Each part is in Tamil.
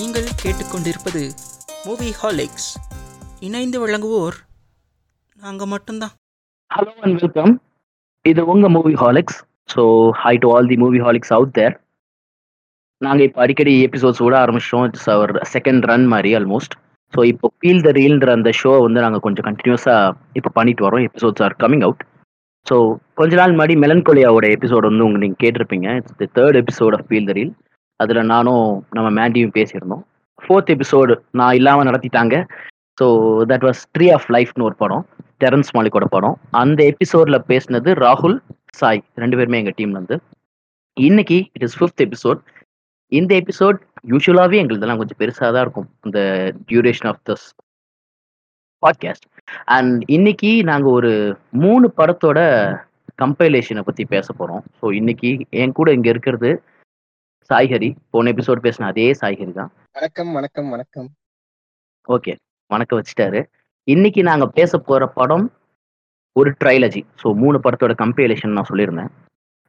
நீங்கள் கேட்டுக்கொண்டிருப்பது மூவி ஹாலிக்ஸ் இணைந்து வழங்குவோர் நாங்கள் மட்டும்தான். ஹலோ அண்ட் வெல்கம் இது உங்க movieholics so hi to all the movieholics out there நாங்கள் இப்போ அடிக்கடி எபிசோட்ஸ் விட ஆரம்பிச்சோம். இட்ஸ் அவர் செகண்ட் ரன் மாதிரி ஆல்மோஸ்ட் ஸோ இப்போ ஃபீல் த ரீல்ன்ற அந்த ஷோ வந்து நாங்கள் கொஞ்சம் கண்டினியூஸாக இப்போ பண்ணிட்டு வரோம். Episodes are coming out so கொஞ்ச நாள் முன்னாடி மெலன்கோலியாவோட எபிசோட் வந்து உங்க நீங்கள் கேட்டிருப்பீங்க. It's the third episode of feel the reel அதில் நானும் நம்ம மேண்டியும் பேசியிருந்தோம். ஃபோர்த் எபிசோடு நான் இல்லாமல் நடத்திட்டாங்க. So that was tree of லைஃப்னு ஒரு படம். டெரன்ஸ் மாலிக்கோட படம். அந்த எபிசோடில் பேசினது ராகுல் சாய். ரெண்டு பேருமே எங்கள் டீம்லேருந்து இன்னைக்கு இட் இஸ் ஃபிஃப்த் எபிசோட் இந்த எபிசோட் யூஸ்வலாகவே எங்களுதெல்லாம் கொஞ்சம் பெருசாக தான் இருக்கும். இந்த duration of this podcast and இன்னைக்கு நாங்கள் ஒரு மூணு படத்தோட கம்பைலேஷனை பற்றி பேச போகிறோம் ஸோ இன்னைக்கு என் கூட இங்கே இருக்கிறது சாய்ஹரி போன எபிசோட் பேசின அதே சாய்ஹரி தான். வணக்கம் வணக்கம் வணக்கம். ஓகே வணக்கம் வச்சுட்டாரு. இன்னைக்கு நாங்க பேச போற படம் ஒரு ட்ரைலஜி ஸோ மூணு படத்தோட கம்பைலேஷன் நான் சொல்லியிருந்தேன்.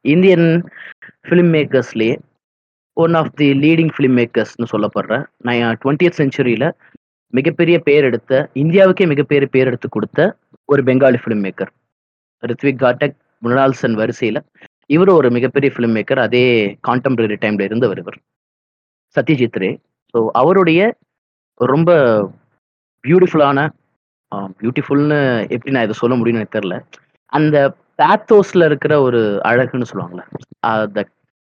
Indian film மேக்கர்ஸ்லேயே one of the leading film மேக்கர்ஸ்னு சொல்லப்படுற நான் டுவெண்ட்டியத் செஞ்சுரியில் மிகப்பெரிய பேர் எடுத்த இந்தியாவுக்கே மிகப்பெரிய பேர் எடுத்து கொடுத்த ஒரு பெங்காலி ஃபிலிம் மேக்கர் ரித்விக் காட்டக் மிருணால் சென் வரிசையில் இவர் ஒரு மிகப்பெரிய ஃபிலிம் மேக்கர் அதே கான்டெம்பரரி டைம்ல இருந்தவர் இவர் சத்யஜித் ரே. ஸோ அவருடைய ரொம்ப பியூட்டிஃபுல்லான பியூட்டிஃபுல்னு எப்படி நான் இதை சொல்ல முடியும்னு எனக்கு தெரில அந்த பேத்தோஸ்ல இருக்கிற ஒரு அழகுன்னு சொல்லுவாங்கல்ல அந்த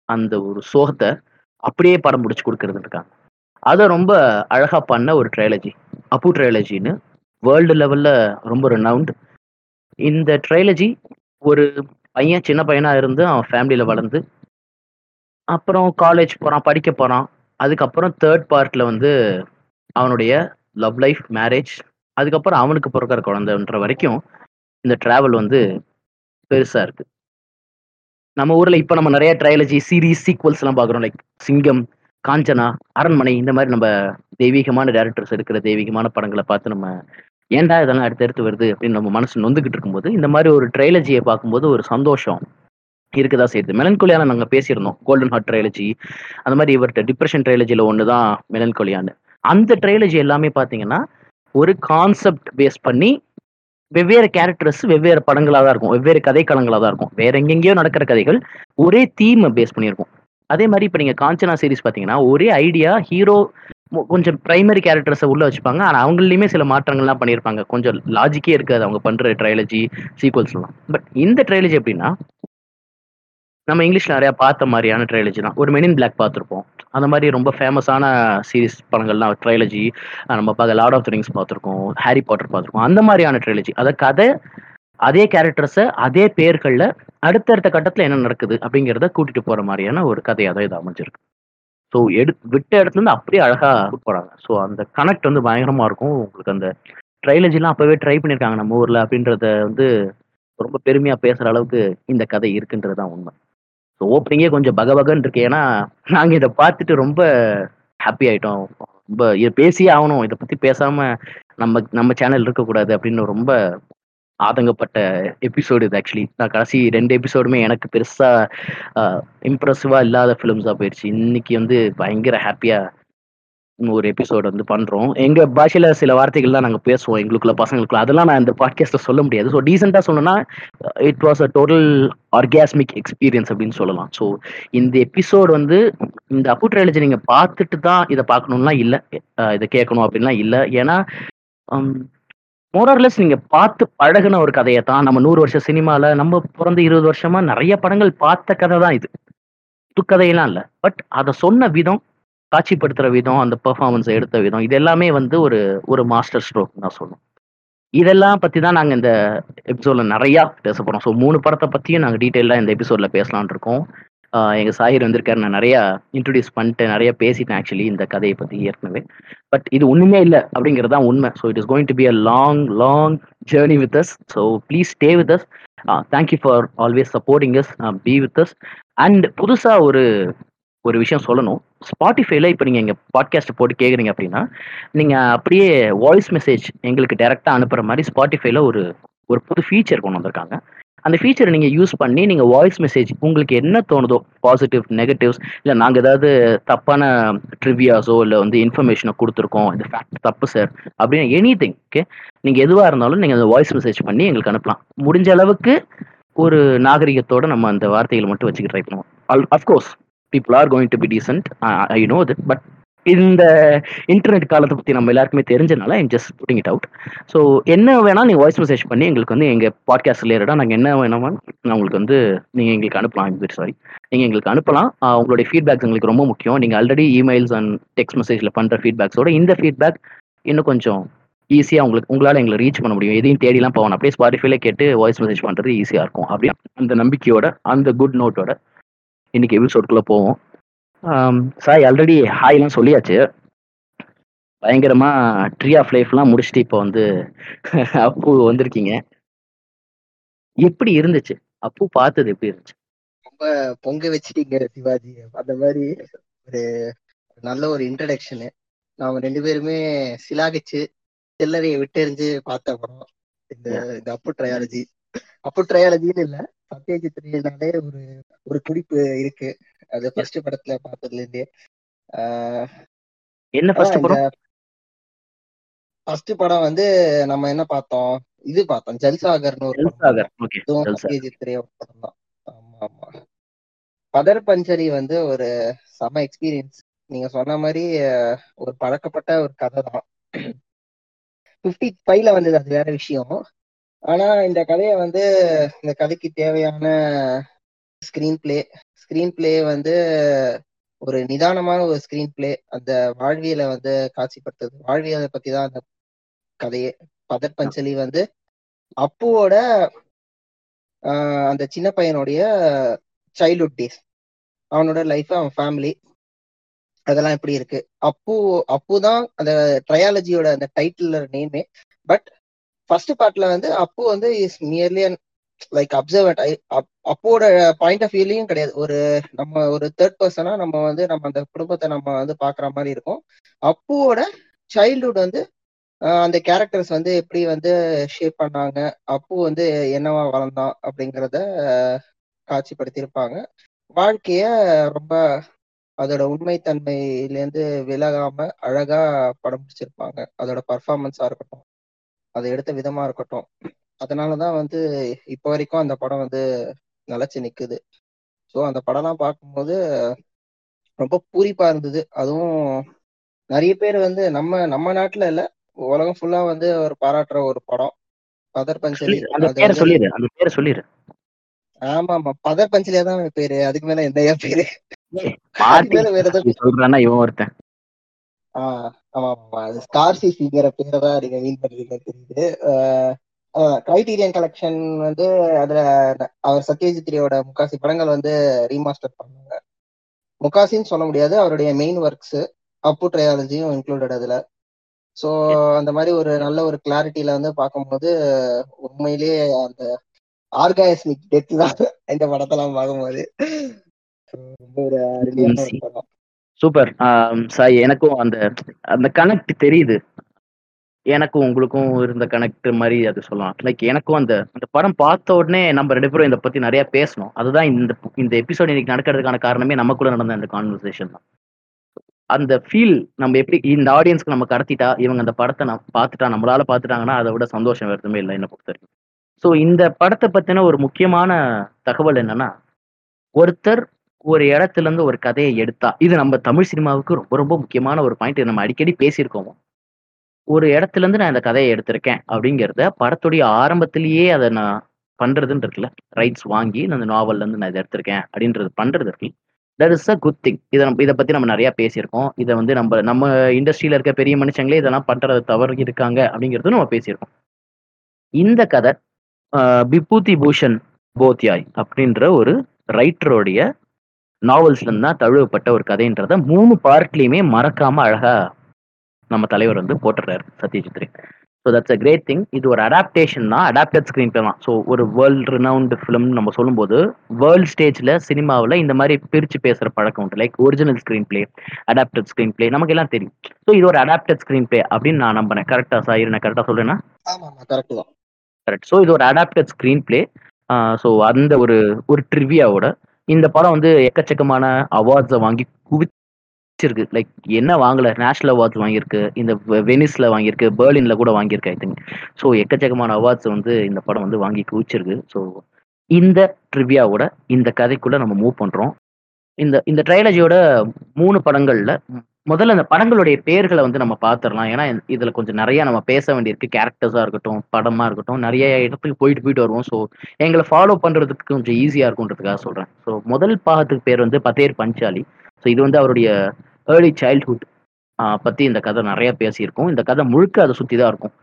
அந்த ஒரு சோகத்தை அப்படியே படம் முடிச்சு கொடுக்கறது இருக்காங்க. அதை ரொம்ப அழகா பண்ண ஒரு ட்ரையாலஜி அப்பு ட்ரையாலஜின்னு வேர்ல்டு லெவல்ல ரொம்ப ரெனவுண்ட் இந்த ட்ரையாலஜி ஒரு பையன் சின்ன பையனாக இருந்து அவன் ஃபேமிலியில் வளர்ந்து அப்புறம் காலேஜ் போகிறான் படிக்க போகிறான் அதுக்கப்புறம் தேர்ட் பார்ட்டில் வந்து அவனுடைய லவ் லைஃப் மேரேஜ் அதுக்கப்புறம் அவனுக்கு பிறக்கிற குழந்தைன்ற வரைக்கும் இந்த ட்ராவல் வந்து பெருசாக இருக்குது நம்ம ஊரில் இப்போ நம்ம நிறைய ட்ரையாலஜி சீரீஸ் சீக்வல்ஸ்லாம் எல்லாம் லைக் சிங்கம் காஞ்சனா அரண்மனை இந்த மாதிரி நம்ம தெய்வீகமான டேரக்டர்ஸ் எடுக்கிற தெய்வீகமான படங்களை பார்த்து நம்ம ஏன்டா இதெல்லாம் அடுத்தடுத்து வருது அப்படின்னு நம்ம மனசு நொந்துகிட்டு இருக்கும்போது இந்த மாதிரி ஒரு ட்ரைலஜியை பார்க்கும்போது ஒரு சந்தோஷம் இருக்குதா செய்யுது. மெலன்கொலியான நாங்கள் பேசியிருந்தோம். கோல்டன் ஹார்ட் ட்ரைலஜி அந்த மாதிரி இவர்கிட்ட டிப்ரெஷன் ட்ரைலஜியில் ஒன்று தான் மெலன்கொலியான்னு அந்த ட்ரைலஜி எல்லாமே பார்த்தீங்கன்னா ஒரு கான்செப்ட் பேஸ் பண்ணி வெவ்வேறு கேரக்டர்ஸ் வெவ்வேறு படங்களாக தான் இருக்கும். வெவ்வேறு கதைக்களங்களாக தான் இருக்கும். வேற எங்கெங்கேயோ நடக்கிற கதைகள் ஒரே தீமை பேஸ் பண்ணியிருக்கும். அதே மாதிரி இப்போ நீங்கள் காஞ்சனா சீரிஸ் பார்த்தீங்கன்னா ஒரே ஐடியா ஹீரோ கொஞ்சம் பிரைமரி கேரக்டர்ஸை உள்ள வச்சுப்பாங்க. ஆனால் அவங்களையுமே சில மாற்றங்கள்லாம் பண்ணியிருப்பாங்க கொஞ்சம் லாஜிக்கே இருக்காது அவங்க பண்ணுற ட்ரையலஜி சீக்வல்ஸ்லாம் பட் இந்த ட்ரையலஜி எப்படின்னா நம்ம இங்கிலீஷில் நிறையா பார்த்த மாதிரியான ட்ரையலஜி தான். ஒரு மெனின் பிளாக் பார்த்துருப்போம். அந்த மாதிரி ரொம்ப ஃபேமஸான சீரிஸ் படங்கள்லாம் ட்ரையலஜி நம்ம பார்க்க லார்ட் ஆஃப் திங்ஸ் பார்த்துருக்கோம். ஹாரி பாட்டர் பார்த்துருக்கோம். அந்த மாதிரியான ட்ரையலஜி அதை கதை அதே கேரக்டர்ஸை அதே பேர்களில் அடுத்தடுத்த கட்டத்தில் என்ன நடக்குது அப்படிங்கிறத கூட்டிகிட்டு போகிற மாதிரியான ஒரு கதையாக தான் இது அமைஞ்சிருக்கு. ஸோ எடு விட்ட இடத்துல இருந்து அப்படியே அழகா போறாங்க. ஸோ அந்த கனெக்ட் வந்து பயங்கரமா இருக்கும். உங்களுக்கு அந்த ட்ரைலஜிலாம் அப்பவே ட்ரை பண்ணியிருக்காங்க நம்ம ஊர்ல அப்படின்றத வந்து ரொம்ப பெருமையா பேசுற அளவுக்கு இந்த கதை இருக்குன்றது தான் உண்மை. ஸோ ஓப்பனிங்கே கொஞ்சம் பகபகன்னு இருக்கு. ஏன்னா நாங்கள் இதை பார்த்துட்டு ரொம்ப ஹாப்பி ஆயிட்டோம். ரொம்ப இதை பேசியே ஆகணும். இதை பத்தி பேசாம நம்ம நம்ம சேனல் இருக்கக்கூடாது அப்படின்னு ரொம்ப ஆதங்கப்பட்ட எபிசோடு இது ஆக்சுவலி நான் கடைசி ரெண்டு எபிசோடுமே எனக்கு பெருசாக இம்ப்ரெசிவாக இல்லாத ஃபிலிம்ஸாக போயிடுச்சு இன்னைக்கு வந்து பயங்கர ஹாப்பியாக ஒரு எபிசோடு வந்து பண்றோம். எங்க பாஷையில சில வார்த்தைகள் தான் நாங்க பேசுவோம் எங்களுக்குள்ள பசங்களுக்குள்ள. அதெல்லாம் நான் இந்த பாட்காஸ்ட்ல சொல்ல முடியாது. ஸோ டீசெண்டா சொல்லணும்னா it was a total orgasmic experience அப்படின்னு சொல்லலாம். ஸோ இந்த எபிசோடு வந்து இந்த அப்பு ட்ரைலஜி நீங்க பார்த்துட்டு தான் இதை பார்க்கணும்லாம் இல்லை இதை கேட்கணும் அப்படின்லாம் இல்லை. ஏன்னா மோரர்லெஸ் நீங்க பார்த்து பழகுன ஒரு கதையை தான். நம்ம நூறு வருஷம் சினிமால நம்ம பிறந்த இருபது வருஷமா நிறைய படங்கள் பார்த்த கதை தான் இது. புதுக்கதையெல்லாம் இல்லை. பட் அதை சொன்ன விதம் காட்சிப்படுத்துற விதம் அந்த பெர்ஃபார்மன்ஸை எடுத்த விதம் இது எல்லாமே வந்து ஒரு ஒரு மாஸ்டர் ஸ்ட்ரோக் தான் சொல்லணும். இதெல்லாம் பத்தி தான் நாங்க இந்த எபிசோட்ல நிறைய பேச போறோம் ஸோ மூணு படத்தை பத்தியும் நாங்க டீட்டெயிலாக இந்த எபிசோட்ல பேசலாம்னு இருக்கோம். எங்கள் சாயிர் வந்திருக்காரு. நான் நிறையா இன்ட்ரடியூஸ் பண்ணிட்டேன். நிறைய பேசிட்டேன் ஆக்சுவலி இந்த கதையை பற்றி ஏற்கனவே. பட் இது ஒன்றுமே இல்லை அப்படிங்கிறது தான் உண்மை. So it is going to be a long long journey with us so please stay with us thank you for always supporting us be with us and புதுசாக ஒரு ஒரு விஷயம் சொல்லணும். ஸ்பாட்டிஃபைல இப்போ நீங்கள் எங்கள் பாட்காஸ்ட் போட்டு கேட்குறீங்க அப்படின்னா நீங்கள் அப்படியே வாய்ஸ் மெசேஜ் எங்களுக்கு டேரெக்டாக அனுப்புகிற மாதிரி ஸ்பாட்டிஃபைல ஒரு ஒரு புது ஃபீச்சர் கொண்டு வந்திருக்காங்க. அந்த ஃபீச்சரை நீங்கள் யூஸ் பண்ணி நீங்கள் வாய்ஸ் மெசேஜ் உங்களுக்கு என்ன தோணுதோ பாசிட்டிவ் நெகட்டிவ்ஸ் இல்லை நாங்கள் ஏதாவது தப்பான ட்ரிவியாஸோ இல்லை வந்து இன்ஃபர்மேஷனை கொடுத்துருக்கோம் இந்த ஃபேக்ட் தப்பு சார் அப்படின்னு எனி திங் ஓகே நீங்கள் எதுவாக இருந்தாலும் நீங்கள் அந்த வாய்ஸ் மெசேஜ் பண்ணி எங்களுக்கு அனுப்பலாம். முடிஞ்ச அளவுக்கு ஒரு நாகரிகத்தோட நம்ம அந்த வார்த்தைகளை மட்டும் வச்சுக்க ட்ரை பண்ணுவோம். Of course people are going to be decent I know that but இந்த இன்டர்நெட் காலத்தை பற்றி நம்ம எல்லாருக்குமே தெரிஞ்சனால I'm just putting it out so என்ன வேணால் நீங்கள் வாய்ஸ் மெசேஜ் பண்ணி எங்களுக்கு வந்து எங்கள் பாட்காஸ்ட் ரிலேட்டடாக நாங்கள் என்ன வேணுமோ நான் உங்களுக்கு வந்து நீங்கள் எங்களுக்கு அனுப்பலாம். வெரி சாரி நீங்கள் எங்களுக்கு அனுப்பலாம். உங்களுடைய ஃபீட்பேக்ஸ் எங்களுக்கு ரொம்ப முக்கியம். நீங்கள் ஆல்ரெடி இமெயில்ஸ் அண்ட் டெக்ஸ்ட் மெசேஜில் பண்ணுற ஃபீட்பேக்ஸோட இந்த ஃபீட்பேக் இன்னும் கொஞ்சம் ஈஸியாக உங்களுக்கு உங்களால் எங்களை ரீச் பண்ண முடியும். எதையும் தேடிலாம் போகணும். அப்படியே ஸ்பாட்டிஃபைல கேட்டு வாய்ஸ் மெசேஜ் பண்ணுறது ஈஸியாக இருக்கும். அப்படியே அந்த நம்பிக்கையோட அந்த குட் நோட்டோட இன்னைக்கு எபிசோட்குள்ள போவோம். சாய் ஆல்ரெடி ஹாய்லாம் சொல்லியாச்சு. பயங்கரமா ட்ரீ ஆஃப் லைஃப்லாம் முடிச்சுட்டு இப்போ வந்து அப்பு வந்திருக்கீங்க. எப்படி இருந்துச்சு? அப்பு பார்த்தது எப்படி இருந்துச்சு? ரொம்ப பொங்க வச்சிட்டீங்க சிவாஜி. அந்த மாதிரி ஒரு நல்ல ஒரு இன்ட்ரடக்ஷனு நாம ரெண்டு பேருமே சிலாகிச்சு சில்லறையை விட்டெறிஞ்சு பார்த்த படம். இந்த இந்த அப்பு ட்ரையாலஜி அப்பு ட்ரையாலஜின்னு இல்ல சத்யஜித் ரேனாலே ஒரு ஒரு குறிப்பு இருக்கு. அது ஃபர்ஸ்ட் படத்துல பார்த்ததுல இருந்தே. என்ன ஃபர்ஸ்ட் படம்? ஃபர்ஸ்ட் படம் வந்து நம்ம என்ன பார்த்தோம்? இது பார்த்தோம். ஜல்சாகர்னு ஒரு ஜல்சாகர் ஓகே இதுவும் ஜல்சாகர் சத்யஜித் ரே படம் தான். ஆமா ஆமா. பதர் பஞ்சரி வந்து ஒரு செம எக்ஸ்பீரியன்ஸ் நீங்க சொன்ன மாதிரி ஒரு பழக்கப்பட்ட ஒரு கதை தான். பிப்டி ஃபைவ்ல வந்தது அது வேற விஷயம். ஆனா இந்த கதையை வந்து இந்த கதைக்கு தேவையான ஸ்கிரீன் பிளே ஸ்கிரீன் பிளே வந்து ஒரு நிதானமான ஒரு ஸ்கிரீன் பிளே அந்த வாழ்வியலை வந்து காட்சிப்படுத்துது. வாழ்வியலை பத்தி தான் அந்த கதையே. பதர் பஞ்சலி வந்து அப்புவோட ஆஹ் அந்த சின்ன பையனுடைய சைல்ட்ஹுட் டேஸ் அவனோட லைஃப் அவன் ஃபேமிலி அதெல்லாம் எப்படி இருக்கு? அப்பு அப்பு தான் அந்த ட்ரையாலஜியோட அந்த டைட்டில் நேமே பட் ஃபர்ஸ்ட் பார்ட்ல வந்து அப்பு வந்து இஸ் நியர்லி லைக் அப்சர்வட் அப்போட பாயிண்ட் ஆஃப் வியூலையும் கிடையாது. ஒரு நம்ம ஒரு தேர்ட் பர்சனா நம்ம வந்து நம்ம அந்த குடும்பத்தை நம்ம வந்து பாக்குற மாதிரி இருக்கும். அப்போட சைல்ட்ஹுட் வந்து அந்த கேரக்டர்ஸ் வந்து எப்படி வந்து ஷேப் பண்ணாங்க அப்பு வந்து என்னவா வளர்ந்தான் அப்படிங்கிறத காட்சிப்படுத்தியிருப்பாங்க. வாழ்க்கைய ரொம்ப அதோட உண்மைத்தன்மையிலேருந்து விலகாம அழகா படம் பிடிச்சிருப்பாங்க. அதோட பர்ஃபார்மன்ஸா இருக்கட்டும் அதை எடுத்த விதமா இருக்கட்டும். அதனாலதான் வந்து இப்போ வரைக்கும் அந்த படம் வந்து நிலைச்சு நிக்குது. ஸோ அந்த படம்லாம் பார்க்கும்போது ரொம்ப பூரிப்பா இருந்தது. அதுவும் நிறைய பேர் வந்து நம்ம நம்ம நாட்டுல இல்ல உலகம் ஃபுல்லா வந்து ஒரு பாராட்டுற ஒரு படம். பதர் பஞ்சலி அந்த பேரை சொல்லிடு ஆமா ஆமா பதர் பஞ்சலியா தான் பேரு. அதுக்கு மேல என்னையா பேரு? சொல்றானா இவன் ஒருத்தன். ஆஹ் ஆமா ஆமா அது ஸ்கார்சிசிங்கிற பேரை தான் நீங்க மீன் பண்றீங்க தெரியுது. கிரைட்டீரியன் கலெக்ஷன் வந்து அதுல அவர் சத்யஜித்ரியோட முக்காசி படங்கள் வந்து ரீமாஸ்டர் பண்ணாங்க முக்காசின்னு சொல்ல முடியாது அவருடைய மெயின் ஒர்க்ஸ் அப்பு ட்ரையாலஜியும் இன்க்ளூடட் அதுல. ஸோ அந்த மாதிரி ஒரு நல்ல ஒரு கிளாரிட்டியில வந்து பார்க்கும்போது உண்மையிலேயே அந்த ஆர்காஸ்மிக் டெத் தான் இந்த படத்தெல்லாம் பார்க்கும்போது. So, ரொம்ப ஒரு அருமையான ஒரு படம். சூப்பர் சாய் எனக்கும் அந்த அந்த கனெக்ட் தெரியுது. எனக்கும் உங்களுக்கும் இருந்த கனெக்ட் மாதிரி அது சொல்லலாம். லைக் எனக்கும் அந்த அந்த படம் பார்த்த உடனே நம்ம ரெண்டு பேரும் இதை பத்தி நிறைய பேசணும். அதுதான் இந்த இந்த எபிசோட் இன்னைக்கு நடக்கிறதுக்கான காரணமே நமக்குள்ள நடந்த அந்த கான்வர்சேஷன் தான். அந்த ஃபீல் நம்ம எப்படி இந்த ஆடியன்ஸ்க்கு நம்ம கடத்திட்டா இவங்க அந்த படத்தை நம்ம பார்த்துட்டா நம்மளால பார்த்துட்டாங்கன்னா அதை விட சந்தோஷம் வேறதுமே இல்லை என்ன பொறுத்த வரைக்கும் ஸோ இந்த படத்தை பத்தின ஒரு முக்கியமான தகவல் என்னன்னா ஒருத்தர் ஒரு இடத்துல இருந்து ஒரு கதையை எடுத்தா இது நம்ம தமிழ் சினிமாவுக்கு ரொம்ப ரொம்ப முக்கியமான ஒரு பாயிண்ட் நம்ம அடிக்கடி பேசியிருக்கோம். ஒரு இடத்துல இருந்து நான் இந்த கதையை எடுத்திருக்கேன் அப்படிங்கிறத படத்துடைய ஆரம்பத்திலேயே அதை நான் பண்றதுன்னு இருக்குல்ல? ரைட்ஸ் வாங்கி நான் அந்த நாவல்ல இருந்து நான் இதை எடுத்திருக்கேன் அப்படின்றது பண்றது இருக்கு. That is a good thing இதை நம்ம இதை பத்தி நம்ம நிறைய பேசியிருக்கோம். இதை வந்து நம்ம நம்ம இண்டஸ்ட்ரியில இருக்க பெரிய மனுஷங்களே இதெல்லாம் பண்றது தவறு இருக்காங்க அப்படிங்கிறது நம்ம பேசியிருக்கோம். இந்த கதை ஆஹ், விபூதி பூஷன் போத்யாய் அப்படின்ற ஒரு ரைட்டருடைய நாவல்ஸ்ல இருந்து தான் தழுவப்பட்ட ஒரு கதைன்றத மூணு பார்ட்லயுமே மறக்காம அழகா நம்ம தலைவர் வந்து போட்டுறாரு Satyajit Ray so that's a great thing இது ஒரு அடாப்டேஷன் தான் அடாப்டட் ஸ்க்ரீன் பிளே தான். ஸோ ஒரு வேர்ல்ட் ரினவுண்ட் ஃபிலிம் நம்ம சொல்லும்போது வேர்ல்ட் ஸ்டேஜ்ல சினிமாவில் இந்த மாதிரி பிரிச்சு பேசுற பழக்கம் உண்டு. Like original screenplay adapted screenplay நமக்கு எல்லாம் தெரியும். ஸோ இது ஒரு அடாப்டட் ஸ்க்ரீன் பிளே அப்படின்னு நான் நம்புறேன். கரெக்டா சார் நான் கரெக்டா சொல்றேன்னா ஆமா ஆமா கரெக்ட் தான். கரெக்ட் ஸோ இது ஒரு அடாப்டட் ஸ்க்ரீன் பிளே ஸோ அந்த ஒரு ஒரு ட்ரிவியாவோட இந்த படம் வந்து எக்கச்சக்கமான அவார்ட்ஸை வாங்கி குவிச்சிருக்கு லைக் என்ன வாங்கல? நேஷனல் அவார்ட்ஸ் வாங்கியிருக்கு. இந்த வெனிஸ்ல வாங்கியிருக்கு. பெர்லின்ல கூட வாங்கியிருக்கு ஐ திங்க் ஸோ எக்கச்சக்கமான அவார்ட்ஸ் வந்து இந்த படம் வந்து வாங்கி குவிச்சிருக்கு. ஸோ இந்த ட்ரிவியாவோட இந்த கதைக்குள்ள நம்ம மூவ் பண்றோம். இந்த இந்த ட்ரைலஜியோட மூணு படங்கள்ல முதல்ல அந்த படங்களுடைய பேர்களை வந்து நம்ம பார்த்துடலாம் ஏன்னா இதில் இதுல கொஞ்சம் நிறைய நம்ம பேச வேண்டியிருக்கு. கேரக்டர்ஸா இருக்கட்டும் படமா இருக்கட்டும் நிறைய இடத்துக்கு போயிட்டு போயிட்டு வருவோம். ஸோ எங்களை ஃபாலோ பண்றதுக்கு கொஞ்சம் ஈஸியா இருக்கும்ன்றதுக்காக சொல்றேன். ஸோ முதல் பாகத்துக்கு பேர் வந்து பத்தேர் பஞ்சாலி. ஸோ இது வந்து அவருடைய ஏர்லி சைல்ட்ஹுட் பற்றி இந்த கதை நிறையா பேசியிருக்கோம். இந்த கதை முழுக்க அதை சுற்றி தான் இருக்கும்.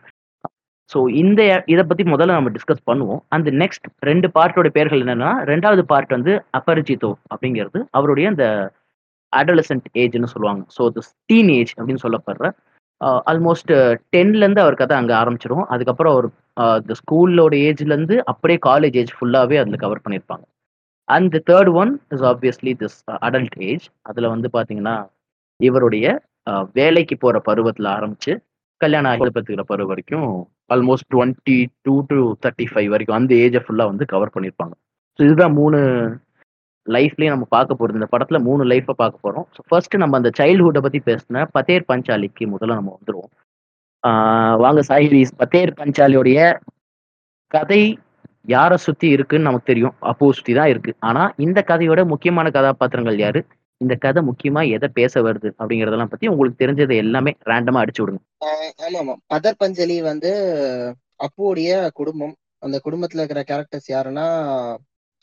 ஸோ இந்த இதை பற்றி முதல்ல நம்ம டிஸ்கஸ் பண்ணுவோம். அந்த நெக்ஸ்ட் ரெண்டு பார்ட்டோட பேர்கள் என்னென்னா ரெண்டாவது பார்ட் வந்து அபரிஜிதோ அப்படிங்கிறது அவருடைய அந்த அடலசன்ட் ஏஜ்னு சொல்லுவாங்க. ஸோ திஸ் டீன் ஏஜ் அப்படின்னு சொல்லப்படுற ஆல்மோஸ்ட் டென்லேருந்து அவர் கதை அங்கே ஆரம்பிச்சிடும் அதுக்கப்புறம் அவர் இந்த ஸ்கூலோட ஏஜ்லேருந்து அப்படியே காலேஜ் ஏஜ் ஃபுல்லாகவே அதில் கவர் பண்ணியிருப்பாங்க. And third one is obviously this adult age அதில் வந்து பார்த்தீங்கன்னா இவருடைய வேலைக்கு போகிற பருவத்தில் ஆரம்பிச்சு கல்யாணம் ஆகி பத்துக்கிற பருவம் வரைக்கும் almost twenty two to thirty five வரைக்கும் அந்த ஏஜை ஃபுல்லாக வந்து கவர் பண்ணியிருப்பாங்க ஸோ இதுதான் மூணு லைஃப்லயே நம்ம பார்க்க போறது. இந்த படத்துல மூணு லைஃப்பை பார்க்க போறோம். ஸோ ஃபர்ஸ்ட் நம்ம அந்த சைல்ட்ஹுட்டை பத்தி பேசின பத்தேர் பஞ்சாலிக்கு முதல்ல நம்ம வந்துருவோம். ஆஹ் வாங்க சாஹிரிஸ் பத்தேர் பஞ்சாலியோடைய கதை யாரை சுத்தி இருக்குன்னு நமக்கு தெரியும். அப்போ சுத்தி தான் இருக்கு. ஆனா இந்த கதையோட முக்கியமான கதாபாத்திரங்கள் யாரு? இந்த கதை முக்கியமா எதை பேச வருது அப்படிங்கறதெல்லாம் பத்தி உங்களுக்கு தெரிஞ்சது எல்லாமே ரேண்டமா அடிச்சு விடுங்க. ஆமா ஆமா. பதர் பஞ்சலி வந்து அப்புடைய குடும்பம். அந்த குடும்பத்துல இருக்கிற கேரக்டர்ஸ் யாருன்னா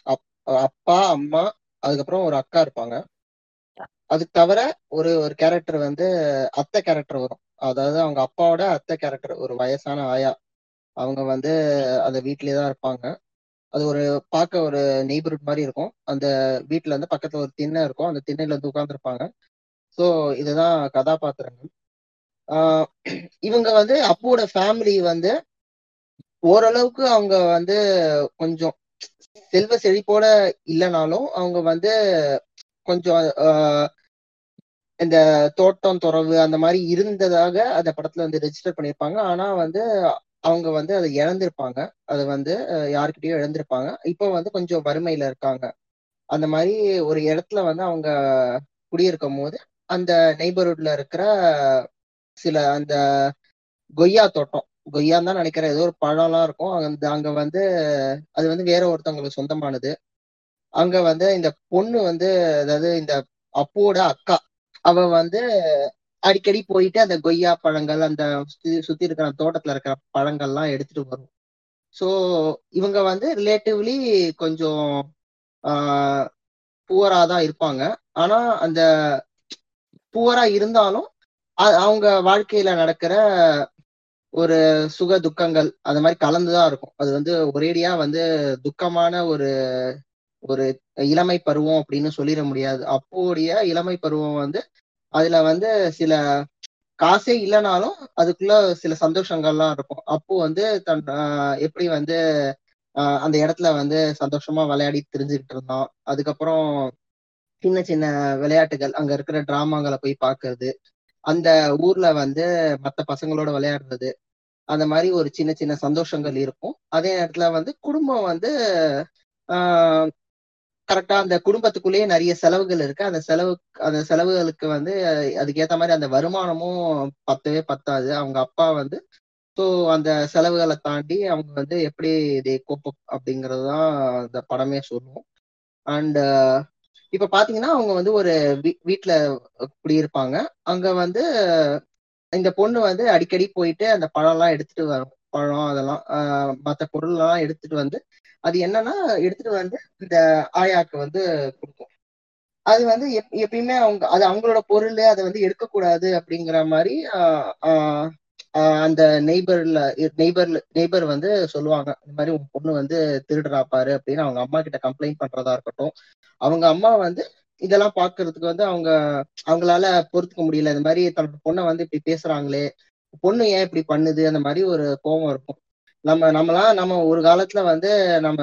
அப்- அப்பா அம்மா அதுக்கப்புறம் ஒரு அக்கா இருப்பாங்க. அது தவிர ஒரு ஒரு கேரக்டர் வந்து அத்தை கேரக்டர் வரும். அதாவது அவங்க அப்பாவோட அத்தை கேரக்டர் ஒரு வயசான ஆயா. அவங்க வந்து அந்த வீட்லயே தான் இருப்பாங்க. அது ஒரு பார்க்க ஒரு நெய்பர்ஹுட் மாதிரி இருக்கும். அந்த வீட்டுல இருந்து பக்கத்துல ஒரு திண்ணை இருக்கும். அந்த திண்ணையில வந்து உட்காந்துருப்பாங்க ஸோ இதுதான் கதாபாத்திரங்கள். ஆஹ் இவங்க வந்து அப்புவோட ஃபேமிலி வந்து ஓரளவுக்கு அவங்க வந்து கொஞ்சம் செல்வ செழிப்போட இல்லைனாலும் அவங்க வந்து கொஞ்சம் ஆஹ் இந்த தோட்டம் துறவு அந்த மாதிரி இருந்ததாக அந்த படத்துல வந்து ரெஜிஸ்டர் பண்ணியிருப்பாங்க. ஆனா வந்து அவங்க வந்து அதை இழந்திருப்பாங்க. அதை வந்து அஹ், இழந்திருப்பாங்க. இப்போ வந்து கொஞ்சம் வறுமையில இருக்காங்க. அந்த மாதிரி ஒரு இடத்துல வந்து அவங்க குடியிருக்கும் போது அந்த நெய்பர்ஹுட்ல இருக்கிற சில அந்த கொய்யா தோட்டம் கொய்யான்னு தான் நினைக்கிறேன். ஏதோ ஒரு பழம்லாம் இருக்கும். அந்த அங்க வந்து அது வந்து வேற ஒருத்தவங்களுக்கு சொந்தமானது. அங்க வந்து இந்த பொண்ணு வந்து அதாவது இந்த அப்புவோட அக்கா அவ வந்து அடிக்கடி போயிட்டு அந்த கொய்யா பழங்கள் அந்த சுத்தி சுத்தி இருக்கிற தோட்டத்துல இருக்கிற பழங்கள்லாம் எடுத்துட்டு வரும். ஸோ இவங்க வந்து ரிலேட்டிவ்லி கொஞ்சம் ஆஹ் புவரா தான் இருப்பாங்க. ஆனா அந்த புவரா இருந்தாலும் அ- அவங்க வாழ்க்கையில நடக்கிற ஒரு சுக துக்கங்கள் அந்த மாதிரி கலந்துதான் இருக்கும். அது வந்து ஒரேடியா வந்து துக்கமான ஒரு ஒரு இளமை பருவம் அப்படின்னு சொல்லிட முடியாது. அப்போடைய இளமை பருவம் வந்து அதுல வந்து சில காசே இல்லைனாலும் அதுக்குள்ள சில சந்தோஷங்கள்லாம் இருக்கும். அப்போ வந்து தன் ஆஹ் எப்படி வந்து அந்த இடத்துல வந்து சந்தோஷமா விளையாடி தெரிஞ்சுக்கிட்டு இருந்தோம் அதுக்கப்புறம் சின்ன சின்ன விளையாட்டுகள் அங்க இருக்கிற டிராமாங்களை போய் பாக்குறது அந்த ஊர்ல வந்து மத்த பசங்களோட விளையாடுறது. அந்த மாதிரி ஒரு சின்ன சின்ன சந்தோஷங்கள் இருக்கும். அதே நேரத்துல வந்து குடும்பம் வந்து ஆஹ் கரெக்டா அந்த குடும்பத்துக்குள்ளேயே நிறைய செலவுகள் இருக்கு. அந்த செலவு அந்த செலவுகளுக்கு வந்து அதுக்கேத்த மாதிரி அந்த வருமானமும் பத்தவே பத்தாது. அவங்க அப்பா வந்து ஸோ அந்த செலவுகளை தாண்டி அவங்க வந்து எப்படி இதை கோப்பப் அப்படிங்கிறது தான் அந்த படமே சொல்லுவோம் அண்ட் இப்போ பார்த்தீங்கன்னா அவங்க வந்து ஒரு வீ- வீட்டில் குடியிருப்பாங்க அங்க வந்து இந்த பொண்ணு வந்து அடிக்கடி போயிட்டு அந்த பழம்லாம் எடுத்துட்டு வரும். பழம் அதெல்லாம் மற்ற பொருள் எல்லாம் எடுத்துட்டு வந்து அது என்னன்னா எடுத்துட்டு வந்து இந்த ஆயாக்கு வந்து கொடுக்கும். அது வந்து எப்- எப்பயுமே அவங்க அது அவங்களோட பொருள் அதை வந்து எடுக்கக்கூடாது அப்படிங்கிற மாதிரி அந்த நெய்பர்ல நெய்பர்ல நெய்பர் வந்து சொல்லுவாங்க இந்த மாதிரி உங்க பொண்ணு வந்து திருடுறா பாரு அப்படின்னு அவங்க அம்மா கிட்ட கம்ப்ளைண்ட் பண்றதா இருக்கட்டும். அவங்க அம்மா வந்து இதெல்லாம் பாக்குறதுக்கு வந்து அவங்க அவங்களால பொறுத்துக்க முடியல. இந்த மாதிரி தன்னோட பொண்ணை வந்து இப்படி பேசுறாங்களே பொண்ணு ஏன் இப்படி பண்ணுது? அந்த மாதிரி ஒரு கோபம் இருக்கும். நம்ம நம்மளாம் நம்ம ஒரு காலத்துல வந்து நம்ம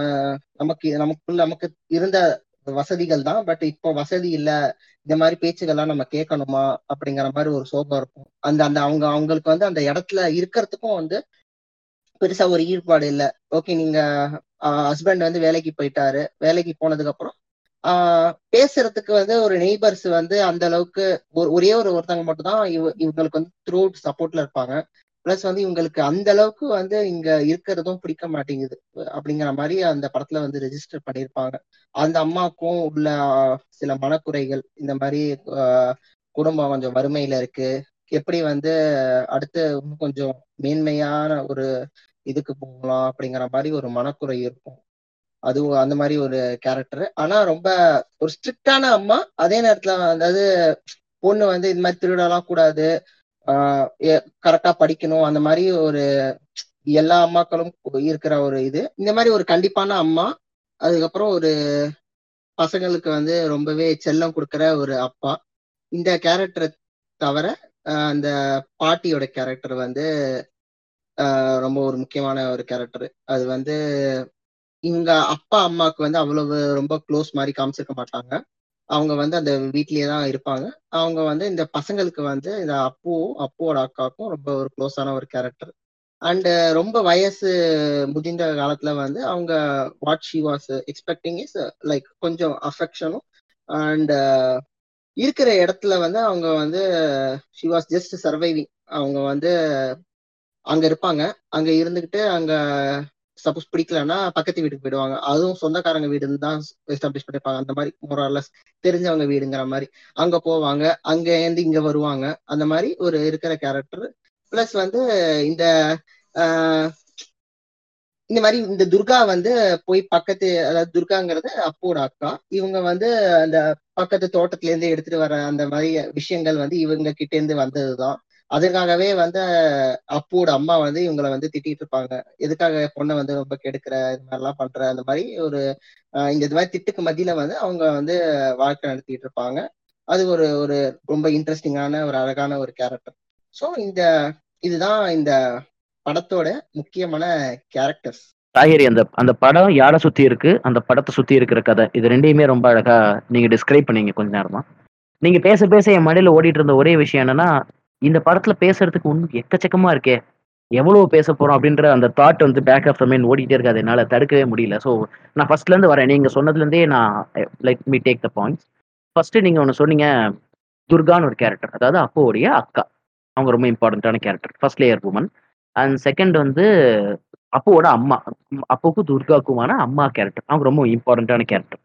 நமக்கு நமக்குள்ள நமக்கு இருந்த வசதிகள் தான். பட் இப்போ வசதி இல்ல. இந்த மாதிரி பேச்சுகள்லாம் நம்ம கேட்கணுமா? அப்படிங்கிற மாதிரி ஒரு சோகம் இருக்கும். அந்த அந்த அவங்க அவங்களுக்கு வந்து அந்த இடத்துல இருக்கிறதுக்கும் வந்து பெருசா ஒரு ஈடுபாடு இல்லை. ஓகே நீங்க ஹஸ்பண்ட் வந்து வேலைக்கு போயிட்டாரு. வேலைக்கு போனதுக்கு அப்புறம் பேசுறதுக்கு வந்து ஒரு நெய்பர்ஸ் வந்து அந்த அளவுக்கு ஒரே ஒரு ஒருத்தவங்க மட்டும் தான் இவ இவங்களுக்கு வந்து த்ரூ சப்போர்ட்ல இருப்பாங்க. பிளஸ் வந்து இவங்களுக்கு அந்த அளவுக்கு வந்து இங்க இருக்கிறதும் பிடிக்க மாட்டேங்குது. அப்படிங்கிற மாதிரி அந்த படத்துல வந்து ரெஜிஸ்டர் பண்ணியிருப்பாங்க. அந்த அம்மாவுக்கும் உள்ள சில மனக்குறைகள் இந்த மாதிரி ஆஹ், குடும்பம் கொஞ்சம் வறுமையில இருக்கு. எப்படி வந்து அடுத்து கொஞ்சம் மேன்மையான ஒரு இதுக்கு போகலாம் அப்படிங்கிற மாதிரி ஒரு மனக்குறை இருக்கும். அதுவும் அந்த மாதிரி ஒரு கேரக்டர் ஆனா ரொம்ப ஒரு ஸ்ட்ரிக்டான அம்மா அதே நேரத்துல அதாவது பொண்ணு வந்து இது மாதிரி திருடலாம் கூடாது. ஆஹ் கரெக்டா படிக்கணும். அந்த மாதிரி ஒரு எல்லா அம்மாக்களும் இருக்கிற ஒரு இது. இந்த மாதிரி ஒரு கண்டிப்பான அம்மா. அதுக்கப்புறம் ஒரு பசங்களுக்கு வந்து ரொம்பவே செல்லம் கொடுக்கிற ஒரு அப்பா. இந்த கேரக்டரை தவிர ஆஹ் அந்த பாட்டியோட கேரக்டர் வந்து ஆஹ் ரொம்ப ஒரு முக்கியமான ஒரு கேரக்டர் அது வந்து இவங்க அப்பா அம்மாவுக்கு வந்து அவ்வளவு ரொம்ப க்ளோஸ் மாதிரி காமிச்சிருக்க மாட்டாங்க. அவங்க வந்து அந்த வீட்லயே தான் இருப்பாங்க. அவங்க வந்து இந்த பசங்களுக்கு வந்து இந்த அப்பு அப்புவோட அக்காவுக்கும் ரொம்ப ஒரு க்ளோஸான ஒரு கேரக்டர் அண்ட் ரொம்ப வயசு முடிந்த காலத்துல வந்து அவங்க what she was expecting is like கொஞ்சம் அஃபெக்ஷனும் அண்ட் இருக்கிற இடத்துல வந்து அவங்க வந்து ஷி வாஸ் ஜஸ்ட் சர்வைவிங் அவங்க வந்து அங்க இருப்பாங்க. அங்க இருந்துகிட்டு அங்க சப்போஸ் பிடிக்கலன்னா பக்கத்து வீட்டுக்கு போயிடுவாங்க. அதுவும் சொந்தக்காரங்க வீடுன்னு தான் எஸ்டாப்ளிஷ் பண்ணிருப்பாங்க அந்த மாதிரி மோரலஸ் தெரிஞ்சவங்க வீடுங்கிற மாதிரி. அங்க போவாங்க. அங்க இருந்து இங்க வருவாங்க. அந்த மாதிரி ஒரு இருக்கிற கேரக்டர் பிளஸ் வந்து இந்த ஆஹ் இந்த மாதிரி இந்த துர்கா வந்து போய் பக்கத்து அதாவது துர்காங்கிறது அப்போட அக்கா. இவங்க வந்து அந்த பக்கத்து தோட்டத்துல இருந்து எடுத்துட்டு வர அந்த மாதிரி விஷயங்கள் வந்து இவங்க கிட்ட இருந்து வந்ததுதான். அதுக்காகவே வந்து அப்புவோட அம்மா வந்து இவங்களை வந்து திட்டிட்டு இருப்பாங்க. எதுக்காக பொண்ணை வந்து ரொம்ப கெடுக்கிற இது மாதிரிலாம் பண்ற அந்த மாதிரி ஒரு இந்த இது மாதிரி திட்டுக்கு மத்தியில வந்து அவங்க வந்து வாழ்க்கை நடத்திட்டு இருப்பாங்க. அது ஒரு ஒரு ரொம்ப இன்ட்ரெஸ்டிங்கான ஒரு அழகான ஒரு கேரக்டர் ஸோ இந்த இதுதான் இந்த படத்தோட முக்கியமான கேரக்டர்ஸ் தாகிரி அந்த அந்த படம் யாரை சுத்தி இருக்கு? அந்த படத்தை சுத்தி இருக்கிற கதை. இது ரெண்டையுமே ரொம்ப அழகா நீங்க டிஸ்கிரைப் பண்ணீங்க கொஞ்ச நேரமா. நீங்க பேச பேச என் மடியில ஓடிட்டு இருந்த ஒரே விஷயம் என்னன்னா இந்த படத்துல பேசுறதுக்கு ஒன்றும் எக்கச்சக்கமா இருக்கே. எவ்வளவு பேச போறோம் அப்படின்ற அந்த தாட் வந்து பேக் ஆஃப் த மைண்ட் ஓடிட்டே இருக்காது. என்னால தடுக்கவே முடியல. ஸோ நான் ஃபர்ஸ்ட்ல இருந்து வரேன். நீங்க சொன்னதுலேருந்தே நான் like me take the points first நீங்க ஒன்று சொன்னீங்க துர்கான்னு ஒரு கேரக்டர் அதாவது அப்போடைய அக்கா. அவங்க ரொம்ப இம்பார்ட்டண்ட்டான character first layer woman and second வந்து அப்போவோட அம்மா. அப்போக்கும் துர்காக்குமான துர்காவுக்குமான அம்மா கேரக்டர் அவங்க ரொம்ப இம்பார்ட்டண்ட்டான கேரக்டர்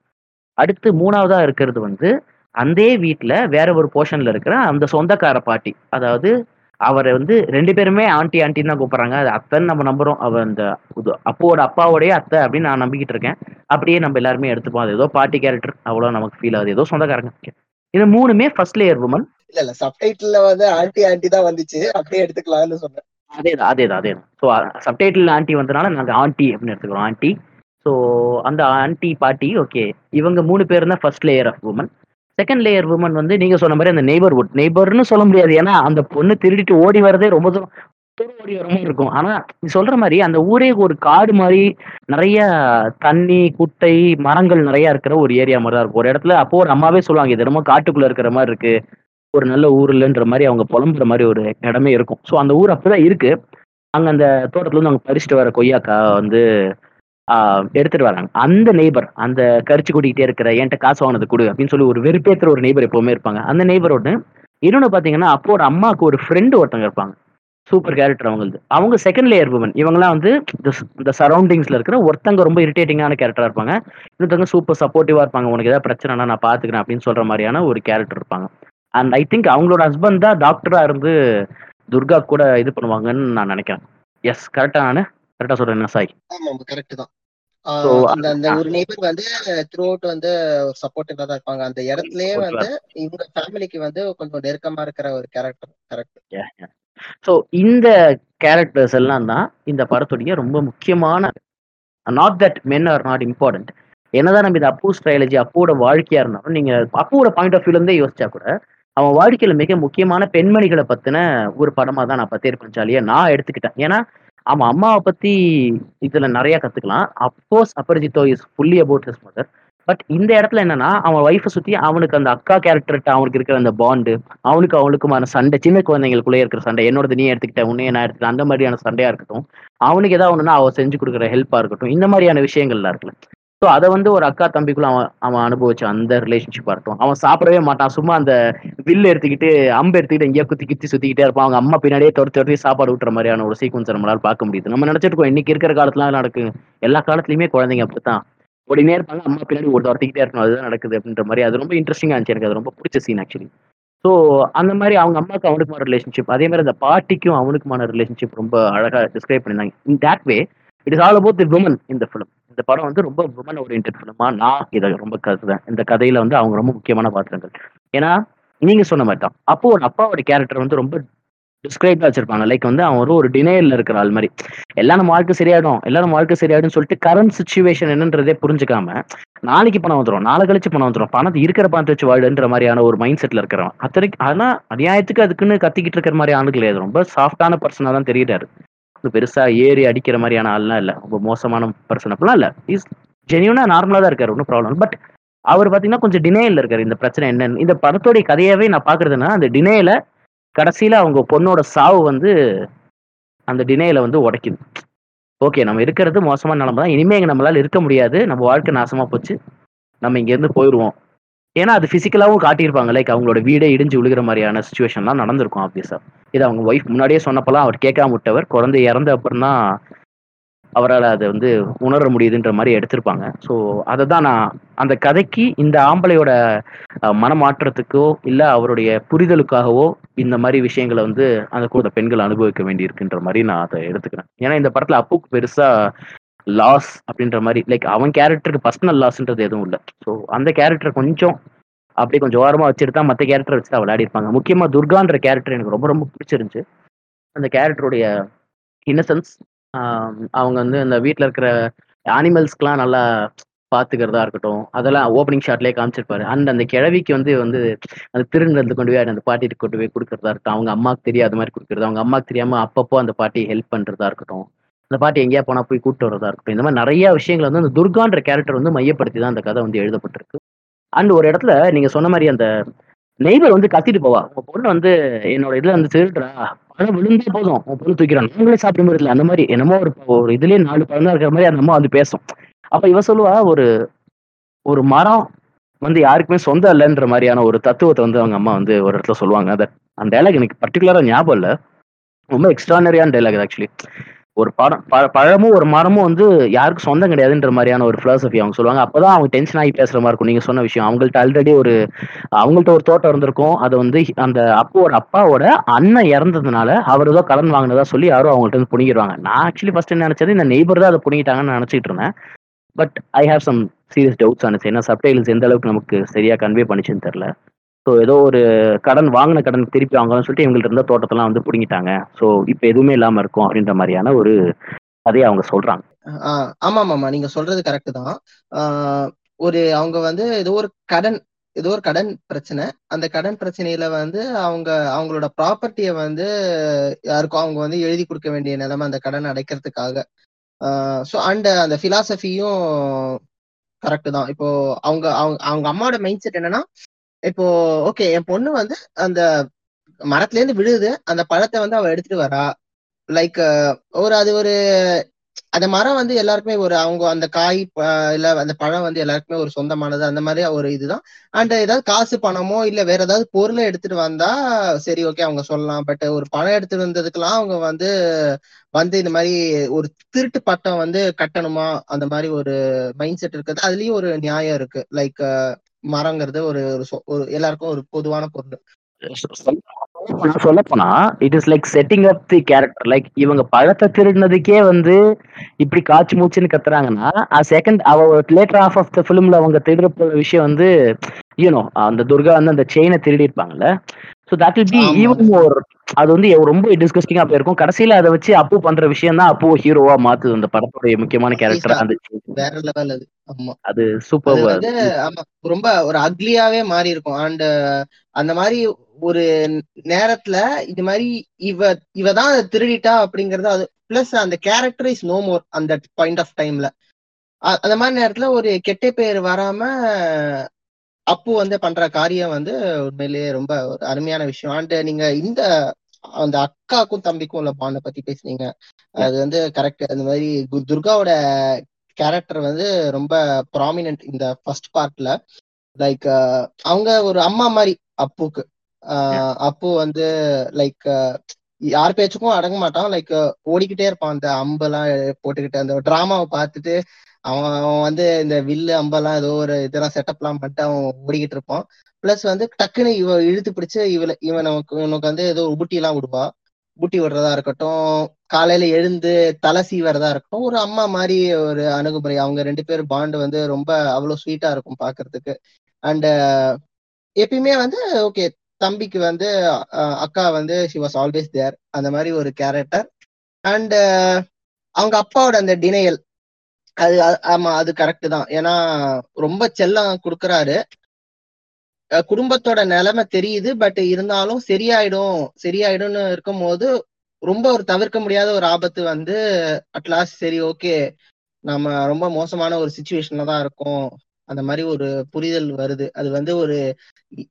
அடுத்து மூணாவதா இருக்கிறது வந்து அந்த வீட்ல வேற ஒரு போர்ஷன்ல இருக்கிற அந்த சொந்தக்கார பாட்டி அதாவது அவரை வந்து ரெண்டு பேருமே ஆண்டி ஆண்டின்னு தான் கூப்பிடுறாங்க. அது அத்தைன்னு நம்ம நம்புறோம். அவ அந்த இது அப்போவோட அப்பாவோடைய அத்தை அப்படின்னு நான் நம்பிக்கிட்டு இருக்கேன். அப்படியே நம்ம எல்லாருமே எடுத்துப்போம். அது ஏதோ பாட்டி கேரக்டர் அவ்வளோ நமக்கு ஃபீல் ஆகுது. ஏதோ சொந்தக்காரங்க. இது மூணுமே ஃபர்ஸ்ட் லேயர் உமன் இல்ல இல்ல. சப்டைட்டில்ல வந்து ஆன்டி ஆன்டி தான் வந்துச்சு. அப்படியே எடுத்துக்கலாம்னு சொன்னேன். அதேதான் அதேதான் அதேதான். ஸோ சப்டைட்டில் ஆண்டி வந்தனால நாங்கள் ஆண்டி அப்படின்னு எடுத்துக்கிறோம் ஆண்டி ஸோ அந்த ஆண்டி பாட்டி ஓகே இவங்க மூணு பேர் தான் first layer of woman second layer woman வந்து நீங்க சொன்ன மாதிரி அந்த நெய்பர்வுட் நெய்பர்னு சொல்ல முடியாது. ஏன்னா அந்த பொண்ணு திருடிட்டு ஓடி வரதே ரொம்ப தூரம் தூரம் ஓடி வர மாதிரி இருக்கும். ஆனா நீ சொல்ற மாதிரி அந்த ஊரே ஒரு காடு மாதிரி நிறைய தண்ணி குட்டை மரங்கள் நிறைய இருக்கிற ஒரு ஏரியா மாதிரி தான் இருக்கும். ஒரு இடத்துல அப்போ ஒரு அம்மாவே சொல்லுவாங்க இது ரொம்ப காட்டுக்குள்ள இருக்கிற மாதிரி இருக்கு. ஒரு நல்ல ஊர் இல்லைன்ற மாதிரி அவங்க புலம்புற மாதிரி ஒரு இடமே இருக்கும். ஸோ அந்த ஊர் அப்படிதான் இருக்கு. அங்க அந்த தோட்டத்துல இருந்து அவங்க பறிச்சுட்டு வர கொய்யாக்கா வந்து எடுத்துட்டு வராங்க. அந்த நெய்பர் அந்த கரிச்சு கூட்டிகிட்டே இருக்கிற என்கிட்ட காசு வாங்கினது கொடு அப்படின்னு சொல்லி ஒரு வெறுப்பேற்ற ஒரு நெய்பர் எப்பவுமே இருப்பாங்க. அந்த நெய்பர் ஒன்று இன்னொன்று பார்த்தீங்கன்னா அப்போட அம்மாவுக்கு ஒரு ஃப்ரெண்டு ஒருத்தங்க இருப்பாங்க. சூப்பர் கேரக்டர் அவங்களுக்கு அவங்க செகண்ட் லேயர் உமன் இவங்கலாம் வந்து இந்த- சரௌண்டிங்ஸ்ல இருக்கிற ஒருத்தங்க ரொம்ப இரிட்டேட்டிங்கான கேரக்டரா இருப்பாங்க. இன்னொருத்தவங்க சூப்பர் சப்போர்ட்டிவா இருப்பாங்க. உனக்கு ஏதாவது பிரச்சனைனா நான் பாத்துக்கிறேன் அப்படின்னு சொல்ற மாதிரியான ஒரு கேரக்டர் இருப்பாங்க. அண்ட் ஐ திங்க் அவங்களோட ஹஸ்பண்ட் தான் டாக்டரா இருந்து துர்கா கூட இது பண்ணுவாங்கன்னு நான் நினைக்கிறேன். எஸ் கரெக்டா நான் கரெக்டா சொல்றேன் சாய் ஆமா கரெக்ட் தான். அந்த அந்த. ஒரு நெய்பர் வந்து த்ரூ அவுட் வந்து சப்போர்ட்டிவா தான் இருப்பாங்க. அந்த இடத்துலயே வந்து இவங்க ஃபேமிலிக்கு வந்து கொஞ்சம் நெருக்கமா இருக்கிற ஒரு கேரக்டர் கரெக்ட் ஸோ இந்த கேரக்டர்ஸ் எல்லாம் தான் இந்த படத்துடைய ரொம்ப முக்கியமான not that men are not important என்னதான் நம்ம இது அப்பூ ஸ்ட்ரைலஜி அப்போட வாழ்க்கையா இருந்தாலும் நீங்க அப்போட பாயிண்ட் ஆஃப் வியூல இருந்தே யோசிச்சா கூட அவன் வாழ்க்கையில மிக முக்கியமான பெண்மணிகளை பத்தின ஒரு படமா தான் நான் பத்தேர் பஞ்சாலியை நான் எடுத்துக்கிட்டேன். ஏன்னா அவன் அம்மாவை பத்தி இதுல நிறைய கத்துக்கலாம். Of course Aparajito is fully about his mother but இந்த இடத்துல என்னன்னா அவன் ஒய்ஃபை சுத்தி அவனுக்கு அந்த அக்கா கேரக்டர்கிட்ட அவனுக்கு இருக்கிற அந்த பாண்டு அவனுக்கு அவனுக்குமான சண்டை சின்ன குழந்தைங்களுக்குள்ளே இருக்கிற சண்டை என்னோட நீ எடுத்துக்கிட்ட உன்னைய நான் எடுத்துக்கிட்ட அந்த மாதிரியான சண்டையா இருக்கட்டும் அவனுக்கு ஏதாவது ஒன்றுனா அவ செஞ்சு கொடுக்குற ஹெல்ப்பா இருக்கட்டும் இந்த மாதிரியான விஷயங்கள்லாம் இருக்குல்ல. ஸோ அதை வந்து ஒரு அக்கா தம்பிக்குள்ள அவன் அவன் அனுபவிச்ச அந்த ரிலேஷன்ஷிப் அர்த்தம் அவன் சாப்பிடவே மாட்டான். சும்மா அந்த வில்லு எடுத்துக்கிட்டு அம்பு எடுத்துக்கிட்டு எங்கேயோ குத்தி குத்தி சுத்திக்கிட்டே இருப்பான். அவங்க அம்மா பின்னாடியே துரத்தி துரத்தி சாப்பாடு விட்டுற மாதிரியான ஒரு சீக்வன்ஸ் நம்மளால பார்க்க முடியுது. நம்ம நினச்சிருக்கோம் இன்னைக்கு இருக்கிற காலத்துலாம் நடக்கு எல்லா காலத்துலயுமே குழந்தைங்க அப்படித்தான். ஓடினே இருப்பாங்க அம்மா பின்னாடி ஒரு துரத்திக்கிட்டே இருக்கணும். அதுதான் நடக்குது அப்படின்ற மாதிரி. அது ரொம்ப இன்ட்ரெஸ்டிங்காக இருந்துச்சு எனக்கு. அது ரொம்ப பிடிச்ச சீன் ஆக்சுவலி ஸோ அந்த மாதிரி அவங்க அம்மாவுக்கு அவனுக்குமான ரிலேஷன்ஷிப் அதே மாதிரி அந்த பாட்டிக்கும் அவனுக்குமான ரிலேஷன்ஷிப் ரொம்ப அழகா டிஸ்கிரைப் பண்ணியிருந்தாங்க. In that way it is all about the women இந்த ஃபிலிம் இந்த படம் வந்து ரொம்ப விமன் ஓரியன்ட் ஃபிலிமா நான் இதை ரொம்ப கருதுவேன். இந்த கதையில வந்து அவங்க ரொம்ப முக்கியமான பாத்திரங்கள். ஏன்னா நீங்க சொன்ன மாதிரி தான். அப்போ ஒரு அப்பாவோட கேரக்டர் வந்து ரொம்ப டிஸ்கிரைப்டா வச்சிருப்பாங்க. லைக் வந்து அவன் ஒரு ஒரு டினையல்ல இருக்கிற ஆள் மாதிரி. எல்லாம் நம்ம வாழ்க்கை சரியாயிடும். எல்லாம் நம்ம வாழ்க்கை சரியாயிடும் சொல்லிட்டு கரண்ட் சுச்சுவேஷன் என்னன்றதே புரிஞ்சுக்காம நாளைக்கு பணம் வந்துடும் நாளை கழிச்சு பணம் வந்துடும் பணத்தை இருக்கிற பணத்தை வச்சு வாழுன்ற மாதிரியான ஒரு மைண்ட் செட்ல இருக்கிறவன். அத்தனைக்கு ஆனா அநியாயத்துக்கு அதுக்குன்னு கத்திக்கிட்டு இருக்கிற மாதிரி ஆளு ரொம்ப சாஃப்டான பர்சனா தான் தெரியுறாரு. பெருசா ஏறி அடிக்கிற மாதிரியான ஆள்லாம் இல்லை. ரொம்ப மோசமான பர்சன் அப்படிலாம் இல்லை. இஸ் ஜென்யூனா நார்மலா தான் இருக்காரு. ஒன்றும் ப்ராப்ளம் பட் அவர் பார்த்தீங்கன்னா கொஞ்சம் டினேயில் இருக்காரு. இந்த பிரச்சனை என்னன்னு. இந்த படத்தோடைய கதையாவே நான் பாக்குறதுன்னா அந்த டினேயில் கடைசியில அவங்க பொண்ணோட சாவு வந்து அந்த டினேயில் வந்து உடைக்குது. ஓகே நம்ம இருக்கிறது மோசமான நிலம தான். இனிமே இங்க நம்மளால இருக்க முடியாது. நம்ம வாழ்க்கை நாசமா போச்சு. நம்ம இங்கேருந்து போயிடுவோம் ஏன்னா அது பிசிக்கலாவும் காட்டியிருப்பாங்க. லைக் அவங்களோட வீடே இடிஞ்சு விழுகிற மாதிரியான சுச்சுவேஷன்லாம் நடந்திருக்கும் ஆப்வியஸா இது அவங்க ஒய்ஃப் முன்னாடியே சொன்னப்பெல்லாம் அவர் கேட்காம விட்டவர். குழந்தை இறந்த அப்புறம் தான் அவரால் அதை வந்து உணர முடியுதுன்ற மாதிரி எடுத்திருப்பாங்க. ஸோ அதை தான் நான் அந்த கதைக்கு இந்த ஆம்பளையோட மனமாற்றத்துக்கோ இல்லை அவருடைய புரிதலுக்காகவோ இந்த மாதிரி விஷயங்களை வந்து அந்த கூட பெண்கள் அனுபவிக்க வேண்டியிருக்குன்ற மாதிரி நான் அதை எடுத்துக்கிறேன். ஏன்னா இந்த படத்தில் அப்புக்கு பெருசா லாஸ் அப்படின்ற மாதிரி லைக் அவன் கேரக்டருக்கு பர்சனல் லாஸ்ன்றது எதுவும் இல்லை. ஸோ அந்த கேரக்டர் கொஞ்சம் அப்படியே கொஞ்சம் ஓரமாக வச்சுட்டு தான் மற்ற கேரக்டர் வச்சு தான் விளையாடிருப்பாங்க முக்கியமாக துர்கான்ற கேரக்டர் எனக்கு ரொம்ப ரொம்ப பிடிச்சிருந்துச்சு. அந்த கேரக்டருடைய இன்னசென்ஸ் அவங்க வந்து அந்த வீட்டில் இருக்கிற அனிமல்ஸ்க்கெலாம் நல்லா பார்த்துக்கிறதா இருக்கட்டும் அதெல்லாம் ஓப்பனிங் ஷாட்லேயே காமிச்சிருப்பாரு. அண்ட் அந்த கிழவிக்கு வந்து வந்து அந்த திருநெல்வேலி கொண்டு போய் அந்த பாட்டிட்டு கொண்டு போய் கொடுக்குறதா இருக்கட்டும். அவங்க அம்மாவுக்கு தெரியாத மாதிரி கொடுக்குறது அவங்க அம்மாவுக்கு தெரியாமல் அப்பப்போ அந்த பாட்டி ஹெல்ப் பண்ணுறதா இருக்கட்டும். அந்த பாட்டி எங்கேயா போனா போய் கூப்பிட்டு வரதா இருக்கட்டும். இந்த மாதிரி நிறைய விஷயங்கள் வந்து அந்த துர்கான்ற கேரக்டர் வந்து மையப்படுத்தி தான் அந்த கதை வந்து எழுதப்பட்டிருக்கு. அண்ட் ஒரு இடத்துல நீங்க சொன்ன மாதிரி அந்த நெய்பர் வந்து கத்திட்டு போவா. உங்க பொண்ணு வந்து என்னோட இதுல வந்து திருடுறா. பழம் விழுந்தே போதும். உன் பொண்ணு தூக்கிறான் நாங்களே சாப்பிட முடியல அந்த மாதிரி என்னமோ ஒரு ஒரு இதுலயே நாலு பழம் இருக்கிற மாதிரி அந்த அம்மா வந்து பேசும். அப்ப இவ சொல்லுவா ஒரு ஒரு மரம் வந்து யாருக்குமே சொந்தம் இல்லைன்ற மாதிரியான ஒரு தத்துவத்தை வந்து அவங்க அம்மா வந்து ஒரு இடத்துல சொல்லுவாங்க. அதை அந்த டைலாக் எனக்கு பர்டிகுலரா ஞாபகம் இல்லை. ரொம்ப எக்ஸ்ட்ரானரியான டைலாக் ஆக்சுவலி ஒரு படம் பழமும் ஒரு மரமும் வந்து யாருக்கும் சொந்தம் கிடையாதுன்ற மாதிரியான ஒரு philosophy அவங்க சொல்லுவாங்க. அப்பதான் அவங்க டென்ஷன் ஆகி பேசுற மாதிரி இருக்கும். நீங்க சொன்ன விஷயம். அவங்கள்ட்ட ஆல்ரெடி ஒரு அவங்கள்ட்ட ஒரு தோட்டம் இருந்திருக்கும். அது வந்து அந்த அப்போட அப்பாவோட அண்ணன் இறந்ததுனால அவர் ஏதோ கடன் வாங்கினதா சொல்லி யாரும் அவங்கள்ட்ட வந்து புடிங்கிடுவாங்க நான் ஆக்சுவலி ஃபர்ஸ்ட் என்ன நினைச்சது இந்த நெய்பர் தான் அதை புடிங்கிட்டாங்கன்னு நினைச்சிட்டு இருந்தேன். But I have some serious doubts ஆனச்சு ஏன்னா சப்டைல்ஸ் எந்த அளவுக்கு நமக்கு சரியா கன்வே பண்ணிச்சுன்னு தெரியல. ஸோ ஏதோ ஒரு கடன் வாங்கின கடன் திருப்பி வாங்கலாம்னு சொல்லிட்டு இவங்கள்ட்ட இருந்த தோட்டத்தெல்லாம் வந்து பிடிங்கிட்டாங்க. ஸோ இப்போ எதுவுமே இல்லாம இருக்கும் அப்படின்ற மாதிரியான ஒரு கதையை அவங்க சொல்றாங்க. ஆஹ் ஆமா ஆமா நீங்க சொல்றது கரெக்ட் தான். ஆஹ் ஒரு அவங்க வந்து ஏதோ ஒரு கடன் ஏதோ ஒரு கடன் பிரச்சனை. அந்த கடன் பிரச்சனையில வந்து அவங்க அவங்களோட ப்ராப்பர்ட்டியை வந்து யாருக்கும் அவங்க வந்து எழுதி கொடுக்க வேண்டிய நிலைமை அந்த கடன் அடைக்கிறதுக்காக. ஸோ அண்ட் அந்த பிலாசபியும் கரெக்டு தான். இப்போ அவங்க அவங்க அவங்க அம்மாவோட மைண்ட் செட் என்னன்னா இப்போ ஓகே என் பொண்ணு வந்து அந்த மரத்துல இருந்து விழுது. அந்த பழத்தை வந்து அவ எடுத்துட்டு வரா. லைக் ஒரு அது ஒரு அந்த மரம் வந்து எல்லாருக்குமே ஒரு அவங்க அந்த காய் இல்ல அந்த பழம் வந்து எல்லாருக்குமே ஒரு சொந்தமானது. அந்த மாதிரி ஒரு இதுதான். அண்ட் ஏதாவது காசு பணமோ இல்ல வேற ஏதாவது பொருளை எடுத்துட்டு வந்தா சரி ஓகே அவங்க சொல்லலாம். பட் ஒரு பணம் எடுத்துட்டு வந்ததுக்கெல்லாம் அவங்க வந்து வந்து இந்த மாதிரி ஒரு திருட்டு பட்டம் வந்து கட்டணுமா? அந்த மாதிரி ஒரு மைண்ட் செட் இருக்குது. அதுலயும் ஒரு நியாயம் இருக்கு. லைக் மரங்கிறது ஒரு ஒரு எல்லாருக்கும் ஒரு பொதுவான பொருள். சொல்ல போனா it is like setting up the character like இவங்க பழத்தை திருடினதுக்கே வந்து இப்படி காய்ச்சி மூச்சுன்னு கத்துறாங்கன்னா செகண்ட் அவ லேட்டர் ஆஃப் ஆஃப் த ஃபிலிம்ல அவங்க திருடுற விஷயம் வந்து யூனோ அந்த துர்கா வந்து அந்த செயினை திருடி இருப்பாங்கல்ல so that will be. Even more அது வந்து ரொம்ப டிஸ்கஸ்டிங்கா போயிருக்கும். கடைசியில அதை வச்சு அப்பு பண்ற விஷயம் தான் அப்பு ஹீரோவா மாத்துது அந்த படத்துடைய முக்கியமான கேரக்டர் அந்த வேற லெவல் அது. ஆமா. அது அது சூப்பர் ஆமா ரொம்ப ஒரு அக்லியாவே மாறி இருக்கும் அண்ட் அந்த மாதிரி ஒரு நேரத்துல இது மாதிரி இவ இவ தான் திருடிட்டா அப்படிங்கறது அது பிளஸ் அந்த கேரக்டர் இஸ் நோ மோர் அந்த பாயிண்ட் ஆஃப் டைம்ல அந்த மாதிரி நேரத்துல ஒரு கெட்ட பேர் வராம அப்பு வந்து பண்ற காரியம் வந்து உண்மையிலேயே ரொம்ப ஒரு அருமையான விஷயம். அண்ட் நீங்க இந்த அந்த அக்காக்கும் தம்பிக்கும் உள்ள பாண்டை பத்தி பேசுனீங்க. அது வந்து கரெக்ட் அந்த மாதிரி துர்காவோட கேரக்டர் வந்து ரொம்ப ப்ராமினன்ட் இந்த ஃபர்ஸ்ட் பார்ட்ல லைக் அவங்க ஒரு அம்மா மாதிரி அப்புக்கு. ஆஹ் அப்பு வந்து லைக் யார் பேச்சுக்கும் அடங்க மாட்டான். லைக் ஓடிக்கிட்டே இருப்பான். அந்த அம்பெல்லாம் போட்டுக்கிட்டு அந்த டிராமாவை பார்த்துட்டு அவன் அவன் வந்து இந்த வில்லு அம்பெல்லாம் ஏதோ ஒரு இதெல்லாம் செட்டப்லாம் பண்ணிட்டு அவன் ஓடிக்கிட்டு இருப்பான். பிளஸ் வந்து டக்குன்னு இவ இழுத்து பிடிச்சு இவள இவன் நமக்கு இவனுக்கு வந்து ஏதோ ஊட்டி எல்லாம் விடுவா. ஊட்டி விடுறதா இருக்கட்டும் காலையில எழுந்து தலை சீவரதா இருக்கட்டும் ஒரு அம்மா மாதிரி ஒரு அணுகுமுறை. அவங்க ரெண்டு பேரும் பாண்டு வந்து ரொம்ப அவ்வளவு ஸ்வீட்டா இருக்கும் பாக்குறதுக்கு. அண்ட் எப்பயுமே வந்து ஓகே தம்பிக்கு வந்து அக்கா வந்து ஷி வாஸ் ஆல்வேஸ் தேர் அந்த மாதிரி ஒரு கேரக்டர் அண்ட் அவங்க அப்பாவோட அந்த டினையல் அது ஆமா அது கரெக்ட் தான். ஏன்னா ரொம்ப செல்லம் கொடுக்கறாரு. குடும்பத்தோட நிலைமை தெரியுது பட் இருந்தாலும் சரியாயிடும் சரியாயிடும்னு இருக்கும் போது ரொம்ப ஒரு தவிர்க்க முடியாத ஒரு ஆபத்து வந்து அட்லாஸ்ட் சரி ஓகே நம்ம ரொம்ப மோசமான ஒரு சுச்சுவேஷன்ல தான் இருக்கோம். அந்த மாதிரி ஒரு புரிதல் வருது. அது வந்து ஒரு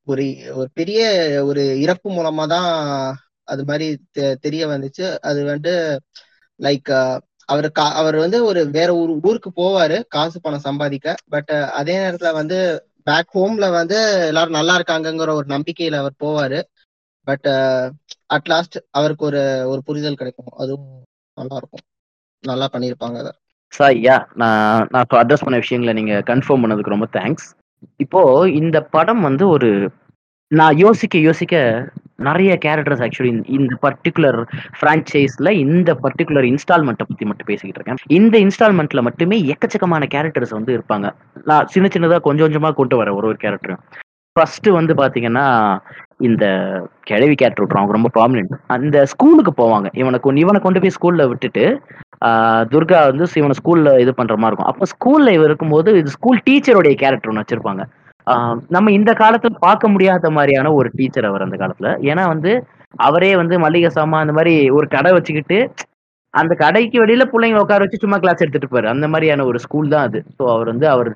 ஒரு ஒரு பெரிய ஒரு இறப்பு மூலமா தான் அது மாதிரி தெ- தெரிய வந்துச்சு. அது வந்து லைக் அவர் கா அவர் வந்து ஒரு வேற ஊர் ஊருக்கு போவாரு காசு பணம் சம்பாதிக்க. பட் அதே நேரத்துல வந்து பேக் ஹோம்ல வந்து எல்லாரும் நல்லா இருக்காங்கங்கிற ஒரு நம்பிக்கையில அவர் போவாரு. பட் அட் லாஸ்ட் அவருக்கு ஒரு ஒரு புரிதல் கிடைக்கும். அதுவும் நல்லா இருக்கும் நல்லா பண்ணியிருப்பாங்க அதை. சார் யா நான் நான் இப்போ அட்ரஸ் பண்ண விஷயங்களை நீங்க கன்ஃபார்ம் பண்ணதுக்கு ரொம்ப தேங்க்ஸ் இப்போ இந்த படம் வந்து ஒரு நான் யோசிக்க யோசிக்க நிறைய கேரக்டர்ஸ் ஆக்சுவலி இந்த பர்டிகுலர் ஃப்ரான்ச்சைஸ்ல இந்த பர்டிகுலர் இன்ஸ்டால்மெண்ட்டை பத்தி மட்டும் பேசிக்கிட்டு இருக்கேன். இந்த இன்ஸ்டால்மெண்ட்ல மட்டுமே எக்கச்சக்கமான கேரக்டர்ஸ் வந்து இருப்பாங்க. நான் சின்ன சின்னதா கொஞ்சம் கொஞ்சமா கொண்டு வரேன் ஒரு ஒரு கேரக்டரும் ஃபர்ஸ்ட் வந்து பாத்தீங்கன்னா இந்த கிழவி கேரக்டர் விட்டுருவாங்க ரொம்ப ப்ராமினென்ட் அந்த ஸ்கூலுக்கு போவாங்க. இவனை கொண்டு இவனை கொண்டு போய் ஸ்கூல்ல விட்டுட்டு துர்கா வந்து இவனை ஸ்கூல்ல இது பண்ற மாதிரி இருக்கும். அப்போ ஸ்கூல்ல இவ இருக்கும்போது இது ஸ்கூல் டீச்சருடைய கேரக்டர் ஒன்று வச்சிருப்பாங்க. நம்ம இந்த காலத்துல பார்க்க முடியாத மாதிரியான ஒரு டீச்சர் அவர் அந்த காலத்துல. ஏன்னா வந்து அவரே வந்து மளிகை சாமான் அந்த மாதிரி ஒரு கடை வச்சுக்கிட்டு அந்த கடைக்கு வெளியில பிள்ளைங்க உட்கார வச்சு சும்மா கிளாஸ் எடுத்துட்டு போறாரு அந்த மாதிரியான ஒரு ஸ்கூல் தான் அது. ஸோ அவர் வந்து அவர்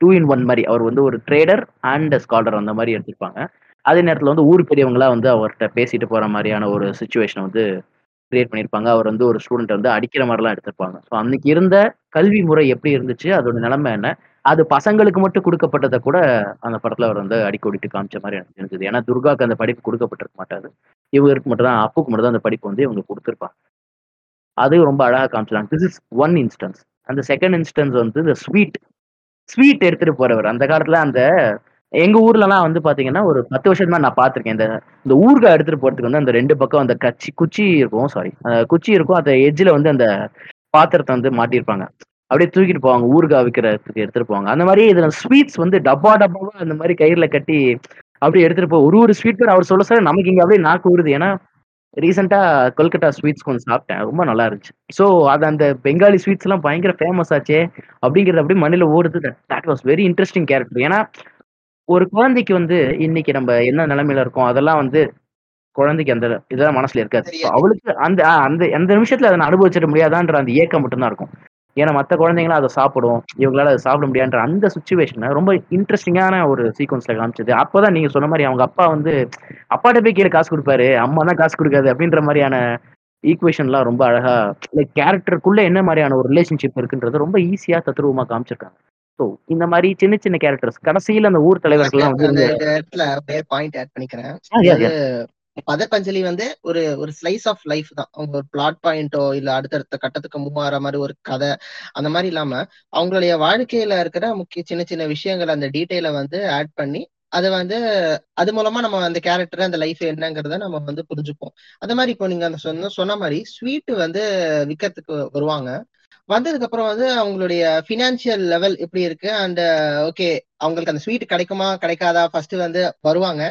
டூ இன் ஒன் மாதிரி அவர் வந்து ஒரு ட்ரேடர் அண்ட் ஸ்காலர் அந்த மாதிரி எடுத்திருப்பாங்க. அதே நேரத்தில் வந்து ஊர் பெரியவங்களா வந்து அவர்கிட்ட பேசிட்டு போற மாதிரியான ஒரு சுச்சுவேஷனை வந்து கிரியேட் பண்ணியிருப்பாங்க. அவர் வந்து ஒரு ஸ்டூடெண்ட் வந்து அடிக்கிற மாதிரிலாம் எடுத்திருப்பாங்க. ஸோ அன்னைக்கு இருந்த கல்வி முறை எப்படி இருந்துச்சு அதோட நிலைமை என்ன? அது பசங்களுக்கு மட்டும் கொடுக்கப்பட்டதை கூட அந்த படத்துல அவர் வந்து அடிக்கோடிட்டு காமிச்ச மாதிரி எனக்கு இருந்தது ஏன்னா துர்காக்கு அந்த படிப்பு கொடுக்கப்பட்டிருக்க மாட்டாரு. இவருக்கு மட்டும் தான் அப்புக்கு மட்டும் தான் அந்த படிப்பு வந்து இவங்க கொடுத்துருப்பாங்க. அது ரொம்ப அழகா காமிச்சிருக்காங்க. திஸ் இஸ் ஒன் இன்ஸ்டன்ஸ் அந்த செகண்ட் இன்ஸ்டன்ஸ் வந்து இந்த ஸ்வீட் ஸ்வீட் எடுத்துட்டு போறவர். அந்த காலத்துல அந்த எங்க ஊர்லலாம் வந்து பாத்தீங்கன்னா ஒரு பத்து வருஷமா நான் பார்த்திருக்கேன் இந்த இந்த ஊறுகாய் எடுத்துட்டு போறதுக்கு வந்து அந்த ரெண்டு பக்கம் அந்த கச்சி குச்சி இருக்கும் சாரி குச்சி இருக்கும். அந்த எஜ்ஜில் வந்து அந்த பாத்திரத்தை வந்து மாட்டியிருப்பாங்க. அப்படியே தூக்கிட்டு போவாங்க ஊறுகாய் விற்கிறதுக்கு எடுத்துட்டு போவாங்க. அந்த மாதிரி இதுல ஸ்வீட்ஸ் வந்து டப்பா டப்பாவா அந்த மாதிரி கயிறுல கட்டி அப்படியே எடுத்துட்டு போ ஒரு ஒரு ஸ்வீட் அவர் சொல்ல சார் நமக்கு இங்க அப்படியே நாக்கு ஊறுது. ஏன்னா ரீசெண்டா கொல்கட்டா ஸ்வீட்ஸ் கொஞ்சம் சாப்பிட்டேன். ரொம்ப நல்லா இருந்துச்சு. ஸோ அது அந்த பெங்காலி ஸ்வீட்ஸ் எல்லாம் பயங்கர ஃபேமஸ் ஆச்சே அப்படிங்கிறது அப்படியே மண்ணில ஓடுது that was very interesting character ஏன்னா ஒரு குழந்தைக்கு வந்து இன்னைக்கு நம்ம என்ன நிலைமையில இருக்கோம் அதெல்லாம் வந்து குழந்தைக்கு அந்த இதெல்லாம் மனசுல இருக்காது. அவளுக்கு அந்த அந்த அந்த நிமிஷத்துல அதை அனுபவிச்சிட முடியாதான்ற அந்த ஏக்கம் மட்டும்தான் இருக்கும். ஏன்னா மற்ற குழந்தைங்களும் அதை சாப்பிடும். இவங்களால அதை சாப்பிட முடியாதுன்ற அந்த சுச்சுவேஷனை ரொம்ப இன்ட்ரெஸ்டிங்கான ஒரு சீக்வன்ஸ்ல காமிச்சது. அப்பதான் நீங்க சொன்ன மாதிரி அவங்க அப்பா வந்து அப்பாட்ட போய் கீழே காசு கொடுப்பாரு. அம்மா தான் காசு கொடுக்காது. அப்படின்ற மாதிரியான ஈக்குவேஷன்லாம் ரொம்ப அழகா லைக் கேரக்டருக்குள்ள என்ன மாதிரியான ஒரு ரிலேஷன்ஷிப் இருக்குன்றது ரொம்ப ஈஸியா தத்ரூபமா காமிச்சிருக்காங்க. ஸோ இந்த மாதிரி சின்ன சின்ன கேரக்டர்ஸ் கடைசியில அந்த ஊர் தலைவர்கள்லாம் வந்து பாயிண்ட் ஆட் பண்ணிக்கிறேன். பதப்பஞ்சலி வந்து ஒரு ஒரு ஸ்லைஸ் ஆஃப் லைஃப் தான். அவங்க ஒரு பிளாட் பாயிண்டோ இல்ல அடுத்தடுத்த கட்டத்துக்கு மூவ் ஆகிற மாதிரி ஒரு கதை அந்த மாதிரி இல்லாம அவங்களுடைய வாழ்க்கையில இருக்கிற முக்கிய சின்ன சின்ன விஷயங்கள் அந்த டீட்டெயில வந்து ஆட் பண்ணி அது வந்து அது மூலமா நம்ம அந்த கேரக்டர் அந்த லைஃப் என்னங்கிறத நம்ம வந்து புரிஞ்சுப்போம். அந்த மாதிரி இப்போ நீங்க அந்த சொன்ன சொன்ன மாதிரி ஸ்வீட் வந்து விற்கிறதுக்கு வருவாங்க. வந்ததுக்கு அப்புறம் வந்து அவங்களுடைய ஃபினான்ஷியல் லெவல் எப்படி இருக்கு? அண்ட் ஓகே அவங்களுக்கு அந்த ஸ்வீட் கிடைக்குமா கிடைக்காதா? ஃபர்ஸ்ட் வந்து வருவாங்க.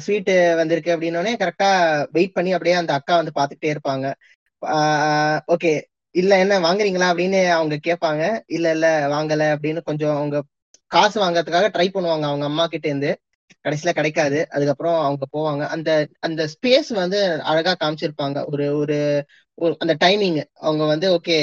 ஸ்வீட் வந்திருக்கு அப்படின்னோடனே கரெக்டா வெயிட் பண்ணி அப்படியே அந்த அக்கா வந்து பாத்துக்கிட்டே இருப்பாங்க. ஓகே இல்ல என்ன வாங்குறீங்களா அப்படின்னு அவங்க கேட்பாங்க. இல்ல இல்ல வாங்கல அப்படின்னு கொஞ்சம் அவங்க காசு வாங்குறதுக்காக ட்ரை பண்ணுவாங்க. அவங்க அம்மா கிட்ட இருந்து கடைசியில கிடைக்காது. அதுக்கப்புறம் அவங்க போவாங்க. அந்த அந்த ஸ்பேஸ் வந்து அழகா காமிச்சிருப்பாங்க. ஒரு ஒரு ஒரு அந்த டைமிங் அவங்க வந்து ஓகே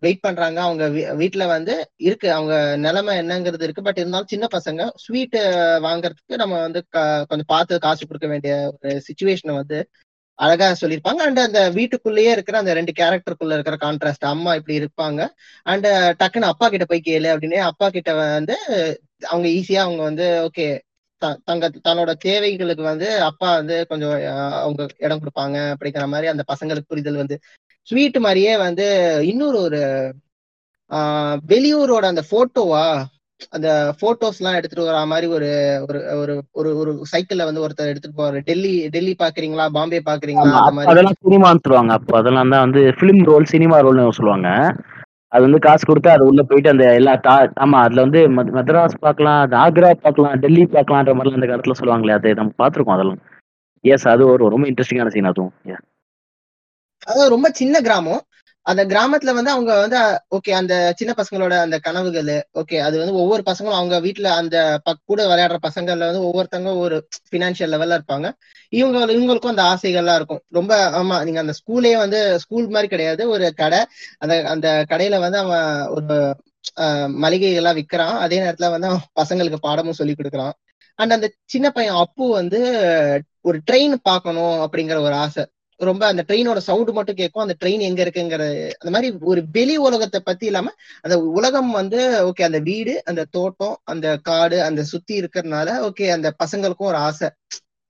வெயிட் பண்றாங்க. அவங்க வீ- வந்து இருக்கு. அவங்க நிலைமை என்னங்கிறது இருக்கு. பட் இருந்தாலும் சின்ன பசங்க ஸ்வீட் வாங்குறதுக்கு நம்ம வந்து க- கொஞ்சம் பார்த்து காசு கொடுக்க வேண்டிய ஒரு சுச்சுவேஷனை வந்து அழகா சொல்லியிருப்பாங்க. அண்ட் அந்த வீட்டுக்குள்ளேயே இருக்கிற அந்த ரெண்டு கேரக்டருக்குள்ள இருக்கிற கான்ட்ராஸ்ட் அம்மா இப்படி இருப்பாங்க. அண்ட் டக்குன்னு அப்பா கிட்ட போய் கேளு அப்படின்னு. அப்பா கிட்ட வந்து அவங்க ஈஸியா அவங்க வந்து ஓகே தங்க தன்னோட தேவைகளுக்கு வந்து அப்பா வந்து கொஞ்சம் அவங்க இடம் கொடுப்பாங்க அப்படிங்கிற மாதிரி அந்த பசங்களுக்கு புரிதல் வந்து. ஸ்வீட் மாதிரியே வந்து இன்னொரு ஒரு ஆஹ், வெளியூரோட அந்த போட்டோவா அந்த போட்டோஸ் எல்லாம் எடுத்துட்டு வர மாதிரி ஒரு ஒரு ஒரு ஒரு ஒரு சைக்கிள்ல வந்து ஒருத்தர் எடுத்துட்டு போவாரு. டெல்லி டெல்லி பாக்குறீங்களா? பாம்பே பாக்குறீங்களா? அந்த மாதிரி. அதெல்லாம் சினிமான்னு சொல்லுவாங்க. அப்போ அதெல்லாம் தான் வந்து ஃபிலிம் ரோல் சினிமா ரோல்னு சொல்லுவாங்க. அது வந்து காசு கொடுத்து அது உள்ள போயிட்டு அந்த எல்லா ஆமா அதுல வந்து மத்- மதராஸ் பார்க்கலாம் அது ஆக்ரா பார்க்கலாம் டெல்லி பார்க்கலான்ற மாதிரிலாம் அந்த காலத்துல சொல்லுவாங்களே அது நம்ம பார்த்துருக்கோம் அதெல்லாம். எஸ் அது ஒரு ரொம்ப இன்ட்ரெஸ்டிங்கான சீன் அதுவும். யா அதாவது ரொம்ப சின்ன கிராமம். அந்த கிராமத்துல வந்து அவங்க வந்து ஓகே அந்த சின்ன பசங்களோட அந்த கனவுகள் ஓகே அது வந்து ஒவ்வொரு பசங்களும் அவங்க வீட்டுல அந்த பக்- கூட விளையாடுற பசங்கள்ல வந்து ஒவ்வொருத்தவங்க ஒரு ஃபினான்ஷியல் லெவல்ல இருப்பாங்க. இவங்க இவங்களுக்கும் அந்த ஆசைகள்லாம் இருக்கும். ரொம்ப ஆமா நீங்க அந்த ஸ்கூலே வந்து ஸ்கூல் மாதிரி கிடையாது. ஒரு கடை. அந்த அந்த கடையில வந்து அவன் ஒரு மளிகைகள்லாம் விற்கிறான் அதே நேரத்துல வந்து அவன் பசங்களுக்கு பாடமும் சொல்லி கொடுக்குறான். அண்ட் அந்த சின்ன பையன் அப்பு வந்து ஒரு ட்ரெயின் பார்க்கணும் அப்படிங்கிற ஒரு ஆசை. ரொம்ப அந்த ட்ரெயினோட சவுண்ட் மட்டும் கேட்கும் அந்த ட்ரெயின் எங்க இருக்குங்கிற அந்த மாதிரி ஒரு வெளி உலகத்தை பத்தி இல்லாம அந்த உலகம் வந்து ஓகே அந்த வீடு அந்த தோட்டம் அந்த காடு அந்த சுத்தி இருக்கிறதுனால ஓகே அந்த பசங்களுக்கும் ஒரு ஆசை.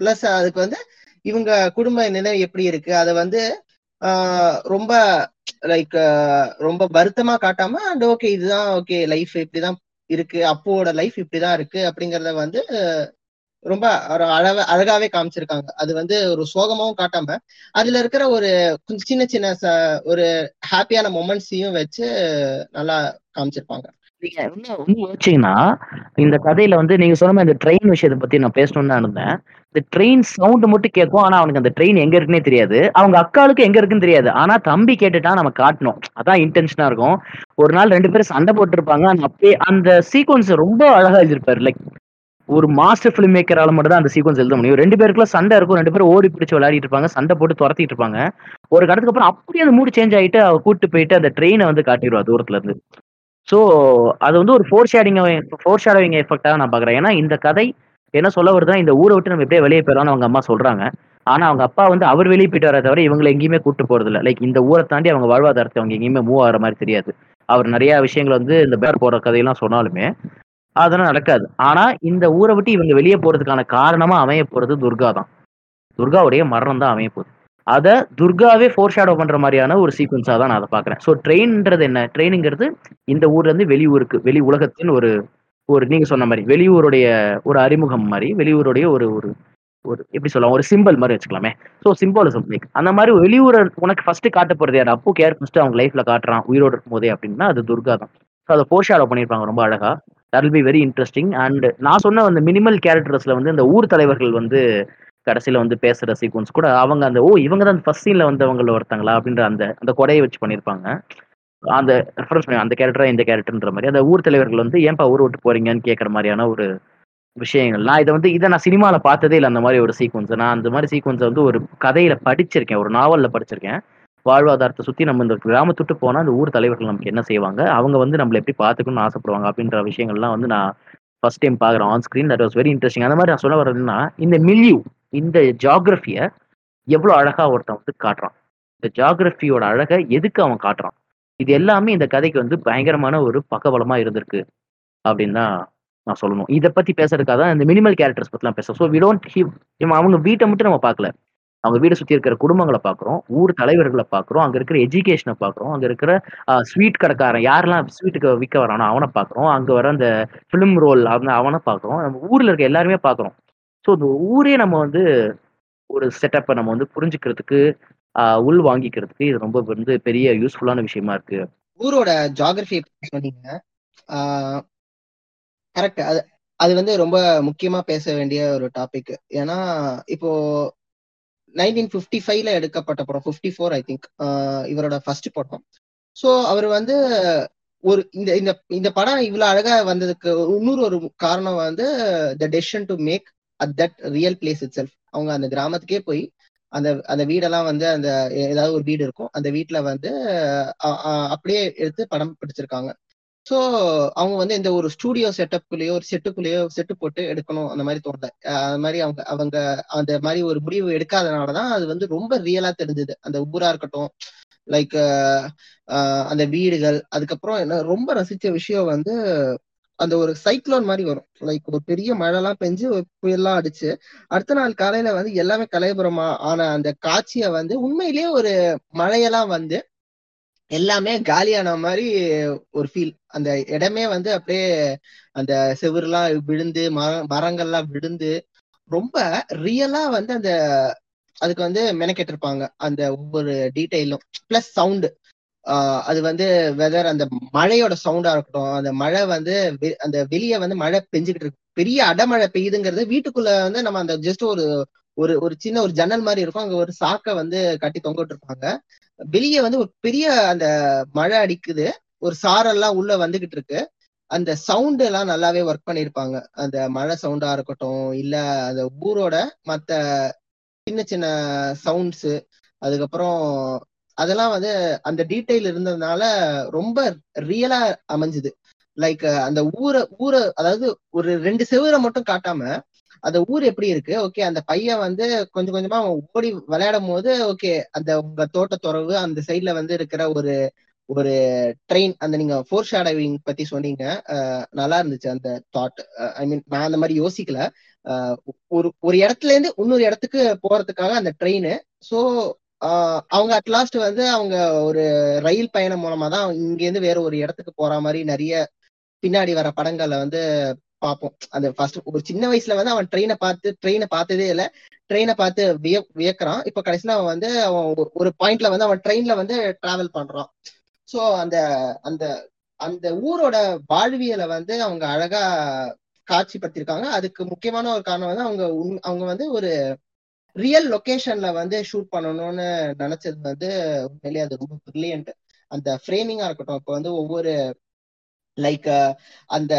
பிளஸ் அதுக்கு வந்து இவங்க குடும்ப நிலை எப்படி இருக்கு? அதை வந்து ஆஹ் ரொம்ப லைக் ரொம்ப வருத்தமா காட்டாம அண்ட் ஓகே இதுதான் ஓகே லைஃப் இப்படிதான் இருக்கு. அப்போட லைஃப் இப்படிதான் இருக்கு அப்படிங்கறத வந்து ரொம்ப ஒரு அழக அழகாவே காமிச்சிருக்காங்க. அது வந்து ஒரு சோகமாவும் காட்டாம அதுல இருக்கிற ஒரு கொஞ்சம் சின்ன சின்ன ச- ஒரு ஹாப்பியான மொமெண்ட்ஸையும் வச்சு நல்லா காமிச்சிருப்பாங்க. நீங்க இன்னும் யோசிச்சீங்கன்னா இந்த கதையில வந்து நீங்க சொன்ன இந்த ட்ரெயின் விஷயத்தை பத்தி நான் பேசணும்னு தான் இருந்தேன். இந்த ட்ரெயின் சவுண்ட் மட்டும் கேட்கும் ஆனா அவனுக்கு அந்த ட்ரெயின் எங்க இருக்குன்னே தெரியாது. அவங்க அக்காளுக்கு எங்க இருக்குன்னு தெரியாது. ஆனா தம்பி கேட்டுட்டா நம்ம காட்டணும். அதான் இன்டென்ஷனா இருக்கும். ஒரு நாள் ரெண்டு பேரும் சண்டை போட்டிருப்பாங்க. அந்த அப்படியே அந்த சீக்வன்ஸ் ரொம்ப அழகா எழுதிருப்பாரு லைக் ஒரு மாஸ்டர் ஃபிலிம் மேக்கரால மட்டும் தான் அந்த சீக்வன்ஸ் எழுத முடியும். ரெண்டு பேருக்குள்ள சண்டை இருக்கும். ரெண்டு பேரும் ஓடி பிடிச்சி விளையாடிட்டு இருப்பாங்க. சண்டை போட்டு துரத்திட்டு இருப்பாங்க. ஒரு கடத்துக்கு அப்புறம் அப்படியே அந்த மூடு சேஞ்ச் ஆயிட்டு அவ கூட்டு போயிட்டு அந்த ட்ரெயினை வந்து காட்டிடுவா தூரத்துல இருந்து. ஸோ அது வந்து ஒரு ஃபோர் ஷேடிங் ஃபோர் ஷேடோவிங் எஃபெக்டாக நான் பார்க்குறேன் ஏன்னா இந்த கதை என்ன சொல்ல வருதுன்னா இந்த ஊரை விட்டு நம்ம எப்படியே வெளியே போயிடலாம்னு அவங்க அம்மா சொல்றாங்க. ஆனா அவங்க அப்பா வந்து அவர் வெளியே போயிட்டு வர தவிர இவங்களை எங்கேயுமே கூட்டு போறது இல்லை லைக் இந்த ஊரை தாண்டி அவங்க வாழ்வாதாரத்தை அவங்க எங்கேயுமே மூவ் ஆகிற மாதிரி தெரியாது. அவர் நிறைய விஷயங்கள் வந்து இந்த பேர் போற கதையெல்லாம் சொன்னாலுமே அதெல்லாம் நடக்காது. ஆனா இந்த ஊரை விட்டு இவங்க வெளியே போறதுக்கான காரணமா அமைய போறது துர்கா தான். துர்காவுடைய மரணம் தான் அமைய போகுது. அதை துர்காவே ஃபோர் ஷேடோ பண்ற மாதிரியான ஒரு சீக்வன்ஸாக தான் நான் அதை பாக்குறேன் ஸோ ட்ரெயின்ன்றது என்ன? ட்ரெயினுங்கிறது இந்த ஊர்ல இருந்து வெளியூருக்கு வெளி உலகத்தின் ஒரு ஒரு நீங்க சொன்ன மாதிரி வெளியூருடைய ஒரு அறிமுகம் மாதிரி வெளியூருடைய ஒரு ஒரு ஒரு எப்படி சொல்லலாம் ஒரு சிம்பிள் மாதிரி வச்சுக்கலாமே. ஸோ சிம்பாலிசம் லைக் அந்த மாதிரி வெளியூரை உனக்கு ஃபர்ஸ்ட் காட்ட போறது யார்? அப்போ கேர் ஃபர்ஸ்ட் அவங்க லைஃப்ல காட்டுறான் உயிரோடு இருக்கும் போதே அப்படின்னா அது துர்கா தான். ஸோ அதை ஃபோர் ஷேடோ பண்ணியிருப்பாங்க ரொம்ப அழகா. That be very interesting and நான் சொன்ன அந்த மினிமல் கேரக்டர்ஸ்ல வந்து இந்த ஊர் தலைவர்கள் வந்து கடைசியில வந்து பேசுற சீக்வன்ஸ் கூட அவங்க அந்த ஓ இவங்க தான் ஃபர்ஸ்ட் சீன்ல வந்தவங்கள ஒருத்தங்களா? அப்படின்ற அந்த அந்த கொடையை வச்சு பண்ணியிருப்பாங்க. அந்த ரெஃபரன்ஸ் பண்ணி அந்த கேரக்டரா இந்த கேரக்டர்ன்ற மாதிரி. அந்த ஊர் தலைவர்கள் வந்து ஏன்பா ஊர் விட்டு போறீங்கன்னு கேட்கற மாதிரியான ஒரு விஷயங்கள். நான் இதை வந்து இதை நான் சினிமாவில் பார்த்ததே இல்லை அந்த மாதிரி ஒரு சீக்வன்ஸ் நான் அந்த மாதிரி சீக்வன்ஸை வந்து ஒரு கதையில படிச்சிருக்கேன் ஒரு நாவல்ல படிச்சிருக்கேன். வாழ்வாதாரத்தை சுற்றி நம்ம இந்த கிராமத்துட்டு போனால் அந்த ஊர் தலைவர்கள் நமக்கு என்ன செய்வாங்க? அவங்க வந்து நம்மளை எப்படி பார்த்துக்கணும்னு ஆசைப்படுவாங்க அப்படின்ற விஷயங்கள்லாம் வந்து நான் ஃபர்ஸ்ட் டைம் பார்க்குறேன் on screen that was very interesting அந்த மாதிரி நான் சொல்ல வர்றதுன்னா இந்த மில்யூ இந்த ஜாகிரஃபியை எவ்வளோ அழகாக ஒருத்தன் வந்து காட்டுறான். இந்த ஜாகிரஃபியோட அழகை எதுக்கு அவன் காட்டுறான்? இது எல்லாமே இந்த கதைக்கு வந்து பயங்கரமான ஒரு பக்கபலமாக இருந்திருக்கு அப்படின்னு தான் நான் சொல்லணும். இதை பற்றி பேசுறதுக்காக தான் இந்த மினிமல் கேரக்டர்ஸ் பற்றிலாம் பேசுகிறேன் ஸோ வி டோன்ட் அவங்க வீட்டை மட்டும் நம்ம பார்க்கல. அவங்க வீடை சுத்தி இருக்கிற குடும்பங்களை பார்க்குறோம் ஊர் தலைவர்களை பார்க்குறோம் அங்க இருக்கிற எஜுகேஷனை பார்க்குறோம் அங்க இருக்கிற ஸ்வீட் கடைக்காரன் யாரெல்லாம் ஸ்வீட்டுக்கு விற்க வரானோ அவனை பார்க்குறோம் அங்க வர அந்த ஃபிலிம் ரோல் அவனை அவனை பார்க்குறோம் நம்ம ஊரில் இருக்க எல்லாருமே பார்க்குறோம் ஸோ இந்த ஊரே நம்ம வந்து ஒரு செட்டப்பை நம்ம வந்து புரிஞ்சுக்கிறதுக்கு உள் வாங்கிக்கிறதுக்கு இது ரொம்ப வந்து பெரிய யூஸ்ஃபுல்லான விஷயமா இருக்கு. ஊரோட ஜாகிரபி சொன்னீங்க. கரெக்ட் அது அது வந்து ரொம்ப முக்கியமா பேச வேண்டிய ஒரு டாபிக் ஏன்னா இப்போ நைன்டீன் ஃபிஃப்டி ஃபைவ்ல எடுக்கப்பட்ட படம் ஃபிஃப்டி ஃபோர் ஐ திங்க் இவரோட ஃபர்ஸ்ட் படம். ஸோ அவர் வந்து ஒரு இந்த இந்த இந்த படம் இவ்வளவு அழகா வந்ததுக்கு இன்னொரு ஒரு காரணம் வந்து the decision to make at that real place itself அவங்க அந்த கிராமத்துக்கே போய் அந்த அந்த வீடெல்லாம் வந்து அந்த ஏதாவது ஒரு வீடு இருக்கும் அந்த வீட்டுல வந்து அப்படியே எடுத்து படம் பிடிச்சிருக்காங்க. ஸோ அவங்க வந்து இந்த ஒரு ஸ்டூடியோ செட்டப்குள்ளேயோ ஒரு செட்டுக்குள்ளேயோ செட்டு போட்டு எடுக்கணும். அந்த மாதிரி தோணல. அது மாதிரி அவங்க அவங்க அந்த மாதிரி ஒரு முடிவு எடுக்காதனாலதான் அது வந்து ரொம்ப ரியலா தெரிஞ்சது. அந்த ஊரா இருக்கட்டும் லைக் அந்த வீடுகள். அதுக்கப்புறம் என்ன ரொம்ப ரசிச்ச விஷயம் வந்து அந்த ஒரு சைக்ளோன் மாதிரி வரும். லைக் ஒரு பெரிய மழைலாம் பெஞ்சு ஒரு புயல்லாம் அடிச்சு அடுத்த நாள் காலையில வந்து எல்லாமே கலைபுரமா ஆன அந்த காட்சியை வந்து உண்மையிலேயே ஒரு மழையெல்லாம் வந்து எல்லாமே காலியான மாதிரி ஒரு ஃபீல் அந்த இடமே வந்து அப்படியே அந்த செவுருலாம் விழுந்து மர மரங்கள்லாம் விழுந்து ரொம்ப ரியலா வந்து அந்த அதுக்கு வந்து மெனக்கெட்டிருப்பாங்க. அந்த ஒவ்வொரு டீட்டெயிலும் பிளஸ் சவுண்டு அது வந்து வெதர் அந்த மழையோட சவுண்டா இருக்கட்டும் அந்த மழை வந்து வெ- அந்த வெளியே வந்து மழை பெஞ்சுக்கிட்டு இருக்கு. பெரிய அடமழை பெய்யுதுங்கிறது வீட்டுக்குள்ள வந்து நம்ம அந்த ஜஸ்ட் ஒரு ஒரு ஒரு சின்ன ஒரு ஜன்னல் மாதிரி இருக்கும். அங்க ஒரு சாக்கை வந்து கட்டி தொங்க விட்டுருப்பாங்க வெளியே வந்து ஒரு பெரிய அந்த மழை அடிக்குது. ஒரு சாரெல்லாம் உள்ள வந்துகிட்டு இருக்கு அந்த சவுண்ட் எல்லாம் நல்லாவே ஒர்க் பண்ணியிருப்பாங்க. அந்த மழை சவுண்டா இருக்கட்டும் இல்ல அந்த ஊரோட மத்த சின்ன சின்ன சவுண்ட்ஸ் அதுக்கப்புறம் அதெல்லாம் வந்து அந்த டீட்டெயில் இருந்ததுனால ரொம்ப ரியலா அமைஞ்சுது. லைக் அந்த ஊரை ஊரை அதாவது ஒரு ரெண்டு செவரை மட்டும் காட்டாம அந்த ஊர் எப்படி இருக்கு? ஓகே அந்த பையன் வந்து கொஞ்சம் கொஞ்சமா அவன் ஓடி விளையாடும் போது ஓகே அந்த உங்க தோட்ட துறவு அந்த சைட்ல வந்து இருக்கிற ஒரு ஒரு ட்ரெயின் அந்த நீங்க ஃபோர் ஷேடோவிங் பத்தி சொன்னீங்க. அஹ் நல்லா இருந்துச்சு அந்த தாட் ஐ மீன் நான் அந்த மாதிரி யோசிக்கல. அஹ் ஒரு ஒரு இடத்துல இருந்து இன்னொரு இடத்துக்கு போறதுக்காக அந்த ட்ரெயின் ஸோ அவங்க அட்லாஸ்ட் வந்து அவங்க ஒரு ரயில் பயணம் மூலமா தான் இங்க இருந்து வேற ஒரு இடத்துக்கு போற மாதிரி நிறைய பின்னாடி வர படங்கள்ல வந்து பார்ப்போம். அந்த ஃபர்ஸ்ட் ஒரு சின்ன வயசுல வந்து அவன் ட்ரெயினை பார்த்து ட்ரெயினை பார்த்ததே இல்ல. ட்ரெயினை பார்த்து விய வியக்கிறான். இப்ப கடைசியில அவன் வந்து அவன் ஒரு- ஒரு பாயிண்ட்ல வந்து அவன் ட்ரெயின்ல வந்து டிராவல் பண்றான். சோ அந்த அந்த அந்த ஊரோட வாழ்வியலை வந்து அவங்க அழகா காட்சிப்படுத்திருக்காங்க அதுக்கு முக்கியமான ஒரு காரணம் வந்து அவங்க அவங்க வந்து ஒரு ரியல் லொகேஷன்ல வந்து ஷூட் பண்ணணும்னு நினைச்சது வந்து உண்மையிலேயே அது ரொம்ப பிரில்லியன்ட் அந்த ஃப்ரேமிங்கா இருக்கட்டும். இப்போ வந்து ஒவ்வொரு லைக் அந்த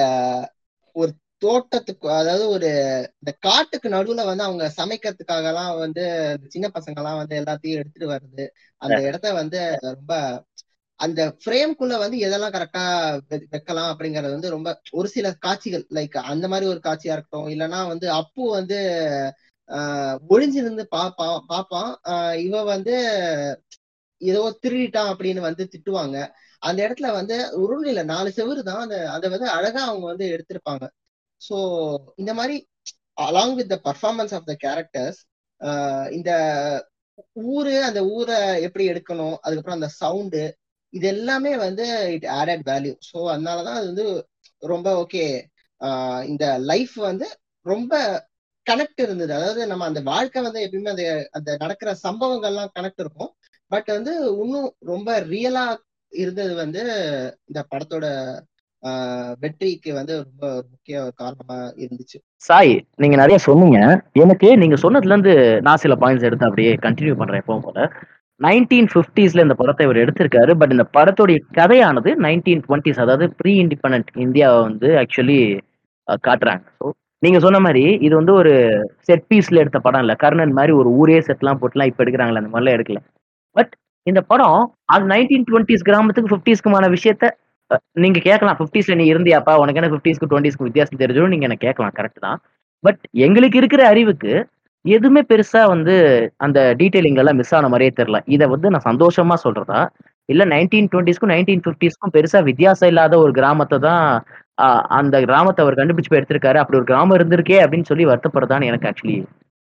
ஒரு தோட்டத்துக்கு அதாவது ஒரு இந்த காட்டுக்கு நடுவுல வந்து அவங்க சமைக்கிறதுக்காக எல்லாம் வந்து சின்ன பசங்க எல்லாம் வந்து எல்லாத்தையும் எடுத்துட்டு வருது அந்த இடத்த வந்து ரொம்ப அந்த ஃப்ரேம்குள்ள வந்து எதெல்லாம் கரெக்டா வைக்கலாம் அப்படிங்கறது வந்து ரொம்ப ஒரு சில காட்சிகள் லைக் அந்த மாதிரி ஒரு காட்சியா இருக்கட்டும் இல்லைன்னா வந்து அப்பு வந்து ஆஹ் ஒளிஞ்சிருந்து பாப்பான் பாப்பான் ஆஹ் இவ வந்து ஏதோ திருடிட்டான் அப்படின்னு வந்து திட்டுவாங்க. அந்த இடத்துல வந்து ஒரு நாலு செவரு தான். அந்த அதை வந்து அழகா அவங்க வந்து எடுத்திருப்பாங்க. சோ இந்த மாதிரி along with the performance of the characters இந்த ஊரு அந்த ஊரை எப்படி எடுக்கணும் அதுக்கப்புறம் அந்த சவுண்டு இது எல்லாமே வந்து இட் ஆடட் வேல்யூ ஸோ அதனாலதான் அது வந்து ரொம்ப ஓகே இந்த லைஃப் வந்து ரொம்ப கனெக்ட் இருந்தது. அதாவது நம்ம அந்த வாழ்க்கை வந்து எப்பயுமே அந்த அந்த நடக்கிற சம்பவங்கள்லாம் கனெக்ட் இருக்கும். பட் வந்து இன்னும் ரொம்ப ரியலா இருந்தது வந்து இந்த படத்தோட வெற்றிக்கு வந்து ரொம்ப முக்கிய காரணமா இருந்துச்சு. சாய் நீங்க நிறைய சொன்னீங்க. எனக்கு நீங்க சொன்னதுல இருந்து நான் சில பாயிண்ட்ஸ் எடுத்து அப்படியே கண்டினியூ பண்றேன் எப்பவும் போல. நைன்டீன் பிப்டிஸ்ல இந்த படத்தை இவர் எடுத்திருக்காரு. பட் இந்த படத்துடைய கதையானது நைன்டீன் டுவெண்ட்டிஸ் அதாவது ப்ரீ இண்டிபெண்ட் இந்தியாவை வந்து ஆக்சுவலி காட்டுறாங்க. ஸோ நீங்க சொன்ன மாதிரி இது வந்து ஒரு செட் பீஸ்ல எடுத்த படம் இல்லை. கர்ணன் மாதிரி ஒரு ஊரே செட்லாம் போட்டுலாம் இப்போ எடுக்கிறாங்களே அந்த மாதிரிலாம் எடுக்கல. பட் இந்த படம் அது நைன்டீன் டுவெண்ட்டிஸ் கிராமத்துக்கு ஃபிஃப்டிஸ்க்குமான விஷயத்த நீங்க கேட்கலாம். ஃபிஃப்டிஸ்ல நீ இருந்தியாப்பா உனக்கு என்ன ஃபிஃப்டிஸ்க்கு டுவெண்ட்டிஸ்க்கு வித்தியாசம் தெரிஞ்சோம் நீங்க என்ன கேட்கலாம் கரெக்ட் தான். பட் எங்களுக்கு இருக்கிற அறிவுக்கு எதுவுமே பெருசா வந்து அந்த டீட்டெயிலிங் எல்லாம் மிஸ் ஆன மாதிரியே தெரியல. இதை வந்து நான் சந்தோஷமா சொல்றதா? இல்ல நைன்டீன் டுவெண்ட்டிஸ்க்கும் நைன்டீன் ஃபிஃப்டிஸ்க்கும் பெருசா வித்தியாசம் இல்லாத ஒரு கிராமத்தை தான் அந்த கிராமத்தை அவர் கண்டுபிடிச்சு போய் எடுத்திருக்காரு. அப்படி ஒரு கிராமம் இருந்திருக்கே அப்படின்னு சொல்லி வருத்தப்படுறதான்னு எனக்கு ஆக்சுவலி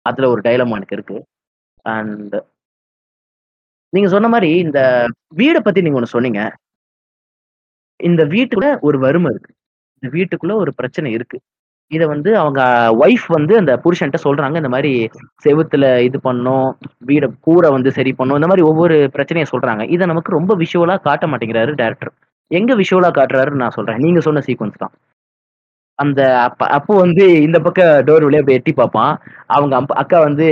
அதுல ஒரு டைலமா எனக்கு இருக்கு. அண்ட் நீங்க சொன்ன மாதிரி இந்த வீடை பத்தி நீங்க ஒண்ணு சொன்னீங்க. இந்த வீட்டுக்குள்ள ஒரு வறுமை இருக்கு. இந்த வீட்டுக்குள்ள ஒரு பிரச்சனை இருக்கு. இத வந்து அவங்க ஒய்ஃப் வந்து அந்த புருஷன்ட்ட சொல்றாங்க. இந்த மாதிரி செவுத்துல இது பண்ணும் வீட கூரை வந்து சரி பண்ணும். இந்த மாதிரி ஒவ்வொரு பிரச்சனையை சொல்றாங்க. இதை நமக்கு ரொம்ப விஷுவலா காட்ட மாட்டேங்கிறாரு டேரக்டர் எங்க விஷுவலா காட்டுறாருன்னு நான் சொல்றேன். நீங்க சொன்ன சீக்வன்ஸ் தான். அந்த அப்ப அப்போ வந்து இந்த பக்கம் டோர் வழியா போய் எட்டி பார்ப்பான். அவங்க அப் அக்கா வந்து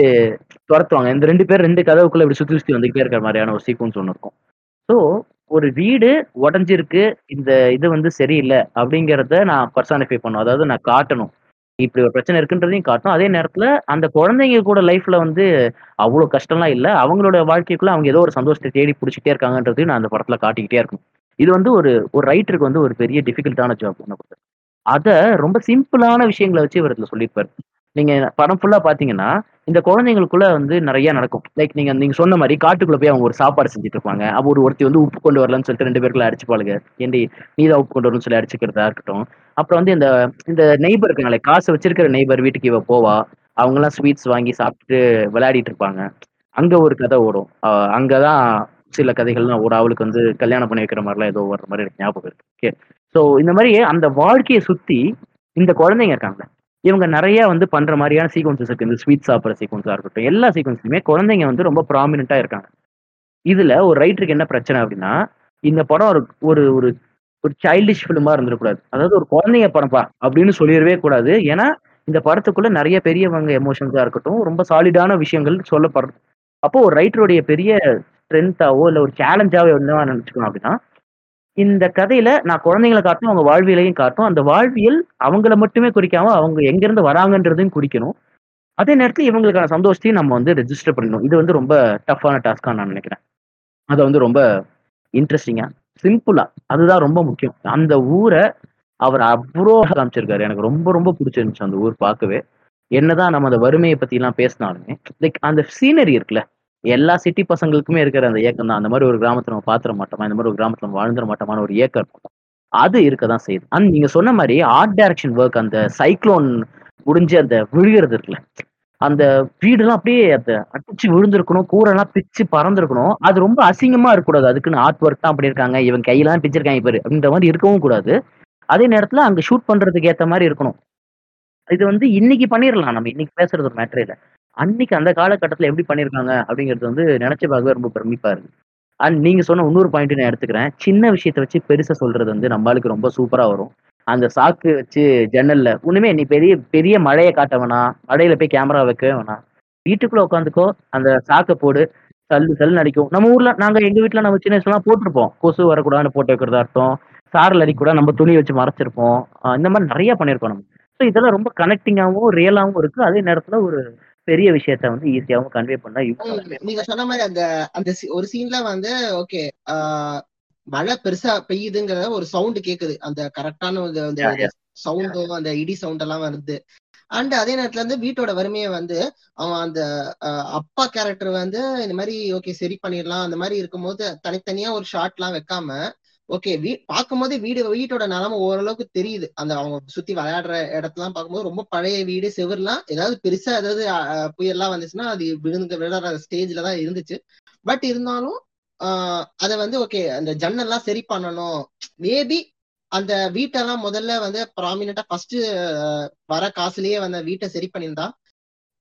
துரத்துவாங்க. இந்த ரெண்டு பேர் ரெண்டு கதவுக்குள்ள இப்படி சுத்தி சுத்தி வந்துகிட்டே இருக்கிற மாதிரியான ஒரு சீக்வன்ஸ் ஒன்று இருக்கும். ஸோ ஒரு வீடு உடஞ்சிருக்கு. இந்த இது வந்து சரியில்லை அப்படிங்கிறத நான் பர்சானிஃபை பண்ணும். அதாவது நான் காட்டணும். இப்படி ஒரு பிரச்சனை இருக்குன்றதையும் காட்டும் அதே நேரத்துல அந்த குழந்தைங்க கூட லைஃப்ல வந்து அவ்வளோ கஷ்டம்லாம் இல்லை. அவங்களோட வாழ்க்கைக்குள்ள அவங்க ஏதோ ஒரு சந்தோஷத்தை தேடி பிடிச்சிட்டே இருக்காங்கன்றதையும் நான் அந்த படத்துல காட்டிக்கிட்டே இருக்கணும். இது வந்து ஒரு ஒரு ரைட்டருக்கு வந்து ஒரு பெரிய டிஃபிகல்ட்டான ஜாப் அத ரொம்ப சிம்பிளான விஷயங்களை வச்சு இவர் இதுல சொல்லியிருப்பாரு. நீங்க படம் ஃபுல்லா பாத்தீங்கன்னா இந்த குழந்தைங்களுக்குள்ள வந்து நிறைய நடக்கும். லைக் நீங்க நீங்க சொன்ன மாதிரி காட்டுக்குள்ள போய் அவங்க ஒரு சாப்பாடு செஞ்சுட்டு இருப்பாங்க. அப்போ ஒரு ஒருத்தி வந்து உப்பு கொண்டு வரலன்னு சொல்லிட்டு ரெண்டு பேருக்குள்ள அடிச்சுப்பாளுங்க. ஏண்டி நீதான் உப்பு கொண்டு வரணும்னு சொல்லி அடிச்சுக்கிறதா இருக்கட்டும். அப்புறம் வந்து இந்த இந்த நெய்பர் இருக்காங்களே காசு வச்சிருக்கிற நெய்பர் வீட்டுக்கு இவ போவா. அவங்க எல்லாம் ஸ்வீட்ஸ் வாங்கி சாப்பிட்டு விளையாடிட்டு இருப்பாங்க. அங்க ஒரு கதை ஓடும். ஆஹ் அங்கதான் சில கதைகள்லாம் ஓடும். அவளுக்கு வந்து கல்யாணம் பண்ணி வைக்கிற மாதிரிலாம் ஏதோ வர்ற மாதிரி எனக்கு ஞாபகம் இருக்கு. ஓகே ஸோ இந்த மாதிரி அந்த வாழ்க்கையை சுற்றி இந்த குழந்தைங்க இருக்காங்க. இவங்க நிறைய வந்து பண்ற மாதிரியான சீக்வன்சஸ் இருக்கு. இந்த ஸ்வீட் சாப்பிட்ற சீக்வன்ஸா இருக்கட்டும் எல்லா சீக்வன்ஸ்லயுமே குழந்தைங்க வந்து ரொம்ப ப்ராமினெண்டா இருக்காங்க. இதுல ஒரு ரைட்டருக்கு என்ன பிரச்சனை அப்படின்னா இந்த படம் ஒரு ஒரு ஒரு ஒரு சைல்டிஷ் ஃபிலிமா இருந்துடக்கூடாது. அதாவது ஒரு குழந்தைங்க படம்ப்பா அப்படின்னு சொல்லிடவே கூடாது. ஏன்னா இந்த படத்துக்குள்ள நிறைய பெரியவங்க எமோஷன்ஸா இருக்கட்டும் ரொம்ப சாலிடான விஷயங்கள் சொல்லப்படுறது அப்போ ஒரு ரைட்டருடைய பெரிய ஸ்ட்ரென்த்தாவோ இல்லை ஒரு சேலஞ்சாவோ என்ன நினச்சிக்கணும் அப்படின்னா இந்த கதையில நான் குழந்தைங்களை காட்டும் அவங்க வாழ்வியலையும் காட்டும். அந்த வாழ்வியல் அவங்கள மட்டுமே குறிக்காம அவங்க எங்க இருந்து வராங்கன்றதையும் குறிக்கணும். அதே நேரத்தில் இவங்களுக்கான சந்தோஷத்தையும் நம்ம வந்து ரெஜிஸ்டர் பண்ணணும் இது வந்து ரொம்ப டஃப்பான டாஸ்கா நான் நினைக்கிறேன். அதை வந்து ரொம்ப இன்ட்ரெஸ்டிங்கா சிம்பிளா அதுதான் ரொம்ப முக்கியம். அந்த ஊரை அவர் அவ்வளோ காமிச்சிருக்காரு. எனக்கு ரொம்ப ரொம்ப பிடிச்சிருந்துச்சு அந்த ஊர் பார்க்கவே. என்னதான் நம்ம அந்த வறுமையை பத்தி எல்லாம் பேசினாலுமே லைக் அந்த சீனரி இருக்குல்ல எல்லா சிட்டி பசங்களுக்குமே இருக்கிற அந்த ஏக்கம் தான். அந்த மாதிரி ஒரு கிராமத்துல நம்ம பாத்திர மாட்டோமா? இந்த மாதிரி ஒரு கிராமத்துல நம்ம வாழ்ந்துட மாட்டோமான ஒரு ஏக்கம் இருக்கும். அது இருக்கதான் செய்யுது. அண்ட் நீங்க சொன்ன மாதிரி ஆர்ட் டைரக்ஷன் ஒர்க் அந்த சைக்ளோன் முடிஞ்சு அந்த விழுகிறது இருக்குல்ல அந்த வீடெல்லாம் அப்படியே அந்த அடிச்சு விழுந்திருக்கணும் கூரெல்லாம் பிச்சு பறந்துருக்கணும். அது ரொம்ப அசிங்கமா இருக்கக்கூடாது. அதுக்குன்னு ஆர்ட் ஒர்க் தான் பண்ணியிருக்காங்க. இவன் கையெல்லாம் பிச்சிருக்காங்க இப்போ அப்படின்ற மாதிரி இருக்கவும் கூடாது. அதே நேரத்துல அங்க ஷூட் பண்றதுக்கு ஏத்த மாதிரி இருக்கணும். இது வந்து இன்னைக்கு பண்ணிடலாம் நம்ம. இன்னைக்கு பேசுறது ஒரு மேட்டர் இல்லை. அன்னைக்கு அந்த காலகட்டத்தில் எப்படி பண்ணியிருக்காங்க அப்படிங்கிறது வந்து நினைச்சு பார்க்கவே ரொம்ப பெருமிப்பா இருக்கு. அண்ட் நீங்க சொன்ன இன்னொரு பாயிண்ட் நான் எடுத்துக்கிறேன். சின்ன விஷயத்த வச்சு பெருசா சொல்றது வந்து நம்மளுக்கு ரொம்ப சூப்பரா வரும். அந்த சாக்கு வச்சு ஜன்னல்ல ஒண்ணுமே நீ பெரிய பெரிய மழையை காட்ட வேணாம். மழையில போய் கேமரா வைக்கவே வேணாம். வீட்டுக்குள்ள உட்காந்துக்கோ அந்த சாக்கை போடு. சல்லு சல்லு அடிக்கும். நம்ம ஊர்ல நாங்க எங்க வீட்டுல நம்ம சின்ன வயசுலாம் போட்டிருப்போம். கொசு வரக்கூடாதுன்னு போட்டு வைக்கிறதா அர்த்தம். சாரல் அடி கூட நம்ம துணி வச்சு மறைச்சிருப்போம். இந்த மாதிரி நிறைய பண்ணியிருக்கோம் நம்ம. ஸோ இதெல்லாம் ரொம்ப கனெக்டிங்காகவும் ரியலாகவும் இருக்கு. அதே நேரத்துல ஒரு பெரிய விஷயத்த வந்து ஈஸியாகவும் கன்வே பண்ணா நீங்க சொன்ன மாதிரி அந்த அந்த ஒரு சீன்ல வந்து ஓகே மழை பெருசா பெய்யுதுங்கிற ஒரு சவுண்ட் கேக்குது. அந்த கரெக்டான அந்த. சவுண்டும் அந்த இடி சவுண்ட் எல்லாம் வருது. அண்ட் அதே நேரத்துல இருந்து வீட்டோட வறுமையை வந்து அவன் அந்த அப்பா கேரக்டர் வந்து இந்த மாதிரி ஓகே சரி பண்ணிடலாம். அந்த மாதிரி இருக்கும்போது தனித்தனியா ஒரு ஷாட் எல்லாம் வைக்காம ஓகே வீ பார்க்கும்போது வீடு வீட்டோட நிலைமை ஓரளவுக்கு தெரியுது. அந்த அவங்க சுத்தி விளையாடுற இடத்தெல்லாம் பார்க்கும்போது ரொம்ப பழைய வீடு செவர்லாம் ஏதாவது பெருசா ஏதாவது அஹ், புயல்லாம் வந்துச்சுன்னா அது விழுந்து விழுற ஸ்டேஜ்ல தான் இருந்துச்சு. பட் இருந்தாலும் ஆஹ் வந்து ஓகே அந்த ஜன்னல்லாம் சரி பண்ணணும். மேபி அந்த வீட்டெல்லாம் முதல்ல வந்து ப்ராமினா ஃபர்ஸ்ட் வர காசுலயே வந்து வீட்டை சரி பண்ணியிருந்தா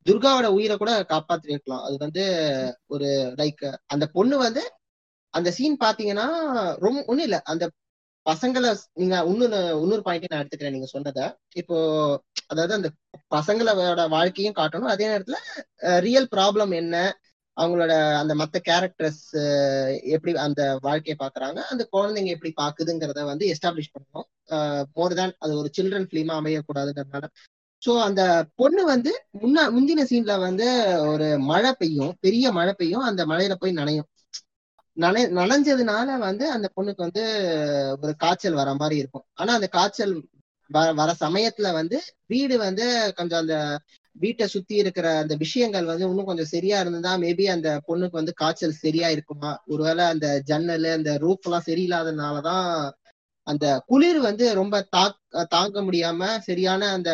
துர்காவோட உயிரை கூட காப்பாத்திருக்கலாம். அது வந்து ஒரு லைக் அந்த பொண்ணு வந்து அந்த சீன் பாத்தீங்கன்னா ரொம்ப ஒண்ணும் இல்ல. அந்த பசங்களை நீங்க இன்னொன்னு இன்னொரு பாயிண்ட் நான் எடுத்துக்கிறேன் நீங்க சொன்னதை. இப்போ அதாவது அந்த பசங்களோட வாழ்க்கையும் காட்டணும். அதே நேரத்துல ரியல் ப்ராப்ளம் என்ன? அவங்களோட அந்த மத்த கேரக்டர்ஸ் எப்படி அந்த வாழ்க்கையை பாக்குறாங்க? அந்த குழந்தைங்க எப்படி பாக்குதுங்கிறத வந்து எஸ்டாப்ளிஷ் பண்ணணும். மோர் தேன் அது ஒரு சில்ட்ரன் பிலிமா அமையக்கூடாதுங்கிறதுனால. சோ அந்த பொண்ணு வந்து முன்ன முந்தின சீன்ல வந்து ஒரு மழை பெய்யும். பெரிய மழை பெய்யும். அந்த மழையில போய் நனையும். நனை நனைஞ்சதுனால வந்து அந்த பொண்ணுக்கு வந்து ஒரு காய்ச்சல் வர மாதிரி இருக்கும். ஆனா அந்த காய்ச்சல் வர வர சமயத்துல வந்து வீடு வந்து கொஞ்சம் அந்த வீட்டை சுத்தி இருக்கிற அந்த விஷயங்கள் வந்து இன்னும் கொஞ்சம் சரியா இருந்ததா மேபி அந்த பொண்ணுக்கு வந்து காய்ச்சல் சரியா இருக்குமா? ஒருவேளை அந்த ஜன்னல் அந்த ரூப் எல்லாம் சரியில்லாதனாலதான் அந்த குளிர் வந்து ரொம்ப தா தாங்க முடியாம சரியான அந்த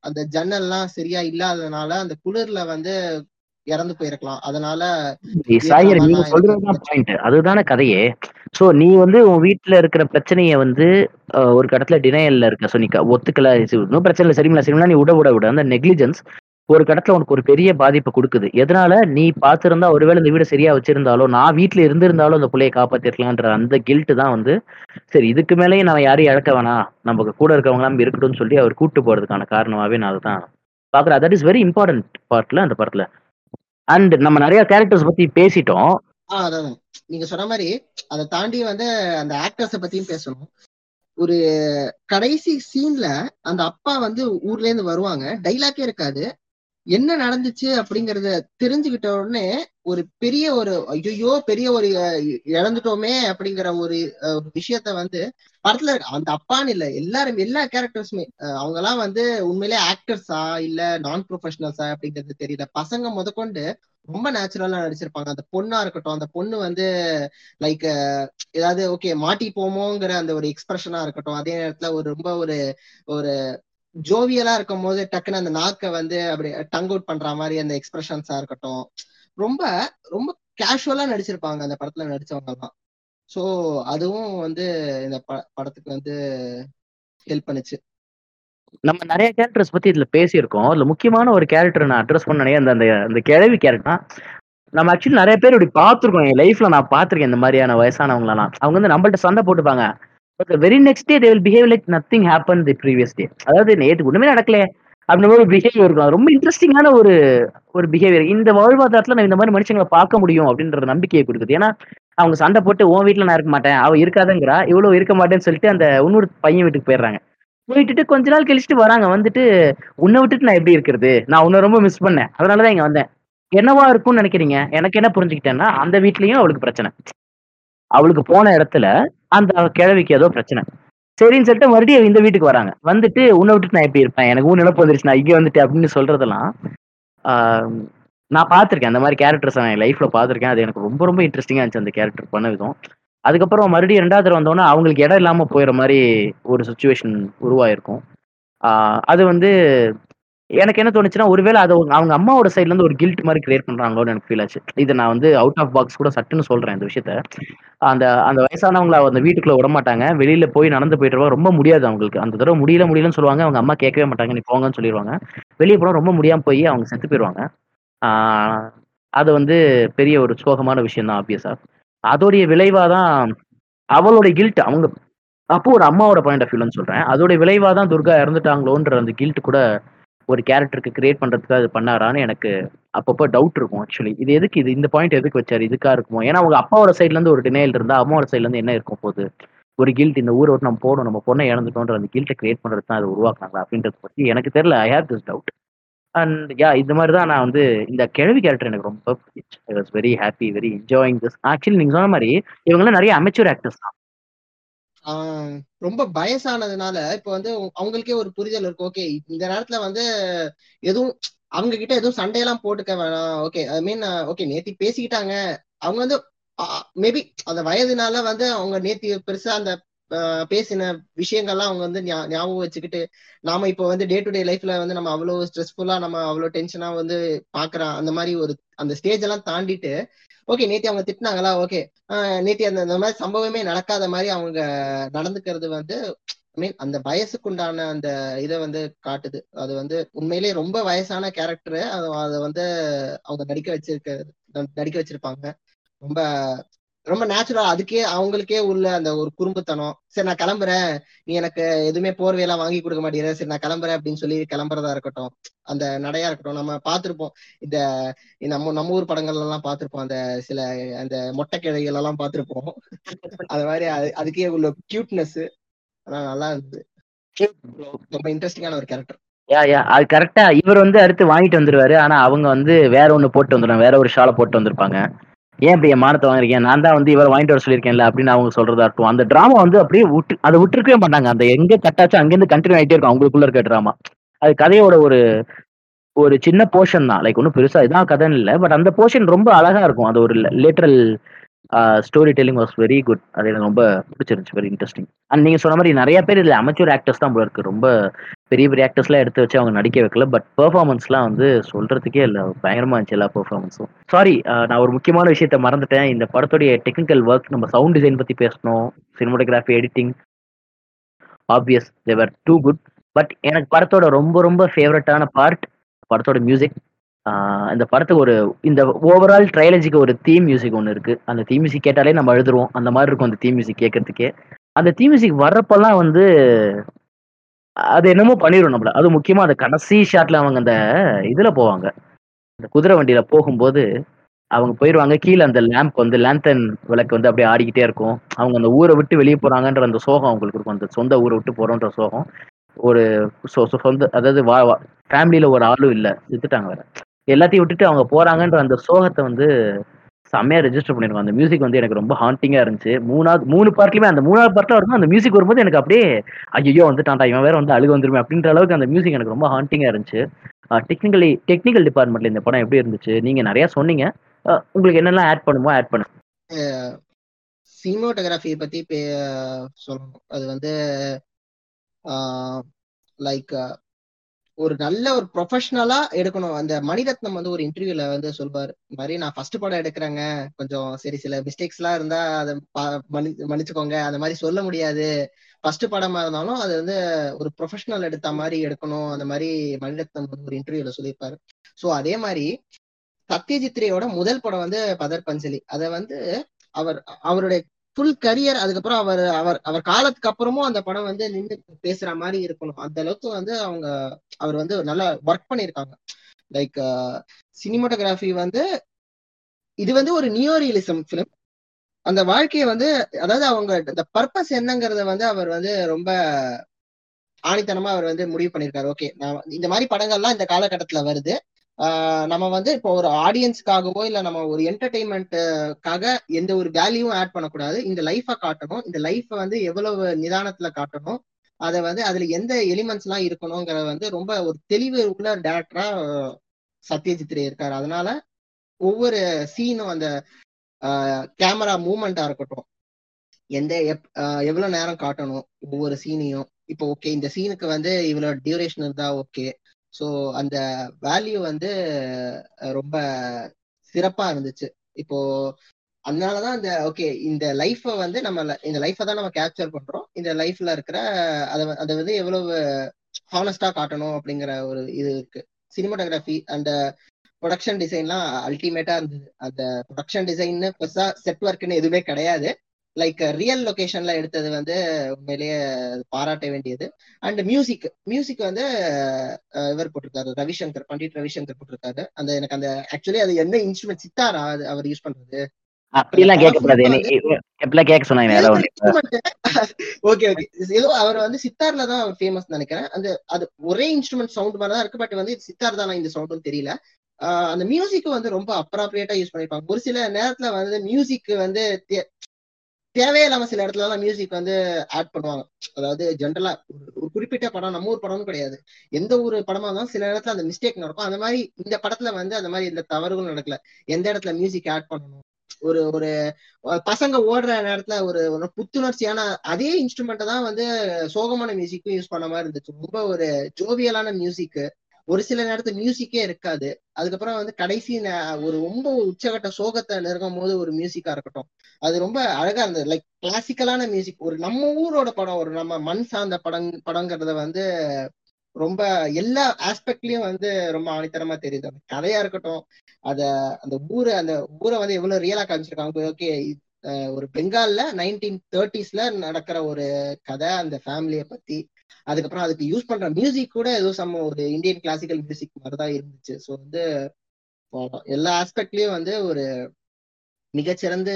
அந்த ஜன்னல்லாம் சரியா இல்லாததுனால அந்த குளிர்ல வந்து இறந்து போயிருக்கலாம். அதனால சாயர் நீங்க சொல்றதுதான் பாயிண்ட் அதுதானே கதையே. சோ நீ வந்து உன் வீட்டுல இருக்கிற பிரச்சனைய வந்து ஒரு கடத்துல டினையல்ல இருக்க. சோ நீ ஒத்துக்கல பிரச்சனை இல்லை. சரிங்களா? சரிங்களா? நீ விட விட விட. அந்த நெக்லிஜென்ஸ் ஒரு கடத்துல உனக்கு ஒரு பெரிய பாதிப்பை கொடுக்குது. எதனால? நீ பார்த்திருந்தா ஒருவேளை இந்த வீடு சரியா வச்சிருந்தாலோ நான் வீட்டுல இருந்திருந்தாலும் அந்த பிள்ளைய காப்பாத்திருக்கலான்ற அந்த கில்ட் தான் வந்து சரி இதுக்கு மேலேயும் நான் யாரையும் இழக்க வேணாம். நமக்கு கூட இருக்கவங்க எல்லாம் இருக்கட்டும்னு சொல்லி அவர் கூட்டு போறதுக்கான காரணமாவே நான் அதுதான் பாக்குறேன் தட் இஸ் வெரி இம்பார்ட்டன்ட் பார்ட்ல அந்த படத்துல. அண்ட் நம்ம நிறைய கேரக்டர்ஸ் பத்தி பேசிட்டோம். ஆஹ் நீங்க சொன்ன மாதிரி அதை தாண்டி வந்து அந்த ஆக்டர்ஸ பத்தியும் பேசணும். ஒரு கடைசி சீன்ல அந்த அப்பா வந்து ஊர்ல இருந்து வருவாங்க. டைலாக்கே இருக்காது. என்ன நடந்துச்சு அப்படிங்கறத தெரிஞ்சுக்கிட்ட உடனே ஒரு பெரிய ஒரு ஐயோ பெரிய ஒரு இழந்துட்டோமே அப்படிங்கிற ஒரு ஒரு விஷயத்த வந்து படத்துல இருக்க- அந்த அப்பான்னு இல்ல எல்லாரும் எல்லா கேரக்டர்ஸுமே அவங்க எல்லாம் வந்து உண்மையிலே ஆக்டர்ஸா இல்ல நான் ப்ரொஃபஷனல்ஸா அப்படிங்கிறது தெரியல. பசங்க முதற்கொண்டு ரொம்ப நேச்சுரலா நடிச்சிருப்பாங்க. அந்த பொண்ணா இருக்கட்டும் அந்த பொண்ணு வந்து லைக் ஏதாவது ஓகே மாட்டி போமோங்கிற அந்த ஒரு எக்ஸ்பிரஷனா இருக்கட்டும். அதே நேரத்துல ஒரு ரொம்ப ஒரு ஒரு ஜோவியலா இருக்கும் போது டக்குன்னு அந்த நாக்கை வந்து அப்படி டங் அவுட் பண்ற மாதிரி அந்த எக்ஸ்பிரஷன்ஸா இருக்கட்டும். ரொம்ப ரொம்ப கேஷுவலா நடிச்சிருப்பாங்க அந்த படத்துல நடிச்சவங்க எல்லாம் சோ அதுவும் வந்து இந்த படத்துக்கு வந்து ஹெல்ப் பண்ணுச்சு. நம்ம நிறைய கேரக்டர்ஸ் பத்தி இதுல பேசியிருக்கோம். அதுல முக்கியமான ஒரு கேரக்டர் நான் அட்ரஸ் பண்ணனே அந்த அந்த அந்த கிழவி கேரக்டர் நம்ம ஆக்சுவலி நிறைய பேர் இப்படி பார்த்துருக்கோம். என் லைஃப்ல நான் பார்த்துருக்கேன் இந்த மாதிரியான வயசானவங்களெல்லாம். அவங்க வந்து நம்மள்ட்ட சண்டை போட்டுப்பாங்க. But very next day they will behave like nothing happen the previous day அதாவது நேற்று ஒண்ணுமே நடக்கல. அப்படின்ற ஒரு பிஹேவியர் இருக்கும். ரொம்ப இன்ட்ரெஸ்டிங்கான ஒரு ஒரு பிஹேவியர் இந்த வாழ்வாதாரத்துல நான் இந்த மாதிரி மனுஷங்களை பார்க்க முடியும் அப்படின்ற நம்பிக்கையை கொடுக்குது. ஏன்னா அவங்க சண்டை போட்டு உன் வீட்டுல நான் இருக்க மாட்டேன். அவ இருக்காதுங்கிறா. இவ்வளவு இருக்க மாட்டேன்னு சொல்லிட்டு அந்த இன்னொரு பையன் வீட்டுக்கு போயிடுறாங்க. போயிட்டு கொஞ்ச நாள் கழிச்சுட்டு வராங்க. வந்துட்டு உன்னை விட்டுட்டு நான் எப்படி இருக்கிறது? நான் உன்னை ரொம்ப மிஸ் பண்ணேன். அதனாலதான் இங்க வந்தேன். என்னவா இருக்கும்னு நினைக்கிறீங்க? எனக்கு என்ன புரிஞ்சுக்கிட்டேன்னா அந்த வீட்லயும் அவளுக்கு பிரச்சனை. அவளுக்கு போன இடத்துல அந்த கிழவிக்கு ஏதோ பிரச்சனை. சரின்னு சொல்லிட்டு மறுபடியும் இந்த வீட்டுக்கு வராங்க. வந்துட்டு உன்னை விட்டுட்டு நான் எப்படி இருப்பேன்? எனக்கு ஊன் நிலப்பு வந்துருச்சு. நான் இங்கே வந்துட்டு அப்படின்னு சொல்றதெல்லாம் ஆஹ், நான் பார்த்துருக்கேன். அந்த மாதிரி கேரக்டர்ஸ் நான் என் லைஃப்ல பார்த்துருக்கேன். அது எனக்கு ரொம்ப ரொம்ப இன்ட்ரெஸ்டிங்காக இருந்துச்சு அந்த கேரக்டர் பண்ண விதம். அதுக்கப்புறம் மறுபடியும் ரெண்டாவது தடவை வந்தோன்னே அவங்களுக்கு இடம் இல்லாமல் போயிடுற மாதிரி ஒரு சுச்சுவேஷன் உருவாயிருக்கும். அது வந்து எனக்கு என்ன தோணுச்சுன்னா ஒருவேளை அதை அவங்க- அவங்க அம்மாவோட சைட்லேருந்து ஒரு கில்ட் மாதிரி கிரியேட் பண்ணுறாங்களோன்னு எனக்கு ஃபீல் ஆச்சு. இது நான் வந்து அவுட் ஆஃப் பாக்ஸ் கூட சட்டுன்னு சொல்கிறேன் இந்த விஷயத்த. அந்த அந்த வயசானவங்கள அந்த வீட்டுக்குள்ளே விட மாட்டாங்க. போய் நடந்து போயிட்டு ரொம்ப முடியாது அவங்களுக்கு. அந்த தடவை முடியல முடியலன்னு சொல்லுவாங்க. அவங்க அம்மா கேட்கவே மாட்டாங்க. நீ போங்கன்னு சொல்லிடுவாங்க வெளியே போனால் ரொம்ப முடியாமல் போய் அவங்க செத்து போயிடுவாங்க அது வந்து பெரிய ஒரு சோகமான விஷயம் தான் ஆப்வியஸா அதோடைய விளைவா தான் அவளுடைய கில்ட் அவங்க அப்போ ஒரு அம்மாவோட பாயிண்ட் ஆஃப் வியூலன்னு சொல்றேன். அதோட விளைவா தான் துர்கா இறந்துட்டாங்களோன்ற அந்த கில்ட் கூட ஒரு கேரக்டருக்கு கிரியேட் பண்றதுக்கு அது பண்ணாரான்னு எனக்கு அப்பப்போ டவுட் இருக்கும் ஆக்சுவலி இது எதுக்கு இது இந்த பாயிண்ட் எதுக்கு வச்சாரு இதுக்கா இருக்குமோ? ஏன்னா அவங்க அப்பாவோட சைட்ல இருந்து ஒரு டினைல் இருந்தா அம்மாவோட சைட்ல இருந்து என்ன இருக்கும் போது? ஒரு கில்ட் இந்த ஊரை விட்டு நம்ம போகணும் நம்ம பொண்ணை இழந்துட்டோன்ற அந்த கில்ட்டை கிரியேட் பண்றது தான் அதை உருவாக்குனாங்களா? அப்படின்றத பத்தி எனக்கு தெரியல. I have this doubt and yeah இந்த மாதிரி தான் நான் வந்து இந்த கிழவி கேரக்டர் எனக்கு ரொம்ப I was very happy very enjoying this actually நீங்க சொன்ன மாதிரி இவங்கெல்லாம் நிறைய அமெச்சூர் ஆக்டர்ஸ் தான். ரொம்ப வயசானதுனால இப்ப வந்து அவங்களுக்கே ஒரு புரிதல் இருக்கு. ஓகே இந்த நேரத்துல வந்து எதுவும் அவங்க கிட்ட எதுவும் சண்டையெல்லாம் போட்டுக்க வேணாம். ஓகே ஐ மீன் ஓகே நேத்தி பேசிக்கிட்டாங்க. அவங்க வந்து மேபி அந்த வயதுனால வந்து அவங்க நேத்தி பெருசா அந்த பேசின விஷயங்கள்லாம் அவங்க வந்து ஞாபகம் வச்சுக்கிட்டு நாம இப்போ வந்து டே டு டே லைஃப்ல வந்து நம்ம அவ்வளவு ஸ்ட்ரெஸ்ஃபுல்லா நம்ம அவ்வளவு டென்ஷனா வந்து பாக்குறோம் அந்த மாதிரி ஒரு அந்த ஸ்டேஜ் எல்லாம் தாண்டிட்டு ஓகே நேத்தி அவங்க திட்டினாங்களா? ஓகே நேத்தி அந்த அந்த மாதிரி சம்பவமே நடக்காத மாதிரி அவங்க நடந்துக்கிறது வந்து ஐ மீன் அந்த வயசுக்குண்டான அந்த இதை வந்து காட்டுது. அது வந்து உண்மையிலேயே ரொம்ப வயசான கேரக்டரு அதை வந்து அவங்க நடிக்க வச்சிருக்க நடிக்க வச்சிருப்பாங்க. ரொம்ப ரொம்ப நேச்சுரல் அதுக்கே அவங்களுக்கே உள்ள அந்த ஒரு குறும்புத்தனம். சரி நான் கிளம்புறேன். நீ எனக்கு எதுவுமே போர்வையெல்லாம் வாங்கி கொடுக்க மாட்டேங்கிற. சரி நான் கிளம்புறேன் அப்படின்னு சொல்லி கிளம்புறதா இருக்கட்டும். அந்த நடையா இருக்கட்டும். நம்ம பார்த்திருப்போம். இந்த நம்ம நம்ம ஊர் படங்கள்ல எல்லாம் பார்த்திருப்போம். அந்த சில அந்த மொட்டை கிழைகள் எல்லாம் பார்த்திருப்போம் அது மாதிரி அது- அதுக்கே உள்ள கியூட்னஸ் அதான் நல்லா இருந்தது. ரொம்ப இன்ட்ரெஸ்டிங்கான ஒரு கேரக்டர் யா யா அது கரெக்டா இவர் வந்து அடுத்து வாங்கிட்டு வந்துருவாரு. ஆனா அவங்க வந்து வேற ஒண்ணு போட்டு வந்துடுவாங்க வேற ஒரு ஷாலை போட்டு வந்திருப்பாங்க. ஏன் இப்படி என் மானத்தை வாங்குறீங்க? நான் தான் வந்து இவரை வாங்கிட்டு வர சொல்லியிருக்கேன்ல அப்படின்னு அவங்க சொல்றதா இருக்கும் அந்த டிராமா வந்து அப்படியே விட்டு அதை விட்டுருக்கவே மாட்டாங்க. அந்த எங்க கட்டாச்சும் அங்கேருந்து கண்டினியூ ஆகிட்டே இருக்கும் அவங்களுக்குள்ள இருக்க டிராமா அது கதையோட ஒரு ஒரு சின்ன போர்ஷன் தான். லைக் ஒன்றும் பெருசா இதான் கதைன்னு இல்லை. பட் அந்த போர்ஷன் ரொம்ப அழகா இருக்கும். அது ஒரு lateral story telling was very good அது எனக்கு ரொம்ப பிடிச்சிருந்துச்சு. வெரி இன்ட்ரெஸ்டிங் அண்ட் நீங்க சொன்ன மாதிரி நிறைய பேர் இதுல அமைச்சூர் ஆக்டர்ஸ் தான் போல இருக்கு. ரொம்ப பெரிய பெரிய ஆக்டர்ஸ்லாம் எடுத்து வச்சு அவங்க நடிக்க வைக்கல. பட் பெர்ஃபார்மன்ஸ்லாம் வந்து சொல்றதுக்கே இல்லை. பயங்கரமா இருந்துச்சு எல்லா பெர்ஃபார்மன்ஸும் சாரி நான் ஒரு முக்கியமான விஷயத்த மறந்துட்டேன். இந்த படத்துடைய டெக்னிக்கல் ஒர்க் நம்ம சவுண்ட் டிசைன் பத்தி பேசணும். Cinematography editing obvious they were too good but எனக்கு படத்தோட ரொம்ப ரொம்ப ஃபேவரட்டான பார்ட் படத்தோட மியூசிக் இந்த படத்துக்கு ஒரு இந்த ஓவரால் ட்ரையாலஜிக்கு ஒரு தீம் மியூசிக் ஒன்று இருக்கு. அந்த தீம் மியூசிக் கேட்டாலே நம்ம அழுதுருவோம். அந்த மாதிரி இருக்கும் அந்த தீம் மியூசிக் கேட்கறதுக்கே. அந்த தீம் மியூசிக் வர்றப்பெல்லாம் வந்து அது என்னமோ பண்ணிடும் நம்மள. அது முக்கியமா அந்த கடைசி ஷாட்ல அவங்க அந்த இதுல போவாங்க. அந்த குதிரை வண்டியில போகும்போது அவங்க போயிடுவாங்க கீழே அந்த லேம்ப் வந்து லேந்தன் விளக்கு வந்து அப்படியே ஆடிக்கிட்டே இருக்கும். அவங்க அந்த ஊரை விட்டு வெளியே போறாங்கன்ற அந்த சோகம் அவங்களுக்கு இருக்கும். அந்த சொந்த ஊரை விட்டு போறோன்ற சோகம். ஒரு சொந்த அதாவது வா ஃபேமிலியில ஒரு ஆளும் இல்லை. வித்துட்டாங்க வேற. எல்லாத்தையும் விட்டுட்டு அவங்க போறாங்கன்ற அந்த சோகத்தை வந்து செம்மையா ரெஜிஸ்டர் பண்ணிருக்கோம். அந்த மியூசிக் வந்து எனக்கு ரொம்ப ஹாண்டிங்கா இருந்துச்சு. மூணாவது மூணு பார்ட்லயுமே அந்த மூணாவது பார்ட்ல வரும்போது அந்த மியூசிக் வரும்போது எனக்கு அப்படியே ஐயோ வந்துட்டான்டா இவன் வேற வந்து அழுகு வந்துருமே அப்படின்ற அளவுக்கு அந்த மியூசிக் எனக்கு ரொம்ப ஹாண்டிங்கா இருந்துச்சு. டெக்னிக்கலி டெக்னிக்கல் டிபார்ட்மெண்ட்ல இந்த படம் எப்படி இருந்துச்சு? நீங்க நிறைய சொன்னீங்க. உங்களுக்கு என்னெல்லாம் ஆட் பண்ணுமோ ஆட் பண்ணுங்க சினிமோட்டோகிராஃபியை பத்தி சொல்லணும். அது வந்து லைக் ஒரு நல்ல ஒரு ப்ரொஃபஷனலா எடுக்கணும். அந்த மணிரத்னம் வந்து ஒரு இன்டர்வியூல வந்து சொல்வார். இந்த மாதிரி நான் ஃபர்ஸ்ட் படம் எடுக்கிறேங்க. கொஞ்சம் சரி சில மிஸ்டேக்ஸ் எல்லாம் இருந்தா அதை பா- மன்னிச்சுக்கோங்க. அந்த மாதிரி சொல்ல முடியாது. ஃபர்ஸ்ட் படமா இருந்தாலும் அது வந்து ஒரு ப்ரொஃபஷனல் எடுத்த மாதிரி எடுக்கணும். அந்த மாதிரி மணிரத்னம் வந்து ஒரு இன்டர்வியூல சொல்லியிருப்பாரு. சோ அதே மாதிரி சத்யஜித்ரேயோட முதல் படம் வந்து பதர் பஞ்சலி. அதை வந்து அவர் அவருடைய ஃபுல் கரியர் அதுக்கப்புறம் அவர் அவர் அவர் காலத்துக்கு அப்புறமும் அந்த படம் வந்து நின்று பேசுற மாதிரி இருக்கணும். அந்த அளவுக்கு வந்து அவங்க அவர் வந்து நல்லா ஒர்க் பண்ணியிருக்காங்க. லைக் சினிமாட்டோகிராஃபி வந்து இது வந்து ஒரு நியோ ரியலிசம் ஃபிலிம் அந்த வாழ்க்கையை வந்து அதாவது அவங்க இந்த பர்பஸ் என்னங்கிறத வந்து அவர் வந்து ரொம்ப ஆணித்தனமா அவர் வந்து முடிவு பண்ணியிருக்காரு. ஓகே நான் இந்த மாதிரி படங்கள்லாம் இந்த காலகட்டத்துல வருது. நம்ம வந்து இப்போ ஒரு ஆடியன்ஸ்க்காகவோ இல்ல நம்ம ஒரு என்டர்டைன்மெண்ட்டுக்காக எந்த ஒரு வேல்யூவும் ஆட் பண்ணக்கூடாது. இந்த லைஃபை காட்டணும். இந்த லைஃபை வந்து எவ்வளவு நிதானத்துல காட்டணும். அதை வந்து அதுல எந்த எலிமெண்ட்ஸ் எல்லாம் இருக்கணுங்கிறத வந்து ரொம்ப ஒரு தெளிவு உள்ள டேரக்டரா சத்யஜித் ரே இருக்காரு. அதனால ஒவ்வொரு சீனும் அந்த கேமரா மூமெண்டா இருக்கட்டும். எந்த எப் எவ்வளவு நேரம் காட்டணும் ஒவ்வொரு சீனையும் இப்போ ஓகே இந்த சீனுக்கு வந்து இவ்வளவு டியூரேஷன் இருந்தா ஓகே ஸோ அந்த வேல்யூ வந்து ரொம்ப சிறப்பா இருந்துச்சு. இப்போ அதனாலதான் இந்த ஓகே இந்த லைஃப்பை வந்து நம்ம இந்த லைஃப்பை தான் நம்ம கேப்சர் பண்றோம். இந்த லைஃப்ல இருக்கிற அதை அதை வந்து எவ்வளவு ஹானஸ்டா காட்டணும் அப்படிங்கிற ஒரு இது இருக்கு. சினிமாட்டோகிராஃபி அந்த ப்ரொடக்ஷன் டிசைன்லாம் அல்டிமேட்டா இருந்தது. அந்த ப்ரொடக்ஷன் டிசைன்னு பெருசா செட் ஒர்க்னு எதுவுமே கிடையாது. லைக் ரியல் லொகேஷன்ல எடுத்தது வந்து உண்மையிலேயே பாராட்ட வேண்டியது. அண்ட் மியூசிக் மியூசிக் வந்து இவர் போட்டிருக்காரு ரவிசங்கர் பண்டிட் ரவிசங்கர் போட்டிருக்காரு. அந்த எனக்கு அந்த ஆக்சுவலி அது எந்த இன்ஸ்ட்ருமெண்ட் சித்தாரா அது அவர் யூஸ் பண்றது? அப்படிலாம் கேட்க சொன்னாங்க ஓகே ஓகே ஏதோ அவர் வந்து சித்தார்ல தான் அவர் ஃபேமஸ் நினைக்கிறேன். அந்த அது ஒரே இன்ஸ்ட்ருமெண்ட் சவுண்ட் மாதிரி தான் இருக்கு பட் வந்து சித்தார் தானா இந்த சவுண்டும் தெரியல. அந்த மியூசிக் வந்து ரொம்ப அப்ராப்ரியேட்டா யூஸ் பண்ணிருப்பாங்க ஒரு சில நேரத்துல வந்து மியூசிக் வந்து தேவையில்லாம சில இடத்துல எல்லாம் மியூசிக் வந்து ஆட் பண்ணுவாங்க. அதாவது ஜென்ரலா ஒரு குறிப்பிட்ட படம் நம்ம ஊர் படமும் கிடையாது. எந்த ஒரு படமா இருந்தாலும் சில இடத்துல அந்த மிஸ்டேக் நடக்கும். அந்த மாதிரி இந்த படத்துல வந்து அந்த மாதிரி இந்த தவறுகளும் நடக்கல. எந்த இடத்துல மியூசிக் ஆட் பண்ணணும்? ஒரு ஒரு பசங்க ஓடுற நேரத்துல ஒரு ஒரு புத்துணர்ச்சியான அதே இன்ஸ்ட்ருமெண்ட்டை தான் வந்து சோகமான மியூசிக்கும் யூஸ் பண்ண மாதிரி இருந்துச்சு. ரொம்ப ஒரு ஜோவியலான மியூசிக் ஒரு சில நேரத்துல மியூசிக்கே இருக்காது. அதுக்கப்புறம் வந்து கடைசி ஒரு ரொம்ப உச்சகட்ட சோகத்தை நெருங்கும் போது ஒரு மியூசிக்கா இருக்கட்டும். அது ரொம்ப அழகா இருந்தது. லைக் கிளாசிக்கலான மியூசிக் ஒரு நம்ம ஊரோட படம் ஒரு நம்ம மண் சார்ந்த படம் படங்கிறத வந்து ரொம்ப எல்லா ஆஸ்பெக்ட்லயும் வந்து ரொம்ப ஆணித்தரமா தெரியுது. அந்த கதையா இருக்கட்டும் அத அந்த ஊரை அந்த ஊரை வந்து எவ்வளவு ரியலா காமிச்சிருக்காங்க. ஓகே ஒரு பெங்கால்ல நைன்டீன் தேர்ட்டிஸ்ல நடக்கிற ஒரு கதை அந்த ஃபேமிலியை பத்தி. அதுக்கப்புறம் அதுக்கு யூஸ் பண்ற மியூசிக் கூட ஏதோ சம்ம ஒரு இந்தியன் கிளாசிக்கல் மியூசிக் மாதிரி தான் இருந்துச்சு. ஸோ வந்து எல்லா ஆஸ்பெக்ட்லயும் வந்து ஒரு மிகச்சிறந்த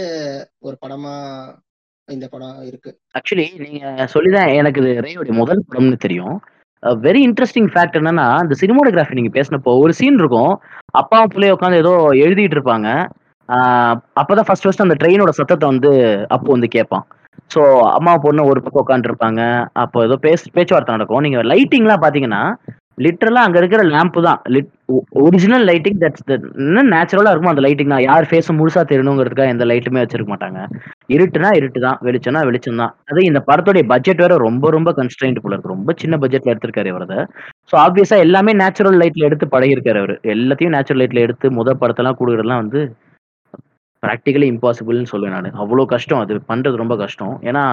ஒரு படமா இந்த படம் இருக்கு. ஆக்சுவலி நீங்க சொல்லிதான் எனக்கு இது ரேயோடைய முதல் படம்னு தெரியும். வெரி இன்ட்ரெஸ்டிங் ஃபேக்ட் என்னன்னா இந்த சினிமோடகிராஃபி நீங்க பேசினப்போ ஒரு சீன் இருக்கும். அப்பாவும் பிள்ளைய உட்காந்து ஏதோ எழுதிட்டு இருப்பாங்க. அப்பதான் ஃபர்ஸ்ட் ஃபர்ஸ்ட் அந்த ட்ரெயினோட சத்தத்தை வந்து அப்போ வந்து கேட்பான். ஸோ அம்மா பொண்ணு ஒரு பக்கம் உட்காந்துருப்பாங்க அப்போ ஏதோ பேச பேச்சுவார்த்தை நடக்கும். நீங்க லைட்டிங்லாம் பாத்தீங்கன்னா லிட்டரலா அங்க இருக்கிற லேம்ப் தான். லிட் ஒரிஜினல் லைட்டிங் தட்ஸ் என்ன நேச்சுரலா இருக்கும் அந்த லைட்டிங் தான். யார் ஃபேஸும் முழுசா தெரியணுங்கிறதுக்காக எந்த லைட்டுமே வச்சிருக்க மாட்டாங்க. இருட்டுனா இருட்டு தான் வெளிச்சம்னா வெளிச்சம் தான். அது இந்த படத்துடைய பட்ஜெட் வேற ரொம்ப ரொம்ப கன்ஸ்டன்ட் போல இருக்கு. ரொம்ப சின்ன பட்ஜெட்ல எடுத்திருக்காரு இவரத ஸோ ஆப்வியஸா எல்லாமே நேச்சுரல் லைட்ல எடுத்து பழகிருக்காரு அவர். எல்லாத்தையும் நேச்சுரல் லைட்ல எடுத்து முத படத்தெல்லாம் கொடுக்குறதுலாம் வந்து ப்ராக்டிகலி இம்பாசிபிள்னு சொல்லுவேன் நான். அவ்வளோ கஷ்டம். அது பண்றது ரொம்ப கஷ்டம். ஏன்னா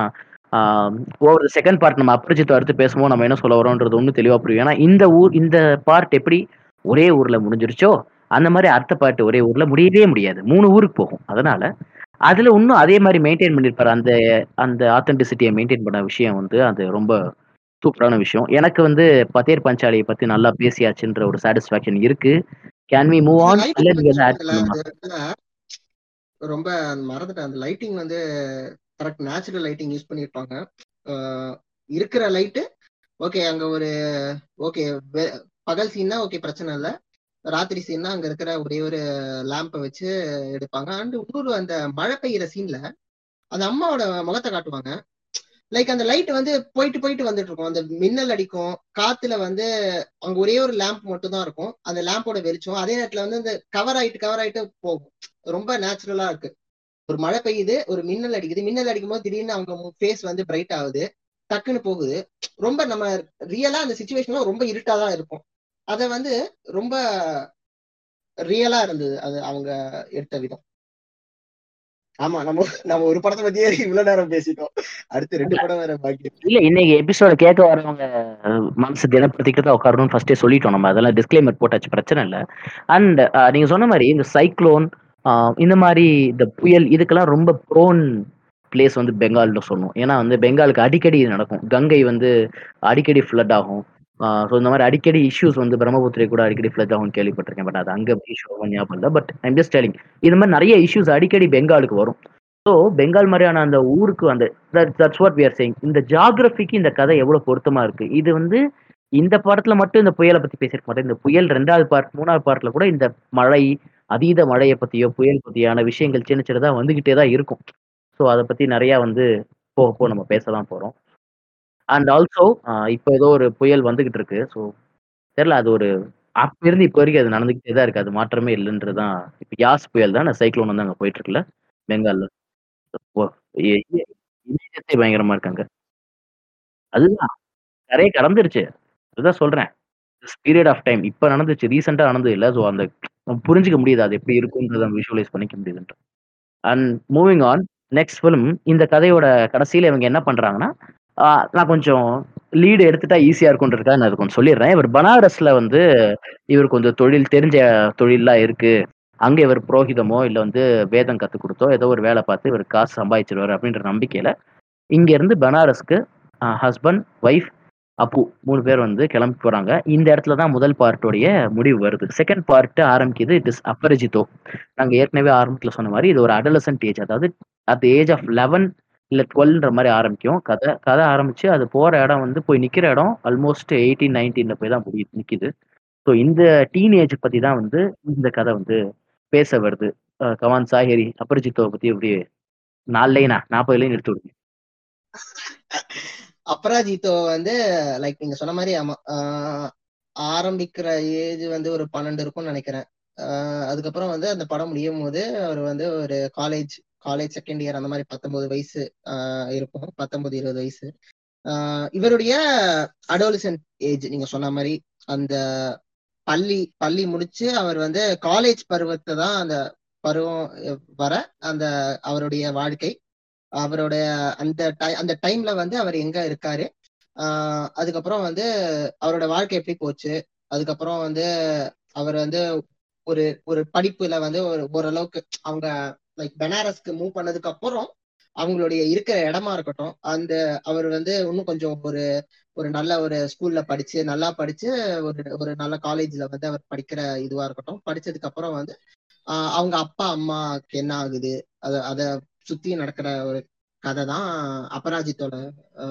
ஓவர் செகண்ட் பார்ட் நம்ம அப்ரிஜித் அடுத்து பேசும்போது நம்ம என்ன சொல்ல வரோன்றது ஒன்றும் தெளிவாக புரியும் ஏன்னா இந்த ஊர் இந்த பார்ட் எப்படி ஒரே ஊர்ல முடிஞ்சிருச்சோ அந்த மாதிரி அடுத்த பார்ட் ஒரே ஊர்ல முடியவே முடியாது. மூணு ஊருக்கு போகும். அதனால அதுல இன்னும் அதே மாதிரி மெயின்டைன் பண்ணிருப்பாரு. அந்த அந்த ஆத்தென்டிசிட்டியை மெயின்டைன் பண்ண விஷயம் வந்து அது ரொம்ப சூப்பரான விஷயம். எனக்கு வந்து பத்தேர் பஞ்சாலியை பத்தி நல்லா பேசியாச்சுன்ற ஒரு சாட்டிஸ்பாக்சன் இருக்கு. கேன் வி மூவ் ஆன் இல்ல நீங்க எதாவது ஆட் பண்ணுமா ரொம்ப மறந்துட்டேன். அந்த லைட்டிங் வந்து கரெக்ட் நேச்சுரல் லைட்டிங் யூஸ் பண்ணியிருப்பாங்க இருக்கிற லைட்டு ஓகே அங்க ஒரு ஓகே பகல் சீன்னா ஓகே பிரச்சனை இல்லை. ராத்திரி சீன்னா அங்க இருக்கிற ஒரே ஒரு லேம்பை வச்சு எடுப்பாங்க. அண்ட் இன்னொரு அந்த மழை பெய்யுற சீன்ல அந்த அம்மாவோட முகத்தை காட்டுவாங்க. லைக் அந்த லைட் வந்து போயிட்டு போயிட்டு வந்துட்டு இருக்கும் அந்த மின்னல் அடிக்கும். காத்துல வந்து அங்க ஒரே ஒரு லேம்ப் மட்டும் தான் இருக்கும். அந்த லேம்போட வெளிச்சம். அதே நேரத்துல வந்து அந்த கவர் ஆயிட்டு கவர் ஆயிட்டு போகும். ரொம்ப நேச்சுரலா இருக்கு. ஒரு மழை பெய்யுது ஒரு மின்னல் அடிக்குது. மின்னல் அடிக்கும் போது திடீர்னு அவங்க ஃபேஸ் வந்து பிரைட் ஆகுது. டக்குன்னு போகுது. ரொம்ப நம்ம ரியலா அந்த சுச்சுவேஷன்ல ரொம்ப இருட்டா தான் இருக்கும். அதை வந்து ரொம்ப ரியலா இருந்தது அது அவங்க எடுத்த விதம். ஆமா நம்ம நம்ம ஒரு படத்தை பத்தியே இவ்வளவு நேரம் பேசிட்டோம். அடுத்து ரெண்டு படம் வேற பாக்கி. இல்ல இன்னைக்கு எபிசோட கேட்க வரவங்க மனசு தான் உட்காரணும்னு ஃபர்ஸ்டே சொல்லிட்டோம் நம்ம. அதெல்லாம் டிஸ்க்ளைமர் போட்டாச்சு பிரச்சனை இல்லை. அண்ட் நீங்க சொன்ன மாதிரி இந்த சைக்ளோன் இந்த மாதிரி இந்த புயல் இதுக்கெல்லாம் ரொம்ப ப்ரோன் பிளேஸ் வந்து பெங்கால்னு சொல்லணும் ஏன்னா வந்து பெங்காலுக்கு அடிக்கடி இது நடக்கும். கங்கை வந்து அடிக்கடி ஃப்ளட் ஆகும். ஸோ இந்த மாதிரி அடிக்கடி இஷ்யூஸ் வந்து பிரம்மபுத்திரை கூட அடிக்கடி ஃப்ளட் ஆகும் கேள்விப்பட்டிருக்கேன். பட் அது அங்கே இஷ்யூ ஞாபகம் இல்லை. பட் ஐம் ஜஸ்ட் டெலிங் இந்த மாதிரி நிறைய இஷ்யூஸ் அடிக்கடி பெங்காலுக்கு வரும். ஸோ பெங்கால் மாதிரியான அந்த ஊருக்கு அந்த that's what we are saying இந்த ஜாகிரபிக்கு இந்த கதை எவ்வளோ பொருத்தமாக இருக்குது இது வந்து இந்த படத்தில் மட்டும் இந்த புயலை பற்றி பேசியிருக்க மாட்டேன். இந்த புயல் ரெண்டாவது பார்ட் மூணாவது பார்ட்டில் கூட இந்த மழை அதீத மழையை பற்றியோ புயல் பற்றியான விஷயங்கள் சின்ன சின்னதாக வந்துக்கிட்டே தான் இருக்கும். ஸோ அதை பற்றி நிறையா வந்து போக போக நம்ம பேச தான் போகிறோம் அண்ட் ஆல்சோ இப்போ ஏதோ ஒரு புயல் வந்துகிட்டு இருக்கு. ஸோ தெரியல அது ஒரு அப்ப இருந்து இப்போ வரைக்கும் அது நடந்துகிட்டே தான் இருக்கு. அது மாற்றமே இல்லைன்றதுதான் இப்போ யாஸ் புயல் தான் சைக்ளோன் வந்து அங்கே போயிட்டு இருக்குல்ல? பெங்கால்ல. இமீடியட்டே பயங்கரமா இருக்காங்க. அதுதான். நிறைய கடந்துருச்சு. அதுதான் சொல்றேன். பீரியட் ஆஃப் டைம் இப்ப நடந்துச்சு. ரீசெண்டா நடந்தது இல்லை. ஸோ அந்த புரிஞ்சிக்க முடியுது. அது எப்படி இருக்குன்றத விஷுவலைஸ் பண்ணிக்க முடியுதுன்ற and moving on next film இந்த கதையோட கடைசியில இவங்க என்ன பண்றாங்கன்னா நான் கொஞ்சம் லீடு எடுத்துட்டா ஈஸியா இருக்குன்றதுக்காக நான் அது கொஞ்சம் சொல்லிடுறேன். இவர் பனாரஸ்ல வந்து இவர் கொஞ்சம் தொழில் தெரிஞ்ச தொழிலெலாம் இருக்கு. அங்க இவர் புரோகிதமோ இல்ல வந்து வேதம் கத்து கொடுத்தோ ஏதோ ஒரு வேலை பார்த்து இவர் காசு சம்பாதிச்சிருவாரு அப்படின்ற நம்பிக்கையில இங்க இருந்து பனாரஸ்க்கு ஹஸ்பண்ட் ஒய்ஃப் அப்பு மூணு பேர் வந்து கிளம்பி போறாங்க. இந்த இடத்துல தான் முதல் பார்ட்டோடைய முடிவு வருது. செகண்ட் பார்ட் ஆரம்பிக்குது. இட் இஸ் அபரிஜித்தோ நாங்க ஏற்கனவே ஆரம்பத்துல சொன்ன மாதிரி இது ஒரு அடலசன்ட் ஏஜ் அதாவது அட் ஏஜ் ஆஃப் லெவன் இல்லை டுவெல்ன்ற மாதிரி ஆரம்பிக்கும். கதை கதை ஆரம்பிச்சு அது போற இடம் வந்து போய் நிக்கிற இடம் ஆல்மோஸ்ட் எயிட்டீன் நைன்டீனில் போய் தான் முடியுது நிற்கிது ஸோ இந்த டீனேஜ் பற்றி தான் வந்து இந்த கதை வந்து பேச வருது. கவான் சாஹிரி அபரிஜித்தோவை பத்தி எப்படி நாலு லைனா நாற்பது லைன் எடுத்து விடுங்க. அபராஜித்தோ வந்து லைக் நீங்க சொன்ன மாதிரி ஆமா ஆஹ் ஆரம்பிக்கிற ஏஜ் வந்து ஒரு பன்னெண்டு இருக்கும்னு நினைக்கிறேன். ஆஹ் அதுக்கப்புறம் வந்து அந்த படம் முடியும் போது அவர் வந்து ஒரு காலேஜ் காலேஜ் செகண்ட் இயர் அந்த மாதிரி பத்தொன்பது வயசு இருக்கும். பத்தொன்பது இருபது வயசு. இவருடைய அடோலிசன்ட் ஏஜ் நீங்க சொன்ன மாதிரி அந்த பள்ளி பள்ளி முடிச்சு அவர் வந்து காலேஜ் பருவத்தை தான் அந்த பருவம் வர அந்த அவருடைய வாழ்க்கை. அவருடைய அந்த டை- அந்த டைம்ல வந்து அவர் எங்க இருக்காரு? ஆஹ் அதுக்கப்புறம் வந்து அவரோட வாழ்க்கை எப்படி போச்சு? அதுக்கப்புறம் வந்து அவர் வந்து ஒரு ஒரு படிப்புல வந்து ஒரு ஓரளவுக்கு அவங்க லைக் பெனாரஸ்க்கு மூவ் பண்ணதுக்கு அப்புறம் அவங்களுடைய இருக்கிற இடமா இருக்கட்டும் அந்த அவர் வந்து இன்னும் கொஞ்சம் ஒரு ஒரு நல்ல ஒரு ஸ்கூல்ல படிச்சு நல்லா படிச்சு ஒரு ஒரு நல்ல காலேஜ்ல வந்து அவர் படிக்கிற இதுவா இருக்கட்டும். படிச்சதுக்கு அப்புறம் வந்து ஆஹ் அவங்க அப்பா அம்மாக்கு என்ன ஆகுது? அத அத சுத்தி நடக்கிற ஒரு கதை தான் அபராஜித்தோட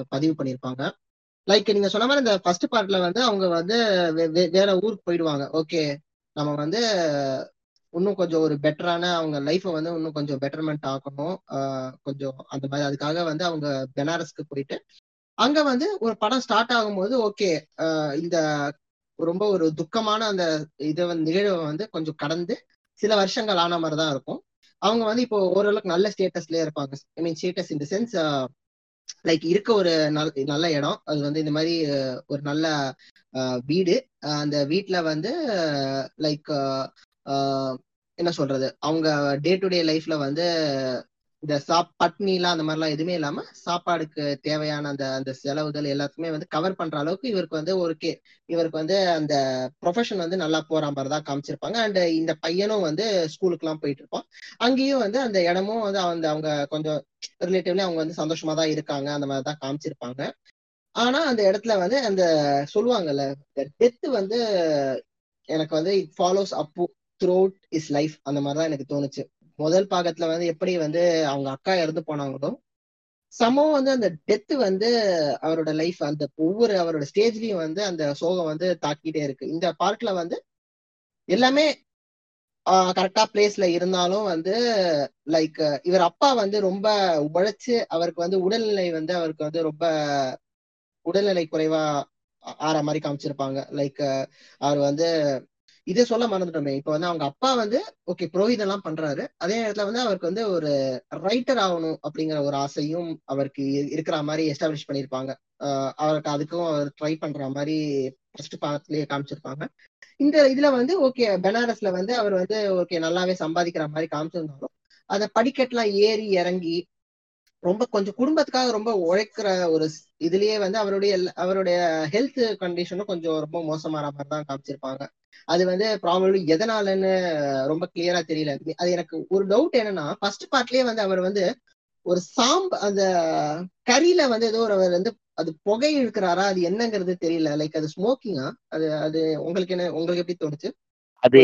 பதிவு பண்ணியிருப்பாங்க. லைக் நீங்க சொன்ன மாதிரி இந்த ஃபர்ஸ்ட் பார்ட்ல வந்து அவங்க வந்து வேற ஊருக்கு போயிடுவாங்க. ஓகே நம்ம வந்து இன்னும் கொஞ்சம் ஒரு பெட்டரான அவங்க லைஃப்பை வந்து இன்னும் கொஞ்சம் பெட்டர்மெண்ட் ஆக்கணும். கொஞ்சம் அந்த மாதிரி. அதுக்காக வந்து அவங்க பெனாரஸ்க்கு போயிட்டு அங்க வந்து ஒரு படம் ஸ்டார்ட் ஆகும்போது ஓகே இந்த ரொம்ப ஒரு துக்கமான அந்த இதை வந்து நிகழ்வை வந்து கொஞ்சம் கடந்து சில வருஷங்கள் ஆன மாதிரி தான் இருக்கும். அவங்க வந்து இப்போ ஓரளவுக்கு நல்ல ஸ்டேட்டஸ்லயே இருப்பாங்க. ஐ மீன் ஸ்டேட்டஸ் இந்த சென்ஸ் லைக் இருக்க ஒரு நல் நல்ல இடம். அது வந்து இந்த மாதிரி ஒரு நல்ல வீடு. அந்த வீட்டுல வந்து லைக் என்ன சொல்றது? அவங்க டே டு டே லைஃப்ல வந்து இந்த சாப் பட்னிலாம் அந்த மாதிரிலாம் எதுவுமே இல்லாம சாப்பாடுக்கு தேவையான அந்த அந்த செலவுகள் எல்லாத்துக்குமே வந்து கவர் பண்ற அளவுக்கு இவருக்கு வந்து ஒரு கே இவருக்கு வந்து அந்த ப்ரொஃபஷன் வந்து நல்லா போற மாதிரி தான் காமிச்சிருப்பாங்க. அண்ட் இந்த பையனும் வந்து ஸ்கூலுக்கு எல்லாம் போயிட்டு இருப்பான் அங்கேயும் வந்து அந்த இடமும் வந்து அந்த அவங்க கொஞ்சம் ரிலேட்டிவ்லி அவங்க வந்து சந்தோஷமா தான் இருக்காங்க அந்த மாதிரி தான் காமிச்சிருப்பாங்க. ஆனா அந்த இடத்துல வந்து அந்த சொல்லுவாங்கல்ல டெத்து வந்து எனக்கு வந்து it follows Apu through his life அந்த மாதிரிதான் எனக்கு தோணுச்சு. முதல் பாகத்துல வந்து எப்படி வந்து அவங்க அக்கா இறந்து போனாங்களோ சமம் வந்து அந்த டெத் வந்து அவரோட லைஃப் அந்த ஒவ்வொரு அவரோட ஸ்டேஜ்லயும் வந்து அந்த சோகம் வந்து தாக்கிட்டே இருக்கு. இந்த பார்ட்ல வந்து எல்லாமே கரெக்டா பிளேஸ்ல இருந்தாலும் வந்து லைக் இவர் அப்பா வந்து ரொம்ப உழைச்சு அவருக்கு வந்து உடல்நிலை வந்து அவருக்கு வந்து ரொம்ப உடல்நிலை குறைவா ஆற மாதிரி காமிச்சிருப்பாங்க. லைக் அவர் வந்து இதே சொல்ல மறந்துட்டோமே. இப்ப வந்து அவங்க அப்பா வந்து ஓகே புரோஹிதம் எல்லாம் பண்றாரு. அதே நேரத்துல வந்து அவருக்கு வந்து ஒரு ரைட்டர் ஆகணும் அப்படிங்கிற ஒரு ஆசையும் அவருக்கு இருக்கிற மாதிரி எஸ்டாப்ளிஷ் பண்ணியிருப்பாங்க. அவருக்கு அதுக்கும் அவர் ட்ரை பண்ற மாதிரி ஃபர்ஸ்ட் பாகத்திலேயே காமிச்சிருப்பாங்க. இந்த இதுல வந்து ஓகே பெனாரஸ்ல வந்து அவர் வந்து ஓகே நல்லாவே சம்பாதிக்கிற மாதிரி காமிச்சிருந்தாலும் அதை படிக்கட்டுலாம் ஏறி இறங்கி ரொம்ப கொஞ்சம் குடும்பத்துக்காக ரொம்ப உழைக்கிற ஒரு இதுலயே வந்து அவருடைய அவருடைய ஹெல்த் கண்டிஷனும் கொஞ்சம் ரொம்ப மோசமான மாதிரி தான் காமிச்சிருப்பாங்க. அது வந்து ப்ராபபிளி எதனாலன்னு ரொம்ப கிளியரா தெரியல. அது எனக்கு ஒரு டவுட் என்னன்னா ஃபர்ஸ்ட் பார்ட்லயே வந்து அவர் வந்து ஒரு சாம்பு அந்த கறியில வந்து ஏதோ ஒரு அவர் வந்து அது புகை இழுக்கிறாரா அது என்னங்கிறது தெரியல. லைக் அது ஸ்மோக்கிங்கா அது அது உங்களுக்கு என்ன உங்களுக்கு எப்படி தோணுச்சு? அது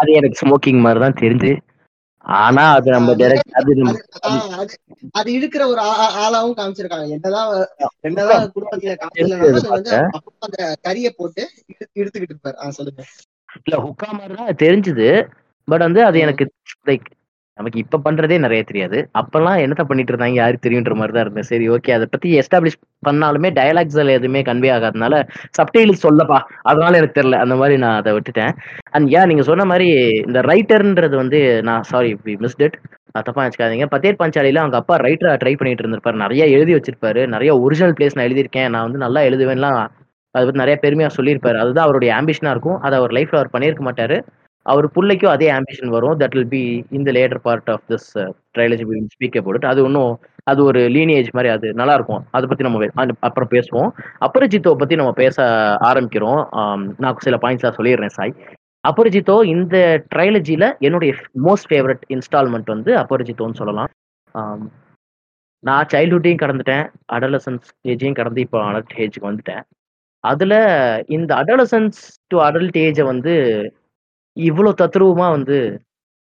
அது எனக்கு ஸ்மோக்கிங் மாதிரி தான் தெரிஞ்சு. ஆனா அது நம்ம டைரக்ட் அது அது இழுக்கிற ஒரு ஆளாவும் காமிச்சிருக்காங்க. என்னதான் என்னதான் குடும்பத்துல அந்த கறியை போட்டு இழு- இழுத்துக்கிட்டு இருப்பாரு. ஆஹ் சொல்லுங்க. இல்ல ஹுக்கா மாதிரி தான் தெரிஞ்சுது. பட் வந்து அது எனக்கு லைக் நமக்கு இப்ப பண்றதே நிறைய தெரியாது. அப்பெல்லாம் என்னத்த பண்ணிட்டு இருந்தாங்க? யாருக்கு தெரியுன்ற மாதிரி தான் இருந்தேன் சரி ஓகே அதை பத்தி எஸ்டாப்ளிஷ் பண்ணாலுமே டயலாக்ஸ் எதுவுமே கன்வே ஆகாதனால சப்டைல் சொல்லப்பா. அதனால எனக்கு தெரியல. அந்த மாதிரி நான் அதை விட்டுட்டேன். அண்ட் ஏன் நீங்க சொன்ன மாதிரி இந்த ரைட்டர்ன்றது வந்து நான் சாரி மிஸ்ட் இட் தப்பா வச்சுக்காதீங்க பத்தேர் பஞ்சாலியில் அவங்க அப்பா ரைட்டரா ட்ரை பண்ணிட்டு இருந்திருப்பாரு. நிறைய எழுதி வச்சிருப்பாரு. நிறைய ஒரிஜினல் பிளேஸ் நான் எழுதியிருக்கேன். நான் வந்து நல்லா எழுதுவேன்லாம். அதை பத்தி நிறைய பெருமையா சொல்லியிருப்பாரு. அதுதான் அவருடைய ஆம்பிஷனா இருக்கும். அதை அவர் லைஃப்ல அவர் பண்ணியிருக்க மாட்டாரு. அவர் பிள்ளைக்கும் அதே ஆம்பிஷன் வரும். தட் வில் பி இந்த later part of this trilogy speak about அது ஒன்றும் அது ஒரு லீனியேஜ் மாதிரி அது நல்லா இருக்கும். அதை பத்தி நம்ம அப்புறம் பேசுவோம். அபரிஜித்தோ பத்தி நம்ம பேச ஆரம்பிக்கிறோம். நான் சில பாயிண்ட்ஸா சொல்லிடுறேன் சாய். அபரிஜித்தோ இந்த ட்ரைலஜில என்னுடைய மோஸ்ட் ஃபேவரட் இன்ஸ்டால்மெண்ட் வந்து அபரிஜித்தோன்னு சொல்லலாம். நான் சைல்ட்ஹுட்டையும் கடந்துட்டேன். அடலசன்ஸ் ஏஜையும் கடந்து இப்போ அடல்ட் ஏஜுக்கு வந்துட்டேன். அதுல இந்த அடலசன்ஸ் டு அடல்ட் ஏஜை வந்து இவ்வளோ தத்ரூபமா வந்து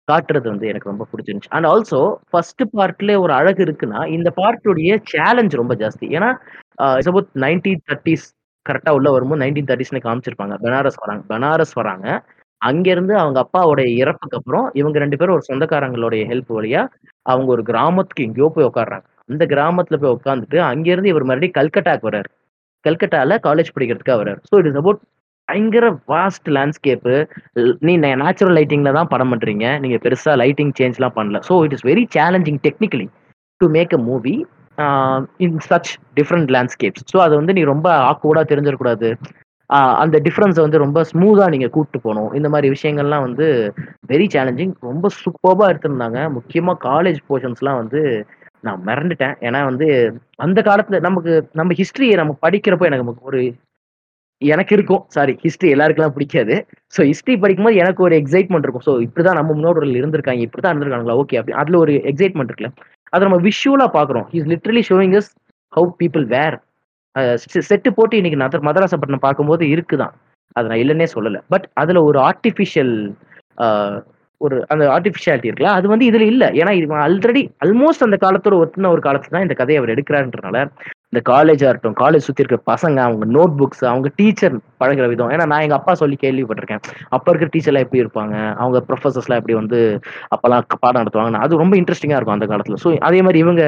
காட்டுறது வந்து எனக்கு ரொம்ப பிடிச்சிருந்துச்சு. அண்ட் ஆல்சோ ஃபர்ஸ்ட் பார்ட்ல ஒரு அழகு இருக்குன்னா இந்த பார்ட்டுடைய சேலஞ்ச் ரொம்ப ஜாஸ்தி. ஏன்னா சப்போஸ் நைன்டீன் தேர்ட்டிஸ் கரெக்டாக உள்ள வரும்போது நைன்டீன் தேர்ட்டிஸ்னு காமிச்சிருப்பாங்க. பனாரஸ் வராங்க பனாரஸ் வராங்க. அங்கேருந்து அவங்க அப்பாவோடைய இறப்புக்கு அப்புறம் இவங்க ரெண்டு பேரும் ஒரு சொந்தக்காரங்களுடைய ஹெல்ப் வழியா அவங்க ஒரு கிராமத்துக்கு எங்கேயோ போய் உட்காடுறாங்க அந்த கிராமத்துல போய் உட்காந்துட்டு அங்கேருந்து இவர் மறுபடியும் கல்கட்டாக்கு வர்றாரு. கல்கட்டால காலேஜ் படிக்கிறதுக்காக வர்றாரு. ஸோ இட் இஸ் அபவுட் பயங்கர வாஸ்ட் லேண்ட்ஸ்கேப்பு நீ நேச்சுரல் லைட்டிங்ல தான் படம் பண்றீங்க. நீங்க பெருசா லைட்டிங் சேஞ்ச்லாம் பண்ணல. So it is very challenging technically to make a movie in such different landscapes so அது வந்து நீ ரொம்ப ஆக்வர்டா தெரிஞ்சிடக்கூடாது. அந்த டிஃப்ரென்ஸை வந்து ரொம்ப ஸ்மூத்தாக நீங்கள் கூப்பிட்டு போகணும். இந்த மாதிரி விஷயங்கள்லாம் வந்து வெரி சேலஞ்சிங் ரொம்ப சூப்பர்பா எடுத்திருந்தாங்க. முக்கியமாக காலேஜ் போர்ஷன்ஸ்லாம் வந்து நான் மறந்துட்டேன். ஏன்னா வந்து அந்த காலத்தில் நமக்கு நம்ம ஹிஸ்ட்ரியை நம்ம படிக்கிறப்போ எனக்கு ஒரு எனக்கு இருக்கும். சாரி ஹிஸ்டரி எல்லாருக்கெல்லாம் பிடிக்காது. ஸோ ஹிஸ்ட்ரி படிக்கும்போது எனக்கு ஒரு எக்ஸைட்மெண்ட் இருக்கும். ஸோ இப்படிதான் நம்ம முன்னோர்கள் இருந்திருக்காங்க. இப்படிதான் இருந்திருக்காங்களா? ஓகே அப்படி. அதுல ஒரு எக்ஸைட்மெண்ட் இருக்குல்ல. அதை நம்ம விஷுவலா பாக்குறோம் is literally showing is how people were set போட்டு இன்னைக்கு நத மதராசப்பட்டினம் பார்க்கும்போது இருக்குதான். அதை நான் இல்லைன்னே சொல்லலை. பட் அதுல ஒரு ஆர்டிஃபிஷியல் ஒரு அந்த ஆர்டிஃபிஷியாலிட்டி இருக்குல்ல. அது வந்து இதுல இல்ல. ஏன்னா இது ஆல்ரெடி ஆல்மோஸ்ட் அந்த காலத்தோட ஒத்துன ஒரு காலத்துல தான் இந்த கதையை அவர் எடுக்கிறாருன்றனால இந்த காலேஜாக இருக்கட்டும் காலேஜ் சுற்றி இருக்கிற பசங்க அவங்க நோட் புக்ஸ் அவங்க டீச்சர் பழகிற விதம். ஏன்னா நான் எங்கள் அப்பா சொல்லி கேள்விப்பட்டிருக்கேன். அப்போ இருக்கிற டீச்சர்லாம் எப்படி இருப்பாங்க? அவங்க ப்ரொஃபசர்ஸ்லாம் எப்படி வந்து அப்போல்லாம் பாடம் நடத்துவாங்க அது ரொம்ப இன்ட்ரெஸ்டிங்காக இருக்கும் அந்த காலத்தில். ஸோ அதே மாதிரி இவங்க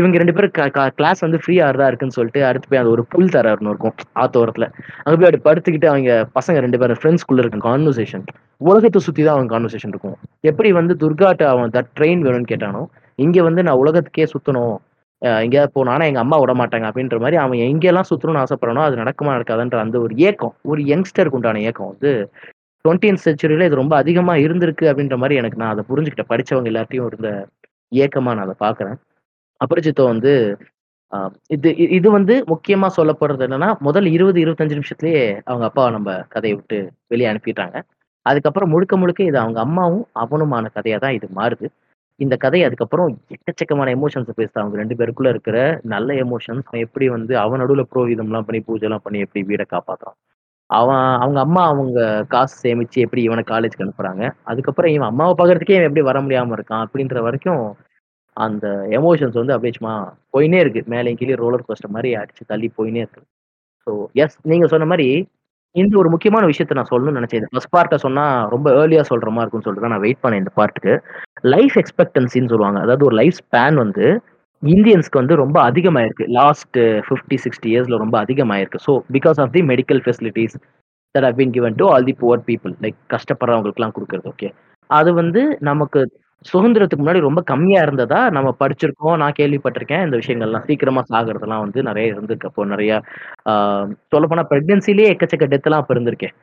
இவங்க ரெண்டு பேரும் கிளாஸ் வந்து ஃப்ரீயாக தான் இருக்குன்னு சொல்லிட்டு அடுத்து போய் அந்த ஒரு புல் தரன்னு இருக்கும் ஆத்தோரத்தில். அங்கே போய் அப்படி படுத்துக்கிட்டு அவங்க பசங்க ரெண்டு பேரும் ஃப்ரெண்ட்ஸ்குள்ளே இருக்க கான்வர்சேஷன் உலகத்தை சுற்றி தான் அவன் கான்வர்சேஷன் இருக்கும். எப்படி வந்து துர்காட்ட அவன் தட் ட்ரெயின் வேணும்னு கேட்டானோ இங்கே வந்து நான் உலகத்துக்கே சுற்றணும் எங்கேயாவது போனா ஆனா எங்க அம்மா விட மாட்டாங்க அப்படின்ற மாதிரி அவன் எங்கெல்லாம் சுத்தணும்னு ஆசைப்படுறானோ அது நடக்குமா நடக்காதுன்ற அந்த ஒரு ஏக்கம் ஒரு யங்ஸ்டருக்கு உண்டான ஏக்கம் வந்து டுவெண்ட்டி செஞ்சுரியில இது ரொம்ப அதிகமா இருந்திருக்கு அப்படின்ற மாதிரி எனக்கு நான் அதை புரிஞ்சுக்கிட்டேன். படிச்சவங்க எல்லாத்தையும் இருந்த ஏக்கமா நான் அதை பாக்குறேன் அபரிஜித்தோ வந்து இது இது வந்து முக்கியமா சொல்லப்படுறது என்னன்னா முதல் இருபது இருபத்தஞ்சு நிமிஷத்துலயே அவங்க அப்பா நம்ம கதையை விட்டு வெளியே அனுப்பிட்டாங்க அதுக்கப்புறம் முழுக்க முழுக்க இது அவங்க அம்மாவும் அவனுமான கதையா தான் இது மாறுது. இந்த கதை அதுக்கப்புறம் எக்கச்சக்கமான எமோஷன்ஸ் பேசுது அவங்க ரெண்டு பேருக்குள்ள இருக்கிற நல்ல எமோஷன்ஸ் அவன் எப்படி வந்து அவன் நடுவில் புரோகிதம்லாம் பண்ணி பூஜைலாம் பண்ணி எப்படி வீடை காப்பாற்றுறான் அவன் அவங்க அம்மா அவங்க காசு சேமிச்சு எப்படி இவனை காலேஜ்க்கு அனுப்புறாங்க. அதுக்கப்புறம் இவன் அம்மாவை பார்க்கறதுக்கே இவன் எப்படி வர முடியாம இருக்கான் அப்படின்ற வரைக்கும் அந்த எமோஷன்ஸ் வந்து அப்படியே சும்மா போயினே இருக்கு. மேலே கீழே ரோலர் கோஸ்டர் மாதிரி அடிச்சு தள்ளி போயினே இருக்கு. ஸோ எஸ் நீங்க சொன்ன மாதிரி இந்த ஒரு முக்கியமான விஷயத்த நான் சொல்லணும்னு நினைச்சேன். ஃபர்ஸ்ட் பார்ட்டை சொன்னா ரொம்ப ஏர்லியா சொல்ற மாதிரி இருக்கும்னு சொல்லிட்டு தான் நான் வெயிட் பண்ணேன் இந்த பார்ட்டுக்கு லைஃப் எக்ஸ்பெக்டன்சின்னு சொல்லுவாங்க. அதாவது ஒரு லைஃப் ஸ்பேன் வந்து இந்தியன்ஸ்க்கு வந்து ரொம்ப அதிகமாயிருக்கு. லாஸ்ட் ஃபிஃப்டி சிக்ஸ்டி இயர்ஸ்ல ரொம்ப அதிகமாயிருக்கு. So because of the medical facilities that have been given to all the poor people like கஷ்டப்படுறவங்களுக்குலாம் கொடுக்குறது ஓகே அது வந்து நமக்கு சுதந்திரத்துக்கு முன்னாடி ரொம்ப கம்மியா இருந்ததா நம்ம படிச்சிருக்கோம் நான் கேள்விப்பட்டிருக்கேன். இந்த விஷயங்கள்லாம் சீக்கிரமா சாகிறதுலாம் வந்து நிறைய இருந்திருக்கு. அப்போ நிறைய சொல்ல போனா பிரெக்னன்சிலேயே எக்கச்சக்க டெத் எல்லாம் அப்ப இருந்திருக்கேன்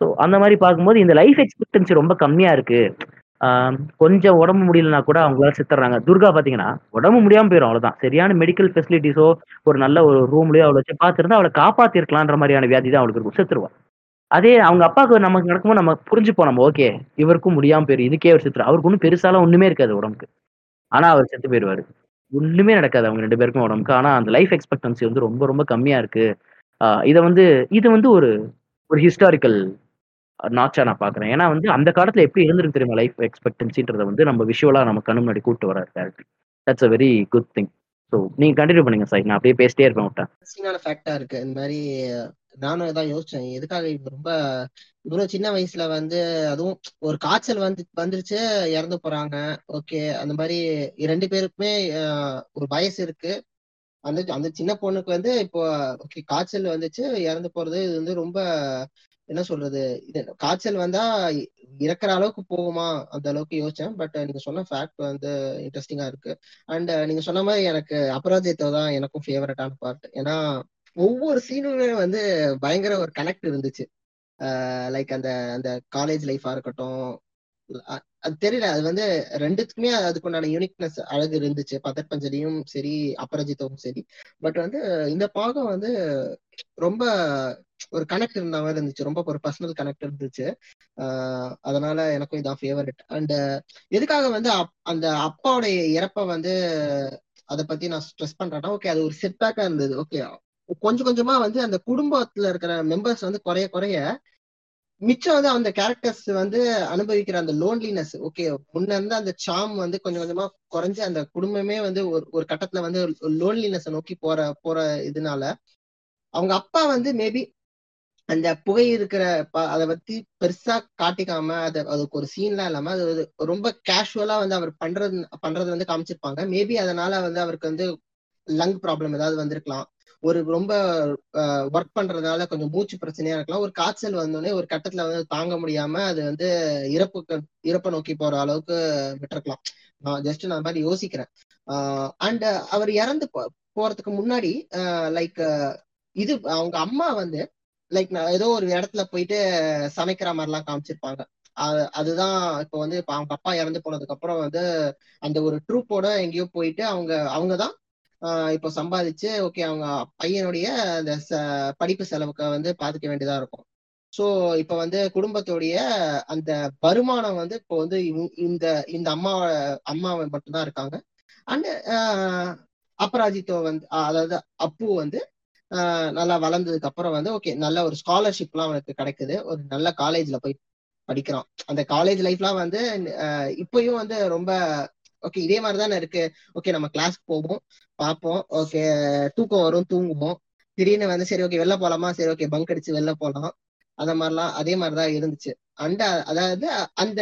ஸோ அந்த மாதிரி பார்க்கும்போது இந்த லைஃப் எக்ஸ்பெக்டன்சி ரொம்ப கம்மியா இருக்கு. ஆஹ் கொஞ்சம் உடம்பு முடியலனா கூட அவங்களால சித்துறாங்க. துர்கா பாத்தீங்கன்னா உடம்பு முடியாம போயிடும் அவ்வளவுதான். சரியான மெடிக்கல் ஃபெசிலிட்டிஸோ ஒரு நல்ல ஒரு ரூம்லயோ அவளை வச்சு பார்த்துருந்தா அவளை காப்பாத்திருக்கலான்ற மாதிரியான வியாதி தான் அவளுக்கு இருக்கும். செத்துருவா. அதே அவங்க அப்பாவுக்கு நமக்கு நடக்கும்போது நம்ம புரிஞ்சுப்போம் நம்ம ஓகே இவருக்கும் முடியாம போயிரு இதுக்கே அவர் செத்துரு அவருக்கு ஒன்றும் பெருசாலாம் ஒண்ணுமே இருக்காது உடம்புக்கு. ஆனா அவர் செத்து போயிடுவாரு ஒண்ணுமே நடக்காது அவங்க ரெண்டு பேருக்கும் உடம்புக்கு. ஆனா அந்த லைஃப் எக்ஸ்பெக்டன்சி வந்து ரொம்ப ரொம்ப கம்மியா இருக்கு. இதை வந்து இது வந்து ஒரு ஒரு ஹிஸ்டாரிக்கல் நாச்சா நான் பாக்குறேன். ஏன்னா வந்து அந்த காலத்துல எப்படி இருந்திருக்கு தெரியுமா லைஃப் எக்ஸ்பெக்டன்சின்றத வந்து நம்ம விஷுவலா நம்ம கண்ணு முன்னாடி கூட்டு வர director that's a very good thing so நீங்க கண்டினியூ பண்ணுங்க சார் நான் அப்படியே பேசிட்டே இருப்பேன் விட்டேன் ஃபேக்டா இருக்கு. இந்த மாதிரி நானும் இதான் யோசிச்சேன். எதுக்காக இவ ரொம்ப இவ்வளவு சின்ன வயசுல வந்து அதுவும் ஒரு காய்ச்சல் வந்து வந்துருச்சு இறந்து போறாங்க. ஓகே அந்த மாதிரி ரெண்டு பேருக்குமே ஒரு வயசு இருக்கு. அந்த அந்த சின்ன பொண்ணுக்கு வந்து இப்போ ஓகே காய்ச்சல் வந்துச்சு இறந்து போறது இது வந்து ரொம்ப என்ன சொல்றது இது காய்ச்சல் வந்தா இறக்குற அளவுக்கு போகுமா அந்த அளவுக்கு யோசிச்சேன். பட் நீங்க சொன்ன ஃபேக்ட் வந்து இன்ட்ரெஸ்டிங்கா இருக்கு. அண்ட் நீங்க சொன்ன மாதிரி எனக்கு அபராஜித்தோ தான் எனக்கும் ஃபேவரட்டான பார்ட் ஏன்னா ஒவ்வொரு சீனுமே வந்து பயங்கர ஒரு கனெக்ட் இருந்துச்சு. லைக் அந்த அந்த காலேஜ் லைஃபா இருக்கட்டும். அது தெரியல அது வந்து ரெண்டுத்துக்குமே அதுக்குண்டான யூனிக்னஸ் அழகு இருந்துச்சு. பதர் பஞ்சலியும் சரி அபரஜித்தவும் சரி. பட் வந்து இந்த பாகம் வந்து ரொம்ப ஒரு கனெக்ட் இருந்த மாதிரி இருந்துச்சு. ரொம்ப ஒரு பர்சனல் கனெக்ட் இருந்துச்சு. அதனால எனக்கும் இதான் ஃபேவரட் அண்ட் எதுக்காக வந்து அப்- அந்த அப்பாவுடைய இறப்பை வந்து அதை பத்தி நான் ஸ்ட்ரெஸ் பண்றேன்னா ஓகே அது ஒரு செட்பேக்கா இருந்தது. ஓகே கொஞ்சம் கொஞ்சமா வந்து அந்த குடும்பத்துல இருக்கிற மெம்பர்ஸ் வந்து குறைய குறைய மிச்சம் வந்து அந்த கேரக்டர்ஸ் வந்து அனுபவிக்கிற அந்த லோன்லினஸ் ஓகே முன்ன இருந்து அந்த சாம் வந்து கொஞ்சம் கொஞ்சமா குறைஞ்சு அந்த குடும்பமே வந்து ஒரு ஒரு கட்டத்துல வந்து லோன்லினஸ் நோக்கி போற போற இதனால அவங்க அப்பா வந்து மேபி அந்த புகை இருக்கிற ப- அதை பத்தி பெருசா காட்டிக்காம அது அதுக்கு ஒரு சீன்லாம் இல்லாம அது ரொம்ப கேஷுவலா வந்து அவர் பண்றது பண்றது வந்து காமிச்சிருப்பாங்க. மேபி அதனால வந்து அவருக்கு வந்து லங் ப்ராப்ளம் ஏதாவது வந்திருக்கலாம். ஒரு ரொம்ப ஒர்க் பண்றதால கொஞ்சம் மூச்சு பிரச்சனையா இருக்கலாம். ஒரு காய்ச்சல் வந்தோடனே ஒரு கட்டத்துல வந்து தாங்க முடியாம அது வந்து இறப்பு இறப்பை நோக்கி போற அளவுக்கு விட்டுருக்கலாம். நான் ஜஸ்ட் நான் மாதிரி யோசிக்கிறேன். அண்ட் அவர் இறந்து போ- போறதுக்கு முன்னாடி லைக் இது அவங்க அம்மா வந்து லைக் நான் ஏதோ ஒரு இடத்துல போயிட்டு சமைக்கிற மாதிரிலாம் காமிச்சிருப்பாங்க. அது- அதுதான் இப்போ வந்து இப்போ அவங்க அப்பா இறந்து போனதுக்கு அப்புறம் வந்து அந்த ஒரு ட்ரூப்போட எங்கேயோ போயிட்டு அவங்க அவங்க தான் இப்போ சம்பாதிச்சு ஓகே அவங்க பையனுடைய அந்த படிப்பு செலவுக்கு வந்து பாத்துக்க வேண்டியதா இருக்கும். ஸோ இப்போ வந்து குடும்பத்துடைய அந்த வருமானம் வந்து இப்போ வந்து இந்த இந்த அம்மா அம்மா மட்டும்தான் இருக்காங்க. அண்ட் அபராஜித்தோ வந்து அதாவது அப்பு வந்து ஆஹ் நல்லா வளர்ந்ததுக்கு அப்புறம் வந்து ஓகே நல்ல ஒரு ஸ்காலர்ஷிப்லாம் அவனுக்கு கிடைக்குது. ஒரு நல்ல காலேஜ்ல போய் படிக்கிறான். அந்த காலேஜ் லைஃப்லாம் வந்து இப்பயும் வந்து ரொம்ப ஓகே இதே மாதிரி தானே இருக்கு. ஓகே நம்ம கிளாஸ்க்கு போவோம். பார்ப்போம் ஓகே தூக்கம் வரும் தூங்குவோம். திடீர்னு வந்து சரி ஓகே வெளில போலாமா? சரி ஓகே பங்க் அடிச்சு வெளில போலாம். அந்த மாதிரிலாம் அதே மாதிரிதான் இருந்துச்சு. அந்த அதாவது அந்த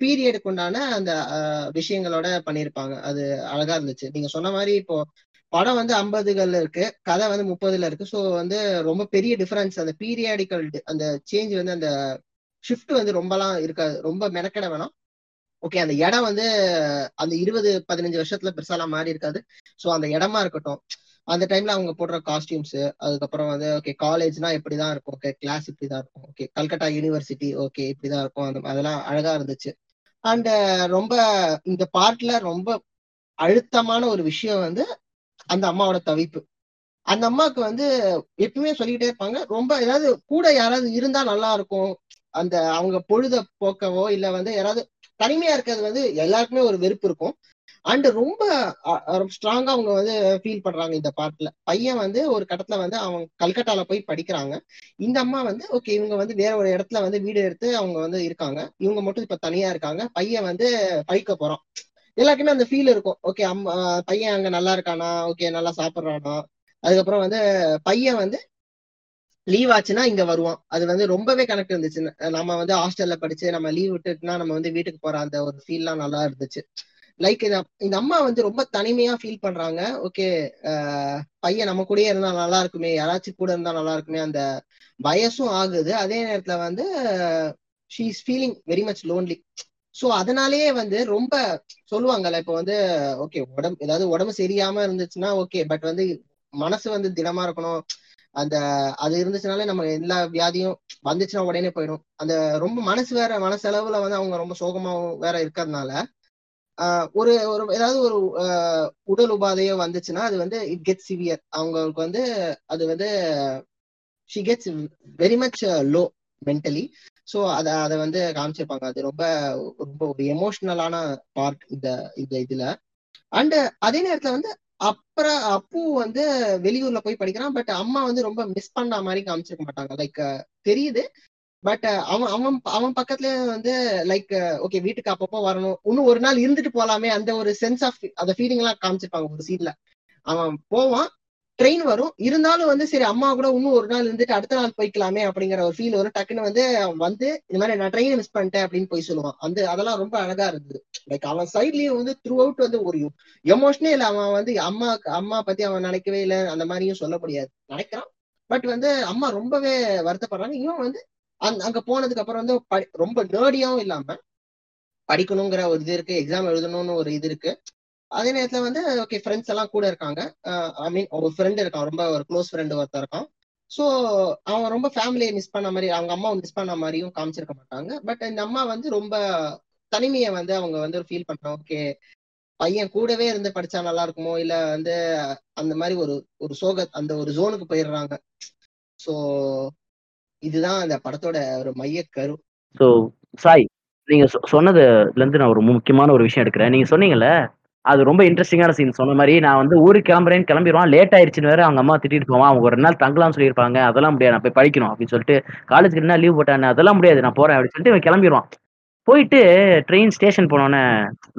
பீரியடுக்கு உண்டான அந்த விஷயங்களோட பண்ணியிருப்பாங்க. அது அழகா இருந்துச்சு. நீங்க சொன்ன மாதிரி இப்போ படம் வந்து ஐம்பதுகள்ல இருக்கு கதை வந்து முப்பதுல இருக்கு. ஸோ வந்து ரொம்ப பெரிய டிஃபரன்ஸ் அந்த பீரியாடிக்கல் அந்த சேஞ்ச் வந்து அந்த ஷிஃப்ட் வந்து ரொம்பலாம் இருக்காது. ரொம்ப மெனக்கெட வேணாம். ஓகே அந்த இடம் வந்து அந்த இருபது பதினஞ்சு வருஷத்துல பெருசாலாம் மாறி இருக்காது. ஸோ அந்த இடமா இருக்கட்டும் அந்த டைம்ல அவங்க போடுற காஸ்டியூம்ஸ் அதுக்கப்புறம் வந்து ஓகே காலேஜ்னா இப்படிதான் இருக்கும். ஓகே கிளாஸ் இப்படிதான் இருக்கும். ஓகே கல்கட்டா யூனிவர்சிட்டி ஓகே இப்படிதான் இருக்கும். அந்த அதெல்லாம் அழகா இருந்துச்சு. அண்ட் ரொம்ப இந்த பார்ட்ல ரொம்ப அழுத்தமான ஒரு விஷயம் வந்து அந்த அம்மாவோட தவிப்பு. அந்த அம்மாவுக்கு வந்து எப்பவுமே சொல்லிக்கிட்டே இருப்பாங்க ரொம்ப ஏதாவது கூட யாராவது இருந்தா நல்லா இருக்கும். அந்த அவங்க பொழுத போக்கவோ இல்ல வந்து யாராவது தனிமையா இருக்கிறது வந்து எல்லாருக்குமே ஒரு வெறுப்பு இருக்கும். அண்ட் ரொம்ப ஸ்ட்ராங்கா அவங்க வந்து ஃபீல் பண்றாங்க இந்த பாட்டுல. பையன் வந்து ஒரு கட்டத்துல வந்து அவங்க கல்கட்டால போய் படிக்கிறாங்க. இந்த அம்மா வந்து ஓகே இவங்க வந்து வேற ஒரு இடத்துல வந்து வீடு எடுத்து அவங்க வந்து இருக்காங்க. இவங்க மட்டும் இப்ப தனியா இருக்காங்க. பையன் வந்து படிக்க போறான். எல்லாருக்குமே அந்த ஃபீல் இருக்கும். ஓகே அம்மா பையன் அங்க நல்லா இருக்கானா? ஓகே நல்லா சாப்பிடுறானா? அதுக்கப்புறம் வந்து பையன் வந்து லீவ் ஆச்சுன்னா இங்க வருவான் அது வந்து ரொம்பவே கனெக்ட் இருந்துச்சு. நம்ம வந்து ஹாஸ்டல்ல படிச்சு நம்ம லீவ் விட்டுட்டுனா நம்ம வந்து வீட்டுக்கு போற அந்த ஒரு ஃபீல்லாம் நல்லா இருந்துச்சு. லைக் இந்த அம்மா வந்து ரொம்ப தனிமையா ஃபீல் பண்றாங்க. ஓகே பையன் நம்ம கூடயே இருந்தா நல்லா இருக்குமே யாராச்சும் கூட இருந்தா நல்லா இருக்குமே அந்த வயசும் ஆகுது. அதே நேரத்துல வந்து she is feeling very much lonely so அதனாலேயே வந்து ரொம்ப சொல்லுவாங்கல்ல இப்போ வந்து ஓகே உடம்பு ஏதாவது உடம்பு சரியாம இருந்துச்சுன்னா ஓகே பட் வந்து மனசு வந்து திடமா இருக்கணும். அந்த அது இருந்துச்சுனாலே நம்ம எல்லா வியாதியும் வந்துச்சுன்னா உடனே போயிடும். அந்த ரொம்ப மனசு வேற மனசளவுல வந்து அவங்க ரொம்ப சோகமாவும் வேற இருக்கிறதுனால ஒரு ஒரு ஏதாவது ஒரு உடல் உபாதையோ வந்துச்சுன்னா அது வந்து இட் கெட் சிவியர் அவங்களுக்கு வந்து அது வந்து she gets very much low mentally so அதை அதை வந்து காமிச்சிருப்பாங்க. அது ரொம்ப ரொம்ப ஒரு எமோஷ்னலான பார்ட் இந்த இந்த இதுல. அண்ட் அதே நேரத்துல வந்து அப்புறம் அப்பு வந்து வெளியூர்ல போய் படிக்கிறான். பட் அம்மா வந்து ரொம்ப மிஸ் பண்ண மாதிரி காமிச்சிருக்க மாட்டாங்க. லைக் தெரியுது. பட் அவன் அவன் அவன் பக்கத்துல வந்து லைக் ஓகே வீட்டுக்கு அப்பப்போ வரணும். இன்னும் ஒரு நாள் இருந்துட்டு போலாமே. அந்த ஒரு சென்ஸ் ஆஃப் அந்த ஃபீலிங் எல்லாம் காமிச்சிருப்பாங்க ஒரு சீன்ல அவன் போவான். ட்ரெயின் வரும். இருந்தாலும் வந்து சரி அம்மா கூட இன்னும் ஒரு நாள் இருந்துட்டு அடுத்த நாள் போய்க்கலாமே அப்படிங்கிற ஒரு ஃபீல் வரும். டக்குன்னு வந்து வந்து இந்த மாதிரி நான் ட்ரெயினை மிஸ் பண்ணிட்டேன் அப்படின்னு போய் சொல்லுவான். அந்த அதெல்லாம் ரொம்ப அழகா இருந்தது. லைக் அவன் சைட்லயும் வந்து த்ரூ அவுட் வந்து ஒரு எமோஷனே இல்லை. அவன் வந்து அம்மா அம்மா பத்தி அவன் நினைக்கவே இல்லை. அந்த மாதிரியும் சொல்ல முடியாது. நினைக்கிறான். பட் வந்து அம்மா ரொம்பவே வருத்தப்படுறாங்க. இவன் வந்து அந் அங்க போனதுக்கு அப்புறம் வந்து ரொம்ப நேர்டியாவும் இல்லாம படிக்கணுங்கிற ஒரு இது இருக்கு. எக்ஸாம் எழுதணும்னு ஒரு இது இருக்கு. அதே நேரத்துல வந்து ஓகே ஃப்ரெண்ட்ஸ் எல்லாம் கூட இருக்காங்க. ஐ மீன் ஒரு ஃப்ரெண்ட் இருக்கான் ரொம்ப ஒரு க்ளோஸ் ஃப்ரெண்டு ஒருத்தர் இருக்கான். ஸோ அவன் ரொம்ப ஃபேமிலியை மிஸ் பண்ண மாதிரி அவங்க அம்மாவை மிஸ் பண்ண மாதிரியும் காமிச்சிருக்க மாட்டாங்க. பட் இந்த அம்மா வந்து ரொம்ப தனிமையை வந்து அவங்க வந்து ஃபீல் பண்றான் ஓகே பையன் கூடவே இருந்து படிச்சா நல்லா இருக்குமோ? இல்ல வந்து அந்த மாதிரி ஒரு ஒரு சோக அந்த ஒரு ஜோனுக்கு போயிடுறாங்க. ஸோ இதுதான் அந்த படத்தோட ஒரு மைய கரு. ஸோ சாய் நீங்க சொன்னதுல இருந்து நான் ஒரு முக்கியமான ஒரு விஷயம் எடுக்கிறேன். நீங்க சொன்னீங்கல்ல அது ரொம்ப இன்ட்ரெஸ்டிங்கான சீன் சொன்ன மாதிரி நான் வந்து ஊருக்கு கிளம்புறேன்னு கிளம்பிடுவான். லேட் ஆயிடுச்சுன்னு வேற அவங்க அம்மா திட்டிட்டு போவான். அவங்க ஒரு நாள் தங்கலாம்னு சொல்லியிருப்பாங்க. அதெல்லாம் முடியாது. நான் போய் படிக்கணும் அப்படின்னு சொல்லிட்டு காலேஜுக்கு என்ன லீவ் போட்டானே அதெல்லாம் முடியாது. நான் போறேன் அப்படின்னு சொல்லிட்டு இவன் கிளம்பிடுவான். போயிட்டு ட்ரெயின் ஸ்டேஷன் போனோன்னே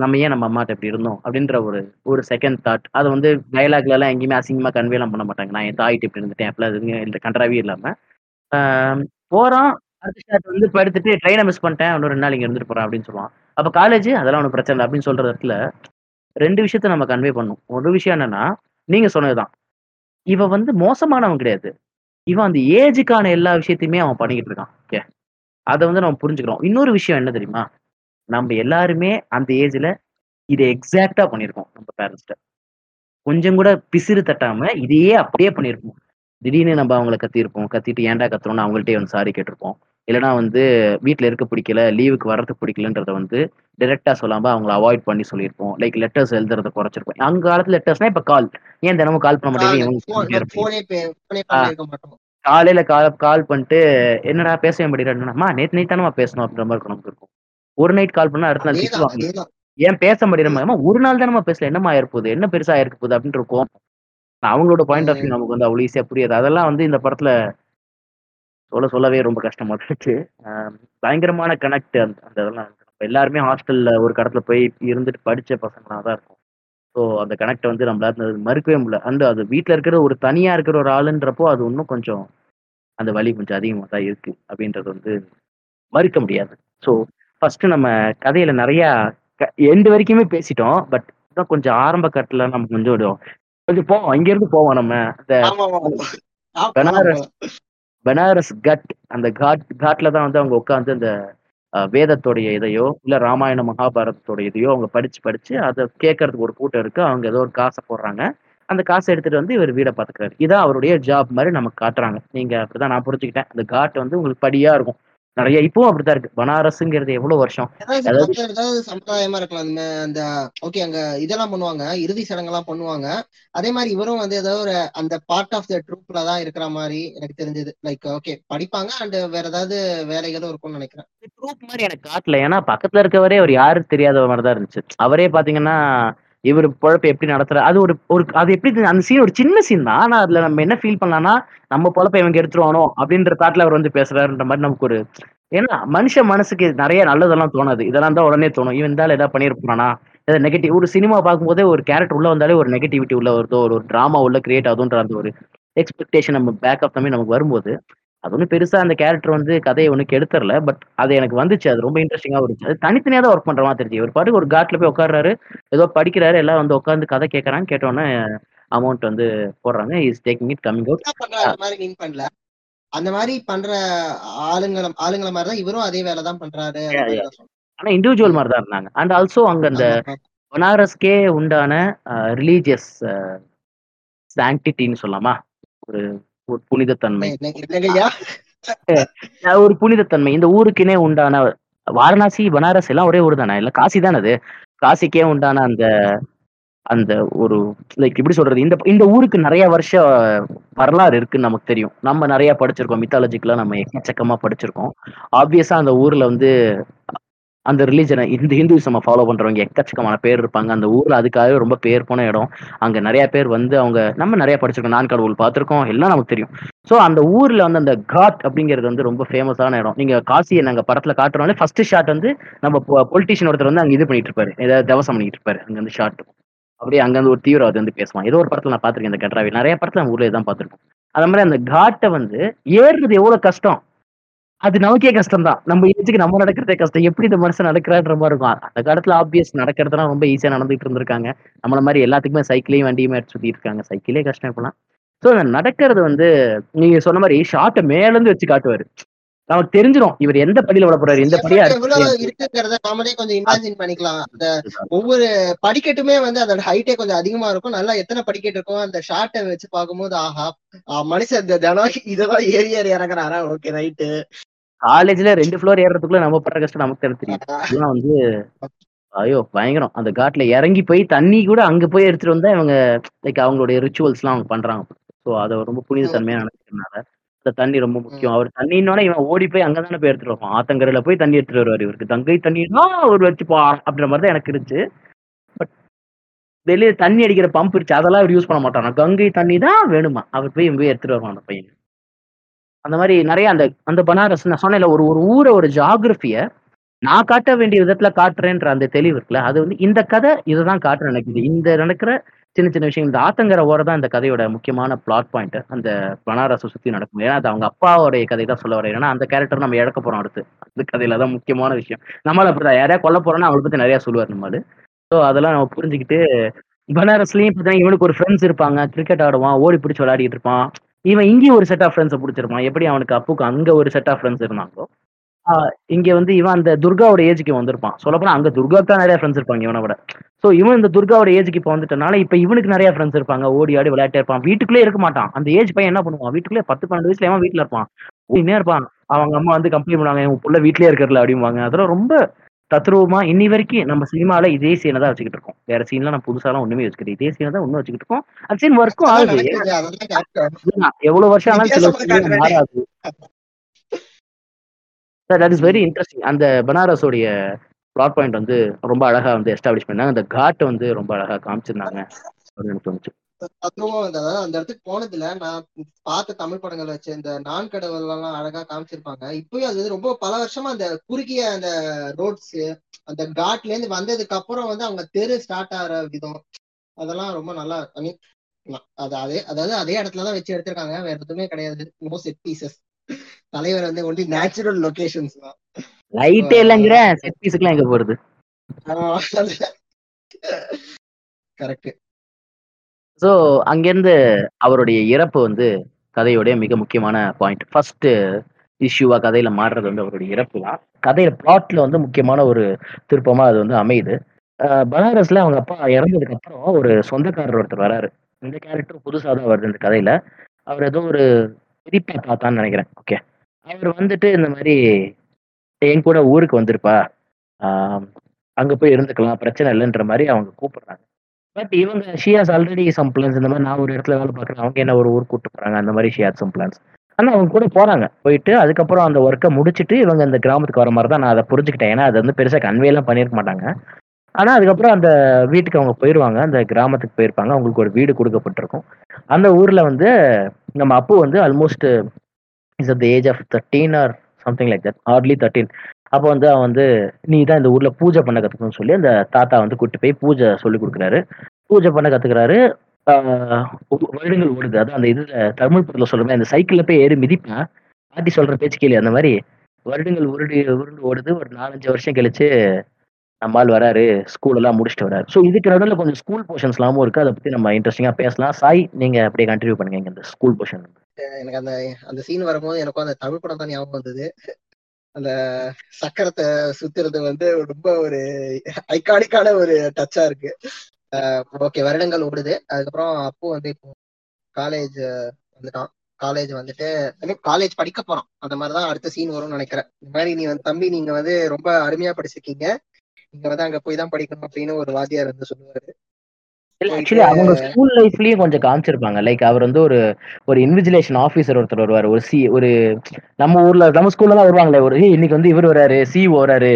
நம்ம ஏன் நம்ம அம்மாட்ட இப்படி இருந்தோம்? அப்படின்ற ஒரு ஒரு செகண்ட் தாட் அது வந்து டைலாக்ல எல்லாம் எங்கேயுமே அசிங்கமா கன்வேலாம் பண்ண மாட்டாங்க. நான் என் தாயிட்டு இப்படி இருந்துட்டேன். அப்பெல்லாம் இந்த கன்றாவே இல்லாம. போறோம் அடுத்த ஷாட் வந்து படுத்துட்டு ட்ரெயினை மிஸ் பண்ணிட்டேன். இன்னும் ரெண்டு நாள் இங்க இருந்துட்டு போறான் அப்படின்னு சொல்லுவான். அப்ப காலேஜ் அதெல்லாம் ஒன்றும் பிரச்சனை இல்லை அப்படின்னு சொல்ற இடத்துல ரெண்டு விஷயத்த நம்ம கன்வே பண்ணும். ஒரு விஷயம் என்னன்னா நீங்க சொன்னதுதான். இவன் வந்து மோசமானவன் கிடையாது. இவன் அந்த ஏஜுக்கான எல்லா விஷயத்தையுமே அவன் பண்ணிக்கிட்டு இருக்கான். ஓகே அதை வந்து நம்ம புரிஞ்சுக்கிறோம். இன்னொரு விஷயம் என்ன தெரியுமா? நம்ம எல்லாருமே அந்த ஏஜ்ல இதை எக்ஸாக்டா பண்ணியிருக்கோம் நம்ம பேரண்ட்ஸ்ட கொஞ்சம் கூட பிசிறு தட்டாம இதையே அப்படியே பண்ணியிருப்போம் திடீர்னு நம்ம அவங்கள கத்திருப்போம் கத்திட்டு ஏன்டா கத்துறோம்னு அவங்கள்ட்டே வந்து சாரி கேட்டிருப்போம். இல்லைனா வந்து வீட்டில் இருக்க பிடிக்கல லீவுக்கு வர்றதுக்கு பிடிக்கலன்றத வந்து டைரக்டா சொல்லாம அவங்கள அவாய்ட் பண்ணி சொல்லியிருப்போம். லைக் லெட்டர்ஸ் எழுதுறத குறைச்சிருப்போம். அங்க காலத்துல லெட்டர்ஸ்னா இப்ப கால் ஏன் தினமும் கால் பண்ண மாட்டேங்குது காலையில கால் கால் பண்ணிட்டு என்னடா பேசவே முடியலன்னா நேத்து நைட் தானமா பேசணும் அப்படின்ற மாதிரி நமக்கு இருக்கும். ஒரு நைட் கால் பண்ணா அடுத்த நாள் திட்டுவாங்க ஏன் பேச முடியல ஒரு நாள் தானே பேசல. என்னமா ஆயிருப்போகுது என்ன பெருசா ஆயிருக்க போகுது அப்படின்னு இருக்கும். அவங்களோட பாயிண்ட் ஆஃப் வியூ நமக்கு வந்து அவ்வளவு ஈஸியா புரியாது. அதெல்லாம் வந்து இந்த படத்துல சொல்ல சொல்லவே ரொம்ப கஷ்டமா இருந்துச்சு பயங்கரமான கனெக்ட் அந்த அந்த இதெல்லாம். எல்லாருமே ஹாஸ்டல்ல ஒரு கடத்துல போய் இருந்துட்டு படிச்ச பசங்களா தான் இருக்கும். ஸோ அந்த கனெக்ட் வந்து நம்மளால மறுக்கவே முடியல. அந்த அது வீட்டில் இருக்கிற ஒரு தனியா இருக்கிற ஒரு ஆளுன்றப்போ அது இன்னும் கொஞ்சம் அந்த வலி கொஞ்சம் அதிகமாக தான் இருக்கு அப்படின்றது வந்து மறுக்க முடியாது. ஸோ ஃபர்ஸ்ட் நம்ம கதையில நிறைய எண்டு வரைக்குமே பேசிட்டோம். பட் இன்னும் கொஞ்சம் ஆரம்ப கட்டல நம்ம கொஞ்சம் கொஞ்சம் போவோம். இங்க இருந்து போவோம் நம்ம. அந்த பனாரஸ் பனாரஸ் கட் அந்த காட் காட்ல தான் வந்து அவங்க உட்காந்து அந்த வேதத்தோடைய இதையோ இல்ல ராமாயண மகாபாரதத்தோட இதையோ அவங்க படிச்சு படிச்சு அதை கேட்கறதுக்கு ஒரு கூட்டம் இருக்கு. அவங்க ஏதோ ஒரு காசை போடுறாங்க. அந்த காசை எடுத்துட்டு வந்து இவர் வீடை பார்த்துக்கிறாரு. இதான் அவருடைய ஜாப் மாதிரி நமக்கு காட்டுறாங்க. நீங்க அப்படிதான் நான் புரிஞ்சுக்கிட்டேன். அந்த காட் வந்து உங்களுக்கு படியா இருக்கும். நிறைய இப்பவும் அப்படித்தான் இருக்கு. பனாரஸ்ங்கிறது எவ்வளவு வருஷம்? ஏதாவது சம்பிரதாயமா இருக்கலாம். அந்த ஓகே அங்க இதெல்லாம் பண்ணுவாங்க. இறுதி சடங்கெல்லாம் பண்ணுவாங்க. அதே மாதிரி இவரும் வந்து ஏதோ ஒரு அந்த பார்ட் ஆஃப் த ட்ரூப்ல தான் இருக்கிற மாதிரி எனக்கு தெரிஞ்சது. லைக் ஓகே படிப்பாங்க. அண்ட் வேற ஏதாவது வேலைகளும் இருக்கும்னு நினைக்கிறேன். ட்ரூப் மாதிரி எனக்கு காட்டல. ஏன்னா பக்கத்துல இருக்கவரே அவர் யாருக்கு தெரியாத மாதிரி தான் இருந்துச்சு. அவரே பாத்தீங்கன்னா இவர் பொழப்ப எப்படி நடத்துற அது ஒரு ஒரு அது எப்படி அந்த சீன் ஒரு சின்ன சீன் தான். ஆனா அதுல நம்ம என்ன ஃபீல் பண்ணலாம்னா நம்ம பொழப்ப இவங்க எடுத்துருவானோ அப்படின்ற தாட்ல அவர் வந்து பேசுறாருன்ற மாதிரி நமக்கு ஒரு ஏன்னா மனுஷ மனசுக்கு நிறைய நல்லதெல்லாம் தோணாது. இதெல்லாம் தான் உடனே தோணும். இவன் இருந்தாலும் ஏதாவது பண்ணியிருப்பானா? ஏதாவது நெகட்டிவ் ஒரு சினிமா பார்க்கும்போதே ஒரு கேரக்டர் உள்ள வந்தாலே ஒரு நெகட்டிவிட்டி உள்ள வருதோ? ஒரு டிராமா உள்ள கிரியேட் ஆகுதுன்ற அந்த ஒரு எக்ஸ்பெக்டேஷன் நம்ம பேக் ஆஃப் தம்பி நமக்கு வரும்போது அது ஒன்றும் பெருசா அந்த கேரக்டர் வந்து கதையை ஒன்றும் கெடுத்துறல பட் அது எனக்கு வந்துச்சு. அது ரொம்ப இன்ட்ரெஸ்டிங்காக இருந்துச்சு அது தனித்தனியாக தான் ஒர்க் பண்ற மாதிரி தெரிஞ்சு ஒரு பாட்டுக்கு ஒரு காட்டில் போய் உட்கார்றாரு. ஏதோ படிக்கிறாரு. எல்லாம் வந்து உட்காந்து கதை கேட்கறாங்க கேட்டோன்னே அமௌண்ட் வந்து போடுறாங்க. Is taking it coming out அந்த மாதிரி மீன் பண்ணல. அந்த மாதிரி பண்ற ஆளுங்களை ஆளுங்களை மாதிரி தான் இவரும் அதே வேலை தான் பண்றாரு. ஆனா இண்டிவிஜுவல் மாதிரி தான் இருந்தாங்க. அண்ட் ஆல்சோ அங்க அந்த. பனாரஸ்கே உண்டான ரிலீஜியஸ் சாங்டிட்டின்னு சொல்லலாமா? ஒரு ஒரு புனிதத்தன்மை. ஒரு புனிதத்தன்மை. இந்த ஊருக்குனே உண்டான வாரணாசி பனாரஸ் எல்லாம் ஒரே ஊர் தானே இல்ல காசி தானே அது? காசிக்கே உண்டான அந்த அந்த ஒரு லைக் எப்படி சொல்றது? இந்த இந்த ஊருக்கு நிறைய வருஷ வரலாறு இருக்குன்னு நமக்கு தெரியும். நம்ம நிறைய படிச்சிருக்கோம். மித்தாலஜிக்கெல்லாம் நம்ம எக்கச்சக்கமா படிச்சிருக்கோம். ஆப்வியஸா அந்த ஊர்ல வந்து அந்த ரிலீஜனை இந்த ஹிந்துவிசம் ஃபாலோ பண்றவங்க எக்கச்சக்கமான பேர் இருப்பாங்க. அந்த ஊர்ல அதுக்காகவே ரொம்ப பேர் போன இடம். அங்க நிறைய பேர் வந்து அவங்க நம்ம நிறைய படிச்சிருக்கோம். நான் கடவுள் பார்த்திருக்கோம். எல்லாம் நமக்கு தெரியும். ஸோ அந்த ஊர்ல வந்து அந்த காட் அப்படிங்கிறது வந்து ரொம்ப ஃபேமஸான இடம். நீங்க காசியை நாங்க படத்துல காட்டுறோம்ல ஃபர்ஸ்ட் ஷாட் வந்து நம்ம பொலிட்டிஷியன் ஒருத்தர் வந்து அங்க இது பண்ணிட்டு இருப்பாரு. ஏதாவது தவசம் பண்ணிட்டு இருப்பாரு. அங்க வந்து ஷாட் அப்படியே அங்க வந்து ஒரு தீவிரவாதி வந்து பேசுவான். ஏதோ ஒரு படத்துல நான் பாத்திருக்கேன் இந்த கட்ராவி நிறைய படத்துல நம்ம ஊர்ல தான் பாத்திருக்கோம் அந்த மாதிரி அந்த காட்டை வந்து ஏறுறது எவ்வளவு கஷ்டம்? அது நமக்கே கஷ்டம் தான் நம்ம ஏஜுக்கு நம்ம நடக்கிறதே கஷ்டம். எப்படி இந்த மனுஷன் நடக்கிறான்ற மாதிரி இருக்கும். அந்த காலத்துல ஆப்வியஸ் நடக்கிறதுலாம் ரொம்ப ஈஸியா நடந்துட்டு இருந்திருக்காங்க. நம்மள மாதிரி எல்லாத்துக்குமே சைக்கிளையும் வண்டியுமே எடுத்து சுத்திட்டு இருக்காங்க. சைக்கிளே கஷ்டம் இப்பெல்லாம். ஸோ அந்த நடக்கிறது வந்து நீங்க சொன்ன மாதிரி ஷார்ட்டை மேல இருந்து வச்சு காட்டுவாரு. நமக்கு தெரிஞ்சிடும் இவர் எந்த படியில விட போறாரு எந்த படியா இருக்குங்கிறத நாமளே கொஞ்சம் இமேஜின் பண்ணிக்கலாம். அந்த ஒவ்வொரு படிக்கட்டுமே வந்து அதோட ஹைட்டே கொஞ்சம் அதிகமா இருக்கும். நல்லா எத்தனை படிக்கட்டு இருக்கும் அந்த ஷார்ட்டை வச்சு பார்க்கும்போது ஆஹா மனுஷன் இந்த தினம் இதெல்லாம் ஏறி ஏறி இறங்குறாரா? ஓகே ரைட்டு காலேஜ்ல ரெண்டு ஃப்ளோர் ஏறதுக்குள்ள நம்ம படுற கஷ்டம் நமக்கு தெரியும். தெரியும் இதெல்லாம் வந்து ஐயோ பயங்கரம். அந்த காட்டுல இறங்கி போய் தண்ணி கூட அங்க போய் எடுத்துட்டு வந்தா இவங்க லைக் அவங்களுடைய ரிச்சுவல்ஸ் எல்லாம் அவங்க பண்றாங்க. ஸோ அதை ரொம்ப புனித தன்மையா நினைக்கிறதுனால இந்த தண்ணி ரொம்ப முக்கியம். அவர் தண்ணின்னோட இவன் ஓடி போய் அங்கதானே போய் எடுத்துட்டு வருவான். ஆத்தங்கரையில போய் தண்ணி எடுத்துட்டு வருவாரு இவருக்கு. தங்கை தண்ணினா ஒரு வச்சு பா அப்படின்ற மாதிரி தான் எனக்கு இருந்துச்சு. பட் வெளியே தண்ணி அடிக்கிற பம்ப் இருந்துச்சு. அதெல்லாம் அவர் யூஸ் பண்ண மாட்டான் கங்கை தண்ணி தான் வேணுமா? அவர் போய் போய் எடுத்துட்டு வருவான் அந்த பையன் அந்த மாதிரி நிறைய அந்த அந்த பனாரஸ் நான் சொன்னேன்ல ஒரு ஒரு ஊரை ஒரு ஜாகிரபிய நான் காட்ட வேண்டிய விதத்துல காட்டுறேன்ற அந்த தெளிவு இருக்குல்ல அது வந்து இந்த கதை இதுதான் காட்டுறேன் நினைக்குது. இந்த நடக்கிற சின்ன சின்ன விஷயம் இந்த ஆத்தங்கர ஓர தான் இந்த கதையோட முக்கியமான பிளாட் பாயிண்ட் அந்த பனாரஸை சுத்தி நடக்கும். ஏன்னா அது அவங்க அப்பாவோடைய கதை தான் சொல்ல வரேன் ஏன்னா அந்த கேரக்டர் நம்ம இழக்க போறோம் அடுத்து. அந்த கதையில தான் முக்கியமான விஷயம். நம்மள அப்படிதான். யாரையா கொல்ல போறோம்னா அவளை பத்தி நிறைய சொல்லுவார் நம்மளு ஸோ அதெல்லாம் நம்ம புரிஞ்சுக்கிட்டு பனாரஸ்லயும் பார்த்தீங்கன்னா இவனுக்கு ஒரு ஃப்ரெண்ட்ஸ் இருப்பாங்க. கிரிக்கெட் ஆடுவான் ஓடி பிடிச்சி விளையாடிட்டு இருப்பான். இவன் இங்கேயும் ஒரு செட் ஆஃப் ஃப்ரெண்ட்ஸை பிடிச்சிருப்பான். எப்படி அவனுக்கு அப்புக்கு அங்க ஒரு செட் ஆஃப் ஃப்ரெண்ட்ஸ் இருந்தாங்களோ இங்கே இங்க வந்து இவன் அந்த துர்காவோட ஏஜுக்கு வந்திருப்பான். சொல்லப்போனா அங்க துர்காவுக்கு தான் நிறைய ஃப்ரெண்ட்ஸ் இருப்பாங்க இவனை விட. ஸோ இவன் இந்த துர்காவோட ஏஜுக்கு இப்போ வந்துட்டனால இப்போ இவனுக்கு நிறைய ஃப்ரெண்ட்ஸ் இருப்பாங்க. ஓடி ஆடி விளையாட்டே இருப்பான். வீட்டுக்குள்ளே இருக்க மாட்டான். அந்த ஏஜ் பையன் என்ன பண்ணுவான்? வீட்டுக்குள்ளே பத்து பன்னெண்டு வயசுல அவன் வீட்டில் இருப்பான். ஓடினே இருப்பான். அவங்க அம்மா வந்து கம்ப்ளைண்ட் பண்ணுவாங்க உன் புள்ள வீட்லயே இருக்கிறல அப்படிம்பாங்க. அதெல்லாம் ரொம்ப தத்ரூபமா இன்னி வரைக்கும் நம்ம சினிமால இதே சீனை தான் வச்சுக்கிட்டு இருக்கோம். வேற சீன்லாம் நான் புதுசாலாம் ஒண்ணுமே வச்சுக்கிட்டு இதே சீனை தான் ஒன்னும் வச்சுக்கிட்டு இருக்கோம். அந்த சீன் ஒர்க்கும் ஆகுது. எவ்வளவு வருஷம் ஆனாலும் சில மாறாது. தட் இஸ் வெரி இன்ட்ரெஸ்டிங் அந்த பனாரஸோடைய பிளாட் பாயிண்ட் வந்து ரொம்ப அழகா வந்து எஸ்டாப்ளிஷ் பண்ணாங்க. அந்த காட்டை வந்து ரொம்ப அழகா காமிச்சிருந்தாங்க. அப்படின்னு தோணுச்சு. அதுவும் அந்த அதாவது அந்த இடத்துக்கு போனதுல நான் பார்த்த தமிழ் படங்கள் வச்சு இந்த நான் கடவுள் எல்லாம் அழகா காமிச்சிருப்பாங்க. இப்பயும் அது ரொம்ப பல வருஷமா அந்த குறுகிய அந்த ரோட்ஸ் அந்த காட்ல இருந்து வந்ததுக்கு அப்புறம் வந்து அவங்க தெரு ஸ்டார்ட் ஆகிற விதம் அதெல்லாம் ரொம்ப நல்லா ஐ மீன் அது அதே அதாவது அதே இடத்துல தான் வச்சு எடுத்திருக்காங்க. வேற எதுவுமே கிடையாது. நோ செட் பீசஸ் தலைவர் வந்து ஒன்லி நேச்சுரல் லொகேஷன்ஸ் தான். லைட்டே இல்லைங்கிற செட் பீஸுக்குலாம் எங்க போறது? கரெக்ட் ஸோ அங்கேருந்து அவருடைய இறப்பு வந்து கதையோடைய மிக முக்கியமான பாயிண்ட் ஃபர்ஸ்ட் இஷ்யூவா கதையில மாறுறது வந்து அவருடைய இறப்பு தான். கதையில பிளாட்ல வந்து முக்கியமான ஒரு திருப்பமா அது வந்து அமையுது. பனாரஸ்ல அவங்க அப்பா இறந்ததுக்கு அப்புறம் ஒரு சொந்தக்காரர் ஒருத்தர் வராரு. இந்த கேரக்டர் புதுசாக தான் வருது இந்த கதையில. அவர் ஏதோ ஒரு பெரியப்பா தாத்தான்னு நினைக்கிறேன். ஓகே அவர் வந்துட்டு இந்த மாதிரி என் கூட ஊருக்கு வந்திருப்பா. அங்க போய் இருந்துக்கலாம் பிரச்சனை இல்லைன்ற மாதிரி அவங்க கூப்பிடுறாங்க. பட் இவங்க ஷியாஸ் ஆல்ரெடி சம் பிளான்ஸ் இந்த மாதிரி நான் ஒரு இடத்துல வேலை பார்க்குறேன். அவங்க என்ன ஒரு ஊர் கூட்டு போறாங்க? அந்த மாதிரி ஷியாஸ் சம் பிளான்ஸ் ஆனால் அவங்க கூட போறாங்க. போயிட்டு அதுக்கப்புறம் அந்த ஒர்க்கை முடிச்சுட்டு இவங்க இந்த கிராமத்துக்கு வர மாதிரி தான் நான் அதை புரிஞ்சுக்கிட்டேன். ஏன்னா அது வந்து பெருசாக கன்வேலாம் பண்ணியிருக்க மாட்டாங்க. ஆனால் அதுக்கப்புறம் அந்த வீட்டுக்கு அவங்க போயிருவாங்க. அந்த கிராமத்துக்கு போயிருப்பாங்க. அவங்களுக்கு ஒரு வீடு கொடுக்கப்பட்டிருக்கும். அந்த ஊரில் வந்து நம்ம அப்பு வந்து almost is at the age of thirteen or something like that hardly thirteen அப்போ வந்து அவன் வந்து நீ தான் இந்த ஊர்ல பூஜை பண்ண கத்துக்கணும்னு சொல்லி அந்த தாத்தா வந்து கூட்டு போய் பூஜை சொல்லி கொடுக்குறாரு. பூஜை பண்ண கத்துக்கிறாரு. வருடங்கள் ஓடுது. அதான் அந்த இதுல தமிழ் படத்துல சொல்றேன் அந்த சைக்கிள்ல போய் ஏறி மிதிப்பேன். பாட்டி சொல்ற பேச்சு கேள்வி அந்த மாதிரி வருடங்கள் உருண்டு உருண்டு ஓடுது. ஒரு நாலஞ்சு வருஷம் கழிச்சு நம்மால் வராரு. ஸ்கூல் எல்லாம் முடிச்சுட்டு வராரு. ஸோ இதுக்கு நடுவில் கொஞ்சம் ஸ்கூல் போர்ஷன்ஸ்லாமும் இருக்கு. அதை பத்தி நம்ம இன்ட்ரெஸ்டிங்கா பேசலாம். சாய் நீங்க அப்படியே கண்டினியூ பண்ணுங்க இந்த ஸ்கூல் போர்ஷன் எனக்கு அந்த அந்த சீன் வரும்போது எனக்கும் அந்த தமிழ் படம் தான் ஞாபகம் வந்தது. அந்த சக்கரத்தை சுத்துறது வந்து ரொம்ப ஒரு ஐகானிக்கான ஒரு டச்சா இருக்கு. ஓகே வருடங்கள் ஓடுது. அதுக்கப்புறம் அப்போ வந்து இப்போ காலேஜ் வந்துட்டான். காலேஜ் வந்துட்டு காலேஜ் படிக்க போறோம் அந்த மாதிரிதான் அடுத்த சீன் வரும்னு நினைக்கிறேன். இந்த மாதிரி நீ வந்து தம்பி நீங்க வந்து ரொம்ப அருமையா படிச்சிருக்கீங்க. நீங்க வந்து அங்க போய் தான் படிக்கணும் அப்படின்னு ஒரு வாத்தியார் வந்து சொல்லுவாரு. இல்ல ஆக்சுவலி அவங்க ஸ்கூல் லைஃப்லயும் கொஞ்சம் காமிச்சிருப்பாங்க. லைக் அவர் வந்து ஒரு ஒரு இன்விஜிலேஷன் ஆஃபீஸர் ஒருத்தர் வருவார். ஒரு சி ஒரு நம்ம ஊர்ல நம்ம ஸ்கூல்ல தான் வருவாங்களே ஒரு "ஏய், இன்னைக்கு வந்து இவர் வராரு சி வராரு.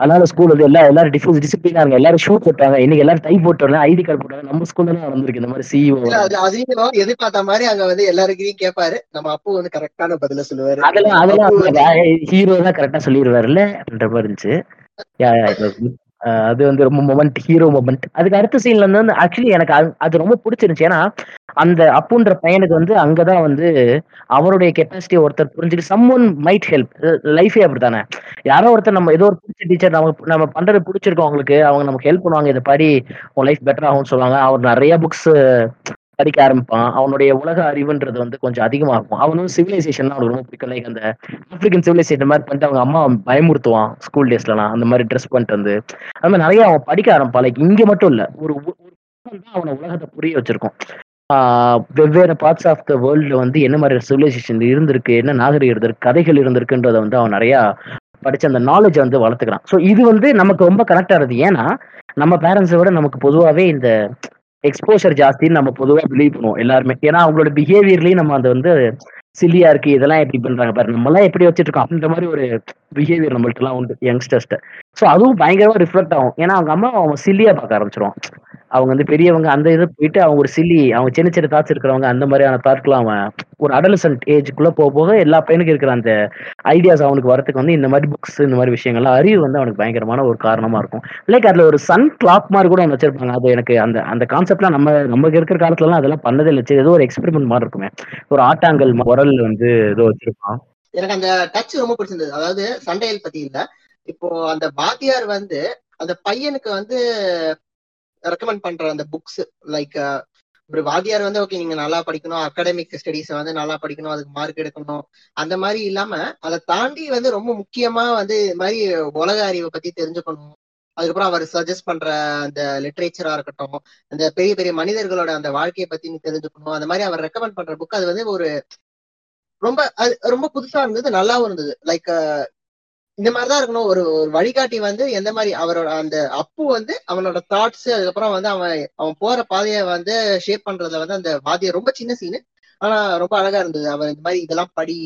அதனால ஸ்கூல் வந்து எல்லா எல்லாரும் டிஃபரன்ஸ் டிசிப்ளினா இருங்க. எல்லாரும் ஷூ போட்டாங்க. இன்னைக்கு எல்லாரும் டை போட்டு வரலாம் ஐடி கார்டு போட்டாங்க. நம்ம ஸ்கூல்ல தான் வந்திருக்கு. இந்த மாதிரி சிஇஓ அதையும் எதிர்பார்த்த மாதிரி அங்க வந்து எல்லாருக்கையும் கேட்பாரு நம்ம அப்போ வந்து கரெக்டான பதில சொல்லுவாரு. அதெல்லாம் அதெல்லாம் ஹீரோ தான் கரெக்டா சொல்லிடுவாருல்ல அப்படின்ற மாதிரி இருந்துச்சு. அது வந்து ரொம்ப மொமெண்ட் ஹீரோ மொமெண்ட் அதுக்கு அடுத்த சீன்ல வந்து ஆக்சுவலி எனக்கு அது- அது ரொம்ப பிடிச்சிருந்துச்சு. ஏன்னா அந்த அப்புன்ற பையனுக்கு வந்து அங்கதான் வந்து அவருடைய கெப்பாசிட்டி ஒருத்தர் புரிஞ்சுட்டு சம் ஒன் மைட் ஹெல்ப் லைஃபே அப்படித்தானே. யாரோ ஒருத்தர் நம்ம ஏதோ ஒரு பிடிச்ச டீச்சர் நமக்கு நம்ம பண்றது பிடிச்சிருக்கோம் அவங்களுக்கு. அவங்க நமக்கு ஹெல்ப் பண்ணுவாங்க. இதை படி உன் லைஃப் பெட்டர் ஆகும்னு சொல்லுவாங்க. அவர் நிறைய புக்ஸ் படிக்க ஆரம்பிப்பான். அவனுடைய உலக அறிவுன்றது வந்து கொஞ்சம் அதிகமாக இருக்கும். அவனும் சிவிலைசேஷன் அவனுக்கு ரொம்ப பிடிக்கும். லைக் அந்த ஆப்பிரிக்கன் சிவிலைசேஷன் மாதிரி பண்ணிட்டு அவங்க அம்மா பயமுறுத்துவான் ஸ்கூல் டேஸ்லலாம் அந்த மாதிரி ட்ரெஸ் பண்ணிட்டு வந்து. அது மாதிரி நிறைய அவன் படிக்க ஆரம்பிப்பான். லைக் இங்கே மட்டும் இல்லை. ஒரு ஒரு தான் அவனை உலகத்தை புரிய வச்சிருக்கும். வெவ்வேறு பார்ட்ஸ் ஆஃப் த வேர்ல்டுல வந்து என்ன மாதிரி சிவிலைசேஷன் இருந்திருக்கு என்ன நாகரிகம் இருந்திருக்கு கதைகள் இருந்திருக்குன்றதை வந்து அவன் நிறையா படிச்சு அந்த நாலேஜை வந்து வளர்த்துக்கிறான். ஸோ இது வந்து நமக்கு ரொம்ப கனெக்ட் ஆகுது ஏன்னா நம்ம பேரண்ட்ஸை விட நமக்கு பொதுவாகவே இந்த எக்ஸ்போஷர் ஜாஸ்தின்னு நம்ம பொதுவாக பிலீவ் பண்ணுவோம் எல்லாருமே. ஏன்னா அவங்களோட பிஹேவியர்லயும் நம்ம அதை வந்து சில்லியா இருக்கு இதெல்லாம் எப்படி பண்றாங்க பாரு நம்ம எப்படி வச்சுட்டு இருக்கோம் அப்படின்ற மாதிரி ஒரு பிஹேவியர் நம்மள்ட்ட எல்லாம் உண்டு யங்ஸ்டர்ஸ்ட்ட ஸோ அதுவும் பயங்கரமா ரிஃப்ளெக்ட் ஆகும். ஏன்னா அவங்க அம்மா அவங்க சில்லியா பார்க்க ஆரம்பிச்சிருவான் அவங்க வந்து பெரியவங்க அந்த இது போயிட்டு அவங்க ஒரு சில்லி அவங்க சின்ன சின்ன தாட்ஸ் இருக்கிறவங்க அந்த மாதிரியான தாட்கெல்லாம் அவன் ஒரு அடலசன்ட் ஏஜுக்குள்ள போக போக எல்லா பையனுக்கும் இருக்கிற அந்த ஐடியாஸ் அவனுக்கு வரதுக்கு வந்து இந்த மாதிரி புக்ஸ் இந்த மாதிரி விஷயங்கள்லாம் அறிவு வந்து அவனுக்கு பயங்கரமான ஒரு காரணமா இருக்கும். லைக் அதுல ஒரு சன் கிளாக் மாதிரி கூட அவங்க வச்சிருப்பாங்க. அது எனக்கு அந்த அந்த கான்செப்ட்லாம் நம்ம நமக்கு இருக்கிற காலத்துலலாம் அதெல்லாம் பண்ணதே இல்லை. ஏதோ ஒரு எக்ஸ்பெரிமெண்ட் மாதிரி இருக்குமே. ஒரு ஆட்டாங்கல் உரல் வந்து ஏதோ வச்சிருப்பான். எனக்கு அந்த டச் ரொம்ப பிடிச்சிருந்தது. அதாவது சண்டையல் பத்தி இல்லை. இப்போ அந்த வாத்தியார் வந்து அந்த பையனுக்கு வந்து ரெக்கமெண்ட் பண்ற அந்த புக்ஸ் லைக் ஒரு வாத்தியார் வந்து ஓகே நீங்க நல்லா படிக்கணும். அகாடமிக் ஸ்டடிஸ் வந்து நல்லா படிக்கணும். அதுக்கு மார்க் எடுக்கணும். அந்த மாதிரி இல்லாம அதை தாண்டி வந்து ரொம்ப முக்கியமா வந்து இது மாதிரி உலக அறிவை பத்தி தெரிஞ்சுக்கணும். அதுக்கப்புறம் அவர் சஜஸ்ட் பண்ற அந்த லிட்ரேச்சரா இருக்கட்டும் அந்த பெரிய பெரிய மனிதர்களோட அந்த வாழ்க்கையை பத்தி நீ தெரிஞ்சுக்கணும். அந்த மாதிரி அவர் ரெக்கமெண்ட் பண்ற புக் அது வந்து ஒரு ரொம்ப அது ரொம்ப புதுசா இருந்தது நல்லாவும் இருந்தது. லைக் இந்த மாதிரிதான் இருக்கணும். ஒரு ஒரு வழிகாட்டி வந்து எந்த மாதிரி அவரோட அந்த அப்பு வந்து அவனோட தாட்ஸ் அதுக்கப்புறம் வந்து அவன் அவன் போற பாதையை வந்து ஷேப் பண்றதுல வந்து அந்த வாதிய ரொம்ப சின்ன சீனு ஆனா ரொம்ப அழகா இருந்தது. அவன் இந்த மாதிரி இதெல்லாம் படி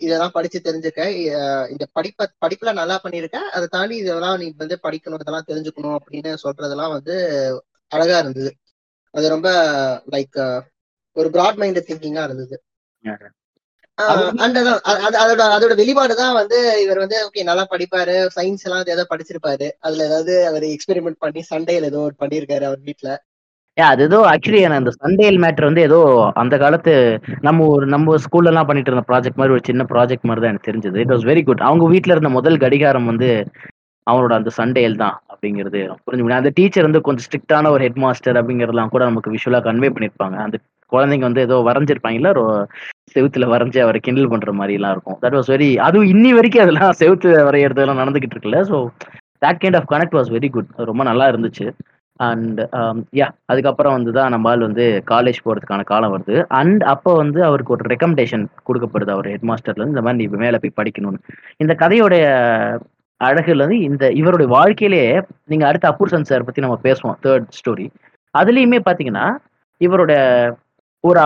இதெல்லாம் படிச்சு தெரிஞ்சுக்க அஹ் இந்த படிப்ப படிப்புல நல்லா பண்ணிருக்க அதை தாண்டி இதெல்லாம் நீ வந்து படிக்கணும் இதெல்லாம் தெரிஞ்சுக்கணும் அப்படின்னு சொல்றதெல்லாம் வந்து அழகா இருந்தது. அது ரொம்ப லைக் ஒரு பிராட் மைண்ட் திங்கிங்கா இருந்தது அண்ட் அதோட அதோட வெளிப்பாடுதான் வந்து இவர் வந்து ஓகே நல்லா படிப்பாரு. சயின்ஸ் எல்லாம் ஏதோ படிச்சிருப்பாரு. அதுல ஏதாவது அவர் எக்ஸ்பெரிமெண்ட் பண்ணி சண்டையில ஏதோ ஒரு பண்ணிருக்காரு அவர் வீட்ல. ஏன் அது ஏதோ ஆக்சுவலி அந்த சண்டேல் மேட்டர் வந்து ஏதோ அந்த காலத்து நம்ம ஒரு நம்ம ஸ்கூல்ல எல்லாம் பண்ணிட்டு இருந்த ப்ராஜெக்ட் மாதிரி ஒரு சின்ன ப்ராஜெக்ட் மாதிரி தான் எனக்கு தெரிஞ்சது. இட் வாஸ் வெரி குட் அவங்க வீட்ல இருந்த முதல் கடிகாரம் வந்து அவனோட அந்த சண்டேல் தான் அப்படிங்கிறது புரிஞ்சு முடியும் அந்த டீச்சர் வந்து கொஞ்சம் ஸ்ட்ரிக்டான ஒரு ஹெட் மாஸ்டர் அப்படிங்கறதெல்லாம் கூட நமக்கு விஷுவலா கன்வே பண்ணிருப்பாங்க அந்த குழந்தைங்க வந்து ஏதோ வரைஞ்சிருப்பாங்கல்ல செவுத்துல வரைஞ்சி அவரை கிண்டல் பண்ற மாதிரி எல்லாம் இருக்கும். தட் வாஸ் வெரி அதுவும் இன்னி வரைக்கும் அதெல்லாம் செவுத்து வரையறது எல்லாம் நடந்துகிட்டு இருக்குல்ல. So that kind of connect was very good ரொம்ப நல்லா இருந்துச்சு. அண்ட் யா um, அதுக்கப்புறம் வந்து தான் நம்ம ஆள் வந்து காலேஜ் போகிறதுக்கான காலம் வருது. அண்ட் அப்போ வந்து அவருக்கு ஒரு ரெக்கமெண்டேஷன் கொடுக்கப்படுது அவர் ஹெட் மாஸ்டர்லேருந்து இந்த மாதிரி நீ மேலே போய் படிக்கணும்னு. இந்த கதையோடைய அழகுலேருந்து இந்த இவருடைய வாழ்க்கையிலேயே நீங்கள் அடுத்த அப்பூர்சன் சார் பற்றி நம்ம பேசுவோம் தேர்ட் ஸ்டோரி அதுலேயுமே பார்த்தீங்கன்னா இவரோட ஒரு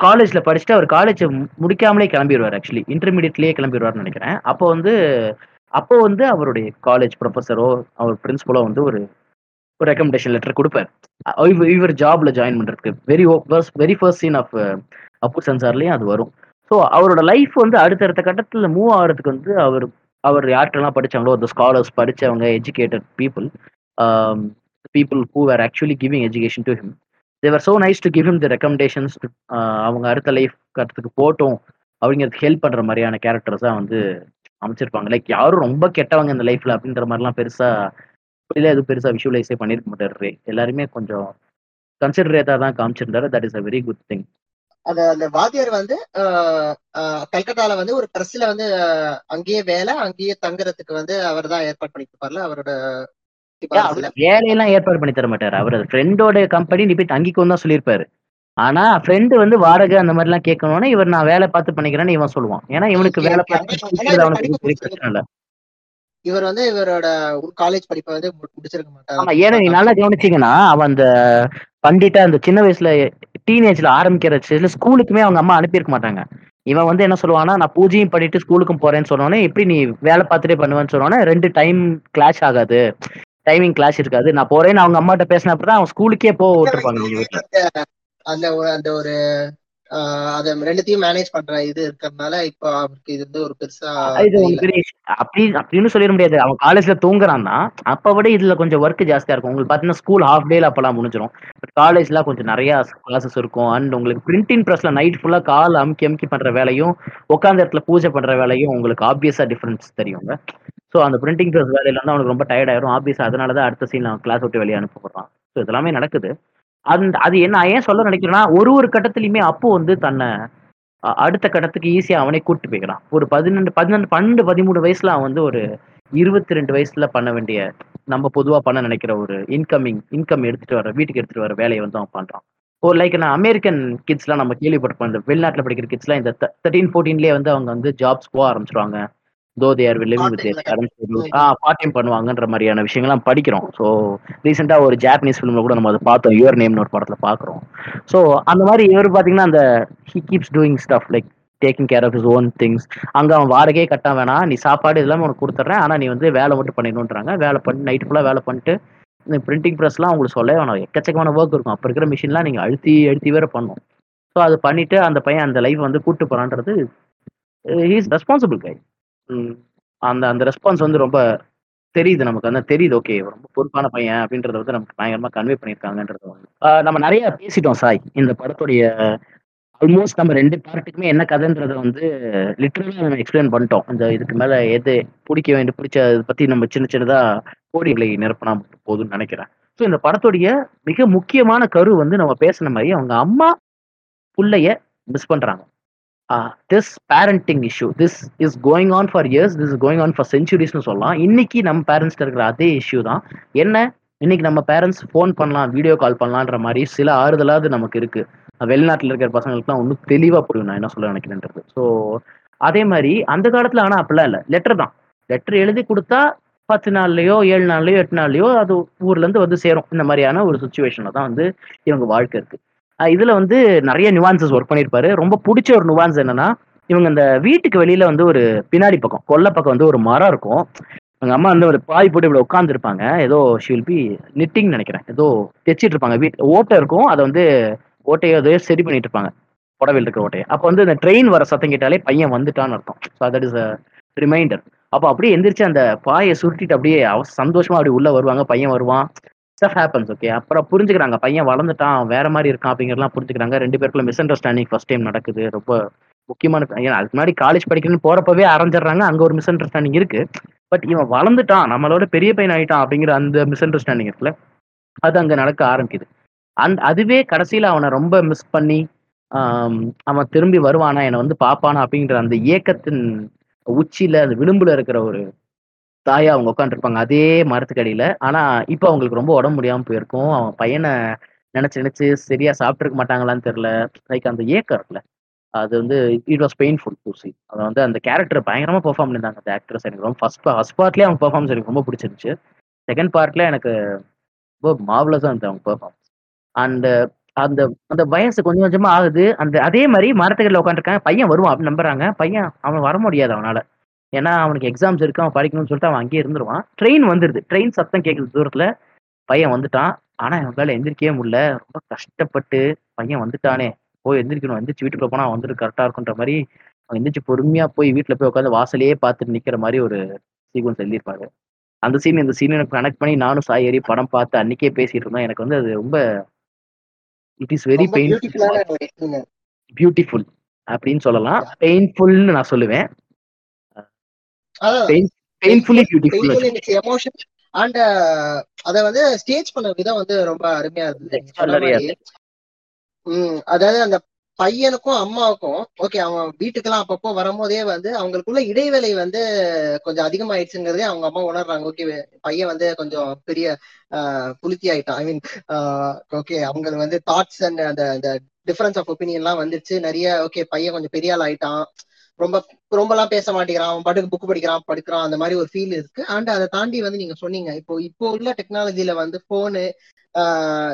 காலேஜ்ல படிச்சுட்டு அவர் காலேஜ் முடிக்காமலே கிளம்பிடுவார் ஆக்சுவலி இன்டர்மீடியட்லயே கிளம்பிடுவார்னு நினைக்கிறேன். அப்போ வந்து அப்போ வந்து அவருடைய காலேஜ் ப்ரொஃபஸரோ அவர் பிரின்சிபலோ வந்து ஒரு ஒரு ரெக்கமெண்டேஷன் லெட்டர் கொடுப்பார். இவர் ஜாப்ல ஜாயின் பண்றதுக்கு very very first scene of Apu சென்சார்லயும் அது வரும். ஸோ அவரோட லைஃப் வந்து அடுத்தடுத்த கட்டத்தில் மூவ் ஆகிறதுக்கு வந்து அவர் அவர் யார்கிட்டலாம் படிச்சாங்களோ அந்த ஸ்காலர்ஸ் படித்தவங்க educated people people who are actually giving education to him they were so nice to give him the recommendations அவங்க அடுத்த லைஃப் கட்டத்துக்கு போட்டோம் அப்படிங்கிறதுக்கு ஹெல்ப் பண்ற மாதிரியான கேரக்டர்ஸ் தான் வந்து அமைச்சிருப்பாங்க. லைக் யாரும் ரொம்ப கெட்டவங்க இந்த லைஃப்ல அப்படின்ற மாதிரிலாம் பெருசா இல்லை எதுவும் பெருசா விஷுவலைஸே பண்ணிருக்க மாட்டாரு. எல்லாருமே கொஞ்சம் கன்சிடரேட்டா தான் காமிச்சிருந்தாரு. That is a very good thing அந்த அந்த வாத்தியார் வந்து ஆஹ், கல்கத்தால வந்து ஒரு பிரஸ்ல வந்து அங்கேயே வேலை அங்கேயே தங்குறதுக்கு வந்து அவர் தான் ஏற்பாடு பண்ணிட்டு இருப்பார்ல அவரோட வேலையெல்லாம் ஏற்பாடு பண்ணி தர மாட்டாரு. அவர் ஃப்ரெண்டோட கம்பெனி நீ போய் தங்கிக்கோன்னு தான் சொல்லியிருப்பாரு. ஆனா ஃப்ரெண்டு வந்து வாடகை அந்த மாதிரி எல்லாம் கேட்கணும்னா இவர் நான் வேலை பார்த்து பண்ணிக்கிறேன்னு இவன் சொல்லுவான். ஏன்னா இவனுக்கு வேலை. பார்த்து அவனுக்கு படிப்பு பெரிய பிரச்சனை இல்ல. இவர் வந்து இவரோட காலேஜ் படிப்பை வந்து முடிச்சிருக்க ஆமா மாட்டார் ஏன்னா நீ நல்லா கவனிச்சீங்கன்னா அவன் அந்த பண்டிட்டா அந்த சின்ன வயசுல டீனேஜ்ல ஆரம்பிக்கிற ஸ்டேஜ்ல ஸ்கூலுக்குமே அவங்க அம்மா அனுப்பியிருக்க மாட்டாங்க. இவன் வந்து என்ன சொல்லுவானா நான் பூஜையும் பண்ணிட்டு ஸ்கூலுக்கும் போறேன்னு சொன்னோன்னே எப்படி நீ வேலை பார்த்துட்டே பண்ணுவேன்னு சொன்னோன்னே ரெண்டு டைம் கிளாஷ் ஆகாது. டைமிங் கிளாஷ் இருக்காது. நான் போறேன்னு அவங்க அம்மாட்ட பேசினப்ப தான் அவன் ஸ்கூலுக்கே போக விட்டுருப்பாங்க அந்த அந்த ஒரு அத ரெண்டுத்தையும் மேனேஜ் பண்ற இது இருக்கறதுனால இப்ப அவருக்கு இது வந்து ஒரு பெருசா. அப்படி அப்படின்னு சொல்லிட முடியாது. அவன் காலேஜ்ல தூங்குறான்னா அப்ப விட இதுல கொஞ்சம் ஒர்க் ஜாஸ்தியா இருக்கும். உங்களுக்கு பாத்தீங்கன்னா ஸ்கூல் ஹாஃப் டேல அப்பெல்லாம் முடிஞ்சிடும் காலேஜ்ல கொஞ்சம் நிறைய கிளாஸஸ் இருக்கும். அண்ட் உங்களுக்கு பிரிண்டிங் ப்ரெஸ்ல நைட் ஃபுல்லா கால் அமுக்கி அமுக்கி பண்ற வேலையும் உட்காந்த இடத்துல பூஜை பண்ற வேலையும் உங்களுக்கு ஆப்வியஸா டிஃபரன்ஸ் தெரியுங்க ஸோ அந்த பிரிண்டிங் ப்ரெஸ் வேலையில வந்து அவனுக்கு ரொம்ப டயர்ட் ஆயிரும். ஆப்வியஸா அதனால தான் அடுத்த சீன் அவன் கிளாஸ் விட்டு வெளியே அனுப்பப்படுறான் ஸோ இதெல்லாமே நடக்குது. அந்த அது என்ன ஏன் சொல்ல நினைக்கிறேன்னா ஒரு ஒரு கட்டத்துலயுமே அப்போ வந்து தன்னை அடுத்த கட்டத்துக்கு ஈஸியா அவனே கூட்டு போய்க்கிறான். ஒரு பதினெண்டு பதினெண்டு பன்னெண்டு பதிமூணு வயசுல அவன் வந்து ஒரு இருபத்தி ரெண்டு வயசுல பண்ண வேண்டிய நம்ம பொதுவா பண்ண நினைக்கிற ஒரு இன்கமிங் இன்கம் எடுத்துட்டு வர வீட்டுக்கு எடுத்துட்டு வர வேலையை வந்து அவன் பண்றான். ஒரு லைக் நான் அமெரிக்கன் கிட்ஸ்லாம் நம்ம கேள்விப்பட்டிருப்போம் இந்த வெளிநாட்டில் படிக்கிற கிட்ஸ்லாம் இந்த தேர்ட்டீன் ஃபோர்டீன்லேயே வந்து அவங்க வந்து ஜாப்ஸ் போக ஆரம்பிச்சிருவாங்க. Though they are living with a part time பண்ணுவாங்கன்ற மாதிரியான விஷயங்கள்லாம் படிக்கிறோம். ஸோ ரீசெண்டாக ஒரு ஜாப்பனீஸ் ஃபிலிம்ல கூட நம்ம அதை பார்த்தோம். யுவர் நேம்னு ஒரு படத்துல பார்க்குறோம். ஸோ அந்த மாதிரி இவர் பார்த்தீங்கன்னா அந்த he keeps doing stuff like taking care of his own things அங்க அவன் வாடகையே கட்ட வேணாம். நீ சாப்பாடு இதெல்லாம் உனக்கு கொடுத்துட்றேன். ஆனா நீ வந்து வேலை மட்டும் பண்ணிடணுன்றாங்க. வேலை பண்ணி நைட் ஃபுல்லா வேலை பண்ணிட்டு இந்த பிரிண்டிங் ப்ரெஸ்லாம் உங்களுக்கு சொல்ல வேணாம். எக்கச்சக்கமான ஒர்க் இருக்கும். அப்போ இருக்கிற மிஷின்லாம் நீங்க அழுத்தி அழுத்தி வேற பண்ணும். ஸோ அது பண்ணிட்டு அந்த பையன் அந்த லைஃப் வந்து கூட்டு போறான்றது ஹீஸ் ரெஸ்பான்சிபிள் கை அந்த அந்த ரெஸ்பான்ஸ் வந்து ரொம்ப தெரியுது நமக்கு. அந்த தெரியுது ஓகே ரொம்ப பொறுப்பான பையன் அப்படின்றத வந்து நமக்கு பயங்கரமா கன்வே பண்ணியிருக்காங்கன்றது வந்து. நம்ம நிறைய பேசிட்டோம் சாய் இந்த படத்துடைய ஆல்மோஸ்ட் நம்ம ரெண்டு பார்ட்டுக்குமே என்ன கதைன்றத வந்து லிட்டரலா நம்ம எக்ஸ்பிளைன் பண்ணிட்டோம். இந்த இதுக்கு மேல எது பிடிக்க வேண்டிய பிடிச்ச இதை பத்தி நம்ம சின்ன சின்னதா கோடிகளை நிரப்பினா மட்டும் போதும்னு நினைக்கிறேன். ஸோ இந்த படத்துடைய மிக முக்கியமான கரு வந்து நம்ம பேசின மாதிரி அவங்க அம்மா புள்ளைய மிஸ் பண்றாங்க. This parenting issue this is going on for years this is going on for சென்ச்சுரிஸ்னு சொல்லலாம். இன்னைக்கு நம்ம பேரண்ட்ஸ்ட இருக்கிற அதே இஷ்யூ தான். என்ன? இன்னைக்கு நம்ம பேரண்ட்ஸ் ஃபோன் பண்ணலாம் வீடியோ கால் பண்ணலான்ற மாதிரி சில ஆறுதலாவது நமக்கு இருக்கு. வெளிநாட்டில் இருக்கிற பசங்களுக்குலாம் ஒன்றும் தெளிவாக புரியும் நான் என்ன சொல்ல நினைக்கிறேன்றது. ஸோ அதே மாதிரி அந்த காலத்தில் ஆனால் அப்படிலாம் இல்லை. லெட்டர் தான். லெட்டர் எழுதி கொடுத்தா பத்து நாள்லையோ ஏழு நாள்லையோ எட்டு நாள்லையோ அது ஊர்லேருந்து வந்து சேரும். இந்த மாதிரியான ஒரு சுச்சுவேஷனில் தான் வந்து இவங்க வாழ்க்கை இருக்குது இதுல வந்து நிறைய நிவான்சஸ் ஒர்க் பண்ணியிருப்பாரு ரொம்ப பிடிச்ச ஒரு நிவான்ஸ் என்னன்னா இவங்க இந்த வீட்டுக்கு வெளியில வந்து ஒரு பின்னாடி பக்கம் கொல்லை பக்கம் வந்து ஒரு மரம் இருக்கும். எங்க அம்மா வந்து ஒரு பாய் போட்டு இப்படி உட்காந்துருப்பாங்க ஏதோ ஷில் பி நிட்டிங் நினைக்கிறேன். ஏதோ தைச்சிட்டு இருப்பாங்க. வீட் ஓட்டை இருக்கும். அதை வந்து ஓட்டையை அதையோ சரி பண்ணிட்டு இருப்பாங்க. புடவையில் இருக்கிற ஓட்டையை. அப்போ வந்து இந்த ட்ரெயின் வர சத்தம் கேட்டாலே பையன் வந்துட்டான்னு அர்த்தம். So that is a reminder அப்போ அப்படியே எந்திரிச்சு அந்த பாயை சுருட்டிட்டு அப்படியே அவ- சந்தோஷமா அப்படி உள்ள வருவாங்க. பையன் வருவான். ஸ்டஃப் ஹேப்பன்ஸ் ஓகே அப்புறம் புரிஞ்சுக்கிறாங்க பையன் வளர்ந்துட்டான் வேற மாதிரி இருக்கான் அப்படிங்கிறலாம் புரிஞ்சுக்கிறாங்க. ரெண்டு பேருக்குள்ள மிஸ் அண்டர்ஸ்டாண்டிங் ஃபர்ஸ்ட் டைம் நடக்குது. ரொம்ப முக்கியமான ஏன்னா அதுக்கு முன்னாடி காலேஜ் படிக்கணும்னு போறப்பவே அரைஞ்சிடுறாங்க அங்க ஒரு மிஸ் அண்டர்ஸ்டாண்டிங் இருக்கு. பட் இவன் வளர்ந்துட்டான் நம்மளோட பெரிய பையன் ஆயிட்டான் அப்படிங்கிற அந்த மிஸ் அண்டர்ஸ்டாண்டிங் இருக்குல்ல அது அங்க நடக்க ஆரம்பிக்குது. அந் அதுவே கடைசியில அவனை ரொம்ப மிஸ் பண்ணி அவன் திரும்பி வருவானா என்னை வந்து பாப்பானா அப்படிங்கிற அந்த ஏக்கத்தின் உச்சியில அந்த விளிம்புல இருக்கிற ஒரு தாயா அவங்க உட்காந்துருப்பாங்க அதே மரத்துக்கடியில. ஆனா இப்ப அவங்களுக்கு ரொம்ப உடம்பு முடியாம போயிருக்கும். அவன் பையனை நினைச்சு நினைச்சு சரியா சாப்பிட்டுருக்க மாட்டாங்களான்னு தெரியல. லைக் அந்த ஏக்கம் இருக்குல்ல அது வந்து it was painful to see அதை வந்து அந்த கேரக்டர் பயங்கரமா பெர்ஃபார்ம் பண்ணியிருந்தாங்க அந்த ஆக்ட்ரஸ் எனக்கு ரொம்ப ஃபர்ஸ்ட் ஃபர்ஸ்ட் பார்ட்லேயே அவங்க பெர்ஃபார்மன்ஸ் எனக்கு ரொம்ப பிடிச்சிருந்துச்சு. செகண்ட் பார்ட்ல எனக்கு ரொம்ப மாவலஸா இருந்துச்சு அவங்க பெர்ஃபார்மன்ஸ் அண்ட் அந்த அந்த வயசு கொஞ்சம் கொஞ்சமா ஆகுது. அந்த அதே மாதிரி மரத்துக்கடையில் உட்காந்துருக்காங்க பையன் வருவான் அப்படின்னு நம்புறாங்க. பையன் அவன் வர முடியாது அவனால. ஏன்னா அவனுக்கு எக்ஸாம்ஸ் இருக்கு அவன் படிக்கணும்னு சொல்லிட்டு அவன் அங்கேயே இருந்துருவான். ட்ரெயின் வந்துருது. ட்ரெயின் சத்தம் கேட்குது தூரத்துல. பையன் வந்துட்டான். ஆனா இவங்களால எந்திரிக்கவே முடியல. ரொம்ப கஷ்டப்பட்டு பையன் வந்துட்டானே. போய் எந்திரிக்கணும். எந்திரிச்சு வீட்டுக்குள்ள போனா வந்துட்டு கரெக்டா இருக்குன்ற மாதிரி அவன் எந்திரிச்சு பொறுமையா போய் வீட்டுல போய் உட்காந்து வாசலையே பார்த்துட்டு நிக்கிற மாதிரி ஒரு சீக்வன்ஸ் எழுதியிருப்பாரு. அந்த சீன் இந்த சீன் எனக்கு கனெக்ட் பண்ணி நானும் சாய் ஏறி படம் பார்த்து அன்னைக்கே பேசிட்டு இருந்தோம். எனக்கு வந்து அது ரொம்ப it is very pain. Beautiful அப்படின்னு சொல்லலாம். பெயின்ஃபுல்னு நான் சொல்லுவேன். பெயின்ஃபுல்லி பியூட்டிஃபுல் and uh, அத வந்து ஸ்டேஜ் பண்ண விதம் வந்து ரொம்ப அருமையா இருந்தது. அதாவது அந்த பையனுக்கும் அம்மாவுக்கும் ஓகே அவன் வீட்டுக்கெல்லாம் அப்பப்போ வரும்போதே வந்து அவங்களுக்குள்ள இடைவேளை வந்து கொஞ்சம் அதிகமாயிடுச்சுங்கிறதே அவங்க அம்மா உணர்றாங்க. ஓகே பையன் வந்து கொஞ்சம் பெரிய ஆஹ், புலித்தி ஆயிட்டான். ஐ மீன் ஓகே அவங்க வந்து தாட்ஸ் அண்ட் அந்த அந்த டிஃபரன்ஸ் ஆஃப் ஒப்பீனியன்லாம் வந்துருச்சு. நிறைய ஓகே பையன் கொஞ்சம் பெரிய ஆள் ஆயிட்டான். ரொம்ப ரொம்பலாம் பேச மாட்டேங்கிறான். அவன் பாட்டுக்கு புக் படிக்கிறான் படிக்கிறான் அந்த மாதிரி ஒரு ஃபீல் இருக்கு. அண்ட் அதை தாண்டி வந்து நீங்க சொன்னீங்க இப்போ இப்போ உள்ள டெக்னாலஜில வந்து போனு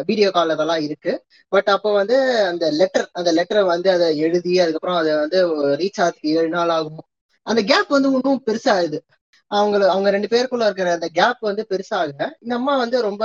வீடியோ கால் அதெல்லாம் இருக்கு. பட் அப்போ வந்து அந்த லெட்டர் அந்த லெட்டரை வந்து அதை எழுதி அதுக்கப்புறம் அதை வந்து ரீச் ஆகிறதுக்கு ஏழு நாள் ஆகும். அந்த கேப் வந்து இன்னும் பெருசாகுது. அவங்க அவங்க ரெண்டு பேருக்குள்ள இருக்கிற அந்த கேப் வந்து பெருசாகுங்க இந்த அம்மா வந்து ரொம்ப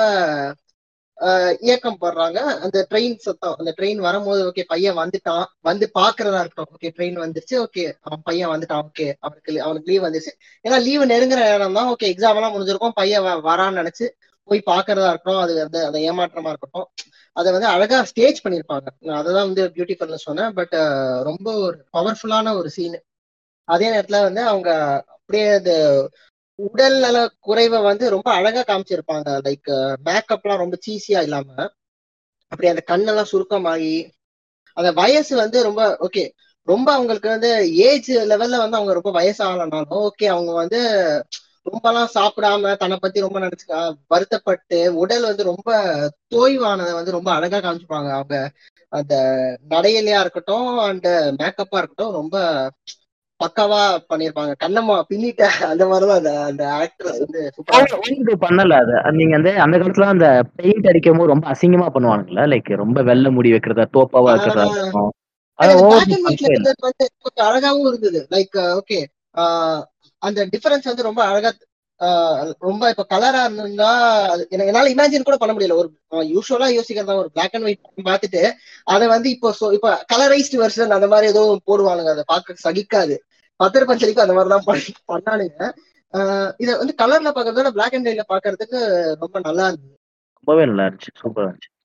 இயக்கம் போடுறாங்க. அந்த ட்ரெயின் சத்தம் அந்த ட்ரெயின் வரும்போது ஓகே பையன் வந்துட்டான். வந்து பாக்குறதா இருக்கட்டும். ஓகே ட்ரெயின் வந்துருச்சு. ஓகே அவன் பையன் வந்துட்டான். ஓகே அவனுக்கு அவனுக்கு லீவ் வந்துருச்சு. ஏன்னா லீவு நெருங்குற இடம் தான். ஓகே எக்ஸாம் எல்லாம் முடிஞ்சிருக்கும். பையன் வரான்னு நினைச்சு போய் பாக்குறதா இருக்கட்டும். அது வந்து அந்த ஏமாற்றமா இருக்கட்டும். அதை வந்து அழகா ஸ்டேஜ் பண்ணிருப்பாங்க. நான் அததான் வந்து பியூட்டிஃபுல்னு சொன்னேன். பட் ரொம்ப ஒரு பவர்ஃபுல்லான ஒரு சீன் அதே நேரத்துல வந்து அவங்க அப்படியே அந்த உடல் நல குறைவை வந்து ரொம்ப அழகா காமிச்சிருப்பாங்க. லைக் மேக்கப்லாம் ரொம்ப சீசியா இல்லாம. அப்படி அந்த கண்ணெல்லாம் சுருக்கமாகி அந்த வயசு வந்து ரொம்ப ஓகே ரொம்ப அவங்களுக்கு வந்து ஏஜ் லெவல்ல வந்து அவங்க ரொம்ப வயசாகலனாலும் ஓகே அவங்க வந்து ரொம்பலாம் சாப்பிடாம தன்னை பத்தி ரொம்ப நினைச்சு வருத்தப்பட்டு உடல் வந்து ரொம்ப தோய்வானதை வந்து ரொம்ப அழகா காமிச்சிருப்பாங்க அவங்க அந்த நடையிலையா இருக்கட்டும் அண்ட் மேக்கப்பா இருக்கட்டும் ரொம்ப பக்காவா பண்ணிருப்பாங்க. கண்ணம்மா பின்னிட்ட அந்த மாதிரிதான் அந்த அந்த ஆக்ட்ரஸ் வந்து பண்ணல. அது நீங்க வந்து அந்த காலத்துல அந்த பெயிண்ட் அடிக்கும் போது ரொம்ப அசிங்கமா பண்ணுவானுங்களா? லைக் ரொம்ப வெள்ளை முடி வைக்கிறதா தோப்பாவா ஆஹ் இருக்கும் அழகாவும் இருந்தது. லைக் ஓகே அந்த டிஃபரன்ஸ் வந்து ரொம்ப அழகா ரொம்ப இப்ப கலரா இருந்தா என்னால இமேஜின் கூட பண்ண முடியல. ஒரு யூஸ்வலா யோசிக்கிறதா ஒரு பிளாக் அண்ட் ஒயிட் பார்த்துட்டு அதை வந்து இப்போ இப்ப கலரைஸ்டு வெர்ஷன் அந்த மாதிரி ஏதோ போடுவானுங்க. அதை பார்க்க சகிக்காது. பத்திர பஞ்சலிக்கும் அந்த மாதிரிதான் பண்ணி- பண்ணானுங்க. இதை வந்து கலர்ல பாக்குறத பிளாக் அண்ட் ஒயிட்ல பாக்குறதுக்கு ரொம்ப நல்லா இருந்தது. ரொம்பவே நல்லா இருந்துச்சு. சூப்பரா இருந்துச்சு.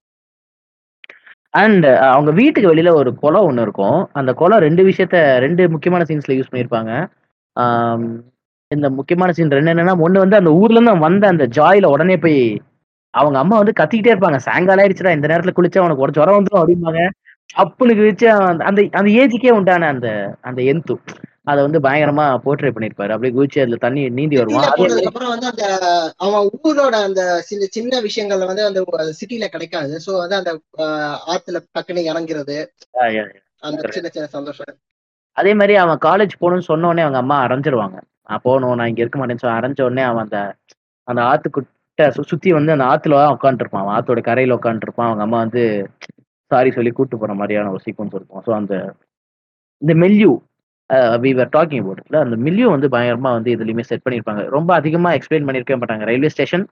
அண்ட் அவங்க வீட்டுக்கு வெளியில ஒரு குளம் ஒன்று இருக்கும். அந்த குளம் ரெண்டு விஷயத்த ரெண்டு முக்கியமான சீன்ஸ்ல யூஸ் பண்ணியிருப்பாங்க. இந்த முக்கியமான சீன் ரெண்டு என்னன்னா ஒண்ணு வந்து அந்த ஊர்ல இருந்து வந்த அந்த ஜாயில உடனே போய் அவங்க அம்மா வந்து கத்திக்கிட்டே இருப்பாங்க. சாயங்காலம் ஆயிடுச்சுடா இந்த நேரத்துல குளிச்சா அவனுக்கு ஒரு ஜுரம் வந்துடும் அப்படிம்பாங்க. அப்புனுக்கு வச்சு அந்த அந்த ஏஜுக்கே உண்டான அந்த அந்த எந்து. அதை வந்து பயங்கரமா போர்ட்ரே பண்ணிருப்பாரு அப்படியே குதிச்சு அதுல தண்ணி நீந்தி வருவான் சிட்டில அதே போனதுக்கு அப்புறம் வந்து அந்த அவன் ஊரோட அந்த சின்ன சின்ன விஷயங்கள்ல வந்து அந்த சிட்டில கிடைக்காது. சோ வந்து அந்த ஆத்துல டக்குன்னு இறங்குறது. அந்த சின்ன சின்ன சந்தோஷம். அதே மாதிரி அவன் காலேஜ் போகணும்னு சொன்ன உடனே அவங்க அம்மா அரைஞ்சிருவாங்க. நான் போகணும் நான் இங்க இருக்க மாட்டேன்னு சொல்லி அரைஞ்ச உடனே அவன் அந்த அந்த ஆத்துக்கிட்ட சு- சுத்தி வந்து அந்த ஆத்துல உட்காந்துருப்பான் அவன் ஆத்தோட கரையில உட்காந்துருப்பான் அவங்க அம்மா வந்து சாரி சொல்லி கூட்டு போற மாதிரியான ஒரு சீக்வன்ஸ் இருக்கும். ஸோ அந்த இந்த milieu we are talking about அந்த மில்லியூ வந்து பயங்கரமா வந்து இதுலயுமே செட் பண்ணியிருப்பாங்க ரொம்ப அதிகமா எக்ஸ்பிளைன் பண்ணியிருக்கவே மாட்டாங்க. ரயில்வே ஸ்டேஷன்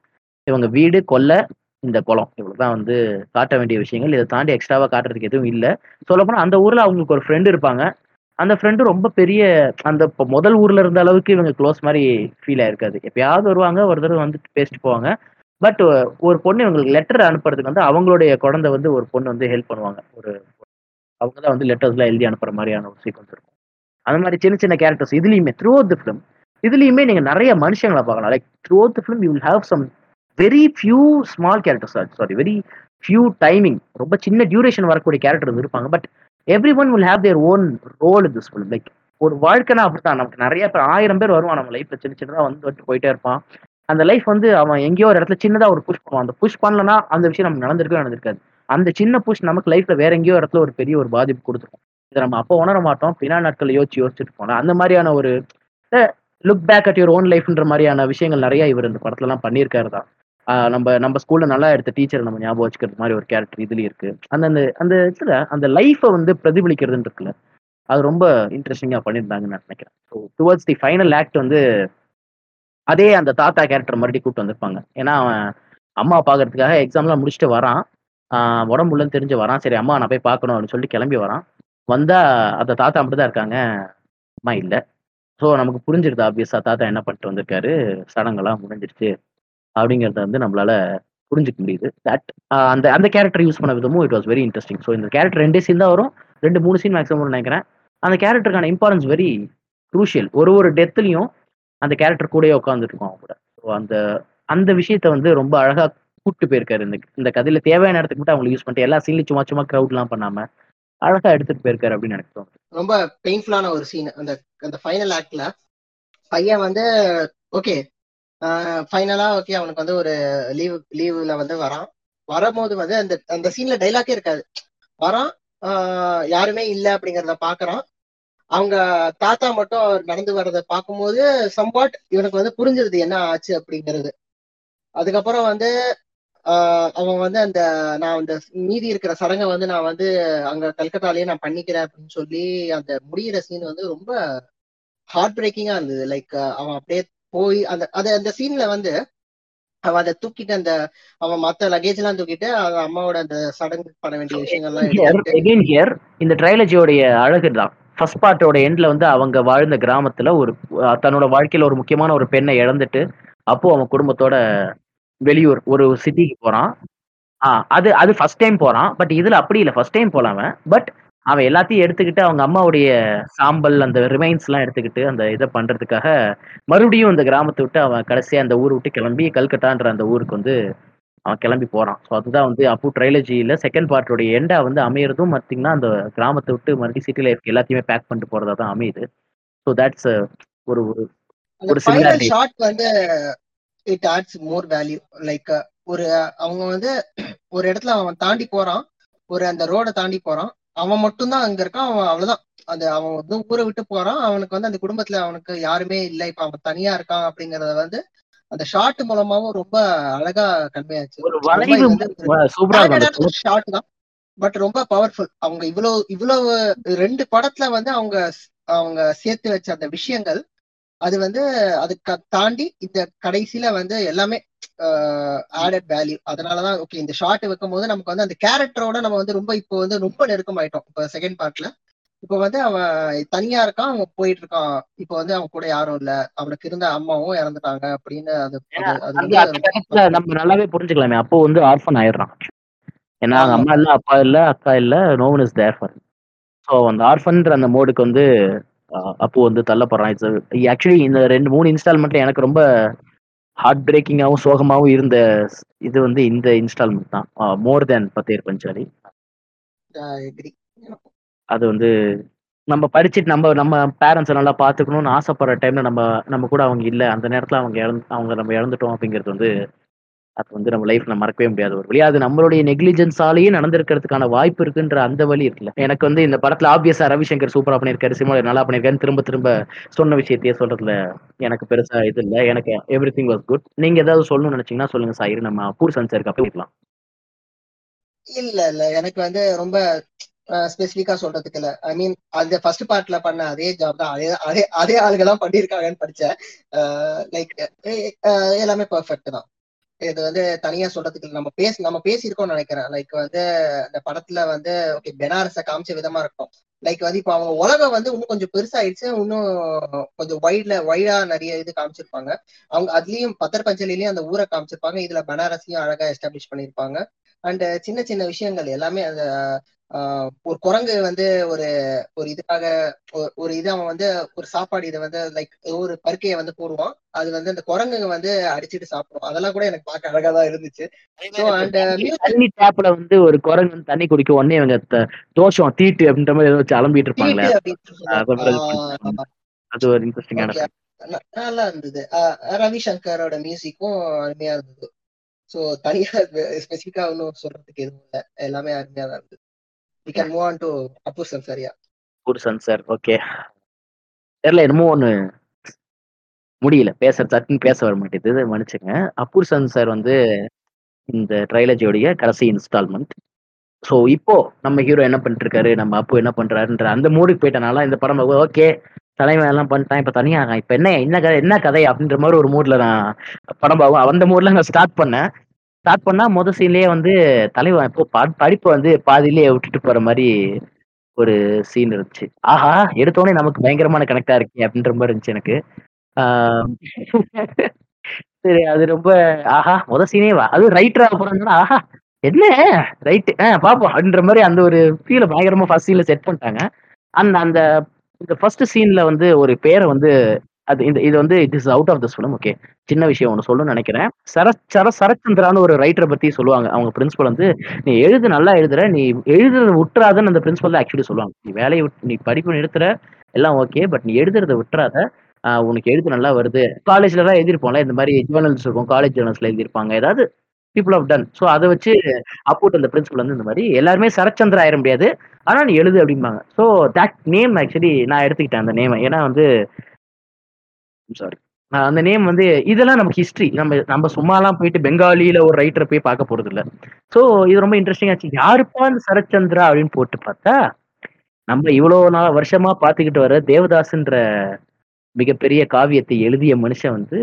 இவங்க வீடு கொல்லை இந்த குளம். இவ்வளவுதான் வந்து காட்ட வேண்டிய விஷயங்கள். இதை தாண்டி எக்ஸ்ட்ராவா காட்டுறதுக்கு எதுவும் இல்லை. சொல்லப்போனா அந்த ஊர்ல அவங்களுக்கு ஒரு ஃப்ரெண்டு இருப்பாங்க. அந்த ஃப்ரெண்டு ரொம்ப பெரிய அந்த இப்போ முதல் ஊர்ல இருந்த அளவுக்கு இவங்க க்ளோஸ் மாதிரி ஃபீல் ஆயிருக்காது. எப்பயாவது வருவாங்க ஒரு தடவை வந்து பேசிட்டு போவாங்க. பட் ஒரு பொண்ணு இவங்களுக்கு லெட்டர் அனுப்புறதுக்கு வந்து அவங்களுடைய குழந்தை வந்து ஒரு பொண்ணு வந்து ஹெல்ப் பண்ணுவாங்க. ஒரு அவங்க தான் வந்து லெட்டர்ஸ்லாம் எழுதி அனுப்புற மாதிரியான ஒரு சீக்வன்ஸ் இருக்கும். அந்த மாதிரி சின்ன சின்ன கேரக்டர்ஸ் இதுலயுமே த்ரூ தி ஃபிலிம் இதுலயுமே நீங்க நிறைய மனுஷங்களை பார்க்கலாம். Like through the film you will have some very few small characters sorry very few timing ரொம்ப சின்ன டியூரேஷன் வரக்கூடிய கேரக்டர்ஸ் இருப்பாங்க. But every one will have their own role in this film like ஒரு வாழ்க்கைனா அப்படித்தான். நமக்கு நிறைய பேர் ஆயிரம் பேர் வருவான் நம்ம லைஃப்ல சின்ன சின்னதாக வந்து வந்து போயிட்டே இருப்பான். அந்த லைஃப் வந்து அவன் எங்கேயோ ஒரு இடத்துல சின்னதாக ஒரு புஷ் பண்ணுவான். அந்த புஷ் பண்ணலன்னா அந்த விஷயம் நமக்கு நடந்திருக்கவே நடந்திருக்காது. அந்த சின்ன புஷ் நமக்கு லைஃப்ல வேற எங்கேயோ இடத்துல ஒரு பெரிய ஒரு பாதிப்பு கொடுத்துரும். இதை நம்ம அப்போ உணர மாட்டோம். பின்னா நாட்கள் யோசிச்சு யோசிச்சுட்டு போனோம். அந்த மாதிரியான ஒரு look back at your own லைஃப்ன்ற மாதிரியான விஷயங்கள் நிறைய இவர் இந்த படத்துலலாம் பண்ணியிருக்காரு தான். நம்ம நம்ம ஸ்கூல்ல நல்லா எடுத்த டீச்சர் நம்ம ஞாபகம் வச்சுக்கிறது மாதிரி ஒரு கேரக்டர் இதுலயும் இருக்கு. அந்த அந்த அந்த இதுல அந்த லைஃபை வந்து பிரதிபலிக்கிறதுன்னு இருக்குல்ல அது ரொம்ப இன்ட்ரெஸ்டிங்காக பண்ணியிருந்தாங்கன்னு நான் நினைக்கிறேன். So towards the final act வந்து அதே அந்த தாத்தா கேரக்டர் மறுபடியும் கூப்பிட்டு வந்திருப்பாங்க. ஏன்னா அவன் அம்மா பார்க்கறதுக்காக எக்ஸாம்லாம் முடிச்சுட்டு வரான். உடம்புலன்னு உடம்பு தெரிஞ்சு வரான். சரி அம்மா நான் போய் பார்க்கணும் அப்படின்னு சொல்லிட்டு கிளம்பி வரான். வந்தா அந்த தாத்தா அப்படிதான் இருக்காங்க. அம்மா இல்லை. ஸோ நமக்கு புரிஞ்சிருது ஆப்வியஸா தாத்தா என்ன பண்ணிட்டு வந்திருக்காரு? சடங்கெல்லாம் முடிஞ்சிருச்சு. அப்படிங்கிறத வந்து நம்மளால புரிஞ்சுக்க முடியுது. தட் அந்த அந்த கேரக்டர் யூஸ் பண்ண விதமும் it was very interesting so இந்த கேரக்டர் ரெண்டே சீன் தான் வரும். ரெண்டு மூணு சீன் மேக்ஸிமம் நினைக்கிறேன். அந்த கேரக்டருக்கான இம்பார்ட்டன்ஸ் வெரி குரூஷியல் ஒரு ஒரு டெத்துலையும் அந்த கேரக்டர் கூடயே உட்காந்துட்டு இருக்கோம் அவங்க கூட. ஸோ அந்த அந்த விஷயத்த வந்து ரொம்ப அழகா கூப்பிட்டு போயிருக்காரு. இந்த இந்த கதையில தேவையான இடத்துக்கு மட்டும் அவங்களை யூஸ் பண்ணிட்டு எல்லா சீன்லையும் சும்மா சும்மா க்ரௌட்லாம் பண்ணாம அழகா எடுத்துட்டு போயிருக்காரு அப்படின்னு எனக்கு தோணுது. ரொம்ப பெயின்ஃபுல்லான ஒரு சீன் அந்த அந்த ஃபைனல் ஆக்ட்ல பையன் வந்து ஓகே ஃபைனலா ஓகே அவனுக்கு வந்து ஒரு லீவ் லீவுல வந்து வரான். வரும்போது வந்து அந்த அந்த சீன்ல டைலாக்கே இருக்காது. வரான் யாருமே இல்லை அப்படிங்கிறத பாக்குறான். அவங்க தாத்தா மட்டும் அவர் நடந்து வர்றத பார்க்கும்போது சம்பாட் இவனுக்கு வந்து புரிஞ்சிருது என்ன ஆச்சு அப்படிங்கிறது. அதுக்கப்புறம் வந்து அவன் வந்து அந்த நான் அந்த மீதி இருக்கிற சடங்கை வந்து நான் வந்து அங்க கல்கத்தாலேயே நான் பண்ணிக்கிறேன் அப்படின்னு சொல்லி அந்த முடியிற சீன் வந்து ரொம்ப ஹார்ட் பிரேக்கிங்கா இருந்தது லைக் அவன் அப்படியே போய் அந்த அது அந்த சீன்ல வந்து அவன் அதை தூக்கிட்டு அந்த அவன் மத்த லக்கேஜ் எல்லாம் தூக்கிட்டு அவன் அம்மாவோட அந்த சடங்கு பண்ண வேண்டிய விஷயங்கள்லாம் ஹியர் இந்த ட்ரைலஜியோடைய அழகு தான். ஃபர்ஸ்ட் பார்ட்டோட எண்ட்ல வந்து அவங்க வாழ்ந்த கிராமத்துல ஒரு தன்னோட வாழ்க்கையில ஒரு முக்கியமான ஒரு பெண்ணை இழந்துட்டு அப்போ அவன் குடும்பத்தோட வெளியூர் ஒரு சிட்டிக்கு போறான். ஆ அது அது ஃபர்ஸ்ட் டைம் போறான். பட் இதுல அப்படி இல்லை. ஃபர்ஸ்ட் டைம் அவன். பட் அவன் எல்லாத்தையும் எடுத்துக்கிட்டு அவங்க அம்மாவுடைய சாம்பல் அந்த ரிமைன்ஸ் எல்லாம் எடுத்துக்கிட்டு அந்த இதை பண்றதுக்காக மறுபடியும் அந்த கிராமத்தை விட்டு அவன் கடைசியா அந்த ஊரை விட்டு கிளம்பி கல்கட்டான்ற அந்த ஊருக்கு வந்து அவன் கிளம்பி போறான். ஸோ அதுதான் வந்து அப்பு ட்ரைலஜியில செகண்ட் பார்ட்டோடைய எண்டா வந்து அமையறதும் பார்த்தீங்கன்னா அந்த கிராமத்தை விட்டு மறுபடியும் சிட்டில இருக்க எல்லாத்தையுமே பேக் பண்ணிட்டு போறதா தான் அமையுது. ஸோ தட்ஸ் ஒரு ஒரு ஒரு similarity. ஷாட் வந்து it adds more value like ஒரு அவங்க வந்து ஒரு இடத்துல அவன் தாண்டி போறான். ஒரு அந்த ரோட தாண்டி போறான். அவன் மட்டும்தான் அங்க இருக்கான். அவன் அவ்வளவுதான். அந்த அவன் வந்து ஊரை விட்டு போறான். அவனுக்கு வந்து அந்த குடும்பத்துல அவனுக்கு யாருமே இல்லை. இப்ப அவன் தனியா இருக்கான் அப்படிங்கறத வந்து அந்த ஷாட் மூலமாவும் ரொம்ப அழகா இருக்கும் ஷாட் தான். பட் ரொம்ப பவர்ஃபுல் அவங்க இவ்வளவு இவ்வளவு ரெண்டு படத்துல வந்து அவங்க அவங்க சேர்த்து வச்ச அந்த விஷயங்கள் அது வந்து அதுக்கு தாண்டி இந்த கடைசியில வந்து எல்லாமே ஆடட் வேல்யூ அதனாலதான் ஓகே இந்த ஷார்ட் வைக்கும் போது நமக்கு வந்து அந்த கேரக்டரோட நம்ம வந்து ரொம்ப இப்போ வந்து ரொம்ப நெருக்கமாயிட்டோம். இப்போ செகண்ட் பார்ட்ல இப்போ வந்து அவன் தனியா இருக்கான் அவன் போயிட்டு இருக்கான் இப்போ வந்து அவன் கூட யாரும் இல்ல. அவனுக்கு இருந்த அம்மாவும் இறந்துட்டாங்க அப்படின்னு அது அது அது நம்ம நல்லாவே புரிஞ்சுக்கலாமே. அப்போ வந்து ஆர்ஃபன் ஆயிடுறான். ஏன்னா அவங்க. அம்மா இல்ல அப்பா இல்ல அக்கா இல்ல no one is there for so அந்த ஆர்ஃபன்ற அந்த மோடுக்கு வந்து அப்போ வந்து தள்ளப்படுறான். இட்ஸ் ஆக்சுவலி இந்த ரெண்டு மூணு இன்ஸ்டால்மெண்ட்ல எனக்கு ரொம்ப ஹார்ட் பிரேக்கிங்காகவும் சோகமாகவும் இருந்த இது வந்து இந்த இன்ஸ்டால்மெண்ட் தான். மோர் தேன் பத்தேர் பஞ்சாலி. அது வந்து நம்ம படிச்சுட்டு நம்ம நம்ம பேரண்ட்ஸை நல்லா பார்த்துக்கணும்னு ஆசைப்படுற டைம்ல நம்ம நம்ம கூட அவங்க இல்லை. அந்த நேரத்தில் அவங்க இழந்து அவங்க நம்ம இழந்துட்டோம் அப்படிங்கிறது வந்து அது வந்து நம்ம லைஃப்ல மறக்கவே முடியாத. ஒரு வழி அது நம்மளுடைய நெக்லிஜென்ஸாலேயே நடந்திருக்கிறதுக்கான வாய்ப்பு இருக்குன்ற அந்த வழி இருக்குல்ல. எனக்கு வந்து இந்த படத்துல ஆப்வியஸா ரவிசங்கர் சூப்பரா பண்ணியிருக்காரு சினிமாவில் நல்லா பண்ணியிருக்காரு திரும்ப திரும்ப சொன்ன விஷயத்தையே சொல்றதுல எனக்கு பெருசா இது இல்லை. எனக்கு எவ்ரி திங் வாஸ் குட் நீங்க ஏதாவது சொல்லணும்னு நினைச்சீங்கன்னா சொல்லுங்க சாயிரு நம்ம பூர் சன்சருக்கு அப்போ இருக்கலாம் இல்ல இல்ல. எனக்கு வந்து ரொம்ப ஸ்பெசிபிக்கா சொல்றதுக்கு இல்ல. ஐ மீன் அந்த ஃபர்ஸ்ட் பார்ட்ல பண்ண அதே ஜாப் தான். அதே அதே அதே ஆளுகெல்லாம் தான் பண்ணிருக்காங்கன்னு படிச்சேன். லைக் எல்லாமே பர்ஃபெக்ட் தான். இது வந்து தனியா சொல்றதுக்கு நம்ம பேச நம்ம பேசியிருக்கோம்னு நினைக்கிறேன். லைக் வந்து அந்த படத்துல வந்து ஓகே பெனாரஸ காமிச்ச விதமா இருக்கும். லைக் வந்து இப்போ அவங்க உலகம் வந்து இன்னும் கொஞ்சம் பெருசாயிடுச்சு. இன்னும் கொஞ்சம் வைட்ல வைடா நிறைய இது காமிச்சிருப்பாங்க. அவங்க அதுலயும் பத்தர் பஞ்சலிலயும் அந்த ஊரை காமிச்சிருப்பாங்க. இதுல பனாரஸையும் அழகா எஸ்டாப்ளிஷ் பண்ணிருப்பாங்க அண்ட் சின்ன சின்ன விஷயங்கள் எல்லாமே அந்த ஒரு குரங்கு வந்து ஒரு ஒரு இதுக்காக ஒரு- இது அவன் வந்து ஒரு சாப்பாடு இதை வந்து லைக் ஒரு பருக்கையை வந்து போடுவான். அது வந்து அந்த குரங்குங்க வந்து அடிச்சிட்டு சாப்பிடும். அதெல்லாம் கூட எனக்கு பார்க்க அழகா தான் இருந்துச்சு. தண்ணி டேப்ல வந்து ஒரு குரங்கு வந்து தண்ணி குடிக்க உடனே இவங்க தோஷம் தீட்டு அப்படின்ற மாதிரி ஏதோ வச்சு அலம்பிட்டு அப்படின்னு அது ஒரு இன்ட்ரெஸ்டிங்கான நல்லா இருந்தது. ஆஹ் ரவிசங்கரோட மியூசிக்கும் அருமையா இருந்தது. ஸோ தனியா ஸ்பெசிஃபிக்கா ஒன்றும் சொல்றதுக்கு எதுவும் இல்லை. எல்லாமே அருமையா தான் இருந்தது. We can move on to Apu சன்சாரியா புருஷன் சார் ஓகே தெரியல என்னமோ ஒன்று முடியல. பேச சட்டுன்னு பேச வர மாட்டேங்குது மன்னிச்சுங்க அப்பூர்சன் சார் வந்து இந்த ட்ரைலஜியோடைய கடைசி இன்ஸ்டால்மெண்ட் ஸோ இப்போ நம்ம ஹீரோ என்ன பண்ணிட்டு இருக்காரு நம்ம அப்பு என்ன பண்றாருன்ற அந்த மூடுக்கு போயிட்டனால இந்த படம் ஓகே தலைவன் எல்லாம் பண்ணிட்டான். இப்போ தனியாக இப்போ என்ன என்ன கதை என்ன கதை அப்படின்ற மாதிரி ஒரு மூட்ல நான் படம் பார்க்கும் அந்த மூட்ல நான் ஸ்டார்ட் பண்ணேன். ஸ்டார்ட் பண்ணா முத சீன்லயே வந்து தலைவன் இப்போ ப- படிப்பை வந்து பாதியிலேயே விட்டுட்டு போற மாதிரி ஒரு சீன் இருந்துச்சு. ஆஹா எடுத்தோடனே நமக்கு பயங்கரமான கனெக்டா இருக்கே அப்படின்ற மாதிரி இருந்துச்சு எனக்கு. ஆஹ் சரி அது ரொம்ப ஆஹா முத சீனே வா அது ரைட்டரா போறதுனா ஆஹா என்ன? ரைட்டு ஆ பாப்போம் அப்படின்ற மாதிரி அந்த ஒரு ஃபீல பயங்கரமா ஃபர்ஸ்ட் சீன்ல செட் பண்ணிட்டாங்க. அந்த அந்த இந்த ஃபர்ஸ்ட் சீன்ல வந்து ஒரு பேரை வந்து அது இந்த இது வந்து it is out of the film okay சின்ன விஷயம் ஒன்று சொல்லணும்னு நினைக்கிறேன். சரத் சர சரத்சந்திரான்னு ஒரு ரைட்டரை பற்றி சொல்லுவாங்க. அவங்க பிரின்சிபல் வந்து நீ எழுது நல்லா எழுதுற. நீ எழுதுறத விட்டுறாதுன்னு அந்த பிரின்சிபல் ஆக்சுவலி சொல்லுவாங்க. நீ வேலையை விட்டு நீ படிப்பு நிறுத்துற. எல்லாம் ஓகே பட் நீ எழுதுறத விட்டுறாத. உனக்கு எழுத்து நல்லா வருது. காலேஜ்ல தான் எழுதியிருப்போம்ல இந்த மாதிரி ஜேர்னல்ஸ் இருக்கும். காலேஜ் ஜேர்னல்ஸ்ல எழுதியிருப்பாங்க. ஏதாவது பீப்புள் ஆஃப் டன் ஸோ அதை வச்சு அப்போட் அந்த பிரின்சிபல் வந்து இந்த மாதிரி எல்லாருமே சரச்சந்திரா ஆயிட முடியாது. ஆனால் நீ எழுது அப்படிம்பாங்க. ஸோ தட் நேம் ஆக்சுவலி நான் எடுத்துக்கிட்டேன் அந்த நேம் ஏன்னா வந்து சாரி அந்த நேம் வந்து இதெல்லாம் நமக்கு ஹிஸ்ட்ரி நம்ம நம்ம சும்மாலாம் போயிட்டு பெங்காலியில ஒரு ரைட்டரை போய் பார்க்க போறது இல்ல ஸோ இது ரொம்ப இன்ட்ரெஸ்டிங் ஆச்சு. யாருப்பா சரச்சந்திரா அப்படின்னு போட்டு பார்த்தா நம்ம இவ்வளவு நாள் வருஷமா பார்த்துக்கிட்டு வர தேவதாஸ்ன்ற மிகப்பெரிய காவியத்தை எழுதிய மனுஷன் வந்து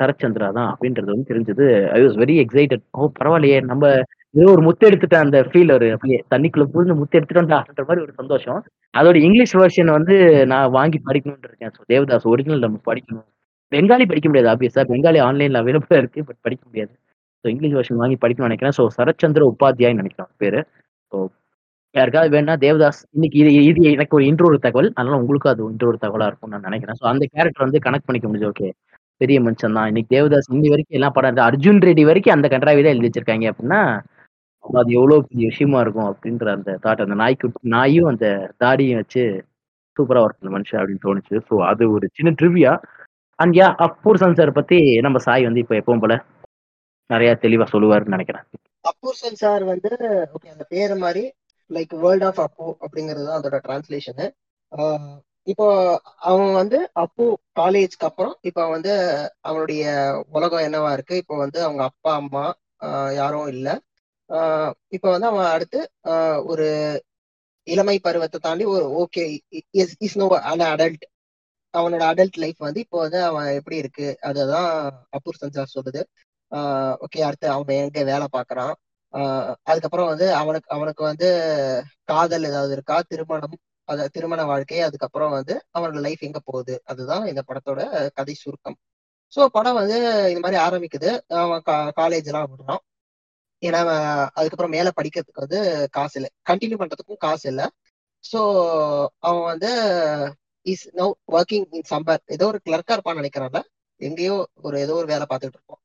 சரச்சந்திரா தான் அப்படின்றது வந்து தெரிஞ்சது. ஐ வாஸ் வெரி எக்ஸைட்டட் ஓ பரவாயில்லையே. நம்ம ஏதோ ஒரு முத்து எடுத்துட்டேன் அந்த ஃபீல் ஒரு. அப்படியே தண்ணிக்குள்ள புரிஞ்சு முத்து எடுத்துட்டோம்ன்ற மாதிரி ஒரு சந்தோஷம். அதோட இங்கிலீஷ் வெர்ஷன் வந்து நான் வாங்கி படிக்கணும்னு இருக்கேன். ஸோ தேவதாஸ் ஒரிஜினல் நம்ம படிக்கணும். பெங்காலி படிக்க முடியாது ஆப்வியஸா பெங்காலி ஆன்லைன்ல அவைலபிளா இருக்கு பட் படிக்க முடியாது. ஸோ இங்கிலீஷ் வெர்ஷன் வாங்கி படிக்கணும்னு நினைக்கிறேன். ஸோ சரச்சந்திர உபாத்தியாய் நினைக்கிறேன் பேரு. ஸோ யாருக்காவது வேணா தேவதாஸ் இன்னைக்கு இது இது எனக்கு ஒரு இன்ட்ரோடு தகவல். அதனால உங்களுக்கும் அது இன்ட்ரோடு தகவலா இருக்கும்னு நான் நினைக்கிறேன். ஸோ அந்த கேரக்டர் வந்து கனெக்ட் பண்ணிக்க முடிஞ்சு ஓகே பெரிய மனுஷன் தான் இன்னைக்கு தேவதாஸ் இன்னி வரைக்கும் எல்லாம் படம் அர்ஜுன் ரெட்டி வரைக்கும் அந்த கன்றாவி தான் எழுதி வச்சிருக்காங்க அப்படின்னா அது எவ்வளவு பெரிய விஷயமா இருக்கும் அப்படின்ற அந்த தாட் அந்த நாய்க்கு நாயும் அந்த தாடியும் வச்சு சூப்பரா ஒர்க் பண்ண மனுஷன் அப்படின்னு தோணுச்சு. ஸோ அது ஒரு சின்ன trivia and yeah Apur Sansar பத்தி நம்ம சாய் வந்து இப்போ எப்பவும் போல நிறைய தெளிவா சொல்லுவாருன்னு நினைக்கிறேன். அப்பூர் சன்சார் வந்து ஓகே அந்த பேர் மாதிரி லைக் வேர்ல்ட் ஆஃப் அப்போ அப்படிங்கிறது தான் அதோட டிரான்ஸ்லேஷனு இப்போ அவன் வந்து அப்போ காலேஜ்க்கு அப்புறம் இப்போ வந்து அவனுடைய உலகம் என்னவா இருக்கு? இப்போ வந்து அவங்க அப்பா அம்மா யாரும் இல்லை. இப்போ வந்து அவன் அடுத்து ஆஹ் ஒரு இளமை பருவத்தை தாண்டி ஒரு okay is now an adult அவனோட அடல்ட் லைஃப் வந்து இப்போ வந்து அவன் எப்படி இருக்கு? அதுதான் அப்பூர் சஞ்சார் சொல்லுது. ஓகே அடுத்து அவன் எங்க வேலை பாக்குறான் ஆஹ் அதுக்கப்புறம் வந்து அவனுக்கு அவனுக்கு வந்து காதல் ஏதாவது இருக்கா? திருமணம் அத திருமண வாழ்க்கை அதுக்கப்புறம் வந்து அவனோட லைஃப் எங்க போகுது? அதுதான் இந்த படத்தோட கதை சுருக்கம். ஸோ படம் வந்து இந்த மாதிரி ஆரம்பிக்குது. அவன் காலேஜ் எல்லாம் விடுறான். ஏன்னா அதுக்கப்புறம் மேல படிக்கிறதுக்கு வந்து காசு இல்லை. கண்டினியூ பண்றதுக்கும் காசு இல்லை. ஸோ அவன் வந்து இஸ் நோ ஒர்க்கிங் இன் சம்பர் ஏதோ ஒரு கிளர்க்கா இருப்பான்னு நினைக்கிறான்ல. எங்கேயோ ஒரு ஏதோ ஒரு வேலை பார்த்துட்டு இருப்பான்.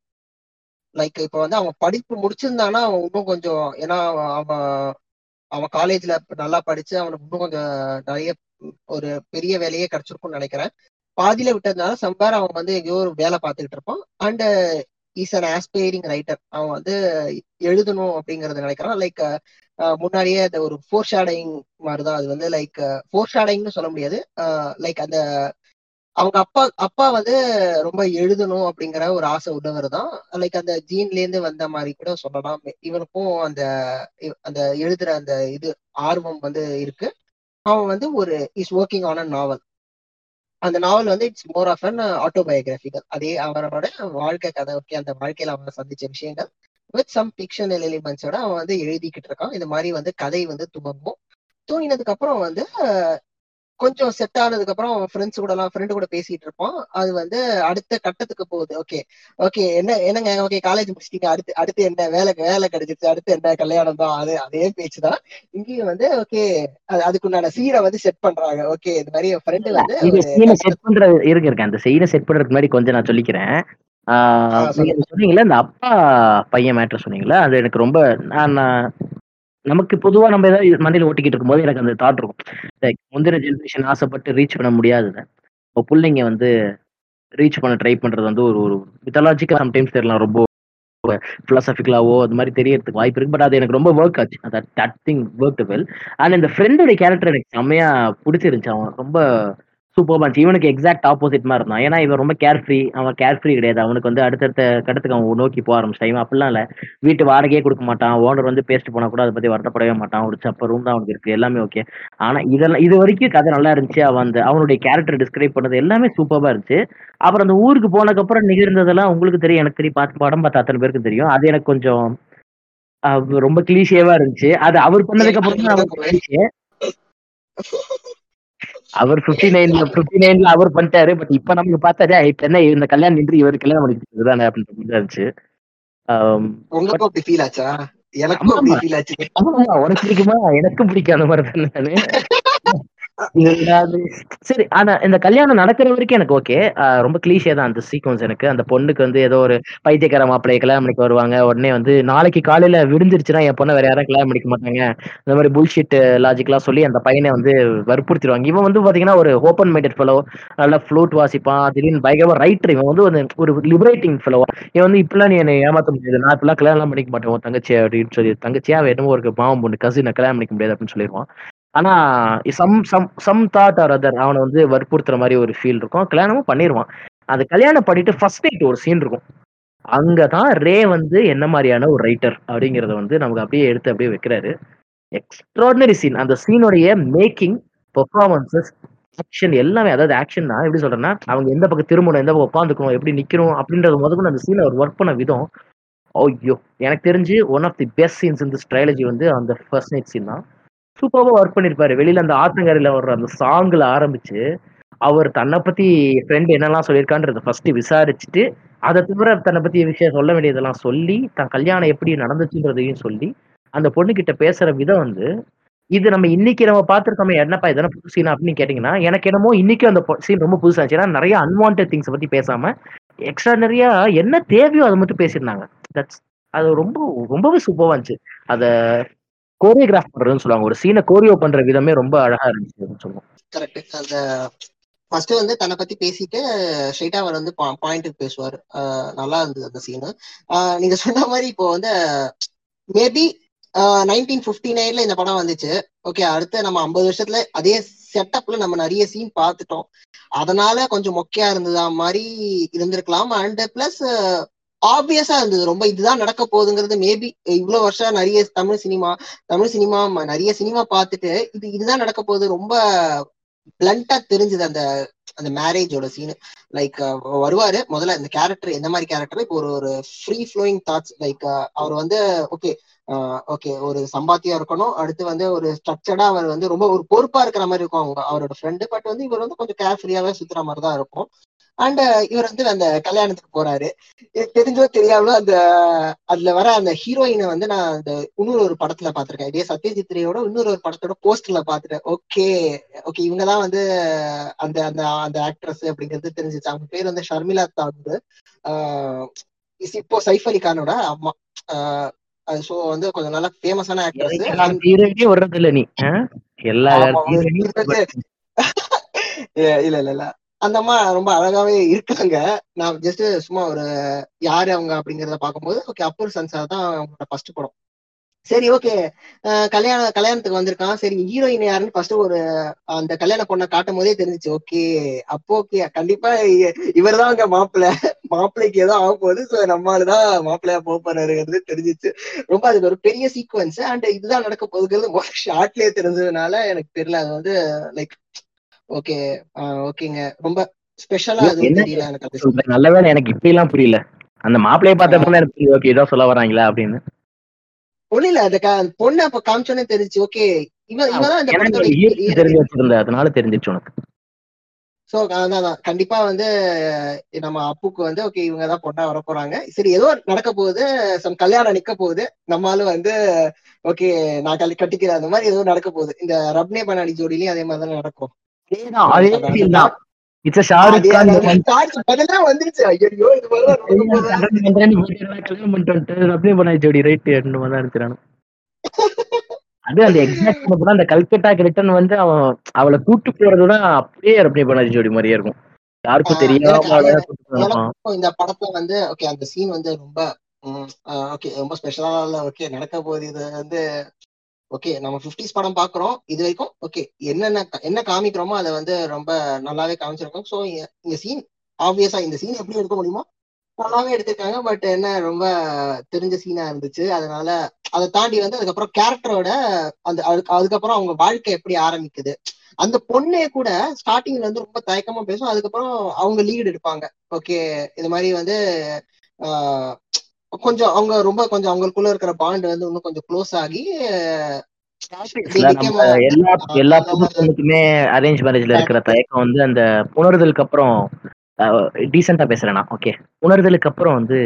லைக் இப்போ வந்து அவன் படிப்பு முடிச்சிருந்தானா அவன் இன்னும் கொஞ்சம் ஏன்னா அவன் அவன் காலேஜ்ல நல்லா படிச்சு அவனுக்கு இன்னும் கொஞ்சம் நிறைய ஒரு பெரிய வேலையே கிடைச்சிருக்கும்னு நினைக்கிறேன். பாதியில விட்டதுனால சம்பார் அவன் வந்து எங்கேயோ ஒரு வேலை பார்த்துக்கிட்டு இருப்பான். And is an aspiring writer அவன் வந்து எழுதணும் அப்படிங்கறத நினைக்கிறான். லைக் முன்னாடியே அந்த ஒரு ஃபோர் ஷேடிங் மாதிரிதான். அது வந்து லைக் ஃபோர் ஷேடிங்னு சொல்ல முடியாது. லைக் அந்த அவங்க அப்பா அப்பா வந்து ரொம்ப எழுதணும் அப்படிங்கிற ஒரு ஆசை உள்ளவர் தான் லைக் அந்த ஜீன்ல இருந்து வந்த மாதிரி கூட சொல்லலாம். இவனுக்கும் அந்த அந்த எழுதுற அந்த இது ஆர்வம் வந்து இருக்கு. அவன் வந்து ஒரு is working on a novel அந்த நாவல் வந்து it's more of an autobiographical அதே அவரோட வாழ்க்கை கதை ஓகே அந்த வாழ்க்கையில அவன் சந்திச்ச விஷயங்கள் வித் சம் பிக்ஷனல் எலிமெண்ட்ஸோட அவன் வந்து எழுதிக்கிட்டு இருக்கான். இந்த மாதிரி வந்து கதை வந்து துவங்கும். தூங்கினதுக்கு அப்புறம் வந்து கொஞ்சம் செட் ஆனதுக்கு அப்புறம் அவன் ஃப்ரெண்ட்ஸ் கூட எல்லாம் ஃப்ரெண்டு கூட பேசிட்டு இருப்பான். அது வந்து அடுத்த கட்டத்துக்கு போகுது. ஓகே ஓகே என்ன என்னங்க? ஓகே காலேஜ் முடிச்சிட்டீங்க. அடுத்து அடுத்து என்ன? வேலை வேலை கிடைச்சிருச்சு. அடுத்து என்ன? கல்யாணம் தான். அது அதே பேச்சு தான். இங்கேயும் வந்து ஓகே அதுக்குண்டான சீரை வந்து செட் பண்றாங்க. ஓகே இந்த மாதிரி என் ஃப்ரெண்டு வந்து சீனை செட் பண்றது இருக்கு இருக்கேன் அந்த சீனை செட் பண்றதுக்கு முன்னாடி கொஞ்சம் நான் சொல்லிக்கிறேன். சொன்னீங்களா இந்த அப்பா பையன் மேட்ரு சொன்னீங்களா அது எனக்கு ரொம்ப நான் நமக்கு பொதுவா நம்ம ஏதாவது மண்டையில ஓட்டிக்கிட்டு இருக்கும்போது எனக்கு அந்த தாட் இருக்கும். லைக் முந்தின ஜென்ரேஷன் ஆசைப்பட்டு ரீச் பண்ண முடியாதுங்க இப்போ பிள்ளைங்க வந்து ரீச் பண்ண ட்ரை பண்றது வந்து ஒரு ஒரு மித்தாலஜிக்கா சம்டைம்ஸ் தெரியலாம் ரொம்ப பிலாசபிக்கலாவோ அது மாதிரி தெரியறதுக்கு வாய்ப்பு இருக்கு. பட் அது எனக்கு ரொம்ப ஒர்க் ஆச்சு. அது that thing work well and இந்த ஃப்ரெண்டோட கேரக்டர் எனக்கு செம்மையா பிடிச்சிருந்துச்சு. அவன் ரொம்ப சூப்பர் இருந்துச்சு இவனுக்கு எக்ஸாக்ட் ஆப்போசிட் மாதிரி இருந்தான். ஏன்னா இவன் ரொம்ப கேர் ஃப்ரீ அவன் கேர் ஃப்ரீ கிடையாது. அவனுக்கு வந்து அடுத்தடுத்த கடத்துக்கு அவன் நோக்கி போக ஆரம்பிச்சிட்டான். இவன் அப்படிலாம் இல்லை. வீட்டு வாடகையே கொடுக்க மாட்டான். ஓனர் வந்து பேசிட்டு போனா கூட அதை பத்தி வருத்தப்படவே மாட்டான். ஒரு சப்ப ரூம் தான் அவனுக்கு இருக்கு. எல்லாமே ஓகே ஆனா இதெல்லாம் இது வரைக்கும் கதை நல்லா இருந்துச்சு. அவன் அந்த அவனுடைய கேரக்டர் டிஸ்கிரைப் பண்ணது எல்லாமே சூப்பராக இருந்துச்சு. அப்புறம் அந்த ஊருக்கு போனதுக்கு அப்புறம் நிகழ்ந்ததெல்லாம் உங்களுக்கு தெரியும். எனக்கு தெரியும். பார்த்து படம் பார்த்து அத்தனை பேருக்கு தெரியும். அது எனக்கு கொஞ்சம் ரொம்ப கிளீஷேவா இருந்துச்சு. அது அவர் பண்ணதுக்கு அப்புறம் தான் அவர் பிப்டி நைன்ல பிப்டி நைன்ல அவர் பண்ணிட்டாரு பட் இப்ப நமக்கு பார்த்தாரு இப்ப என்ன இந்த கல்யாணம் நின்று இவர் கல்யாணம் பண்ணிக்கிட்டு தானே அப்படின்ற மாதிரி இருந்துச்சு. உங்களுக்கும் அப்படி ஃபீல் ஆச்சா? எனக்கும் அப்படி ஃபீல் ஆச்சு. ஆமா, ஆமா, உனக்கு பிடிக்குமா? எனக்கும் பிடிக்கும் அந்த மாதிரி தான்? சரி ஆனா இந்த கல்யாணம் நடக்கிற வரைக்கும் எனக்கு ஓகே ரொம்ப கிளீஷே தான் அந்த சீக்வன்ஸ் எனக்கு. அந்த பொண்ணுக்கு வந்து ஏதோ ஒரு பைத்தியக்கார மாப்பிள்ளைய கல்யாணம் பண்ணிக்க வருவாங்க. உடனே வந்து நாளைக்கு காலையில விடுஞ்சிருச்சுன்னா என் பொண்ணை வேற யாரும் கல்யாணம் பண்ணிக்க மாட்டாங்க. இந்த மாதிரி புல்ஷீட் லாஜிக்லாம் uh, சொல்லி அந்த பையனை வந்து வற்புறுத்திடுவாங்க. இவன் வந்து பாத்தீங்கன்னா ஒரு ஓப்பன் மைண்டட் ஃபெலோ நல்லா ஃப்ளூட் வாசிப்பான். திடீர்னு பயங்கரமா ரைட்டர் இவன் வந்து ஒரு- லிபரேட்டிங் ஃபெலோ இவன் வந்து இப்பெல்லாம் நீ என்னை ஏமாத்த முடியாது. நான் இப்பெல்லாம் கல்யாணம் பண்ணிக்க மாட்டேன். தங்கச்சி அப்படின்னு சொல்லி தங்கச்சியா வேணும் ஒரு பாவம் பொண்ணு கசினை கல்யாணம் பண்ணிக்க முடியாது அப்படின்னு சொல்லிடுவான். ஆனா some some some thought or other அவனை வந்து வற்புறுத்துற மாதிரி ஒரு ஃபீல் இருக்கும். கல்யாணமும் பண்ணிடுவான் அது கல்யாணம் பண்ணிட்டு ஃபர்ஸ்ட் நைட் ஒரு சீன் இருக்கும். அங்கதான் ரே வந்து என்ன மாதிரியான ஒரு ரைட்டர் அப்படிங்கறத வந்து நமக்கு அப்படியே எடுத்து அப்படியே வைக்கிறாரு. எக்ஸ்ட்ராடினரி சீன் அந்த சீனுடைய மேக்கிங் பெர்ஃபார்மன்சஸ் ஆக்ஷன் எல்லாமே அதாவது ஆக்ஷன்னா எப்படி சொல்றேன்னா அவங்க எந்த பக்கம் திரும்பணும் எந்த பக்கம் உட்காந்துக்கணும் எப்படி நிக்கிறோம் அப்படின்றது முதல்ல அந்த சீனை அவர் ஒர்க் பண்ண விதம். ஐயோ எனக்கு தெரிஞ்சு one of the best scenes இந்த ஸ்ட்ராலஜி வந்து அந்த ஃபர்ஸ்ட் நைட் சீன் தான். சூப்பராக ஒர்க் பண்ணிருப்பாரு. வெளியில அந்த ஆத்தங்கரையில வர்ற அந்த சாங்ல ஆரம்பிச்சு அவர் தன்னை பத்தி ஃப்ரெண்ட் என்னெல்லாம் சொல்லியிருக்கான்றத ஃபர்ஸ்ட் விசாரிச்சுட்டு அதை தவிர தன்னை பத்தி விஷயம் சொல்ல வேண்டியதெல்லாம் சொல்லி தன் கல்யாணம் எப்படி நடந்துச்சுன்றதையும் சொல்லி அந்த பொண்ணு கிட்ட பேசுற விதம் வந்து இது நம்ம இன்னைக்கு நம்ம பார்த்துருக்கோம் என்னப்பா எதனா புது சீனா அப்படின்னு கேட்டீங்கன்னா எனக்கு என்னமோ இன்னைக்கு அந்த சீன் ரொம்ப புதுசா இருந்துச்சு. ஏன்னா நிறைய அன்வான்ட் திங்ஸ் பத்தி பேசாம எக்ஸ்ட்ரா நிறைய என்ன தேவையோ அதை மட்டும் பேசியிருந்தாங்க. தட்ஸ் அது ரொம்ப ரொம்பவே சூப்பராக இருந்துச்சு. அதை கோரியோகிராஃப் பண்றதுன்னு சொல்லுவாங்க. ஒரு சீனை கோரியோ பண்ற விதமே ரொம்ப அழகா இருந்துச்சு அப்படின்னு சொல்லுவோம். கரெக்ட் அந்த ஃபர்ஸ்ட் வந்து தன்னை பத்தி பேசிட்டு ஸ்ட்ரைட்டா அவர் வந்து பாயிண்ட்டுக்கு பேசுவார். நல்லா இருந்தது அந்த சீனு நீங்க சொன்ன மாதிரி இப்போ வந்து மேபி நைன்டீன் பிப்டி நைன்ல இந்த படம் வந்துச்சு. ஓகே அடுத்து நம்ம ஐம்பது வருஷத்துல அதே செட்டப்ல நம்ம நிறைய சீன் பார்த்துட்டோம். அதனால கொஞ்சம் மொக்கையா இருந்ததா மாதிரி இருந்திருக்கலாம். அண்ட் பிளஸ் ஆப்வியஸா இருந்தது. ரொம்ப இதுதான் நடக்க போகுதுங்கிறது மேபி இவ்வளவு வருஷம் நிறைய தமிழ் சினிமா தமிழ் சினிமா நிறைய சினிமா பார்த்துட்டு இது இதுதான் நடக்க போகுது. ரொம்ப பிளண்டா தெரிஞ்சது அந்த அந்த மேரேஜோட சீனு லைக் வருவாரு. முதல்ல இந்த கேரக்டர் எந்த மாதிரி கேரக்டர் இப்போ ஒரு ஒரு ஃப்ரீ ஃப்ளோயிங் தாட்ஸ் லைக் அவர் வந்து ஓகே ஓகே ஒரு சம்பாத்தியா இருக்கணும். அடுத்து வந்து ஒரு ஸ்ட்ரக்சர்டா அவர் வந்து ரொம்ப ஒரு பொறுப்பா இருக்கிற மாதிரி இருக்கும் அவங்க அவரோட ஃப்ரெண்டு பட் வந்து இவர் வந்து கொஞ்சம் கேர் ஃப்ரீயாவே சுத்துற மாதிரி தான் இருக்கும். அண்ட் இவர் வந்து அந்த கல்யாணத்துக்கு போறாரு. தெரிஞ்சோ தெரியாமலோ அந்த அதுல வர அந்த ஹீரோயினை வந்து நான் அந்த இன்னொரு ஒரு படத்துல பாத்திருக்கேன் இதே சத்யஜித் ரேயோட இன்னொரு ஒரு படத்தோட போஸ்டர்ல பாத்துட்டேன் ஓகே ஓகே இவங்கதான் வந்து அந்த அந்த அந்த ஆக்ட்ரஸ் அப்படிங்கிறது தெரிஞ்சிச்சு. அவங்க பேர் வந்து ஷர்மிளா தாக்கூர் இப்போ சைஃப் அலி கானோட அம்மா. ஸோ வந்து கொஞ்சம் நல்லா ஃபேமஸான ஆக்ட்ரஸ் வர்றது இல்ல நீ எல்லா இல்ல இல்ல இல்ல. அந்த அம்மா ரொம்ப அழகாவே இருக்காங்க. நான் ஜஸ்ட் சும்மா ஒரு யாரு அவங்க அப்படிங்கறத பார்க்கும்போது ஓகே அப்பூர் சன்சார் தான் அவங்களோட ஃபர்ஸ்ட் படம். சரி ஓகே கல்யாண கல்யாணத்துக்கு வந்திருக்கான். சரி ஹீரோயின் யாருன்னு ஃபர்ஸ்ட் ஒரு அந்த கல்யாண பொண்ணை காட்டும் போதே தெரிஞ்சிச்சு. ஓகே அப்போ ஓகே கண்டிப்பா இவர் தான் அங்க மாப்பிள்ள மாப்பிள்ளைக்கு ஏதோ ஆக போகுது. ஸோ நம்மளுதான் மாப்பிள்ளையா போக போறாருங்கிறது தெரிஞ்சிச்சு. ரொம்ப அதுக்கு ஒரு பெரிய சீக்வன்ஸ் அண்ட் இதுதான் நடக்க போகுதுங்கிறது ஷார்ட்லயே தெரிஞ்சதுனால எனக்கு தெரியல. அது வந்து லைக் ஓகே ஓகேங்க ரொம்ப ஸ்பெஷலா தெரியல எனக்கு நல்ல வேலை எனக்கு இப்படி எல்லாம் புரியல. அந்த மாப்பிளைய பார்த்தப்ப எனக்கு புரியுது ஓகே இதான் சொல்ல வராங்களா அப்படின்னு. இல்ல அந்த பொண்ணு அப்ப காமிச்சோன்னே தெரிஞ்சு ஓகே இவன் தெரிஞ்சு வச்சிருந்த அதனால தெரிஞ்சிச்சு உனக்கு. சோ அதான் கண்டிப்பா வந்து நம்ம அப்புக்கு வந்து ஓகே இவங்க தான் பொண்ணா வர போறாங்க. சரி ஏதோ நடக்க போகுது சம் கல்யாணம் நிக்க போகுது. நம்மளும் வந்து ஓகே நான் கல் கட்டிக்கிறேன் அந்த மாதிரி ஏதோ நடக்க போகுது. இந்த ரப்னே பனாடி ஜோடிலையும் அதே மாதிரி தான் நடக்கும். இட்ஸ் ஷாருக் கான் வந்துருச்சு. ஐயோ இது அப்படியே பண்ண ஜோடி ரைட் ரெண்டு மாதிரி தான் இருக்கிறானு அது அந்த எக்ஸாக்ட் கூட அந்த கல்கட்டாக்கு ரிட்டர்ன் வந்து அவன் அவளை கூட்டு போறதோட அப்படியே அப்படியே பண்ண ஜோடி மாதிரியே இருக்கும். யாருக்கும் தெரியாம இந்த படத்துல வந்து ஓகே அந்த சீன் வந்து ரொம்ப ஓகே ரொம்ப ஸ்பெஷலா ஓகே நடக்க போகுது. இது வந்து ஓகே நம்ம பிப்டிஸ் படம் பாக்குறோம். இது வரைக்கும் ஓகே என்னென்ன என்ன காமிக்கிறோமோ அதை வந்து ரொம்ப நல்லாவே காமிச்சிருக்கோம். ஸோ இந்த சீன் ஆப்வியஸா இந்த சீன் எப்படி எடுக்க முடியுமோ நல்லாவே எடுத்திருக்காங்க. பட் என்ன ரொம்ப தெரிஞ்ச சீனா இருந்துச்சு. அதனால அதை தாண்டி வந்து அதுக்கப்புறம் கேரக்டரோட அந்த அதுக்கு அதுக்கப்புறம் அவங்க வாழ்க்கை எப்படி ஆரம்பிக்குது. அந்த பொண்ணே கூட ஸ்டார்டிங்ல வந்து ரொம்ப தயக்கமா பேசும். அதுக்கப்புறம் அவங்க லீடு எடுப்பாங்க. ஓகே இது மாதிரி வந்து ஆஹ், கொஞ்சம் அவங்க ரொம்ப கொஞ்சம் அவங்களுக்குள்ள இருக்கிற பாண்ட் வந்து இன்னும் கொஞ்சம் க்ளோஸ் ஆகி எல்லா எல்லா புது பொண்ணுக்குமே அரேஞ்ச் மேரேஜ்ல இருக்கிற தயக்கம் வந்து அந்த உணர்தலுக்கு அப்புறம் டீசெண்டா பேசுறேன்? ஓகே உணர்தலுக்கு அப்புறம் வந்து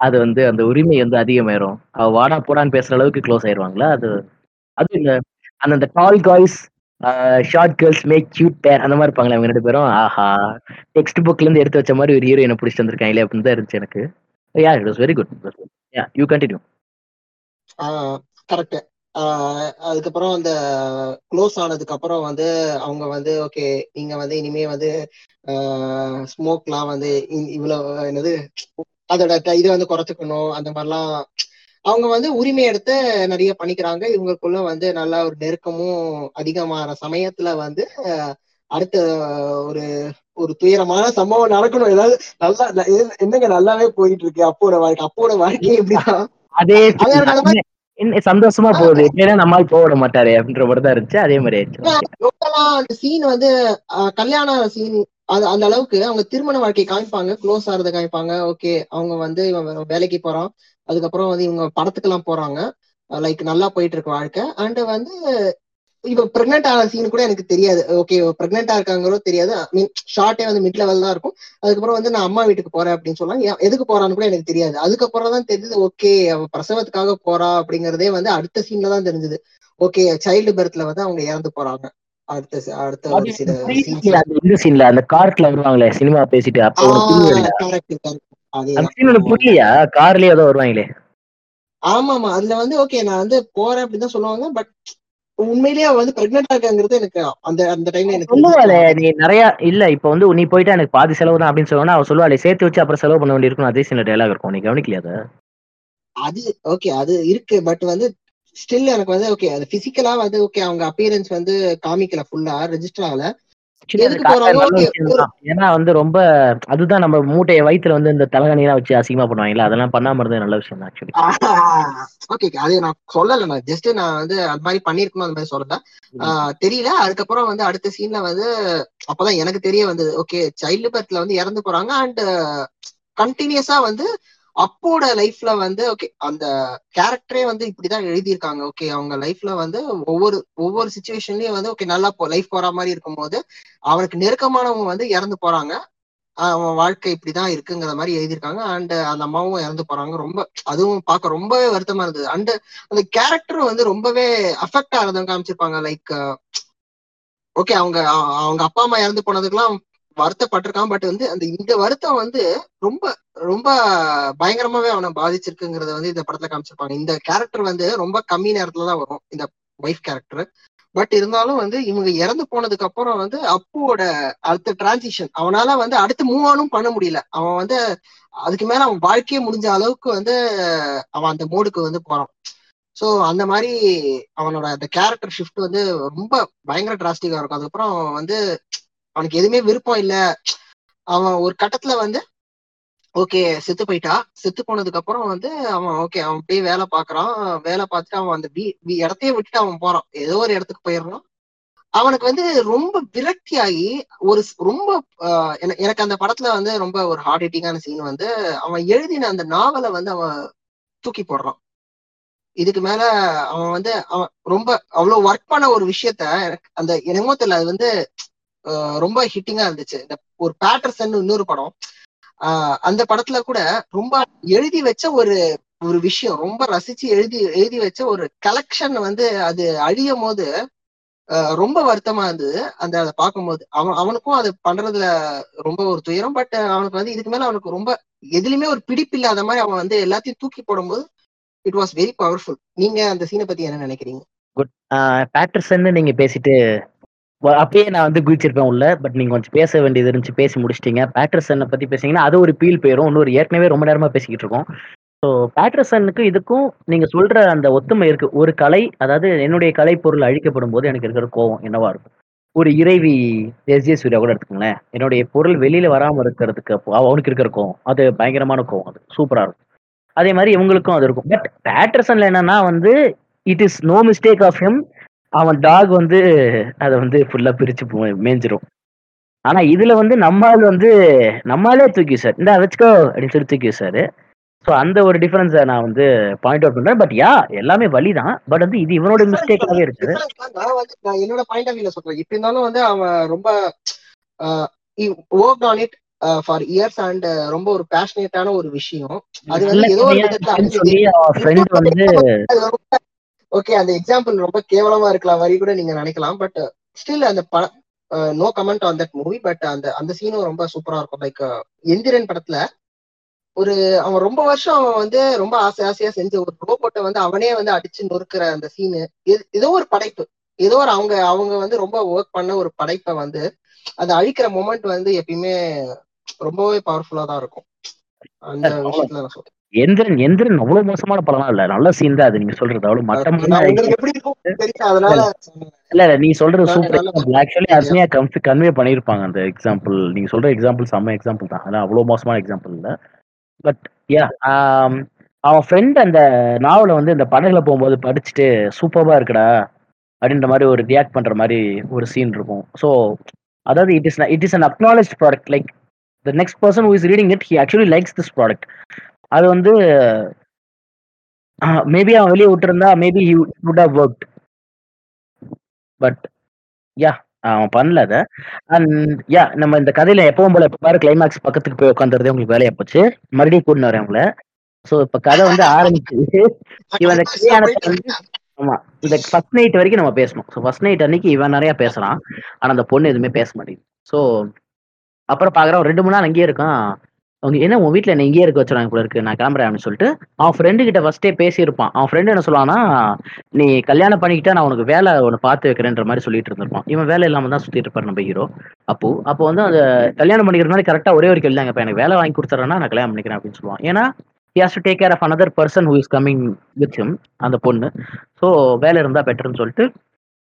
அது வந்து அந்த உரிமை வந்து அதிகமாயிரும். அவ வாடா போடான்னு பேசுற அளவுக்கு க்ளோஸ் ஆயிருவாங்களா? அது அது இந்த அந்த tall guys short girls make cute pair அந்த மாதிரி இருப்பாங்களே அவங்க ரெண்டு பேரும். ஆஹா. டெக்ஸ்ட் புக்ல இருந்து எடுத்து வச்ச மாதிரி ஒரு ஹீரோயினை பிடிச்சிட்டு வந்திருக்காங்களே அப்படின்னு தான் இருந்துச்சு எனக்கு. Yeah it was very good yeah you continue correct அதுக்கப்புறம் அந்த க்ளோஸ் ஆனதுக்கு அப்புறம் வந்து அவங்க வந்து ஓகே நீங்க வந்து இனிமே வந்து ஸ்மோக்லாம் வந்து இவ்வளவு என்னது அதோட இதை வந்து குறைச்சுக்கணும் அந்த மாதிரிலாம் அவங்க வந்து உரிமை எடுத்து நிறைய பண்ணிக்கிறாங்க. இவங்களுக்குள்ள வந்து நல்லா ஒரு நெருக்கமும் அதிகமான சமயத்துல வந்து அடுத்த ஒரு ஒரு துயரமான சம்பவம் நடக்கணும். ஏதாவது நல்லா என்ன- என்னங்க நல்லாவே போயிட்டு இருக்கு அப்போட வாழ்க்கை அப்போட வாழ்க்கை எப்படிதான் அதே சந்தோஷமா போகுது. எப்படின்னா நம்மால் விட மாட்டாரு அப்படின்ற மாதிரி தான் இருந்துச்சு. அதே மாதிரி ஆயிடுச்சு. சீன் வந்து கல்யாண சீன் அது அந்த அளவுக்கு அவங்க திருமண வாழ்க்கை காமிப்பாங்க. க்ளோஸ் ஆறத காமிப்பாங்க. ஓகே அவங்க வந்து இவன் வேலைக்கு போறான். அதுக்கப்புறம் வந்து இவங்க படத்துக்கெல்லாம் போறாங்க. லைக் நல்லா போயிட்டு இருக்கு வாழ்க்கை. அண்ட் வந்து இவ பிரெக்னென்ட் ஆன சீன் கூட எனக்கு தெரியாது. ஓகே பிரெக்னெண்டா இருக்காங்களோ தெரியாது. மீன் ஷார்ட்டே வந்து மிட் லெவல் தான் இருக்கும். அதுக்கப்புறம் வந்து நான் அம்மா வீட்டுக்கு போறேன் அப்படின்னு சொன்னாங்க. ஏன் எதுக்கு போறான்னு கூட எனக்கு தெரியாது. அதுக்கப்புறம் தான் தெரிஞ்சது ஓகே அவ பிரசவத்துக்காக போறா அப்படிங்கறதே வந்து அடுத்த சீன்ல தான் தெரிஞ்சது. ஓகே சைல்டு பர்த்ல வந்து அவங்க இறந்து போறாங்க. அடுத்த அடுத்த ஒரு அது சில previously அந்த இந்த சீன்ல அந்த கார்ட்ல வருவாங்களே சினிமா பேசிட்டு அப்ப புரியலையா? கார்லயே ஏதோ வருவாங்களே. ஆமா ஆமா அதுல வந்து ஓகே நான் வந்து போறேன் அப்படின்னு தான் சொல்லுவாங்க. பட் உண்மையிலேயே அவ வந்து பிரெக்னெண்டா இருக்காங்கிறது எனக்கு அந்த அந்த டைம்ல எனக்கு சொல்லுவாளே நீ நிறைய இல்ல இப்ப வந்து நீ போயிட்டா எனக்கு பாதி செலவு தான் அப்படின்னு சொல்லுவானா அவ சொல்லுவாளே சேர்த்து வச்சு அப்புறம் செலவு பண்ண வேண்டியிருக்கும். அதே சின்ன டைலாக் இருக்கும். நீ கவனிக்கலையா அதை? அது ஓகே அது இருக்கு பட் வந்து ஸ்டில் எனக்கு வந்து ஓகே அது பிசிக்கலா வந்து ஓகே அவங்க அப்பியரன்ஸ் வந்து காமிக்கல ஃபுல்லா ரெஜிஸ்டர் ஆகல. ஏன்னா வந்து ரொம்ப அதுதான் நம்ம மூட்டைய வயித்துல வந்து இந்த தலகணிலாம் வச்சு அசிங்கமா பண்ணுவாங்கல்ல அதெல்லாம் பண்ணாம இருந்தது நல்ல விஷயம் தான் ஆக்சுவலி ஓகே அது நான் சொல்லல நான் ஜஸ்ட் நான் வந்து அது மாதிரி பண்ணிருக்கணும் அந்த மாதிரி சொல்லல தெரியல. அதுக்கப்புறம் வந்து அடுத்த சீன்ல வந்து அப்பதான் எனக்கு தெரிய வந்தது. ஓகே சைல்டு பர்த்ல வந்து இறந்து போறாங்க. அண்ட் கண்டினியூஸா வந்து அப்போட லைஃப்ல வந்து ஓகே அந்த கேரக்டரே வந்து இப்படிதான் எழுதியிருக்காங்க. ஓகே அவங்க லைஃப்ல வந்து ஒவ்வொரு ஒவ்வொரு சுச்சுவேஷன்லயும் வந்து ஓகே நல்லா லைஃப் போற மாதிரி இருக்கும்போது அவனுக்கு நெருக்கமானவங்க வந்து இறந்து போறாங்க. ஆஹ் அவன் வாழ்க்கை இப்படிதான் இருக்குங்கிற மாதிரி எழுதியிருக்காங்க. அண்ட் அந்த அம்மாவும் இறந்து போறாங்க. ரொம்ப அதுவும் பார்க்க ரொம்பவே வருத்தமா இருந்தது. அண்ட் அந்த கேரக்டர் வந்து ரொம்பவே அஃபெக்ட் ஆகிறதும் காமிச்சிருப்பாங்க. லைக் ஓகே அவங்க அவங்க அப்பா அம்மா இறந்து போனதுக்கெல்லாம் வருத்தப்பட்டிருக்கான் பட் வந்து அந்த இந்த வருத்தம் வந்து ரொம்ப ரொம்ப பயங்கரமாவே அவனை பாதிச்சிருக்குங்கிறத வந்து இந்த படத்துல காமிச்சிருப்பாங்க. இந்த கேரக்டர் வந்து ரொம்ப கம்மி நேரத்துல தான் வரும் இந்த ஒய்ஃப் கேரக்டர் பட் இருந்தாலும் வந்து இவங்க இறந்து போனதுக்கு அப்புறம் வந்து அப்புவோட அடுத்த டிரான்சிஷன் அவனால வந்து அடுத்து மூவ் ஆனும் பண்ண முடியல. அவன் வந்து அதுக்கு மேல அவன் வாழ்க்கையே முடிஞ்ச அளவுக்கு வந்து அவன் அந்த மோடுக்கு வந்து போறான். சோ அந்த மாதிரி அவனோட அந்த கேரக்டர் ஷிஃப்ட் வந்து ரொம்ப பயங்கர டிராஸ்டிக்கா இருக்கும். அதுக்கப்புறம் அவன் வந்து அவனுக்கு எதுவுமே விருப்பம் இல்ல. அவன் ஒரு கட்டத்துல வந்து ஓகே செத்து போயிட்டா. செத்து போனதுக்கு அப்புறம் வந்து அவன் ஓகே அவன் போய் வேலை பாக்குறான் வேலை பார்த்துட்டு அவன் அந்த வீ இடத்தையே விட்டுட்டு அவன் போறான். ஏதோ ஒரு இடத்துக்கு போயிடுறான். அவனுக்கு வந்து ரொம்ப விரக்தி ஆகி ஒரு ரொம்ப ஆஹ் எனக்கு அந்த படத்துல வந்து ரொம்ப ஒரு ஹார்ட் ஹிட்டிங்கான சீன் வந்து அவன் எழுதின அந்த நாவலை வந்து அவன் தூக்கி போடுறான். இதுக்கு மேல அவன் வந்து அவன் ரொம்ப அவ்வளவு ஒர்க் பண்ண ஒரு விஷயத்த எனக்கு அந்த என்னமோ தெரியல அது வந்து ரொம்ப ஹிட்டிங்கா இருந்துச்சு. இந்த ஒரு பேட்டர்சன் இன்னொரு படம். ஆஹ் அந்த படத்துல கூட ரொம்ப எழுதி வச்ச ஒரு ஒரு விஷயம் ரொம்ப ரசிச்சு எழுதி எழுதி வச்ச ஒரு கலெக்ஷன் வந்து அது அழியும் போது ஆஹ் ரொம்ப வருத்தமா இருந்தது. அந்த அதை பார்க்கும்போது. அவன் அவனுக்கும் அது பண்றதுல ரொம்ப ஒரு துயரம். பட் அவனுக்கு வந்து இதுக்கு மேல அவனுக்கு ரொம்ப எதுலயுமே ஒரு பிடிப்பு இல்லாத மாதிரி அவன் வந்து எல்லாத்தையும் தூக்கி போடும்போது இட் வாஸ் வெரி பவர்ஃபுல் நீங்க அந்த சீனை பத்தி என்ன நினைக்கிறீங்க? குட் பேட்டர்சன் நீங்க பேசிட்டு அப்பயே நான் வந்து குதிச்சிருப்பேன் உள்ள பட் நீங்க கொஞ்சம் பேச வேண்டியது இருந்துச்சு பேசி முடிச்சிட்டீங்க பேட்டர்சனை பத்தி பேசிங்கன்னா அது ஒரு பீல் போயிடும் இன்னொரு ஏற்கனவே ரொம்ப நேரமா பேசிக்கிட்டு இருக்கோம் ஸோ பேட்ரசனுக்கு இதுக்கும் நீங்க சொல்ற அந்த ஒத்துமை இருக்கு. ஒரு கலை அதாவது என்னுடைய கலைப்பொருள் அழிக்கப்படும்போது எனக்கு இருக்கிற கோவம் என்னவா இருக்கும்? ஒரு இறைவி எஸ்.ஜே. சூர்யா கூட எடுத்துக்கோங்களேன் என்னுடைய பொருள் வெளியில வராம இருக்கிறதுக்கு அவனுக்கு இருக்கிற கோவம். அது பயங்கரமான கோவம் அது. சூப்பரா இருக்கும். அதே மாதிரி இவங்களுக்கும் அது இருக்கும். பட் பேட்டர்சன்ல என்னன்னா வந்து it is no mistake of him. அவன் டாக் வந்து அத வந்து ஃபுல்லா பிரிச்சு மேய்ஞ்சிரும். ஆனா இதுல வந்து நம்ம ஆள் வந்து நம்ம ஆளே தூக்கி விசாரு. "இந்தா வச்சுக்கோ" அப்படின்னு சொல்லி தூக்கி விசாரு. ஸோ அந்த ஒரு டிஃபரன்ஸ நான் வந்து பாயிண்ட் அவுட் பண்றேன். பட் யா எல்லாமே வலி தான். பட் வந்து இது இவனோட மிஸ்டேக்காவே இருக்குது. நான் வந்து நான் என்னோட பாயிண்ட் ஆஃப் வியூல சொல்றேன். இப்படி இருந்தாலும் வந்து அவன் ரொம்ப work on it for years and ரொம்ப ஒரு பேஷனேட்டான ஒரு விஷயம். அது வந்து ஏதோ ஒரு விதத்துல ஓகே அந்த எக்ஸாம்பிள் ரொம்ப கேவலமா இருக்கலாம் வரி கூட நீங்க நினைக்கலாம் பட் ஸ்டில் அந்த no comment on that movie but அந்த அந்த சீனும் ரொம்ப சூப்பரா இருக்கும். லைக் எந்திரன் படத்துல ஒரு அவன் ரொம்ப வருஷம் அவன் வந்து ரொம்ப ஆசை ஆசையா செஞ்ச ஒரு ரோபோட்டை வந்து அவனே வந்து அடிச்சு நொறுக்கிற அந்த சீனு ஏதோ ஒரு படைப்பு. ஏதோ ஒரு அவங்க அவங்க வந்து ரொம்ப ஒர்க் பண்ண ஒரு படைப்பை வந்து அதை அழிக்கிற மொமெண்ட் வந்து எப்பயுமே ரொம்பவே பவர்ஃபுல்லா தான் இருக்கும். அந்த விஷயத்துல நான் சொல்றேன். எந்திரன் எந்திரன் அவ்வளவு மோசமான படம்லாம் இல்ல. நல்ல சீன் தான் அது நீங்க சொல்றது. அவ்வளவு மட்டமான. இல்ல இல்ல நீ சொல்றது சூப்பர். ஆக்சுவலி அஸ்மியா கன்வே பண்ணியிருப்பாங்க அந்த எக்ஸாம்பிள். நீங்க சொல்ற எக்ஸாம்பிள் செம்ம எக்ஸாம்பிள் தான். ஆனா அவ்வளவு மோசமான எக்ஸாம்பிள் இல்ல. பட் யா அவன் ஃப்ரெண்ட் அந்த நாவல வந்து இந்த படகுல போகும்போது படிச்சுட்டு சூப்பர்பா இருக்குடா அப்படின்ற மாதிரி ஒரு ரியாக்ட் பண்ற மாதிரி ஒரு சீன் இருக்கும். ஸோ அதாவது it is it is an acknowledge product like the next person who is reading it he actually likes this product அது வந்து மேபி அவன் வெளியே விட்டுருந்தா maybe would have worked but yeah அவன் பண்ணல அத. அண்ட் யா நம்ம இந்த கதையில எப்பவும் போல பாரு கிளைமேக்ஸ் பக்கத்துக்கு போய் உட்காந்துறதே உங்களுக்கு வேலையா போச்சு. மறுபடியும் கூட்டினு வரேன் உங்களை. ஸோ இப்ப கதை வந்து ஆரம்பிச்சு இவன் அந்த கல்யாணத்தை வந்து ஆமா இந்த ஃபர்ஸ்ட் நைட் வரைக்கும் நம்ம பேசணும். ஸோ ஃபர்ஸ்ட் நைட் அன்னைக்கு இவன் நிறைய பேசுறான். ஆனா அந்த பொண்ணு எதுவுமே பேச மாட்டேங்குது. ஸோ அப்புறம் பாக்குறான் ரெண்டு மணி நேரம் அங்கேயே இருக்கான். அவங்க என்ன உன் வீட்டில் என்ன இங்கேயே இருக்க வச்சுறாங்க போல இருக்கு நான் கிளம்புறேன் அப்படின்னு சொல்லிட்டு அவன் ஃப்ரெண்டு கிட்ட ஃபர்ஸ்டே பேசியிருப்பான். அவன் ஃப்ரெண்டு என்ன சொல்லுவான்னா நீ கல்யாணம் பண்ணிக்கிட்டா நான் உனக்கு வேலை ஒன்று பார்த்து வைக்கிறேன்ற மாதிரி சொல்லிட்டு இருந்திருப்பான். இவன் வேலை இல்லாம தான் சுத்திட்டு இருப்பார் நம்ம ஹீரோ அப்போ அப்போ வந்து அந்த கல்யாணம் பண்ணிக்கிற மாதிரி கரெக்டாக ஒரே ஒரு கேள்வி தாங்க இப்போ எனக்கு வேலை வாங்கி கொடுத்துறேன்னா நான் கல்யாணம் பண்ணிக்கிறேன் அப்படின்னு சொல்லுவான். ஏன்னா he has to take care of another person who is coming with him அந்த பொண்ணு. ஸோ வேலை இருந்தால் பெட்டர்னு சொல்லிட்டு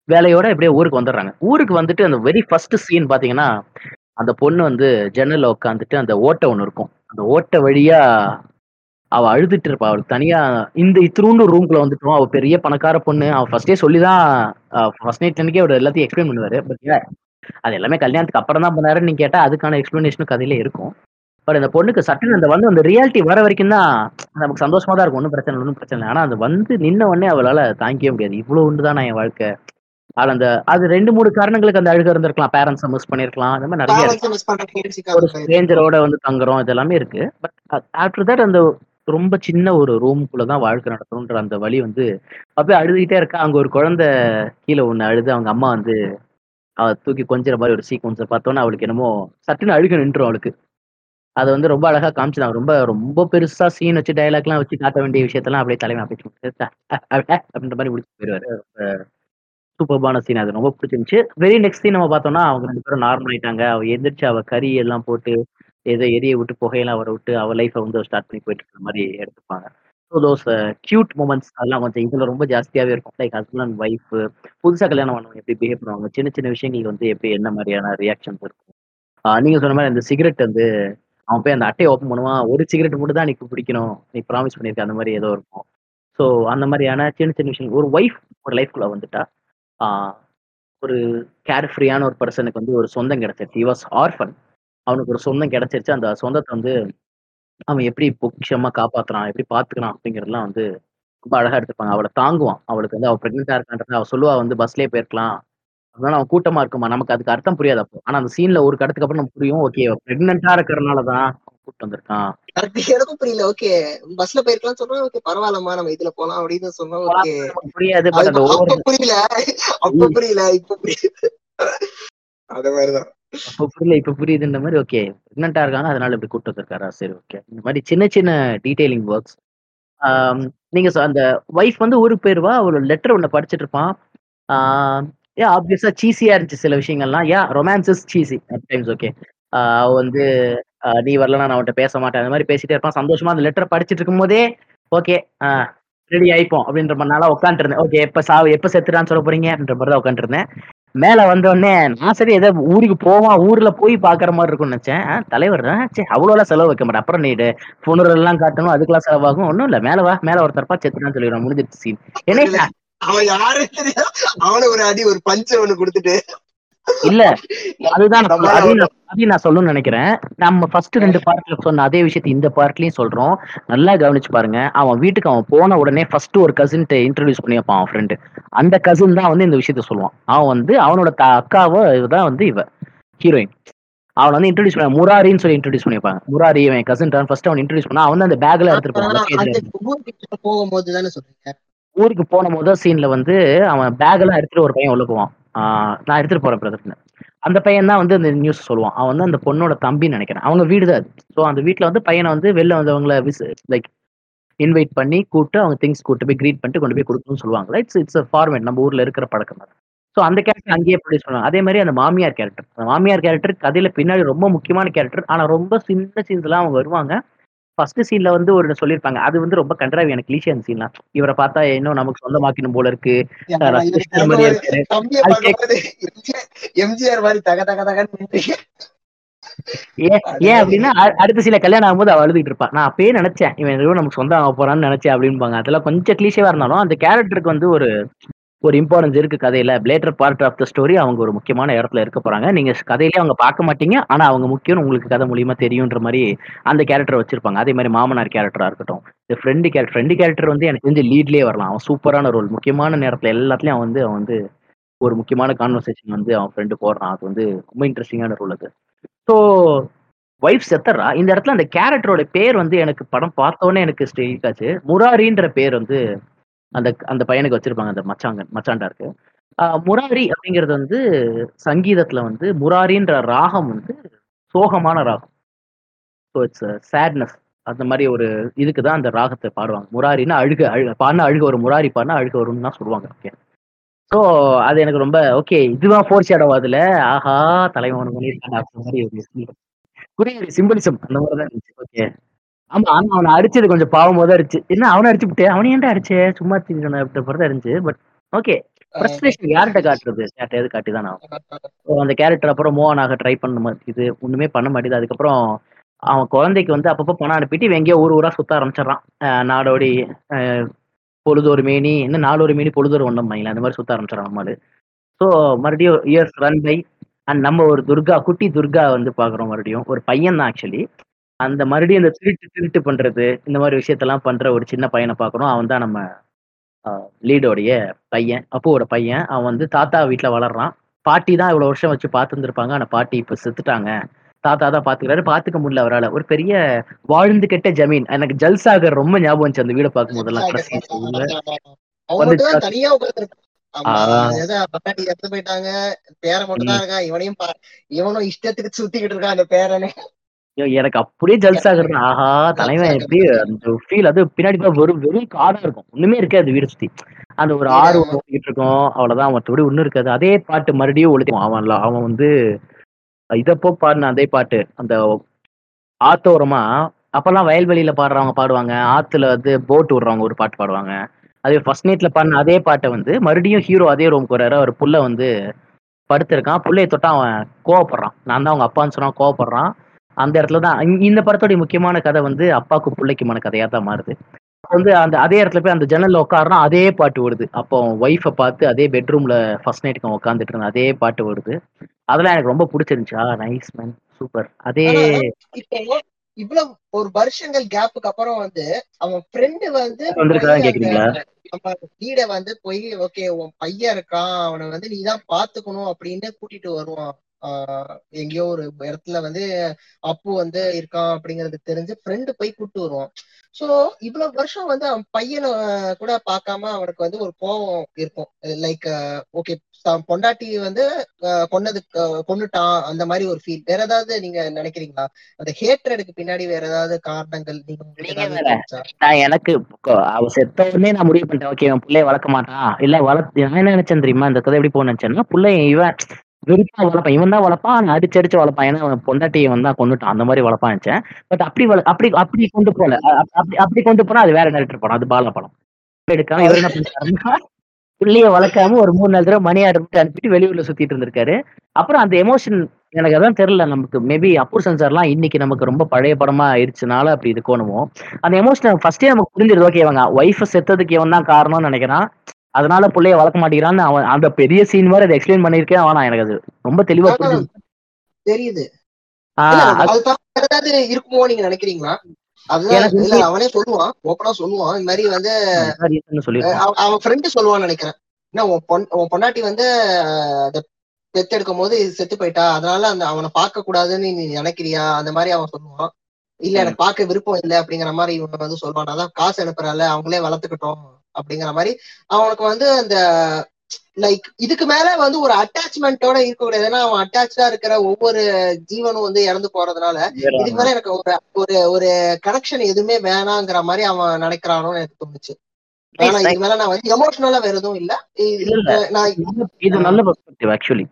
வேலையோட இப்படியே ஊருக்கு வந்துடுறாங்க. ஊருக்கு வந்துட்டு அந்த வெரி ஃபர்ஸ்ட் சீன் பார்த்தீங்கன்னா அந்த பொண்ணு வந்து ஜன்னல்ல உட்காந்துட்டு அந்த ஓட்டை ஒன்று இருக்கும். அந்த ஓட்டை வழியா அவ அழுதுட்டு இருப்பா. அவளுக்கு தனியா இந்த இத்திரூண்டு ரூம்குள்ள வந்துட்டோம். அவ பெரிய பணக்கார பொண்ணு. அவ ஃபர்ஸ்டே சொல்லிதான் ஃபர்ஸ்ட் நைட் அன்னைக்கே அவர் எல்லாத்தையும் எக்ஸ்பிளைன் பண்ணுவாரு. பட் அது எல்லாமே கல்யாணத்துக்கு அப்புறம் தான் பண்ணாருன்னு நீங்க கேட்டா அதுக்கான எக்ஸ்பிளனேஷனும் கதையில இருக்கும். பட் அந்த பொண்ணுக்கு சட்டுன்னு அந்த வந்து அந்த ரியாலிட்டி வர வரைக்கும் தான் நமக்கு சந்தோஷமா தான் இருக்கும். ஒன்றும் பிரச்சனை இல்லை ஒன்றும் பிரச்சனை இல்லை. ஆனா அது வந்து நின்ன உடனே அவளால தாங்கிக்கவே முடியாது. இவ்வளவு உண்டு தான் என் வாழ்க்கை? அந்த அது ரெண்டு மூணு காரணங்களுக்கு அந்த அழுக இருந்திருக்கலாம். பேரண்ட்ஸை மிஸ் பண்ணிருக்கலாம். அந்த மாதிரி நிறைய ஒரு ஸ்ட்ரேஞ்சரோட வந்து தங்குறோம். இது எல்லாமே இருக்கு. பட் ஆஃப்டர் தட் அந்த ரொம்ப சின்ன ஒரு ரூமுக்குள்ள தான் வாழ்க்கை நடத்தணுன்ற அந்த வழி வந்து அப்படியே அழுதுகிட்டே இருக்கா. அங்க ஒரு குழந்தை கீழே ஒண்ணு அழுது அவங்க அம்மா வந்து அவ தூக்கி கொஞ்சிற மாதிரி ஒரு சீக்வன்ஸை பார்த்தோன்னே அவளுக்கு என்னமோ சட்டுன்னு அழுக நின்றும் அவளுக்கு. அதை வந்து ரொம்ப அழகா காமிச்சிருந்தாங்க ரொம்ப ரொம்ப பெருசா சீன் வச்சு டயலாக்லாம் வச்சு காட்ட வேண்டிய விஷயத்தெல்லாம் அப்படியே தலைமை அப்படியே அப்படின்ற மாதிரி முடிச்சு போயிடுவாரு. சூப்பர்பான சீன் அது. ரொம்ப பிடிச்சிருந்துச்சு. வெரி நெக்ஸ்ட் சீன் நம்ம பார்த்தோம்னா அவங்க ரெண்டு பேரும் நார்மல் ஆயிட்டாங்க. அவ எந்திரிச்சு அவ கறி எல்லாம் போட்டு ஏதோ எரிய விட்டு புகையெல்லாம் வர விட்டு அவ லைஃபை வந்து ஸ்டார்ட் பண்ணி போயிட்டு இருக்கிற மாதிரி எடுத்துப்பாங்க. ஸோ தோஸ் கியூட் மூமெண்ட்ஸ் அதெல்லாம் கொஞ்சம் இதுல ரொம்ப ஜாஸ்தியாவே இருக்கும். லைக் ஹஸ்பண்ட் அண்ட் ஒய்ஃப் புதுசா கல்யாணம் பண்ணவங்க எப்படி பிஹேவ் பண்ணுவாங்க? சின்ன சின்ன விஷயங்களுக்கு வந்து எப்படி என்ன மாதிரியான ரியாக்ஷன்ஸ் இருக்கும்? ஆஹ் நீங்க சொன்ன மாதிரி அந்த சிகரெட் வந்து அவன் போய் அந்த அட்டையை ஓப்பன் பண்ணுவான். ஒரு சிகரெட் மட்டும் தான் நீ பிடிக்கணும் நீ ப்ராமிஸ் பண்ணியிருக்க அந்த மாதிரி ஏதோ இருக்கும். ஸோ அந்த மாதிரியான சின்ன சின்ன விஷயம் ஒரு ஒய்ஃப் ஒரு லைஃப்குள்ளே வந்துட்டா. ஒரு கேர் ஃப்ரீயான ஒரு பர்சனுக்கு வந்து ஒரு சொந்தம் கிடைச்சிருச்சு வாஸ் ஆர்ஃபன் அவனுக்கு ஒரு சொந்தம் கிடைச்சிருச்சு. அந்த சொந்தத்தை வந்து அவன் எப்படி பொக்கிஷமா காப்பாத்துறான் எப்படி பாத்துக்கிறான் அப்படிங்கறதுலாம் வந்து ரொம்ப அழகா எடுத்துப்பாங்க அவளை தாங்குவான். அவளுக்கு வந்து அவ பிரெக்னெண்டா இருக்கான்றத அவ சொல்லுவா வந்து பஸ்லயே போயிருக்கலாம். அதனால அவன் கூட்டமா இருக்குமா? நமக்கு அதுக்கு அர்த்தம் புரியாது அப்போ. ஆனா அந்த சீன்ல ஒரு கடத்துக்கு அப்புறம் நமக்கு புரியும் ஓகே பிரெக்னெண்டா இருக்கிறனாலதான் கூட்டு வந்திருக்கான். அது எனக்கும் புரியல ஓகே பஸ்ல போயிருக்கலாம் சொன்னா ஓகே பரவாயில்லம்மா நம்ம இதுல போலாம் அப்படின்னு சொன்னா ஓகே நமக்கு புரியாது அப்ப புரியல அப்ப புரியல இப்ப புரியுது. அத மாதிரிதான். அப்ப புரியல இப்ப புரியுதுன்ற மாதிரி ஓகே பிரெக்னெண்டா இருக்காங்க அதனால இப்படி கூட்டு வந்திருக்காரா சரி ஓகே இந்த மாதிரி சின்ன சின்ன டீடைலிங் ஒர்க்ஸ் நீங்க அந்த ஒய்ஃப் வந்து ஊருக்கு போயிருவா அவளோட லெட்டர் ஒண்ணு படிச்சிட்டு இருப்பான். ஏ ஆப்வியஸா சீசியா இருந்துச்சு சில விஷயங்கள்லாம் yeah romances cheesy at times okay அவ வந்து நீ வரலன்னா நான் அவன்கிட்ட பேச மாட்டேன். அந்த மாதிரி பேசிட்டே இருப்பான். சந்தோஷமா அந்த லெட்டர் படிச்சுட்டு இருக்கும் போதே ஓகே ரெடி ஆயிப்போம். அப்படின்ற மாதிரி உட்காந்துருந்தேன் ஓகே எப்ப சாவு எப்ப செத்துறான்னு சொல்ல போறீங்கன்ற மாதிரி தான் உட்காந்துருந்தேன் மேல வந்த உடனே நான் சரி ஏதோ ஊருக்கு போவான் ஊர்ல போய் பாக்குற மாதிரி இருக்கும்னு நினைச்சேன். தலைவர் தான் சரி அவ்வளோலாம் செலவு வைக்க மாட்டேன். அப்புறம் நீ புனர் எல்லாம் காட்டணும் அதுக்கெல்லாம் செலவாகும். ஒன்றும் இல்ல மேல வா மேல ஒருத்தரப்பா செத்துறான்னு சொல்லிடுவான். முடிஞ்சிருச்சு சீன் என்ன அவன் யாரு அவனை ஒரு அடி ஒரு பஞ்சு ஒண்ணு கொடுத்துட்டு இல்ல அதுதான் அதையும் நான் சொல்லணும்னு நினைக்கிறேன். நம்ம ஃபர்ஸ்ட் ரெண்டு பார்ட்ல சொன்ன அதே விஷயத்தை இந்த பார்ட்லயும் சொல்றோம். நல்லா கவனிச்சு பாருங்க. அவன் வீட்டுக்கு அவன் போன உடனே ஃபர்ஸ்ட் ஒரு கசின் இன்ட்ரடியூஸ் பண்ணி வைப்பான் அவன் ஃப்ரெண்டு அந்த கசின் தான் வந்து இந்த விஷயத்த சொல்லுவான். அவன் வந்து அவனோட அக்காவோ தான் வந்து இவ ஹீரோயின் அவன் வந்து இன்ட்ரடியூஸ் பண்ண முராரின்னு சொல்லி இன்ட்ரடியூஸ் பண்ணிருப்பாங்க முராரி இவன் கசின் தான். ஃபர்ஸ்ட் அவன் இன்ட்ரடியூஸ் பண்ணா அவன் அந்த பேக்ல எடுத்துட்டு போகும்போது ஊருக்கு போன முதல் சீன்ல வந்து அவன் பேக் எல்லாம் எடுத்துட்டு ஒரு பையன் ஆஹ் நான் எடுத்துட்டு போறேன் பிரதர்னு அந்த பையன் தான் வந்து அந்த நியூஸ் சொல்லுவான். அவன் வந்து அந்த பொண்ணோட தம்பின்னு நினைக்கிறேன். அவங்க வீடு தான் அது. ஸோ அந்த வீட்டில் வந்து பையனை வந்து வெளில வந்தவங்கள விஸ் லைக் இன்வைட் பண்ணி கூப்பிட்டு அவங்க திங்ஸ் கூட்டு போய் க்ரீட் பண்ணிட்டு கொண்டு போய் கொடுக்கணும்னு சொல்லுவாங்க. இட்ஸ் இட்ஸ் ஃபார்மேட் நம்ம ஊரில் இருக்கிற பழக்கம் தான் ஸோ அந்த கேரக்டர் அங்கேயே ப்ரொடியூஸ் பண்ணுவாங்க அதே மாதிரி அந்த மாமியார் கேரக்டர் அந்த மாமியார் கேரக்டர் கதையில பின்னாடி ரொம்ப முக்கியமான கேரக்டர் ஆனால் ரொம்ப சின்ன சீன்ஸ்லாம் அவங்க வருவாங்க. ஃபர்ஸ்ட் சீன்ல வந்து ஒரு சொல்லியிருப்பாங்க அது வந்து ரொம்ப கண்டராவி எனக்கு லீஷியா அந்த சீன்லாம் இவரை பார்த்தா இன்னும் நமக்கு சொந்தமாக்கணும் போல இருக்கு. எம்ஜிஆர் மாதிரி தக தக தகன்னு. ஏன் அப்படின்னா அடுத்த சில கல்யாணம் ஆகும்போது அவ அழுதுட்டு இருப்பா. நான் அப்பயே நினைச்சேன் இவன் நமக்கு சொந்தம் ஆக போறான்னு நினைச்சேன் அப்படின்பாங்க. அதெல்லாம் கொஞ்சம் கிளீஷேவா இருந்தாலும் அந்த கேரக்டருக்கு வந்து ஒரு ஒரு இம்பார்ட்டன்ஸ் இருக்கு கதையில. Latter part of the story அவங்க ஒரு முக்கியமான இடத்துல இருக்க போறாங்க. நீங்க கதையிலேயே அவங்க பார்க்க மாட்டீங்க. ஆனா அவங்க முக்கியம் உங்களுக்கு கதை மூலியமா தெரியுன்ற மாதிரி அந்த கேரக்டர் வச்சிருப்பாங்க. அதே மாதிரி மாமனார் கேரக்டரா இருக்கட்டும். இந்த ஃப்ரெண்டு கேரக்டர் ஃப்ரெண்டு கேரக்டர் வந்து எனக்கு தெரிஞ்சு லீட்லேயே வரலாம். அவன் சூப்பரான ரோல் முக்கியமான நேரத்துல எல்லாத்துலயும் அவன் வந்து அவன் வந்து ஒரு முக்கியமான கான்வர்சேஷன் வந்து அவன் ஃப்ரெண்டு போடுறான். அது வந்து ரொம்ப இன்ட்ரெஸ்டிங்கான ரோல் அது. ஸோ ஒய்ஃப் செத்தர்ரா இந்த இடத்துல அந்த கேரக்டரோட பேர் வந்து எனக்கு படம் பார்த்தோன்னே எனக்கு ஸ்டேக் ஆச்சு. முராரின்ற பேர் வந்து அந்த அந்த பையனுக்கு வச்சிருப்பாங்க அந்த மச்சாங்க மச்சாண்டா இருக்கு ஆஹ் முராரி அப்படிங்கிறது வந்து சங்கீதத்துல வந்து முராரின்ற ராகம் வந்து சோகமான ராகம். ஸோ இட்ஸ் சேட்னஸ் அந்த மாதிரி ஒரு இதுக்கு தான் அந்த ராகத்தை பாடுவாங்க. முராரின்னா அழுக அழுக பாடினா அழுக வரும் முராரி பாடினா அழுக வரும்னு தான் சொல்லுவாங்க ஓகே ஸோ அது எனக்கு ரொம்ப ஓகே இதுதான் ஃபோர் ஷேடோ அதுல ஆஹா தலைவன் பண்ணியிருக்காங்க அப்படின்ற மாதிரி ஒரு புரியுது சிம்பிளிசம் அந்த மாதிரி தான் இருந்துச்சு. ஓகே ஆமா ஆனா அவனை அடிச்சது கொஞ்சம் பாவம் போது அடிச்சு என்ன அவனை அடிச்சு விட்டு? அவனை ஏன்டா அடிச்சே? சும்மா அப்படி தான் இருந்துச்சு. பட் ஓகே ஃப்ரஸ்ட்ரேஷன் யார்கிட்ட காட்டுறது? யார்கிட்டயாவது காட்டி தான் ஆகும் அந்த கேரக்டர் அப்புறம் மூவ் ஆக ட்ரை பண்ண மாட்டேங்குது ஒண்ணுமே பண்ண மாட்டேங்குது. அதுக்கப்புறம் அவன் குழந்தைக்கு வந்து அப்பப்போ பணம் அனுப்பிட்டு இவன் எங்கேயோ ஊர் ஊரா சுத்த ஆரம்பிச்சிடறான். நாடோடி அஹ் பொழுதொரு மேனி இன்னும் நாலொரு மேனி பொழுதொரு ஒன்றும் மைல அந்த மாதிரி சுத்த ஆரம்பிச்சிடறான் நம்மளு. ஸோ மறுபடியும் இயர்ஸ் ரன் பை அண்ட் நம்ம ஒரு துர்கா குட்டி துர்கா வந்து பாக்குறோம் மறுபடியும். ஒரு பையன் தான் ஆக்சுவலி அந்த மறுபடியும் இந்த திருட்டு திருட்டு பண்றது இந்த மாதிரி விஷயத்தெல்லாம் பண்ற ஒரு சின்ன பையனை பார்க்குறோம் அவன் தான் நம்ம லீடோடைய பையன் அப்புவோட பையன். அவன் வந்து தாத்தா வீட்டில் வளர்றான். பாட்டி தான் இவ்வளவு வருஷம் வச்சு பார்த்துருந்துருப்பாங்க. ஆனா பாட்டி இப்ப செத்துட்டாங்க. தாத்தா தான் பாத்துக்கிறாரு பாத்துக்க முடியல அவரால. ஒரு பெரிய வாழ்ந்து கெட்ட ஜமீன். எனக்கு ஜல்சாகர் ரொம்ப ஞாபகம் வந்துச்சு. அந்த வீடை பார்க்கும் போதெல்லாம் கடைசி scene ல. அவங்க மட்டும் தான் தனியா உட்கார்ந்துருக்கான் ஆமா. ஆ. ஏதோ பட்டாட்டி இறந்து போயிட்டாங்க. பேரன் மட்டும் தான் இருக்கான். இவனையும் பா- இவனும் இஷ்டத்துக்கு சுத்திக்கிட்டு இருக்கான் அந்த பேரனே. எனக்கு அப்படியே தான். ஆஹா தலைவன் எப்படி அந்த ஃபீல் அது பின்னாடி தான் வெறும் வெறும் காடா இருக்கும். ஒண்ணுமே இருக்காது வீடு சுத்தி. அந்த ஒரு ஆறு. ஓடிக்கிட்டு இருக்கும். அவ்வளவுதான் மற்றபடி ஒண்ணும் இருக்காது. அதே பாட்டு மறுபடியும் ஒழிக்கும் அவன் அவன் வந்து இதப்போ பாடின அதே பாட்டு. அந்த ஆத்தோரமா அப்பெல்லாம் வயல்வெளியில பாடுறவங்க பாடுவாங்க. ஆத்துல வந்து போட் விடுறவங்க ஒரு பாட்டு பாடுவாங்க. அதே ஃபர்ஸ்ட் நைட்ல பாடின அதே பாட்டை வந்து மறுபடியும் ஹீரோ அதே ரூமுக்கு வர்றாரு. ஒரு புள்ள வந்து படுத்திருக்கான். புள்ளைய தொட்டா அவன் கோவப்படுறான். நான் தான் அவங்க அப்பான்னு சொன்னா கோவப்படுறான். அந்த இடத்துல தான். இந்த- படத்தோடைய முக்கியமான கதை வந்து அப்பாவுக்கு பிள்ளைக்குமான கதையா தான் மாறுது. வந்து அந்த அதே இடத்துல போய் அந்த ஜன்னல்ல உட்காடுறான் அதே பாட்டு வருது அப்போ ஒய்ஃபை பார்த்து அதே பெட்ரூம்ல ஃபர்ஸ்ட் அவன் உட்காந்துட்டு இருந்தான். அதே பாட்டு வருது அதெல்லாம் எனக்கு ரொம்ப பிடிச்சிருந்துச்சா. நைஸ் மேன் சூப்பர் அதே இவ்வளவு ஒரு வருஷங்கள் கேப்புக்கு அப்புறம் வந்து அவன் ஃப்ரெண்டு வந்து வீட வந்து போய் ஓகே உன் பையன் இருக்கான். அவனை வந்து நீதான் பாத்துக்கணும் அப்படின்னு கூட்டிட்டு வருவான். எங்கேயோ ஒரு இடத்துல வந்து அப்பு வந்து இருக்கான் அப்படிங்கறது தெரிஞ்சு ஃப்ரெண்டு போய் கூட்டு வருவான். சோ இவ்வளவு வருஷம் வந்து அவன் பையனை கூட பார்க்காம அவனுக்கு வந்து ஒரு கோபம் இருக்கும். லைக் ஓகே பொண்டாட்டி வந்து ஆஹ் கொன்னது ஆஹ் கொன்னுட்டான் அந்த மாதிரி ஒரு ஃபீல் வேற ஏதாவது நீங்க நினைக்கிறீங்களா? அந்த ஹேட்ரடுக்கு பின்னாடி வேற ஏதாவது காரணங்கள் நீங்க? நான் எனக்கு அவ செத்த உடனே நான் முடிவு பண்ணிட்டேன். ஓகே இவன் பிள்ளைய வளர்க்க மாட்டான். இல்ல வளர்த்து நான் என்ன நினைச்சேன் தெரியுமா? இந்த கதை எப்படி போக நினைச்சேன்னா பிள்ளைய இவன் வெறுப்பா வளர்ப்பான். இவன் தான் வளர்ப்பான் அடிச்சு அடிச்சு வளர்ப்பான். ஏன்னா அவன் பொண்டாட்டியை வந்தா கொண்டுட்டான் அந்த மாதிரி வளர்ப்பான் பட் அப்படி வள- அப்படி அப்படி கொண்டு போல. அப்படி அப்படி கொண்டு போனா அது வேற டேரக்டர் படம். அது பாலா படம். எடுக்காம இவர் என்ன பண்ணிட்டாருன்னா புள்ளைய வளர்க்காம ஒரு மூணு நாலு தடவை மணி ஆர்டர் அனுப்பிட்டு வெளியூர்ல சுத்திட்டு இருந்திருக்காரு. அப்புறம் அந்த எமோஷன் எனக்கு அதான் தெரியல நமக்கு. மேபி அப்பூர் சென்சார்லாம் இன்னைக்கு நமக்கு ரொம்ப பழைய படமா ஆயிடுச்சுனால அப்படி இது கோணுமோ அந்த எமோஷன் ஃபர்ஸ்டே நமக்கு புரிஞ்சிருது. ஓகே இவங்க ஒய்ஃப் செத்ததுக்கு இவன் தான் காரணம்னு நினைக்கிறான். அதனால புள்ளைய வளர்க்க மாட்டேங்கிறான்னு அவன் அந்த பெரிய சீன் மாதிரி அதை எக்ஸ்பிளைன் பண்ணியிருக்கேன். அவனா எனக்கு அது ரொம்ப தெளிவா புரிஞ்சுது தெரியுது. இருக்குமோ நீங்க நினைக்கிறீங்களா? அதுதான் அவனே சொல்லுவான் ஓப்பனா சொல்லுவான். இந்த மாதிரி வந்து அவன் ஃப்ரெண்டு சொல்லுவான்னு நினைக்கிறேன். என்ன உன் பொண்டாட்டி வந்து பெத்தெடுக்கும் போது செத்து போயிட்டா அதனால அந்த அவனை பார்க்க கூடாதுன்னு நீ நினைக்கிறியா? அந்த மாதிரி அவன் சொல்லுவான். இல்ல எனக்கு பார்க்க விருப்பம் இல்லை அப்படிங்கிற மாதிரி இவன் வந்து சொல்லுவான். அதான் காசு அனுப்புறல அவங்களே வளர்த்துக்கிட்டோம். அப்படிங்கிற மாதிரி அவனுக்கு வந்து அந்த லைக் இதுக்கு மேல வந்து ஒரு அட்டாச்மெண்டோட இருக்கக்கூடாது ஏன்னா அவன் அட்டாச்சா இருக்கிற ஒவ்வொரு ஜீவனும் வந்து இறந்து போறதுனால இதுக்கு மேல எனக்கு ஒரு ஒரு ஒரு கனெக்ஷன் எதுவுமே வேணாங்கிற மாதிரி அவன் நினைக்கிறானோன்னு எனக்கு தோணுச்சு. ஆனா இதுக்கு மேல நான் வந்து எமோஷனலா வேற எதுவும் இல்ல. இது- இது- இது நல்ல பெர்ஸ்பெக்டிவ் ஆக்சுவலி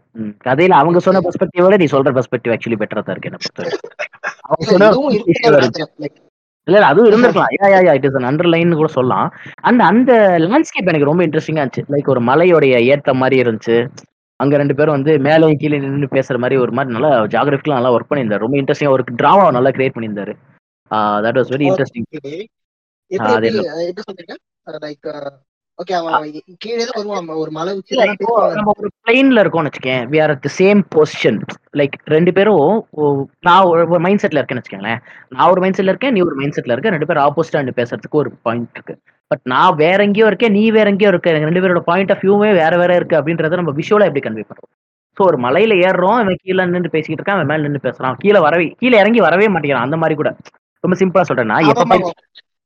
கதையில அவங்க சொன்ன பெர்ஸ்பெக்டிவ் விட நீ சொல்ற பெர்ஸ்பெக்டிவ் ஆக்சுவலி பெட்டரா தான் இருக்கு என்ன அவங்க இல்ல, இல்ல அதுவும் இருந்திருக்கலாம். Yeah yeah yeah it is underline கூட சொல்லலாம். அந்த அந்த லேண்ட்ஸ்கேப் எனக்கு ரொம்ப இன்ட்ரெஸ்டிங்கா இருந்துச்சு. லைக் ஒரு மலையோடைய ஏத்த மாதிரி இருந்துச்சு. அங்க ரெண்டு பேரும் வந்து மேலே கீழே நின்று பேசுற மாதிரி ஒரு மாதிரி நல்லா ஜாகிரபிக்கெல்லாம் நல்லா ஒர்க் பண்ணியிருந்தாரு. ரொம்ப இன்ட்ரெஸ்டிங்கா ஒரு டிராமா நல்லா கிரியேட் பண்ணியிருந்தாரு. That was very interesting okay அவன் கீழே தான் வருவான். ஒரு மலை இல்ல உச்சியில இப்போ பேசுவான். நம்ம ஒரு பிளெயின்ல இருக்கோம்னு வச்சுக்கேன். We are at the same position like ரெண்டு பேரும் நான் ஒரு மைண்ட் செட்ல இருக்கேன்னு வச்சுக்கோங்களேன். நான் ஒரு மைண்ட் செட்ல இருக்கேன் நீ ஒரு மைண்ட் செட்ல இருக்க. ரெண்டு பேரும் ஆப்போசிட்டா ரெண்டு பேசுறதுக்கு ஒரு பாயிண்ட் இருக்கு. பட் நான் வேற எங்கேயோ இருக்கேன் நீ வேற எங்கேயோ இருக்க. ரெண்டு பேரோட பாயிண்ட் ஆஃப் வியூவே வேற வேற இருக்கு அப்படின்றத நம்ம விஷுவலா எப்படி கன்வே பண்றோம் ஸோ ஒரு மலையில ஏறுறோம் அவன் கீழே நின்று பேசிக்கிட்டு இருக்கான் அவன் மேல நின்று பேசுறான். கீழே வரவே கீழே இறங்கி வரவே மாட்டேங்கிறான். அந்த மாதிரி கூட. ரொம்ப சிம்பிளா சொல்றேன் நான் எப்ப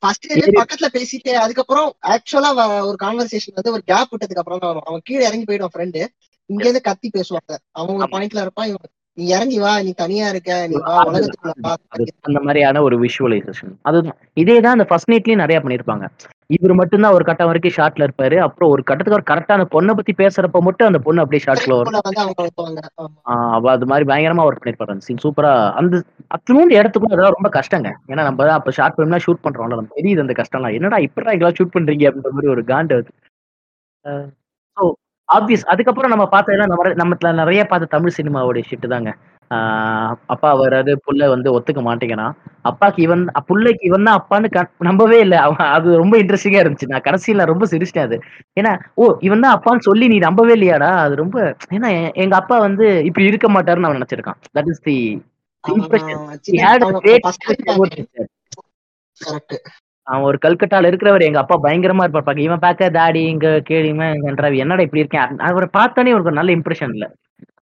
ஃபர்ஸ்ட் பக்கத்துல பேசிட்டு அதுக்கப்புறம் ஆக்சுவலா ஒரு கான்வர்சேஷன் வந்து ஒரு கேப் விட்டதுக்கு அப்புறம் தான் வரும். அவன் கீழே இறங்கி போயிடும் ஃப்ரெண்டு இங்க இருந்து கத்தி பேசுவாங்க. ஒரு பாயிண்ட்ல இருப்பான். இவன் நீ இறங்கி வா. நீ தனியா இருக்க. நீ வா. உலகத்துக்குள்ள அந்த மாதிரியான ஒரு விஷுவலைசேஷன் அதுதான். இதே தான் அந்த ஃபர்ஸ்ட் நைட்லயும் நிறைய பண்ணிருப்பாங்க இவர் மட்டும்தான் ஒரு கட்டம் வரைக்கும் ஷார்ட்ல இருப்பாரு. அப்புறம் ஒரு கட்டத்துக்கு அவர் கரெக்டா அந்த பொண்ணை பத்தி பேசுறப்ப மட்டும் அந்த பொண்ணு அப்படியே ஷார்ட்ல வரும். அவ அது மாதிரி பயங்கரமா ஒர்க் பண்ணிருப்பாரு அந்த சீன் சூப்பரா அந்த அத்தனூண்டு இடத்துக்கும் அதெல்லாம் ரொம்ப கஷ்டங்க. ஏன்னா நம்ம தான் அப்ப ஷார்ட் ஃபிலிம்லாம் ஷூட் பண்றோம்ல நம்ம தெரியுது அந்த கஷ்டம்லாம். என்னடா இப்படா இதெல்லாம் ஷூட் பண்றீங்க அப்படின்ற மாதிரி ஒரு காண்டு அது. ஸோ ஆப்வியஸ் அதுக்கப்புறம் நம்ம பார்த்ததெல்லாம் நம்ம நம்ம நிறைய பார்த்த தமிழ் சினிமாவோட ஷிட்டு தாங்க. ஆஹ் அப்பா வராது புள்ள வந்து ஒத்துக்க மாட்டேங்கிறான். அப்பாக்கு இவன் புள்ளைக்கு இவன் தான் அப்பான்னு நம்பவே இல்லை. அவன் அது ரொம்ப இன்ட்ரெஸ்டிங்கா இருந்துச்சு. நான் கடைசியில ரொம்ப சிரிச்சிட்டேன் அது. ஏன்னா ஓ இவன் தான் அப்பான்னு சொல்லி நீ நம்பவே இல்லையாடா? அது ரொம்ப ஏன்னா எங்க அப்பா வந்து இப்படி இருக்க மாட்டாருன்னு அவன் நினைச்சிருக்கான். தட் இஸ் தி. அவன் ஒரு கல்கட்டால இருக்கிறவர் எங்க அப்பா பயங்கரமா இருப்பார். பாக்க இவன் பார்க்க தாடி இங்க கேடிமா இங்கன்றாவி என்னடா இப்படி இருக்கேன்? அவரை பார்த்தோன்னே ஒரு நல்ல இம்ப்ரெஷன் இல்ல.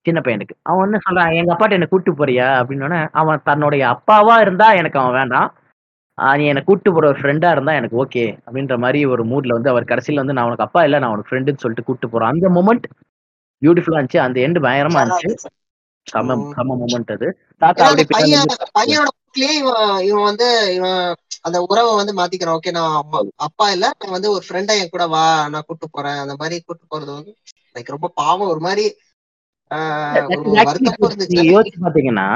சின்ன பையனுக்கு. அவன் வந்து சொல்றான் எங்க அப்பாட்ட என்ன கூட்டு போறியா? அப்படின்னு அவன் தன்னுடைய அப்பாவா இருந்தா எனக்கு அவன் வேண்டாம். நீ என்னை கூட்டு போற ஒரு ஃப்ரெண்டா இருந்தா எனக்கு ஓகே அப்படின்ற மாதிரி ஒரு மூட்ல வந்து அவர் கடைசியில வந்து நான் உனக்கு அப்பா இல்ல நான் உனக்கு ஃப்ரெண்டுன்னு சொல்லிட்டு கூட்டு போறேன். அந்த மொமெண்ட் பியூட்டிஃபுல்லா இருந்துச்சு. அந்த எண்டு பயங்கரமா இருந்துச்சு. செம. செம மொமெண்ட் அது. தாத்தா வந்து- பையனோட இவன் வந்து இவன் அந்த உறவை வந்து மாத்திக்கிறான். ஓகே நான் அப்பா இல்ல நான் வந்து ஒரு ஃப்ரெண்டா என் கூட வா நான் கூட்டு போறேன். அந்த மாதிரி கூட்டு போறது வந்து லைக் ரொம்ப பாவம். ஒரு மாதிரி யோசிச்சு பாத்தீங்கன்னா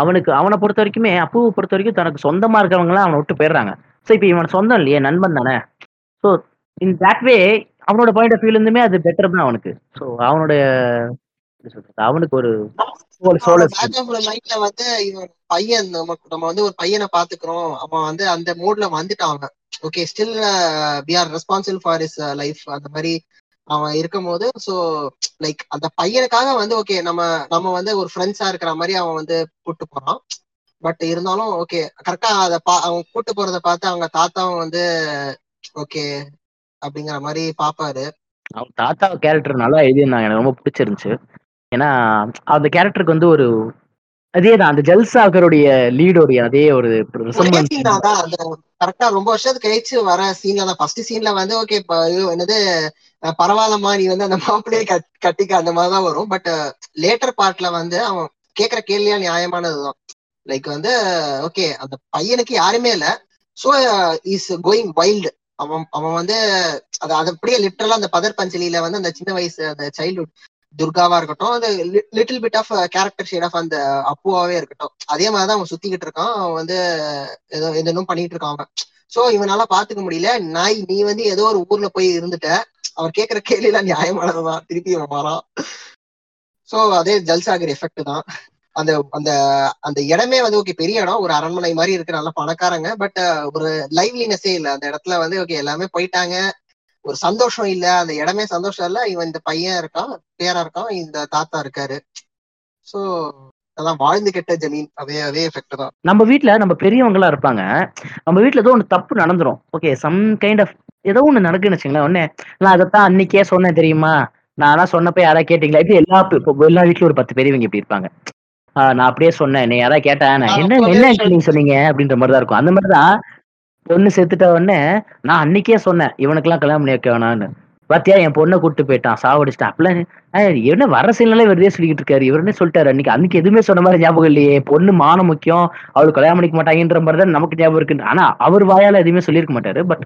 அவனுக்கு அவனை பொறுத்த வரைக்குமே அப்புவை பொறுத்த வரைக்கும் தனக்கு சொந்தமா இருக்கவங்க எல்லாம் அவனை விட்டு போயிடுறாங்க. சோ இப்ப இவன் சொந்தம் இல்லையே நண்பன் தானே? சோ இன் தட் வே அவனோட பாயிண்ட் ஆஃப் வியூல இருந்துமே அது பெட்டர் தான் அவனுக்கு. சோ அவனுடைய அவனுக்கு ஒரு வந்து பையன் நமக்கு நம்ம வந்து ஒரு பையனை பாத்துக்கிறோம் அவன் வந்து அந்த மூட்ல வந்துட்டான் அவன். Okay still we are responsible for his life அந்த மாதிரி அவன் இருக்கும் போது சோ லைக் அந்த பையனுக்காக வந்து ஓகே நம்ம நம்ம வந்து ஒரு ஃப்ரெண்ட்ஸா இருக்கிற மாதிரி அவன் வந்து கூட்டு போறான். பட் இருந்தாலும் ஓகே கரெக்டா அத பா அவன் கூட்டு போறத பார்த்து அவங்க தாத்தாவும் வந்து ஓகே அப்படிங்கிற மாதிரி பாப்பாரு. அவன் தாத்தா கேரக்டர் நல்லா எழுதியிருந்தாங்க. எனக்கு ரொம்ப பிடிச்சிருந்துச்சு. ஏன்னா அந்த கேரக்டருக்கு வந்து ஒரு அதே தான் அந்த ஜல்சாகருடைய லீடோடைய அதே ஒரு கரெக்டா ரொம்ப வருஷத்துக்கு கழிச்சு வர சீன்ல தான். ஃபர்ஸ்ட் சீன்ல வந்து ஓகே என்னது பரவாயில்லம்மா நீ வந்து அந்த மாப்பிள்ளையை கட்- கட்டிக்க அந்த மாதிரி தான் வரும். பட் லேட்டர் பார்ட்ல வந்து அவன் கேக்குற கேள்வியா நியாயமானதுதான். லைக் வந்து ஓகே அந்த பையனுக்கு யாருமே இல்ல. சோ இஸ் கோயிங் வைல்டு அவன் அவன் வந்து அது அது அப்படியே லிட்டரலா அந்த பதர் பஞ்சலியில வந்து அந்த சின்ன வயசு அந்த சைல்ட்ஹுட் துர்காவா இருக்கட்டும் அந்த little bit of character shade of அந்த அப்புவாவே இருக்கட்டும். அதே மாதிரிதான் அவன் சுத்திக்கிட்டு இருக்கான். அவன் வந்து ஏதோ எதனும் பண்ணிட்டு இருக்கான் அவன். சோ இவனால பாத்துக்க முடியல. நாய் நீ வந்து ஏதோ ஒரு ஊர்ல போய் இருந்துட்ட. அவர் கேக்குற கேள்வி எல்லாம் நியாயமானதுதான். திருப்பி அவன் வரான் சோ அதே ஜல்சாகர் எஃபெக்ட் தான். அந்த அந்த அந்த இடமே வந்து ஓகே பெரிய இடம். ஒரு அரண்மனை மாதிரி இருக்கு நல்ல பணக்காரங்க. பட் ஒரு லைவ்லினஸே இல்ல. அந்த இடத்துல வந்து ஓகே எல்லாமே போயிட்டாங்க. ஒரு சந்தோஷம் இல்ல. அந்த இடமே சந்தோஷம் இல்ல. இவன் இந்த பையன் இருக்கான் பேரா இருக்கான் இந்த தாத்தா இருக்காரு. சோ அதான் வாழ்ந்து கெட்ட ஜமீன். அதே அதே எஃபெக்ட் தான். நம்ம வீட்டுல நம்ம பெரியவங்களா இருப்பாங்க. நம்ம வீட்டுல ஏதோ ஒன்று தப்பு நடந்துரும். ஓகே சம் கைண்ட் ஆஃப் ஏதோ ஒன்று நடக்குன்னு வச்சுங்களேன் உடனே நான் அதைத்தான் அன்னைக்கே சொன்னேன் தெரியுமா? நான் சொன்னப்ப யாரா கேட்டீங்களா? இப்படி எல்லா இப்போ எல்லா வீட்லயும் ஒரு பத்து பெரியவங்க இப்படி இருப்பாங்க. ஆஹ் நான் அப்படியே சொன்னேன். நீ யாரா கேட்டா நான் என்ன என்ன நீங்க சொன்னீங்க? அப்படின்ற மாதிரி தான் இருக்கும். அந்த மாதிரி தான் பொண்ணு செத்துட்ட உடனே நான் அன்னைக்கே சொன்னேன். இவனுக்கெல்லாம் கல்யாணம் பண்ணி வைக்க வேணாம்னு. பாத்தியா என் பொண்ணை கூட்டு போயிட்டான். சாவடிச்சிட்டான். அப்பெல்லாம் என்ன வர சீனாலே வெறுதே சொல்லிக்கிட்டு இருக்காரு. இவருன்னே சொல்லிட்டாரு அன்னைக்கு. அன்னைக்கு எதுவுமே சொன்ன மாதிரி ஞாபகம் இல்லையே. பொண்ணு மானம் முக்கியம். அவளுக்கு கல்யாணம் பண்ணிக்க மாட்டாங்கன்ற மாதிரி தான் நமக்கு ஞாபகம் இருக்கு ஆனா அவர் வாயால எதுவுமே சொல்லியிருக்க மாட்டாரு. பட்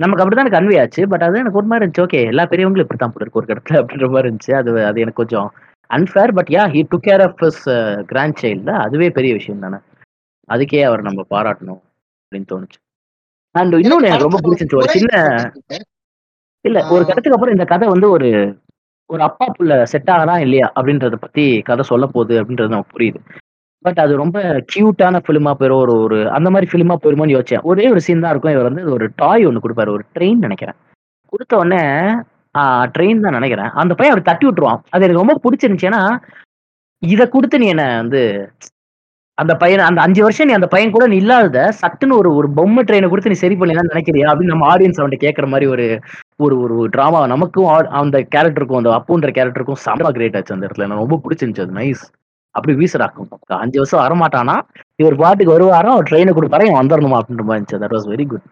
நமக்கு அப்படிதான் கன்வே ஆச்சு. பட் அது எனக்கு ஒரு மாதிரி இருந்துச்சு. ஓகே எல்லா பெரியவங்களும் இப்படித்தான் போல இருக்கு ஒரு இடத்துல அப்படின்ற மாதிரி இருந்துச்சு. அது அது எனக்கு கொஞ்சம் unfair but yeah he took care of his grandchild அதுவே பெரிய விஷயம் தானே. அதுக்கே அவர் நம்ம பாராட்டணும் அப்படின்னு தோணுச்சு. அண்ட் இன்னொன்னு எனக்கு ரொம்ப பிடிச்சிருச்சு ஒரு சின்ன இல்ல ஒரு. கட்டத்துக்கு அப்புறம் இந்த கதை வந்து ஒரு ஒரு அப்பா புள்ள செட் ஆகலாம் இல்லையா அப்படின்றத பத்தி கதை சொல்ல போகுது அப்படின்றது நமக்கு புரியுது. பட் அது ரொம்ப கியூட்டான ஃபிலிமா போயிரும். ஒரு ஒரு அந்த மாதிரி ஃபிலிமா போயிருமோன்னு யோசிச்சேன். ஒரே ஒரு சீன் தான் இருக்கும். இவர் வந்து ஒரு டாய் ஒன்று கொடுப்பாரு. ஒரு ட்ரெயின் நினைக்கிறேன். கொடுத்த உடனே ட்ரெயின் தான் நினைக்கிறேன். அந்த பையன் அவர் தட்டி விட்டுருவான். அது எனக்கு ரொம்ப பிடிச்சிருந்துச்சு. ஏன்னா இதை கொடுத்து நீ என்ன வந்து அந்த பையன் அந்த அஞ்சு வருஷம் நீ அந்த பையன் கூட நீ இல்லாத சட்டுன்னு ஒரு ஒரு பொம்மை ட்ரெயினை கொடுத்து நீ சரி பண்ணலாம் நினைக்கிறியா? அப்படின்னு நம்ம ஆடியன்ஸ் அவன்கிட்ட கேட்கற மாதிரி ஒரு ஒரு ஒரு டிராமா நமக்கும் அந்த கேரக்டருக்கும் அந்த அப்புன்ற கேரக்டருக்கும் செம்ம கிரேட் ஆச்சு அந்த இடத்துல. எனக்கு ரொம்ப பிடிச்சிருந்துச்சு. அது நைஸ் அப்படி வீசராக்கும் அஞ்சு வருஷம் வரமாட்டானா? இவர் பாட்டுக்கு வருவாரோ அவர் ட்ரெயினை கொடுப்பாரு? இவன் வந்துடணுமா அப்படின்ற மாதிரி இருந்துச்சு. தட் வாஸ் வெரி குட்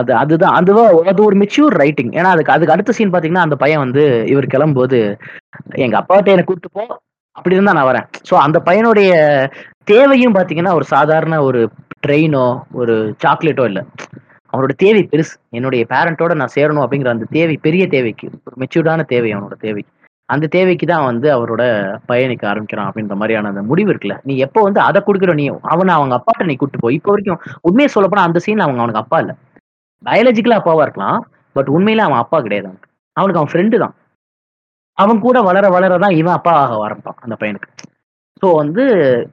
அது அதுதான். அதுவா அது ஒரு மெச்சூர் ரைட்டிங் ஏன்னா அதுக்கு அதுக்கு அடுத்த சீன் பாத்தீங்கன்னா அந்த பையன் வந்து இவர் கிளம்பும்போது எங்க அப்பாட்ட என்னை கூப்பிட்டு போ. அப்படி இருந்தா நான் வரேன். ஸோ அந்த பையனுடைய தேவையும் பாத்தீங்கன்னா ஒரு சாதாரண ஒரு ட்ரெயினோ ஒரு சாக்லேட்டோ இல்லை. அவனோட தேவை பெருசு. என்னுடைய பேரண்ட்டோட நான் சேரணும் அப்படிங்கிற அந்த தேவை பெரிய தேவைக்கு ஒரு மெச்சூர்டான தேவை அவனோட தேவை அந்த தேவைக்கு தான் வந்து அவரோட பயணிக்க ஆரம்பிக்கிறான் அப்படின்ற மாதிரியான அந்த முடிவு இருக்குல்ல. நீ எப்போ வந்து அதை கொடுக்குற நீ அவனை அவங்க அப்பாட்ட நீ கூட்டு போய் இப்போ வரைக்கும் உண்மையை சொல்ல போனா அந்த சீன்ல அவங்க அவனுக்கு அப்பா இல்லை. பயாலஜிக்கலா அப்பாவா இருக்கலாம் பட் உண்மையில அவன் அப்பா கிடையாது அவனுக்கு. அவனுக்கு அவன் ஃப்ரெண்டு தான். அவன் கூட வளர வளர தான் இவன் அப்பா ஆக ஆரம்பிப்பான் அந்த பையனுக்கு. ஸோ வந்து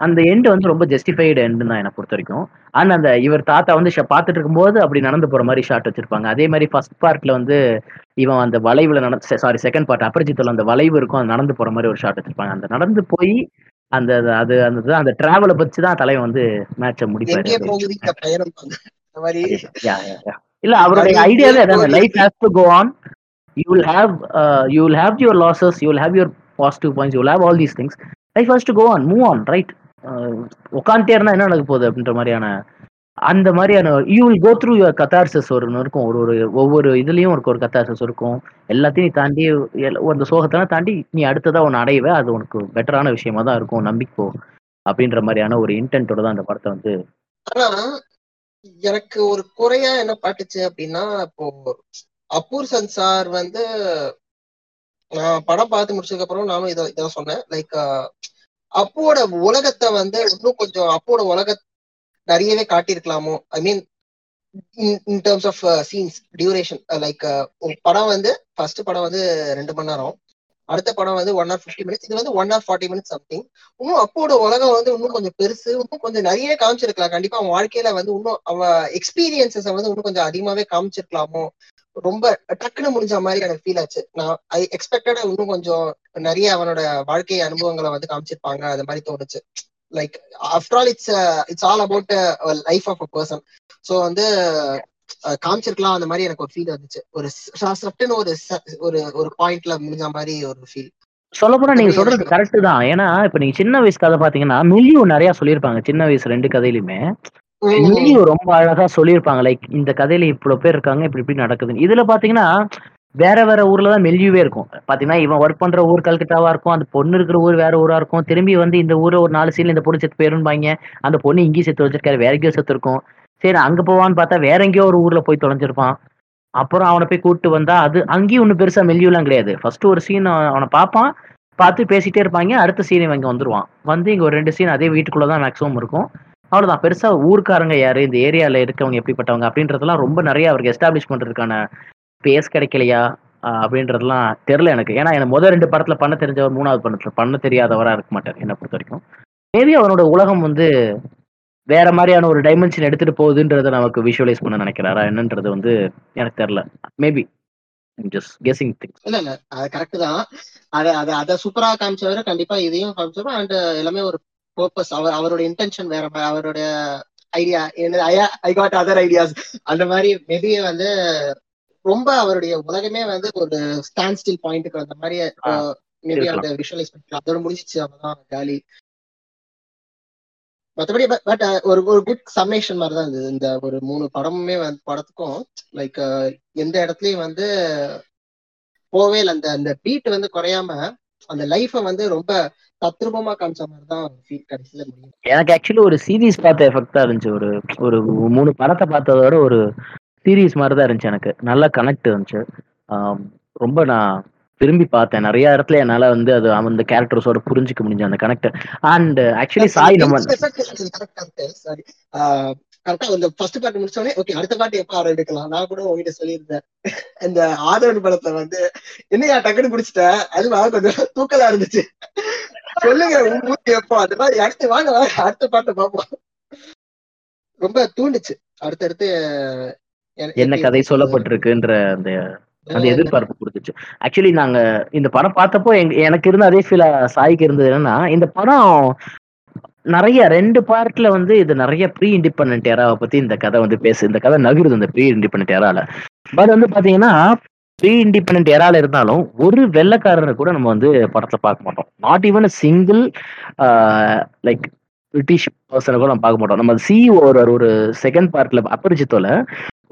அந்த எண்டு வந்து ரொம்ப ஜஸ்டிஃபைடு எண்டு தான் என்னை பொறுத்த வரைக்கும் ஆனால் அந்த இவர் தாத்தா வந்து பார்த்துட்டு இருக்கும்போது அப்படி நடந்து போற மாதிரி ஷாட் வச்சிருப்பாங்க. அதே மாதிரி ஃபர்ஸ்ட் பார்ட்ல வந்து இவன் அந்த வளைவுல நடந்து சாரி செகண்ட் பார்ட் அபரிஜித்தில் அந்த வளைவு இருக்கும் அது நடந்து போற மாதிரி ஒரு ஷாட் வச்சிருப்பாங்க. அந்த நடந்து போய் அந்த அது அந்த அந்த டிராவலை பத்தி தான் தலைவன் வந்து மேட்சை முடிப்பாரு. இல்ல அவருடைய ஐடியாவே எங்கே அதான்? Life has to go on you will have you will have your losses you will have your positive points you will have all these things life has to go on move on right உட்காந்துட்டே இருந்தா என்ன நடக்க போகுது அப்படின்ற மாதிரியான அந்த மாதிரியான you will go through your catharsis ஒரு இருக்கும். ஒரு ஒரு ஒவ்வொரு இதுலயும் ஒரு ஒரு கத்தார்சஸ் இருக்கும். எல்லாத்தையும் நீ தாண்டி அந்த சோகத்தெல்லாம் தாண்டி நீ அடுத்ததா ஒன்று அடைவ. அது உனக்கு பெட்டரான விஷயமா தான் இருக்கும். நம்பிக்கோ அப்படின்ற மாதிரியான ஒரு இன்டென்ட்டோட தான் அந்த படத்தை வந்து ஆனா எனக்கு ஒரு குறையா என்ன பாட்டுச்சு அப்படின்னா இப்போ அப்பூர் சன்சார் வந்து நான் படம் பார்த்து முடிச்சதுக்கு அப்புறம் நானும் இதை இதை சொன்னேன். லைக் uh, அப்போட உலகத்தை வந்து இன்னும் கொஞ்சம் அப்போட உலக நிறையவே காட்டியிருக்கலாமோ? I mean in terms of scenes duration like படம் வந்து ஃபர்ஸ்ட் படம் வந்து ரெண்டு மணி நேரம். அடுத்த படம் வந்து ஒன் ஹவர் ஃபிஃப்டி மினிட்ஸ் இது வந்து one hour forty minutes something இன்னும் அப்போட உலகம் வந்து இன்னும் கொஞ்சம் பெருசு இன்னும் கொஞ்சம் நிறைய காமிச்சிருக்கலாம். கண்டிப்பா அவன் வாழ்க்கையில வந்து இன்னும் அவன் எக்ஸ்பீரியன்சஸ் வந்து இன்னும் கொஞ்சம் அதிகமாவே காமிச்சிருக்கலாமோ? ரொம்ப டக்குன்னு முடிஞ்ச மாதிரி எனக்கு ஃபீல் ஆச்சு. நான் ஐ எக்ஸ்பெக்டடா இன்னும் கொஞ்சம் நிறைய அவனோட வாழ்க்கை அனுபவங்களை வந்து காமிச்சிருப்பாங்க. அது மாதிரி தோணுச்சு. Like after all it's it's all about life of a person so வந்து காமிச்சிருக்கலாம். அந்த மாதிரி எனக்கு ஒரு ஃபீல் வந்துச்சு. ஒரு சட்டுன்னு ஒரு ஒரு ஒரு பாயிண்ட்ல முடிஞ்ச மாதிரி ஒரு ஃபீல் சொல்ல போனா நீங்க சொல்றது? கரெக்ட் தான். ஏன்னா இப்ப நீங்க சின்ன வயசு கதை பாத்தீங்கன்னா மில்லியும் நிறைய சொல்லியிருப்பாங்க. சின்ன வயசு ரெண்டு கதையிலுமே. மில்லியும் ரொம்ப அழகா சொல்லியிருப்பாங்க. லைக் இந்த கதையில இவ்வளவு பேர் இருக்காங்க இப்படி இப்படி நடக்குதுன்னு. இதுல பாத்தீங்கன்னா வேற வேற ஊர்ல தான் மெல்லியவே இருக்கும். பாத்தீங்கன்னா இவன் ஒர்க் பண்ற ஊர் கல்கட்டாவா இருக்கும் அந்த பொண்ணு இருக்கிற ஊர் வேற ஊரா இருக்கும். திரும்பி வந்து இந்த ஊர்ல ஒரு நாலு சீன்ல இந்த பொண்ணு செத்து போயிருப்பாங்க அந்த பொண்ணு இங்கேயும் செத்து வச்சிருக்காரு வேற எங்கேயோ செத்து இருக்கும். சரி அங்க போவான்னு பார்த்தா வேற எங்கேயோ ஒரு ஊர்ல போய் தொலைஞ்சிருப்பான். அப்புறம் அவனை போய் கூட்டு வந்தா அது அங்கேயும் ஒன்றும் பெருசா மெல்லியூலாம் கிடையாது. ஃபர்ஸ்ட் ஒரு சீன் அவனை பார்ப்பான் பார்த்து பேசிட்டே இருப்பாங்க அடுத்த சீன் இவன் இங்க வந்துருவான். வந்து இங்க ஒரு ரெண்டு சீன் அதே வீட்டுக்குள்ள தான் மேக்ஸிமம் இருக்கும். அவ்வளவுதான். பெருசா ஊருக்காரங்க யாரு? இந்த ஏரியால இருக்கவங்க எப்படிப்பட்டவங்க? அப்படின்றதெல்லாம் ரொம்ப நிறைய அவருக்கு எஸ்டாப்ளிஷ் பண்றதுக்கான பேஸ் கிடைக்கலையா? அப்படின்றதெல்லாம் தெரியல எனக்கு. ஏன்னா எனக்கு முதல் ரெண்டு படத்துல பண்ண தெரிஞ்சவர் மூணாவது படத்துல. பண்ண தெரியாதவராக இருக்க மாட்டார் என்னை பொறுத்த வரைக்கும் மேபி அவனோட உலகம் வந்து வேற மாதிரியான ஒரு டைமென்ஷன் எடுத்துட்டு போகுதுன்றத நமக்கு விஷுவலைஸ் பண்ண நினைக்கிறாரா? என்னன்றது வந்து எனக்கு தெரியல. மேபி ஜஸ்ட் கெஸிங் திங்ஸ் இல்ல இல்ல. அது கரெக்ட் தான். அத அத அத சூப்பரா காமிச்சவரை கண்டிப்பா இதையும் காமிச்சோம் அண்ட் எல்லாமே ஒரு பர்பஸ் அவர் அவரோட இன்டென்ஷன் வேற மாதிரி அவருடைய idea I got other ideas அந்த மாதிரி மேபி வந்து ரொம்ப அவருடைய உலகமே வந்து ஒரு ஸ்டாண்ட் ஸ்டில் பாயிண்ட்டுக்கு அந்த மாதிரி மேபி. அந்த விஷுவலைஸ் பண்ணிக்கலாம் அதோட முடிஞ்சிச்சு அவதான் காலி மத்தபடி பட் ஒரு ஒரு குட் சம்மேஷன் மாதிரி தான் இருந்தது. இந்த ஒரு மூணு படமுமே வந்து படத்துக்கும் லைக் எந்த இடத்துலயும் வந்து போவே அந்த அந்த பீட் வந்து குறையாம அந்த லைஃப வந்து ரொம்ப தத்ரூபமா காமிச்ச மாதிரி தான் ஃபீல் கடைசியில முடியும். எனக்கு ஆக்சுவலி ஒரு சீரீஸ் பார்த்த எஃபெக்ட் இருந்துச்சு. ஒரு ஒரு மூணு படத்தை பார்த்ததோட ஒரு சீரீஸ் மாதிரி தான் இருந்துச்சு எனக்கு. நல்ல கனெக்ட் இருந்துச்சு. ரொம்ப நான் திரும்பி பார்த்தேன். நிறைய இடத்துல என்னால வந்து அது அந்த கேரக்டர்ஸோட புரிஞ்சுக்க முடிஞ்ச அந்த கனெக்ட் அண்ட் ஆக்சுவலி சாய் நம்ம சாரி கரெக்டா இந்த ஃபர்ஸ்ட் பாட்டு முடிச்சோடனே ஓகே அடுத்த பாட்டு எப்ப ஆரம்பிக்கலாம் நான் கூட உங்ககிட்ட சொல்லியிருந்தேன். இந்த ஆதரவு படத்துல வந்து என்னையா டக்குனு குடிச்சிட்ட அதுவா கொஞ்சம் தூக்கலா இருந்துச்சு. சொல்லுங்க உங்க ஊருக்கு எப்போ? அது மாதிரி அடுத்து வாங்க வாங்க அடுத்த பாட்டை பார்ப்போம் ரொம்ப தூண்டுச்சு. அடுத்தடுத்து என்ன கதை? சொல்லப்பட்டிருக்குன்ற அந்த அந்த எதிர்பார்ப்பு கொடுத்துச்சு. ஆக்சுவலி நாங்க இந்த படம் பார்த்தப்போ எனக்கு இருந்த அதே ஃபீல் சாய்க்கு இருந்தது என்னன்னா இந்த படம் நிறைய ரெண்டு பார்ட்ல வந்து இது நிறைய ப்ரீ இண்டிபெண்ட் ஏராவை பத்தி இந்த கதை வந்து பேசு இந்த கதை நகருது இந்த ப்ரீ இண்டிபெண்ட் ஏரால பட் வந்து பாத்தீங்கன்னா ப்ரீ இண்டிபெண்ட் ஏரால இருந்தாலும் ஒரு வெள்ளக்காரரை கூட நம்ம வந்து படத்துல பார்க்க மாட்டோம். Not even single like British பர்சனை கூட நம்ம பார்க்க மாட்டோம். நம்ம சிஇஓ ஒருவர் ஒரு செகண்ட் பார்ட்ல அபரிச்சித்தோல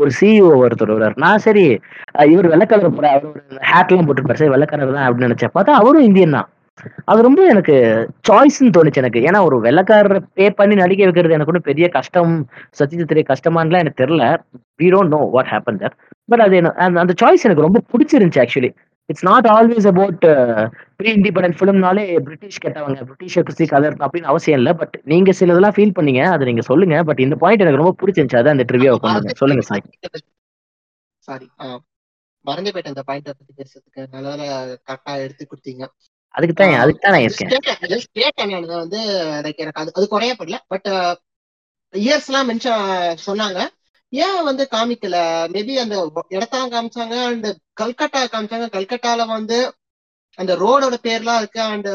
ஒரு சிஇஓ ஒருத்தர் வருவார். நான் சரி இவர் வெள்ளக்காரர் போற அவர் ஒரு ஹேட் எல்லாம் போட்டுருப்பாரு. சரி வெள்ளக்காரர் தான் அப்படின்னு நினைச்சேன். பார்த்தா அவரும் இந்தியன் தான். அது ரொம்ப எனக்கு சாய்ஸ்ன்னு தோணுச்சு எனக்கு. ஏன்னா ஒரு வெள்ளக்காரரை பே பண்ணி நடிக்க வைக்கிறது எனக்கு ஒன்றும் பெரிய கஷ்டம் சத்யஜித்ரே கஷ்டமான்லாம் எனக்கு தெரியல. We don't know what happen there but அது அந்த- அந்த சாய்ஸ் எனக்கு ரொம்ப பிடிச்சிருந்துச்சு actually it's not always about pre independent ஃபிலிம்னாலே பிரிட்டிஷ் கெட்டவங்க பிரிட்டிஷை பத்தி கதை இருக்கும் அப்படின்னு அவசியம் இல்லை. பட் நீங்க சில இதெல்லாம் ஃபீல் பண்ணீங்க அதை நீங்க சொல்லுங்க. பட் இந்த பாயிண்ட் எனக்கு ரொம்ப பிடிச்சிருந்துச்சு. அதான் அந்த ட்ரிவியாவை கொண்டு சொல்லுங்க சாய். சாரி மறந்தே போயிட்டேன் இந்த பாயிண்ட் பத்தி பேசுறதுக்கு. நல்ல கரெக்டா எடுத்து கொடுத்தீங்க. அதுக்கு தான் அதுக்கு தான் நான் இருக்கேன். நான் இதை வந்து லைக் எனக்கு அது அது குறையப்படல பட் இயர்ஸ் எல்லாம் மென்ஷன் சொன்னாங்க. ஏன் வந்து காமிக்கல? மேபி அந்த இடத்தான் காமிச்சாங்க அண்ட் கல்கட்டா காமிச்சாங்க. கல்கட்டால வந்து அந்த ரோடோட பேர்லாம் இருக்கு. அண்ட்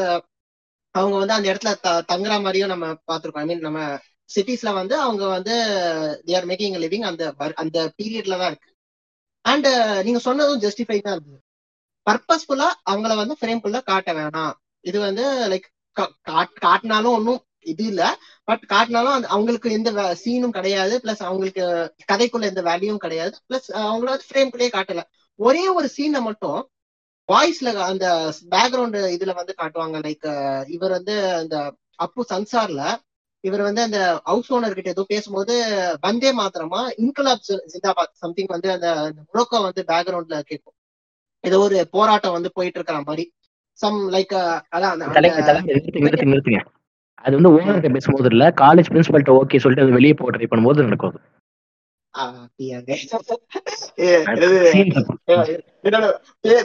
அவங்க வந்து அந்த இடத்துல த- தங்குற மாதிரியும் நம்ம பார்த்திருக்கோம். ஐ மீன் நம்ம சிட்டிஸ்ல வந்து அவங்க வந்து தேர் மேக்கிங் லிவிங் அந்த அந்த பீரியட்ல தான் இருக்கு. அண்ட் நீங்க சொன்னதும் ஜஸ்டிஃபை தான் இருந்தது. பர்பஸ்ஃபுல்லா அவங்கள வந்து ஃப்ரேம் ஃபுல்லா காட்ட வேணாம். இது வந்து லைக் காட்டினாலும் ஒன்றும் இது இல்ல. பட் காட்டினாலும் அந்த அவங்களுக்கு எந்த சீனும் கிடையாது. பிளஸ் அவங்களுக்கு கதைக்குள்ள எந்த வேல்யூவும் கிடையாது. பிளஸ் அவங்கள வந்து ஃப்ரேம்குள்ளேயே காட்டல. ஒரே ஒரு சீனை மட்டும் வாய்ஸ்ல அந்த பேக்ரவுண்ட் இதுல வந்து காட்டுவாங்க. லைக் இவர் வந்து அந்த அப்பு சன்சார்ல இவர் வந்து அந்த ஹவுஸ் ஓனர் கிட்ட ஏதோ பேசும்போது வந்தே மாத்திரமா இன்குலாப் ஜிந்தாபாத் சம்திங் வந்து அந்த அந்த வந்து பேக்ரவுண்ட்ல கேட்கும் ஏதோ ஒரு போராட்டம் வந்து போயிட்டு இருக்கிற மாதிரி சம் லைக் அதான் நிறுத்துங்க அது வந்து ஓனர்கிட்ட பேசும்போது இல்ல காலேஜ் பிரின்சிபல்ட்ட ஓகே சொல்லிட்டு அது வெளியே போக ட்ரை பண்ணும்போது நடக்கும்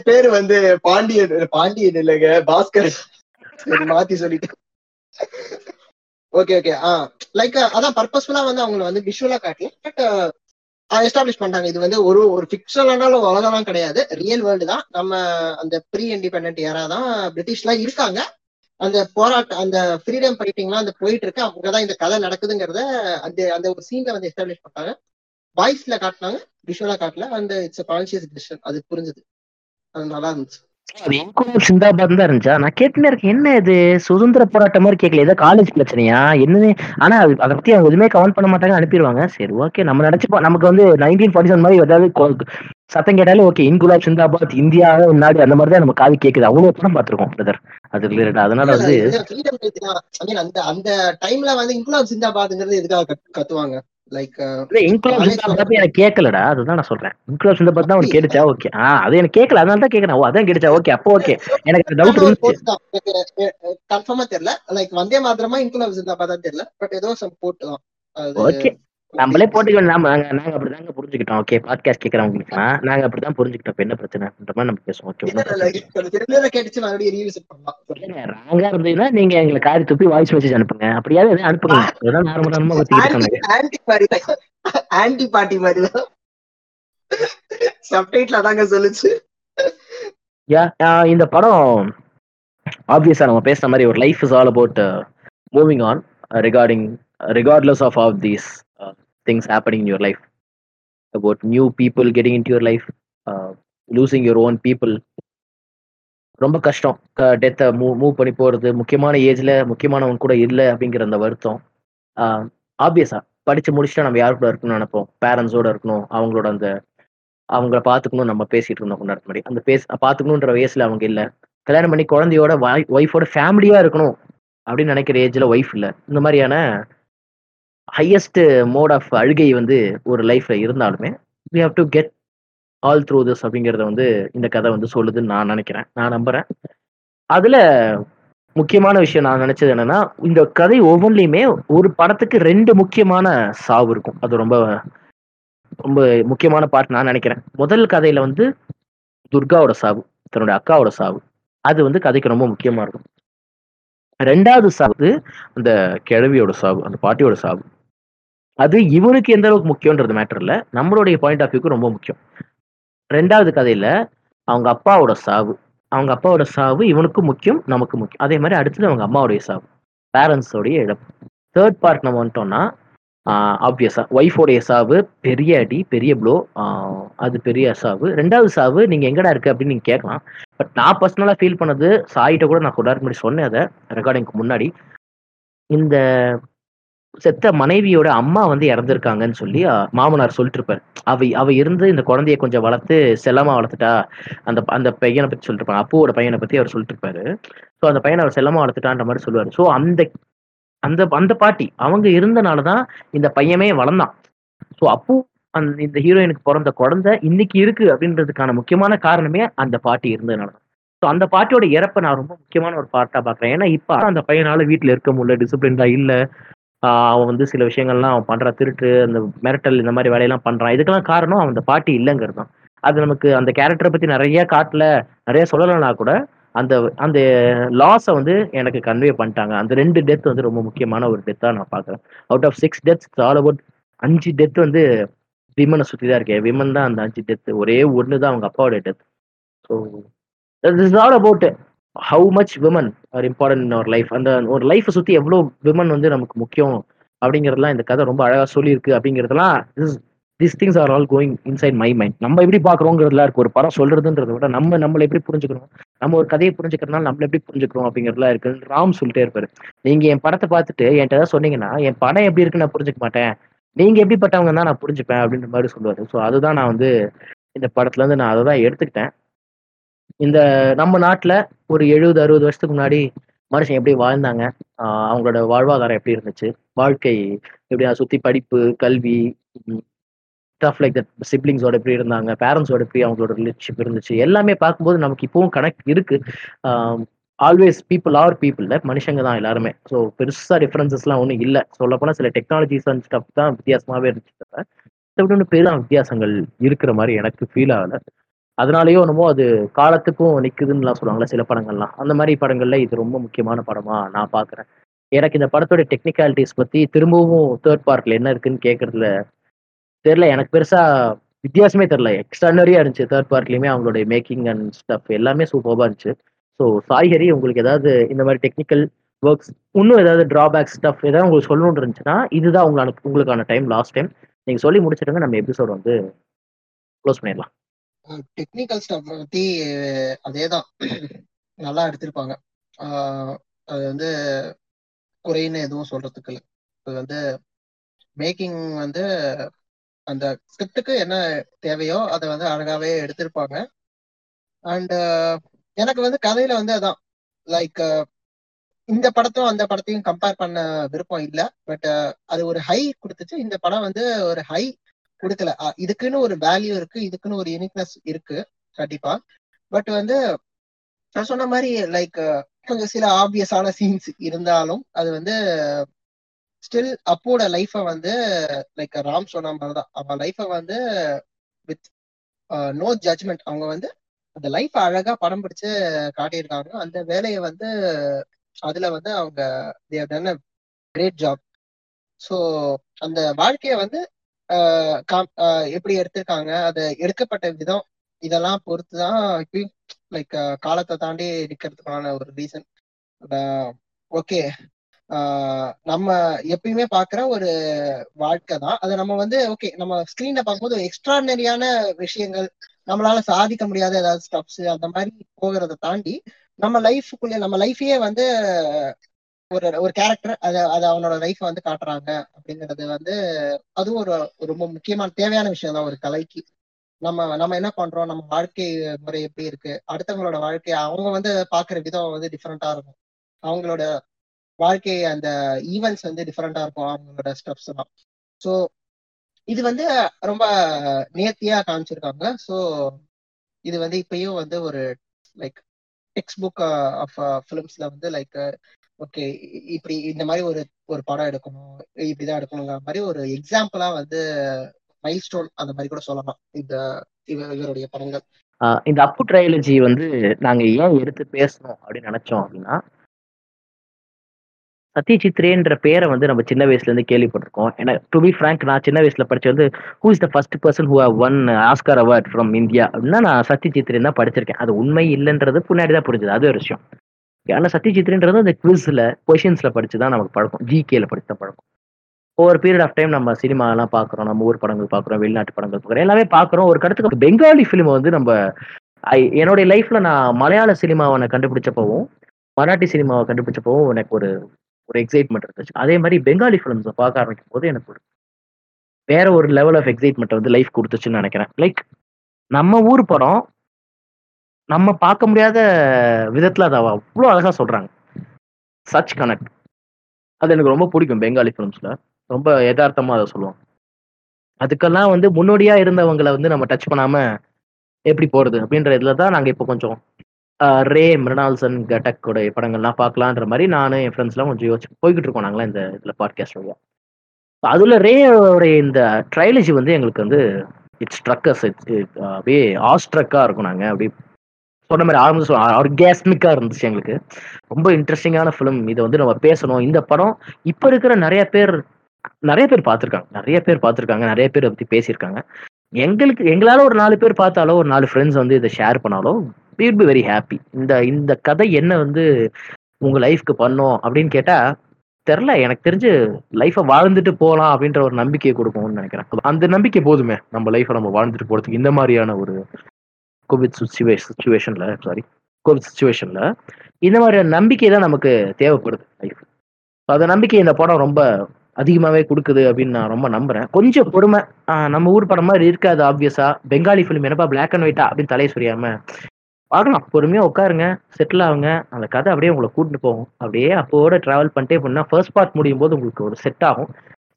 பேரு வந்து பாண்டியன் பாண்டியன் இல்லைங்க பாஸ்கர். மாத்தி சொல்லிட்டேன் ஓகே ஓகே ஆ. லைக் அதான் பர்பஸ்ஃபுல்லா வந்து அவங்கள வந்து விஷுவலா காட்டல பட் எஸ்டாப்ளிஷ் பண்ணிட்டாங்க இது வந்து ஒரு ஒரு ஃபிக்ஷனாலும் உலகம்லாம் கிடையாது. ரியல் வேர்ல்டு தான். நம்ம அந்த ப்ரீ இண்டிபெண்ட் ஏரா தான் பிரிட்டிஷ்லாம் இருக்காங்க. அந்த போராட்டம் அந்த ஃப்ரீடம் ஃபைட்டிங்லாம் அந்த போயிட்டு இருக்கு அவங்கதான் இந்த கதை நடக்குதுங்கிறத அந்த அந்த ஒரு சீன்ல வந்து எஸ்டாப்ளிஷ் பண்ணாங்க வாய்ஸ்ல காட்டினாங்க. விஷுவலா காட்டல. அந்த இட்ஸ் கான்சியஸ் டிசிஷன் அது புரிஞ்சுது. அது நல்லா இருந்துச்சு. அது இன்குலாப் சிந்தாபாத் தான் இருந்துச்சா? நான் கேட்டுனே இருக்கேன். என்ன இது? சுதந்திர போராட்டம் மாதிரி கேட்கல ஏதோ காலேஜ் பிரச்சனையா? என்னது? ஆனா அது அதை பத்தி அவங்க எதுவுமே கமெண்ட் பண்ண மாட்டாங்க அனுப்பிடுவாங்க. சரி ஓகே நம்ம நினைச்சுப்போம். நமக்கு வந்து நைன்டீன் ஃபார்ட்டி செவன் மாதிரி ஏதாவது சத்தம் கேட்டாலே ஓகே இன்குலாப் சிந்தாபாத் இந்தியா நாடு அந்த மாதிரி தான் நம்ம காது கேக்குது. அவ்வளவு படம் பார்த்திருக்கோம் பிரதர் அது ரிலேட்டட் அதனால வந்து அந்த அந்த டைம்ல வந்து இன்குலாப் சிந்தாபாத்ங்கிறது எதுக்காக கத்துவாங்க? லைக் College ஜிந்தாபாத் எனக்கு கேட்கலடா. அதுதான் நான் சொல்றேன். இன்குலாப் ஜிந்தாபாத் தான் உனக்கு கேட்டுச்சா? ஓகே ஆ அது எனக்கு கேட்கல. அதனால தான் கேட்கறேன். ஓ அதான் கேட்டுச்சா? ஓகே அப்போ ஓகே எனக்கு டவுட் இருந்துச்சு. கன்ஃபார்மா தெரியல. லைக் வந்தே மாத்திரமா இன்குலாப் ஜிந்தாபாத் தான் தெரியல. பட் ஏதோ சம் போட்டு தான். அது ஓகே நம்மளே போட்டுக்கோ நாம நாங்க அப்படிதாங்க புரிஞ்சுக்கிட்டோம். ஓகே பாட்காஸ்ட் கேட்கறவங்களுக்கு நாங்க அப்படிதான் புரிஞ்சுக்கிட்டோம். இப்ப என்ன பிரச்சனைன்ற மாதிரி நம்ம பேசுவோம். ஓகே ராங்கா இருந்தீங்கன்னா நீங்க எங்களுக்கு காரி துப்பி வாய்ஸ் மெசேஜ் அனுப்புங்க. அப்படியாவது எதுவும் அனுப்புங்க. இதெல்லாம் நார்மல் நார்மலா இருக்காங்க ஆன்டி பார்ட்டி மாதிரி சப்டைட்ல தாங்க சொல்லுச்சு. யா இந்த படம் ஆப்வியஸா நம்ம பேசுற மாதிரி ஒரு life is all about moving on regarding regardless of of these things happening in life life new new people getting your life life losing your own people ரொம்ப கஷ்டம். டெத்தை மூவ் மூவ் பண்ணி போகிறது முக்கியமான ஏஜில் முக்கியமானவங்க கூட இல்லை அப்படிங்கிற அந்த வருத்தம். ஆப்வியஸாக படித்து முடிச்சுட்டா நம்ம யார் கூட இருக்கணும்னு நினைப்போம்? பேரண்ட்ஸோட இருக்கணும் அவங்களோட அந்த அவங்கள பார்த்துக்கணும் நம்ம பேசிகிட்டு இருந்தோம் கொண்டாட மாதிரி அந்த பேச பார்த்துக்கணுன்ற வயசில் அவங்க இல்லை. கல்யாணம் பண்ணி குழந்தையோட ஒய்ஃபோட ஃபேமிலியாக இருக்கணும் அப்படின்னு நினைக்கிற ஏஜில் ஒய்ஃப் இல்லை. இந்த மாதிரியான ஹையஸ்ட் மோட் ஆஃப் அழுகை வந்து ஒரு லைஃப்ல இருந்தாலுமே we have to get all through this அப்படிங்கிறத வந்து இந்த கதை வந்து சொல்லுதுன்னு நான் நினைக்கிறேன். நான் நம்புறேன். அதுல முக்கியமான விஷயம் நான் நினைச்சது என்னன்னா இந்த கதை ஒவ்வொன்றிலையுமே ஒரு படத்துக்கு ரெண்டு முக்கியமான சாவு இருக்கும். அது ரொம்ப ரொம்ப முக்கியமான பார்ட் நான் நினைக்கிறேன். முதல் கதையில வந்து துர்காவோட சாவு தன்னுடைய அக்காவோட சாவு. அது வந்து கதைக்கு ரொம்ப முக்கியமா இருக்கும். ரெண்டாவது சாவு அந்த கிழவியோட சாவு அந்த பாட்டியோட சாவு. அது இவனுக்கு எந்த அளவுக்கு முக்கியன்றது மேட்டர் நம்மளுடைய பாயிண்ட் ஆஃப் வியூக்கு ரொம்ப முக்கியம். ரெண்டாவது கதையில அவங்க அப்பாவோட சாவு. அவங்க அப்பாவோட சாவு இவனுக்கும் முக்கியம் நமக்கு முக்கியம். அதே மாதிரி அடுத்தது அவங்க அம்மாவுடைய சாவு. பேரண்ட்ஸோடைய இழப்பு. தேர்ட் பார்ட் நம்ம வந்துட்டோம்னா ஆப்வியஸா ஒய்ஃபோடைய சாவு பெரிய அடி பெரிய ப்ளோ அது பெரிய சாவு. ரெண்டாவது சாவு நீங்க எங்கடா இருக்கு அப்படின்னு நீங்க கேட்கலாம். பட் நான் பர்சனலா ஃபீல் பண்ணது சாயிட்ட கூட நான் கொண்டாட முன்னாடி சொன்னேன் அதை ரெக்கார்டிங்க்கு முன்னாடி. இந்த செத்த மனைவியோட அம்மா வந்து இறந்துருக்காங்கன்னு சொல்லி மாமனார் சொல்லிட்டு இருப்பாரு அவ அவ இருந்து இந்த குழந்தைய கொஞ்சம் வளர்த்து செல்லமா வளர்த்துட்டா அந்த அந்த பையனை பத்தி சொல்லிட்டு இருப்பாங்க அப்புவோட பையனை பத்தி அவர் சொல்லிட்டு இருப்பாரு ஸோ அந்த பையனை அவர் செல்லமா வளர்த்துட்டான்ற மாதிரி சொல்லுவாரு. ஸோ அந்த அந்த அந்த பாட்டி அவங்க இருந்தனாலதான் இந்த பையனே வளர்ந்தான். ஸோ அப்போ அந்த இந்த ஹீரோயினுக்கு பிறந்த குழந்தை இன்னைக்கு இருக்கு அப்படின்றதுக்கான முக்கியமான காரணமே அந்த பாட்டி இருந்ததுனால ஸோ அந்த பாட்டியோட இறப்பை நான் ரொம்ப முக்கியமான ஒரு பாட்டா பாக்குறேன் ஏன்னா இப்ப அந்த பையனால வீட்டுல இருக்க முடியல டிசிப்ளின்டா இல்ல. அவன் வந்து சில விஷயங்கள்லாம் அவன் பண்ற திருட்டு அந்த மிரட்டல் இந்த மாதிரி வேலையெல்லாம் பண்றான். இதுக்கெல்லாம் காரணம் அவன் அந்த பாட்டி இல்லைங்கிறது தான். அது நமக்கு அந்த கேரக்டரை பத்தி நிறைய காட்டல நிறைய சொல்லலைன்னா கூட அந்த அந்த லாஸை வந்து எனக்கு கன்வே பண்ணிட்டாங்க. அந்த ரெண்டு டெத் வந்து ரொம்ப முக்கியமான ஒரு டெத்தாக நான் பார்க்குறேன். Out of six deaths all about அஞ்சு டெத் வந்து விமனை சுற்றி தான் இருக்கேன் விமன் தான் அந்த அஞ்சு டெத் ஒரே ஒன்று தான் அவங்க அப்பாவோட death so is all about how much women are important in our life அந்த ஒரு லைஃப்பை சுற்றி எவ்வளோ விமன் வந்து நமக்கு முக்கியம் அப்படிங்கிறதுலாம் இந்த கதை ரொம்ப அழகாக சொல்லியிருக்கு அப்படிங்கிறதுலாம் this things are all going inside my mind நம்ம எப்படி பார்க்குறோங்கிறதுல இருக்கு. ஒரு படம் சொல்றதுன்றத விட நம்ம நம்மளை எப்படி புரிஞ்சுக்கிறோம் நம்ம ஒரு கதையை புரிஞ்சுக்கிறதுனால நம்மள எப்படி புரிஞ்சுக்கிறோம் அப்படிங்கிறதுலாம் இருக்கு ராம் சொல்லிட்டே இருப்பாரு. நீங்க என் படத்தை பார்த்துட்டு என்கிட்ட ஏதாவது சொன்னீங்கன்னா என் படம் எப்படி இருக்குன்னு நான் புரிஞ்சுக்க மாட்டேன். நீங்க எப்படிப்பட்டவங்க தான் நான் புரிஞ்சுப்பேன் அப்படின்ற மாதிரி சொல்லுவாரு. ஸோ அதுதான் நான் வந்து இந்த படத்துல இருந்து நான் அதை தான் எடுத்துக்கிட்டேன். இந்த நம்ம நாட்டில் ஒரு எழுபது அறுபது வருஷத்துக்கு முன்னாடி மனுஷன் எப்படி வாழ்ந்தாங்க? அவங்களோட வாழ்வாதாரம் எப்படி இருந்துச்சு? வாழ்க்கை எப்படி சுற்றி படிப்பு கல்வி ஸ்டஃப் லைக் தட் சிப்ளிங்ஸோட எப்படி இருந்தாங்க? பேரண்ட்ஸோட எப்படி அவங்களோட ரிலேஷன்ஷிப் இருந்துச்சு? எல்லாமே பார்க்கும்போது நமக்கு இப்போவும் கனெக்ட் இருக்கு. ஆல்வேஸ் பீப்புள் ஆர் பீப்புளில் மனுஷங்க தான் எல்லாருமே. ஸோ பெருசாக டிஃபரன்சஸ்லாம் ஒன்றும் இல்லை. சொல்லப்போனால் சில டெக்னாலஜிஸ் அண்ட் ஸ்டப் தான் வித்தியாசமாகவே இருந்துச்சு தவிர ஒன்று பெரிய வித்தியாசங்கள் இருக்கிற மாதிரி எனக்கு ஃபீல் ஆகலை. அதனாலயோ என்னமோ அது காலத்துக்கும் நிக்குதுன்னுலாம் சொல்லுவாங்களே சில படங்கள்லாம். அந்த மாதிரி படங்கள்ல இது ரொம்ப முக்கியமான படமா நான் பாக்குறேன். எனக்கு இந்த படத்தோட டெக்னிக்காலிட்டிஸ் பத்தி திரும்பவும் தேர்ட் பார்ட்ல என்ன இருக்குன்னு கேட்கறதுல தெரியல. எனக்கு பெருசா வித்தியாசமே தெரியல. எக்ஸ்ட்ரானரியா இருந்துச்சு தேர்ட் பார்ட்லயுமே அவங்களுடைய மேக்கிங் அண்ட் ஸ்டஃப் எல்லாமே சூப்பராக இருந்துச்சு. ஸோ சாய்ஹரி உங்களுக்கு ஏதாவது இந்த மாதிரி டெக்னிக்கல் ஒர்க்ஸ் இன்னும் ஏதாவது டிராபேக் ஸ்டஃப் ஏதாவது உங்களுக்கு சொல்லணும்னு இருந்துச்சுன்னா இதுதான் உங்களுக்கு உங்களுக்கான டைம் லாஸ்ட் டைம் நீங்க சொல்லி முடிச்சிடுங்க. நம்ம எபிசோட் வந்து க்ளோஸ் பண்ணிடலாம். டெக்னிக்கல் ஸ்டப் பத்தி அதேதான். நல்லா எடுத்திருப்பாங்க. அது வந்து குறைன்னு எதுவும் சொல்றதுக்கு இல்லை. அது வந்து மேக்கிங் வந்து அந்த ஸ்கிரிப்டுக்கு என்ன தேவையோ அதை வந்து அழகாவே எடுத்திருப்பாங்க. அண்ட் எனக்கு வந்து கதையில வந்து அதான். லைக் இந்த படத்தும் அந்த படத்தையும் கம்பேர் பண்ண விருப்பம் இல்லை. பட் அது ஒரு ஹை கொடுத்துச்சு. இந்த படம் வந்து ஒரு ஹை கொடுக்கல. அஹ் இதுக்குன்னு ஒரு வேல்யூ இருக்கு இதுக்குன்னு ஒரு யூனிக்னஸ் இருக்கு கண்டிப்பா. பட் வந்து நான் சொன்ன மாதிரி லைக் கொஞ்சம் சில ஆப்வியஸான சீன்ஸ் இருந்தாலும் அது வந்து ஸ்டில் அப்போட லைஃப வந்து லைக் ராம் சொன்ன மாதிரி தான். அவன் லைஃப வந்து வித் நோ ஜட்ஜ்மெண்ட் அவங்க வந்து அந்த லைஃப் அழகா படம் பிடிச்சு காட்டியிருக்காங்க. அந்த வேலையை வந்து அதுல வந்து அவங்க கிரேட் ஜாப் ஸோ அந்த வாழ்க்கைய வந்து எப்படி எடுத்திருக்காங்க அது எடுக்கப்பட்ட விதம் இதெல்லாம் பொறுத்து தான் இப்பயும் லைக் காலத்தை தாண்டி நிக்கிறதுக்கான ஒரு ரீசன் ஓகே நம்ம எப்பயுமே பாக்குற ஒரு வாழ்க்கை தான். அதை நம்ம வந்து ஓகே நம்ம ஸ்கிரீன்ல பார்க்கும்போது எக்ஸ்ட்ரானரியான விஷயங்கள் நம்மளால சாதிக்க முடியாத ஏதாவது ஸ்டப்ஸ் அந்த மாதிரி போகிறத தாண்டி நம்ம லைஃபுக்குள்ளே நம்ம லைஃபையே வந்து ஒரு ஒரு கேரக்டர் அத அது அவனோட லைஃப் வந்து காட்டுறாங்க அப்படிங்கிறது வந்து அதுவும் ஒரு ஒரு ரொம்ப முக்கியமான தேவையான விஷயம் தான் ஒரு கலைக்கு. நம்ம நம்ம என்ன பண்றோம்? நம்ம வாழ்க்கை முறை எப்படி இருக்கு? அடுத்தவங்களோட வாழ்க்கை அவங்க வந்து பாக்குற விதம் வந்து டிஃப்ரெண்டா இருக்கும். அவங்களோட வாழ்க்கை அந்த ஈவெண்ட்ஸ் வந்து டிஃப்ரெண்டா இருக்கும் அவங்களோட ஸ்டெப்ஸ் எல்லாம். ஸோ இது வந்து ரொம்ப நேர்த்தியா காமிச்சிருக்காங்க. ஸோ இது வந்து இப்பயும் வந்து ஒரு லைக் டெக்ஸ்ட் புக் ஆஃப் ஃபிலிம்ஸ்ல வந்து லைக் ஓகே இப்படி இந்த மாதிரி ஒரு ஒரு படம் எடுக்கணும் இப்படிதான் எடுக்கணுங்கிற மாதிரி ஒரு எக்ஸாம்பிளா வந்து மைல் ஸ்டோன் அந்த மாதிரி கூட சொல்லலாம். இந்த இவருடைய படங்கள். இந்த அப்பு ட்ரையாலஜி வந்து நாங்க ஏன் எடுத்து பேசணும் அப்படின்னு நினைச்சோம் அப்படின்னா சத்யஜித்ரேன்ற பேரை வந்து நம்ம சின்ன வயசுல இருந்து கேள்விப்பட்டிருக்கோம். ஏன்னா டு பி ஃப்ராங்க் நான் சின்ன வயசுல படிச்சு வந்து who is the first person who won Oscar award from India அப்படின்னா நான் சத்யஜித்ரேன் தான் படிச்சிருக்கேன். அது உண்மை இல்லைன்றது பின்னாடி தான் புரிஞ்சது. அது ஒரு விஷயம். ஏன்னா சத்யஜித்ரின்றது அந்த குவிஸ்ல கொஷின்ஸ்ல படித்து தான் நமக்கு பழக்கம். ஜிகேல படித்த பழக்கம். ஒவ்வொரு பீரியட் ஆஃப் டைம் நம்ம சினிமா எல்லாம் பாக்குறோம் நம்ம ஊர் படங்கள் பாக்குறோம் வெளிநாட்டு படங்கள் பாக்குறோம் எல்லாமே பாக்குறோம். ஒரு கடத்துக்கு பெங்காலி ஃபிலிம் வந்து நம்ம என்னுடைய லைஃப்ல நான் மலையாள சினிமாவை நான் கண்டுபிடிச்சப்பவும் மராட்டி சினிமாவை கண்டுபிடிச்சப்பவும் எனக்கு ஒரு ஒரு எக்ஸைட்மெண்ட் இருந்துச்சு. அதே மாதிரி பெங்காலி ஃபிலிம்ஸை பார்க்க ஆரம்பிக்கும் போது எனக்கு ஒரு வேற ஒரு லெவல் ஆஃப் எக்ஸைட்மெண்ட் வந்து லைஃப் கொடுத்துச்சுன்னு நினைக்கிறேன். லைக் நம்ம ஊர் படம் நம்ம பார்க்க முடியாத விதத்துல அதை அவ்வளோ அழகா சொல்றாங்க. சச் கனெக்ட் அது எனக்கு ரொம்ப பிடிக்கும் பெங்காலி ஃபிலிம்ஸ்ல ரொம்ப யதார்த்தமா அதை சொல்லுவாங்க. அதுக்கெல்லாம் வந்து முன்னோடியா இருந்தவங்களை வந்து நம்ம டச் பண்ணாம எப்படி போறது அப்படின்ற இதுல தான் நாங்க இப்போ கொஞ்சம் ரே மிருனால்சன் கட்டக்கோட படங்கள்லாம் பார்க்கலான்ற மாதிரி நானும் என் ஃப்ரெண்ட்ஸ்லாம் கொஞ்சம் யோசிச்சு போய்கிட்டு இருக்கோம் நாங்களாம் இந்த இதில் பாட்காஸ்ட் வழியா. அதுல ரேயோட இந்த ட்ரைலஜி வந்து எங்களுக்கு வந்து இட்ஸ் ஸ்ட்ரக்கஸ் uh, அப்படியே ஆஸ்ட்ரக்கா இருக்கும் நாங்கள் அப்படியே சொன்ன மாதிரி ஆரம்பிச்சு ஆர்காஸ்மிக்கா இருந்துச்சு எங்களுக்கு. ரொம்ப இன்ட்ரெஸ்டிங்கான ஃபிலிம் இதை வந்து நம்ம பேசணும். இந்த படம் இப்ப இருக்கிற நிறைய பேர் நிறைய பேர் பார்த்துருக்காங்க. நிறைய பேர் பார்த்துருக்காங்க. நிறைய பேர் பற்றி பத்தி பேசியிருக்காங்க. எங்களுக்கு எங்களால ஒரு நாலு பேர் பார்த்தாலோ ஒரு நாலு ஃப்ரெண்ட்ஸ் வந்து இதை ஷேர் பண்ணாலோ வீட் பி வெரி ஹாப்பி இந்த இந்த கதை என்ன வந்து உங்க லைஃப்க்கு பண்ணோம் அப்படின்னு கேட்டா தெரில எனக்கு தெரிஞ்சு லைஃப்பை வாழ்ந்துட்டு போகலாம் அப்படின்ற ஒரு நம்பிக்கையை கொடுக்கும்னு நினைக்கிறேன். அந்த நம்பிக்கை போதுமே. நம்ம லைஃப்பை நம்ம வாழ்ந்துட்டு போகிறதுக்கு இந்த மாதிரியான ஒரு கோவிட் சுச்சுவேஷன் சுச்சுவேஷன்ல சாரி கோவிட் சுச்சுவேஷன்ல இந்த மாதிரியான நம்பிக்கை தான் நமக்கு தேவைப்படுது லைஃப் அந்த நம்பிக்கை இந்த படம் ரொம்ப அதிகமாகவே கொடுக்குது அப்படின்னு நான் ரொம்ப நம்புறேன். கொஞ்சம் பொறுமை நம்ம ஊர் படம் மாதிரி இருக்காது ஆப்வியஸா பெங்காலி ஃபிலிம் என்னப்பா பிளாக் அண்ட் ஒயிட்டா அப்படின்னு தலையை சொரியாம பார்க்கலாம். பொறுமையாக உட்காருங்க செட்டில் ஆகுங்க. அந்த கதை அப்படியே உங்களை கூட்டிட்டு போகும். அப்படியே அப்போட ட்ராவல் பண்ணிட்டே போனால் ஃபர்ஸ்ட் பார்ட் முடியும் போது உங்களுக்கு ஒரு செட் ஆகும்.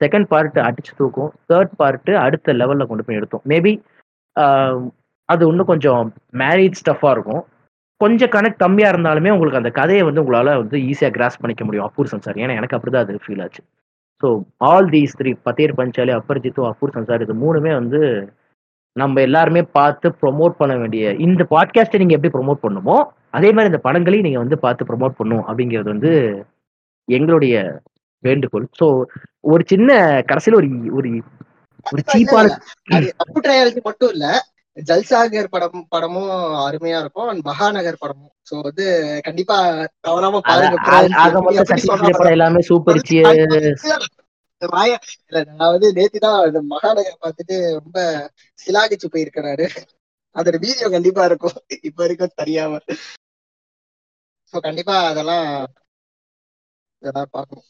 செகண்ட் பார்ட் அடிச்சு தூக்கும். தேர்ட் பார்ட்டு அடுத்த லெவலில் கொண்டு போய் எடுத்தோம் மேபி அது இன்னும் கொஞ்சம் மேரேஜ் ஸ்டஃபா இருக்கும். கொஞ்சம் கனெக்ட் கம்மியா இருந்தாலுமே உங்களுக்கு அந்த கதையை வந்து உங்களால வந்து ஈஸியா கிராஸ் பண்ணிக்க முடியும். அப்பூர் சன்சார். ஏன்னா எனக்கு அப்படிதான் அது ஃபீல் ஆச்சு. So all these three Pather Panchali Aparajito Apur Sansar இது மூணுமே வந்து நம்ம எல்லாருமே பார்த்து ப்ரொமோட் பண்ண வேண்டிய இந்த பாட்காஸ்ட்டை நீங்க எப்படி ப்ரொமோட் பண்ணுமோ அதே மாதிரி இந்த படங்களையும் நீங்க வந்து பார்த்து ப்ரொமோட் பண்ணும் அப்படிங்கிறது வந்து எங்களுடைய வேண்டுகோள். ஸோ ஒரு சின்ன கடைசியில் ஒரு ஒரு ஒரு சீப்பான மட்டும் இல்ல ஜல்சாகர் படம் படமும் அருமையா இருக்கும். And மகாநகர் படமும். சோ வந்து கண்டிப்பா தவறாம பாருங்க. எல்லாமே சூப்பர் நான் வந்து நேத்து தான் இந்த மகாநகர் பார்த்துட்டு ரொம்ப சிலாகிச்சு போயிருக்கிறாரு. அதோட வீடியோ கண்டிப்பா இருக்கும். இப்ப வரைக்கும் தெரியாம. சோ கண்டிப்பா அதெல்லாம் இதெல்லாம் பார்க்கணும்.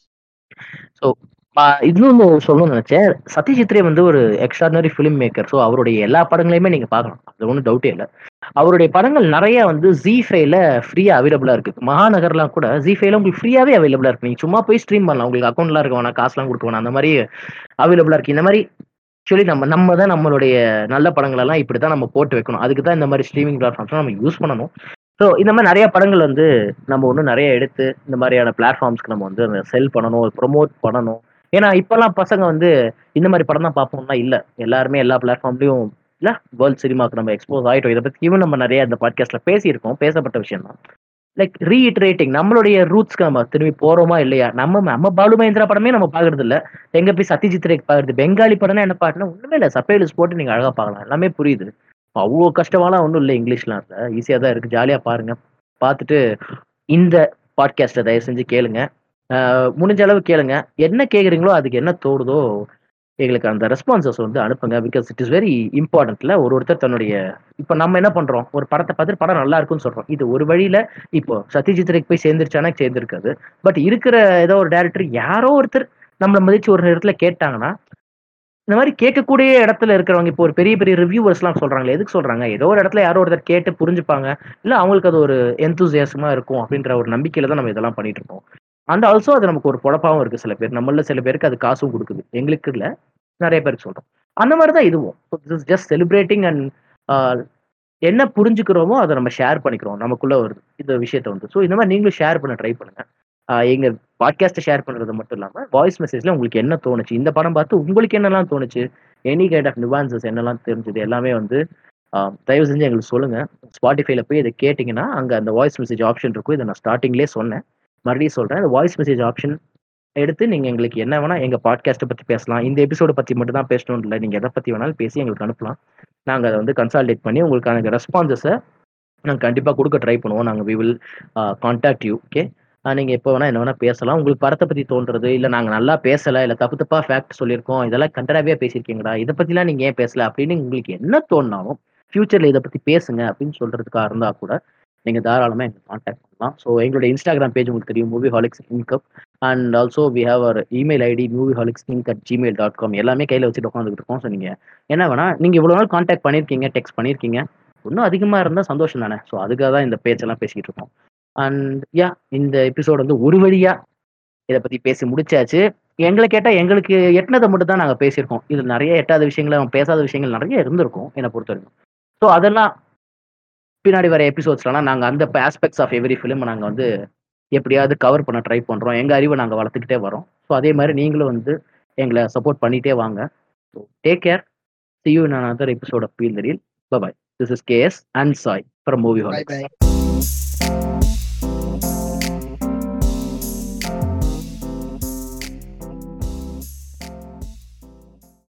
இன்னொன்னு சொல்லணும்னு நினைச்சேன். சத்யஜித்ரே வந்து ஒரு எக்ஸ்ட்ராடனரி ஃபிலிம் மேக்கர் ஸோ அவருடைய எல்லா படங்களையுமே நீங்க பார்க்கலாம். அது ஒன்றும் டவுட்டே இல்லை. அவருடைய படங்கள் நிறைய வந்து ஜி ஃபைவ்ல ஃப்ரீயா அவைலபிளா இருக்கு. மகாநகர்லாம் கூட ஜி ஃபைவ்ல உங்களுக்கு ஃப்ரீயாவே அவைலபிளா இருக்கு. நீங்க சும்மா போய் ஸ்ட்ரீம் பண்ணலாம். உங்களுக்கு அக்கௌண்ட்லாம் இருக்க வேணாம். காசுலாம் கொடுக்க வேணாம். அந்த மாதிரி அவைலபிளா இருக்கு. இந்த மாதிரி ஆக்சுவலி நம்ம நம்ம தான் நம்மளுடைய நல்ல படங்களெல்லாம் இப்படி தான் நம்ம போட்டு வைக்கணும். அதுக்கு தான் இந்த மாதிரி ஸ்ட்ரீமிங் பிளாட்ஃபார்ம்ஸ் நம்ம யூஸ் பண்ணணும். ஸோ இந்த மாதிரி நிறைய படங்கள் வந்து நம்ம ஒன்றும் நிறைய எடுத்து இந்த மாதிரியான பிளாட்ஃபார்ம்ஸ்க்கு நம்ம வந்து செல் பண்ணணும் ப்ரொமோட் பண்ணணும். ஏன்னா இப்பெல்லாம் பசங்க வந்து இந்த மாதிரி படம் தான் பார்ப்போம்னா இல்லை. எல்லாருமே எல்லா பிளாட்ஃபார்ம்லையும் இல்லை வேர்ல்ட் சினிமாக்கு நம்ம எக்ஸ்போஸ் ஆகிட்டோம் இதை பற்றியும் நம்ம நிறைய இந்த பாட்காஸ்ட்ல பேசியிருக்கோம். பேசப்பட்ட விஷயம் தான். லைக் ரீஇட்ரேட்டிங் நம்மளுடைய ரூட்ஸ்க்கு நம்ம திரும்பி போறோமா இல்லையா? நம்ம நம்ம பாலு மகேந்திரா படமே நம்ம பாக்குறது இல்ல. எங்க போய் சத்யஜித் ரே பாக்குறது பெங்காலி படம்னா என்ன பாட்டுனா ஒண்ணுமே இல்லை. சப்பேலிஸ் போட்டு நீங்க அழகா பார்க்கலாம். எல்லாமே புரியுது. அவ்வளோ கஷ்டமாலாம் ஒன்றும் இல்லை இங்கிலீஷ்லாம். இல்லை ஈஸியாக தான் இருக்குது ஜாலியாக பாருங்க. பார்த்துட்டு இந்த பாட்காஸ்ட்டை தயவு செஞ்சு கேளுங்க. முடிஞ்ச அளவு கேளுங்க. என்ன கேட்குறீங்களோ அதுக்கு என்ன தோடுதோ எங்களுக்கு அந்த ரெஸ்பான்சஸ் வந்து அனுப்புங்க. பிகாஸ் இட் இஸ் வெரி இம்பார்ட்டன்ட்ல ஒரு ஒருத்தர் தன்னுடைய இப்போ நம்ம என்ன பண்றோம்? ஒரு படத்தை பார்த்துட்டு படம் நல்லா இருக்குன்னு சொல்றோம். இது ஒரு வழியில இப்போ சத்யஜித் ரேக்கு போய் சேர்ந்துருச்சானா? சேர்ந்துருக்காது. பட் இருக்கிற ஏதோ ஒரு டேரக்டர் யாரோ ஒருத்தர் நம்மளை மதிச்சு ஒரு நேரத்தில் கேட்டாங்கன்னா இந்த மாதிரி கேட்கக்கூடிய இடத்துல இருக்கிறவங்க இப்போ ஒரு பெரிய பெரிய ரிவ்யூவர்ஸ்லாம் சொல்றாங்களே எதுக்கு சொல்றாங்க? ஏதோ ஒரு இடத்துல யாரோ ஒருத்தர் கேட்டு புரிஞ்சுப்பாங்க. இல்லை அவங்களுக்கு அது ஒரு எந்தூசியாசமா இருக்கும் அப்படின்ற ஒரு நம்பிக்கையில தான் நம்ம இதெல்லாம் பண்ணிட்டு இருக்கோம். அண்ட் ஆல்சோ அது நமக்கு ஒரு பொழப்பாவும் இருக்கு சில பேர். நம்மள சில பேருக்கு அது காசும் கொடுக்குது. எங்களுக்கு இல்ல. நிறைய பேருக்கு சொல்றோம். அந்த மாதிரி தான் இதுவும். ஜஸ்ட் செலிப்ரேட்டிங் அண்ட் என்ன புரிஞ்சுக்கிறோமோ அதை நம்ம ஷேர் பண்ணிக்கிறோம். நமக்குள்ள ஒரு இந்த விஷயத்த வந்து. ஸோ இந்த மாதிரி நீங்களும் ஷேர் பண்ண ட்ரை பண்ணுங்க. எங்க பாட்காஸ்ட்டை ஷேர் பண்றது மட்டும் இல்லாம வாய்ஸ் மெசேஜ்ல உங்களுக்கு என்ன தோணுச்சு? இந்த படம் பார்த்து உங்களுக்கு என்னெல்லாம் தோணுச்சு? எனி கைண்ட் ஆஃப் நிவான்சஸ் என்னெல்லாம் தெரிஞ்சது? எல்லாமே வந்து தயவு செஞ்சு எங்களுக்கு சொல்லுங்க. ஸ்பாட்டிஃபைல போய் இதை கேட்டிங்கன்னா அங்க அந்த வாய்ஸ் மெசேஜ் ஆப்ஷன் இருக்கும். இதை நான் ஸ்டார்டிங்லேயே சொன்னேன். மறுபடியும் சொல்றேன். இந்த வாய்ஸ் மெசேஜ் ஆப்ஷன் எடுத்து நீங்க எங்களுக்கு என்ன வேணா எங்க பாட்காஸ்ட்டை பத்தி பேசலாம். இந்த எபிசோட பத்தி மட்டும் தான் பேசணும்னு இல்லை. நீங்க எதை பத்தி வேணாலும் பேசி எங்களுக்கு அனுப்பலாம். நாங்க அதை வந்து கன்சால்டேட் பண்ணி உங்களுக்கான ரெஸ்பான்சஸை நாங்கள் கண்டிப்பாக கொடுக்க ட்ரை பண்ணுவோம். நாங்கள் we will contact you okay நீங்க எப்போ வேணா என்ன வேணா பேசலாம். உங்களுக்கு படத்தை பத்தி தோன்றது இல்ல நாங்க நல்லா பேசல இல்ல தப்பு தப்பா ஃபேக்ட் சொல்லியிருக்கோம் இதெல்லாம் கண்டராவே பேசியிருக்கீங்களா இதை பத்திலாம் நீங்க ஏன் பேசல அப்படின்னு உங்களுக்கு என்ன தோணுனாலும் ஃபியூச்சர்ல இதை பத்தி பேசுங்க அப்படின்னு சொல்றதுக்காக இருந்தா கூட நீங்க தாராளமா எங்க கான்டாக்ட் பண்ணலாம். ஸோ எங்களுடைய இன்ஸ்டாகிராம் பேஜ் உங்களுக்கு தெரியும் movieholics inc and also we have our email ID movieholics inc at Gmail dot com எல்லாமே கையில் வச்சுட்டு உட்காந்துட்டு இருக்கோம். ஸோ நீங்கள் என்ன வேணா நீங்கள் இவ்வளோ நாள் கான்டாக்ட் பண்ணியிருக்கீங்க டெக்ஸ்ட் பண்ணியிருக்கீங்க. இன்னும் அதிகமாக இருந்தால் சந்தோஷம் தானே? ஸோ அதுக்காக தான் இந்த பேச்செல்லாம் பேசிக்கிட்டு இருக்கோம். அண்ட் யா இந்த எபிசோட் வந்து ஒரு வழியா இதை பத்தி பேசி முடிச்சாச்சு. எங்களை கேட்டால் எங்களுக்கு எட்டினதை மட்டும் தான் நாங்கள் பேசியிருக்கோம். இது நிறைய எட்டாத விஷயங்கள் பேசாத விஷயங்கள் நிறைய இருந்திருக்கும் என்னை பொறுத்த வரைக்கும் ஸோ அதெல்லாம் பின்னாடி வர எபிசோட்ஸ்லாம் நாங்கள் அந்த ஆஸ்பெக்ட்ஸ் ஆஃப் எவ்ரி ஃபிலிம் நாங்கள் வந்து எப்படியாவது கவர் பண்ண ட்ரை பண்ணுறோம் எங்கள் அறிவை நாங்கள் வளர்த்துக்கிட்டே வரோம். ஸோ அதே மாதிரி நீங்களும் வந்து எங்களை சப்போர்ட் பண்ணிகிட்டே வாங்க. So take care see you in another episode of Peel the Reel. Bye bye. This and Sai and movie from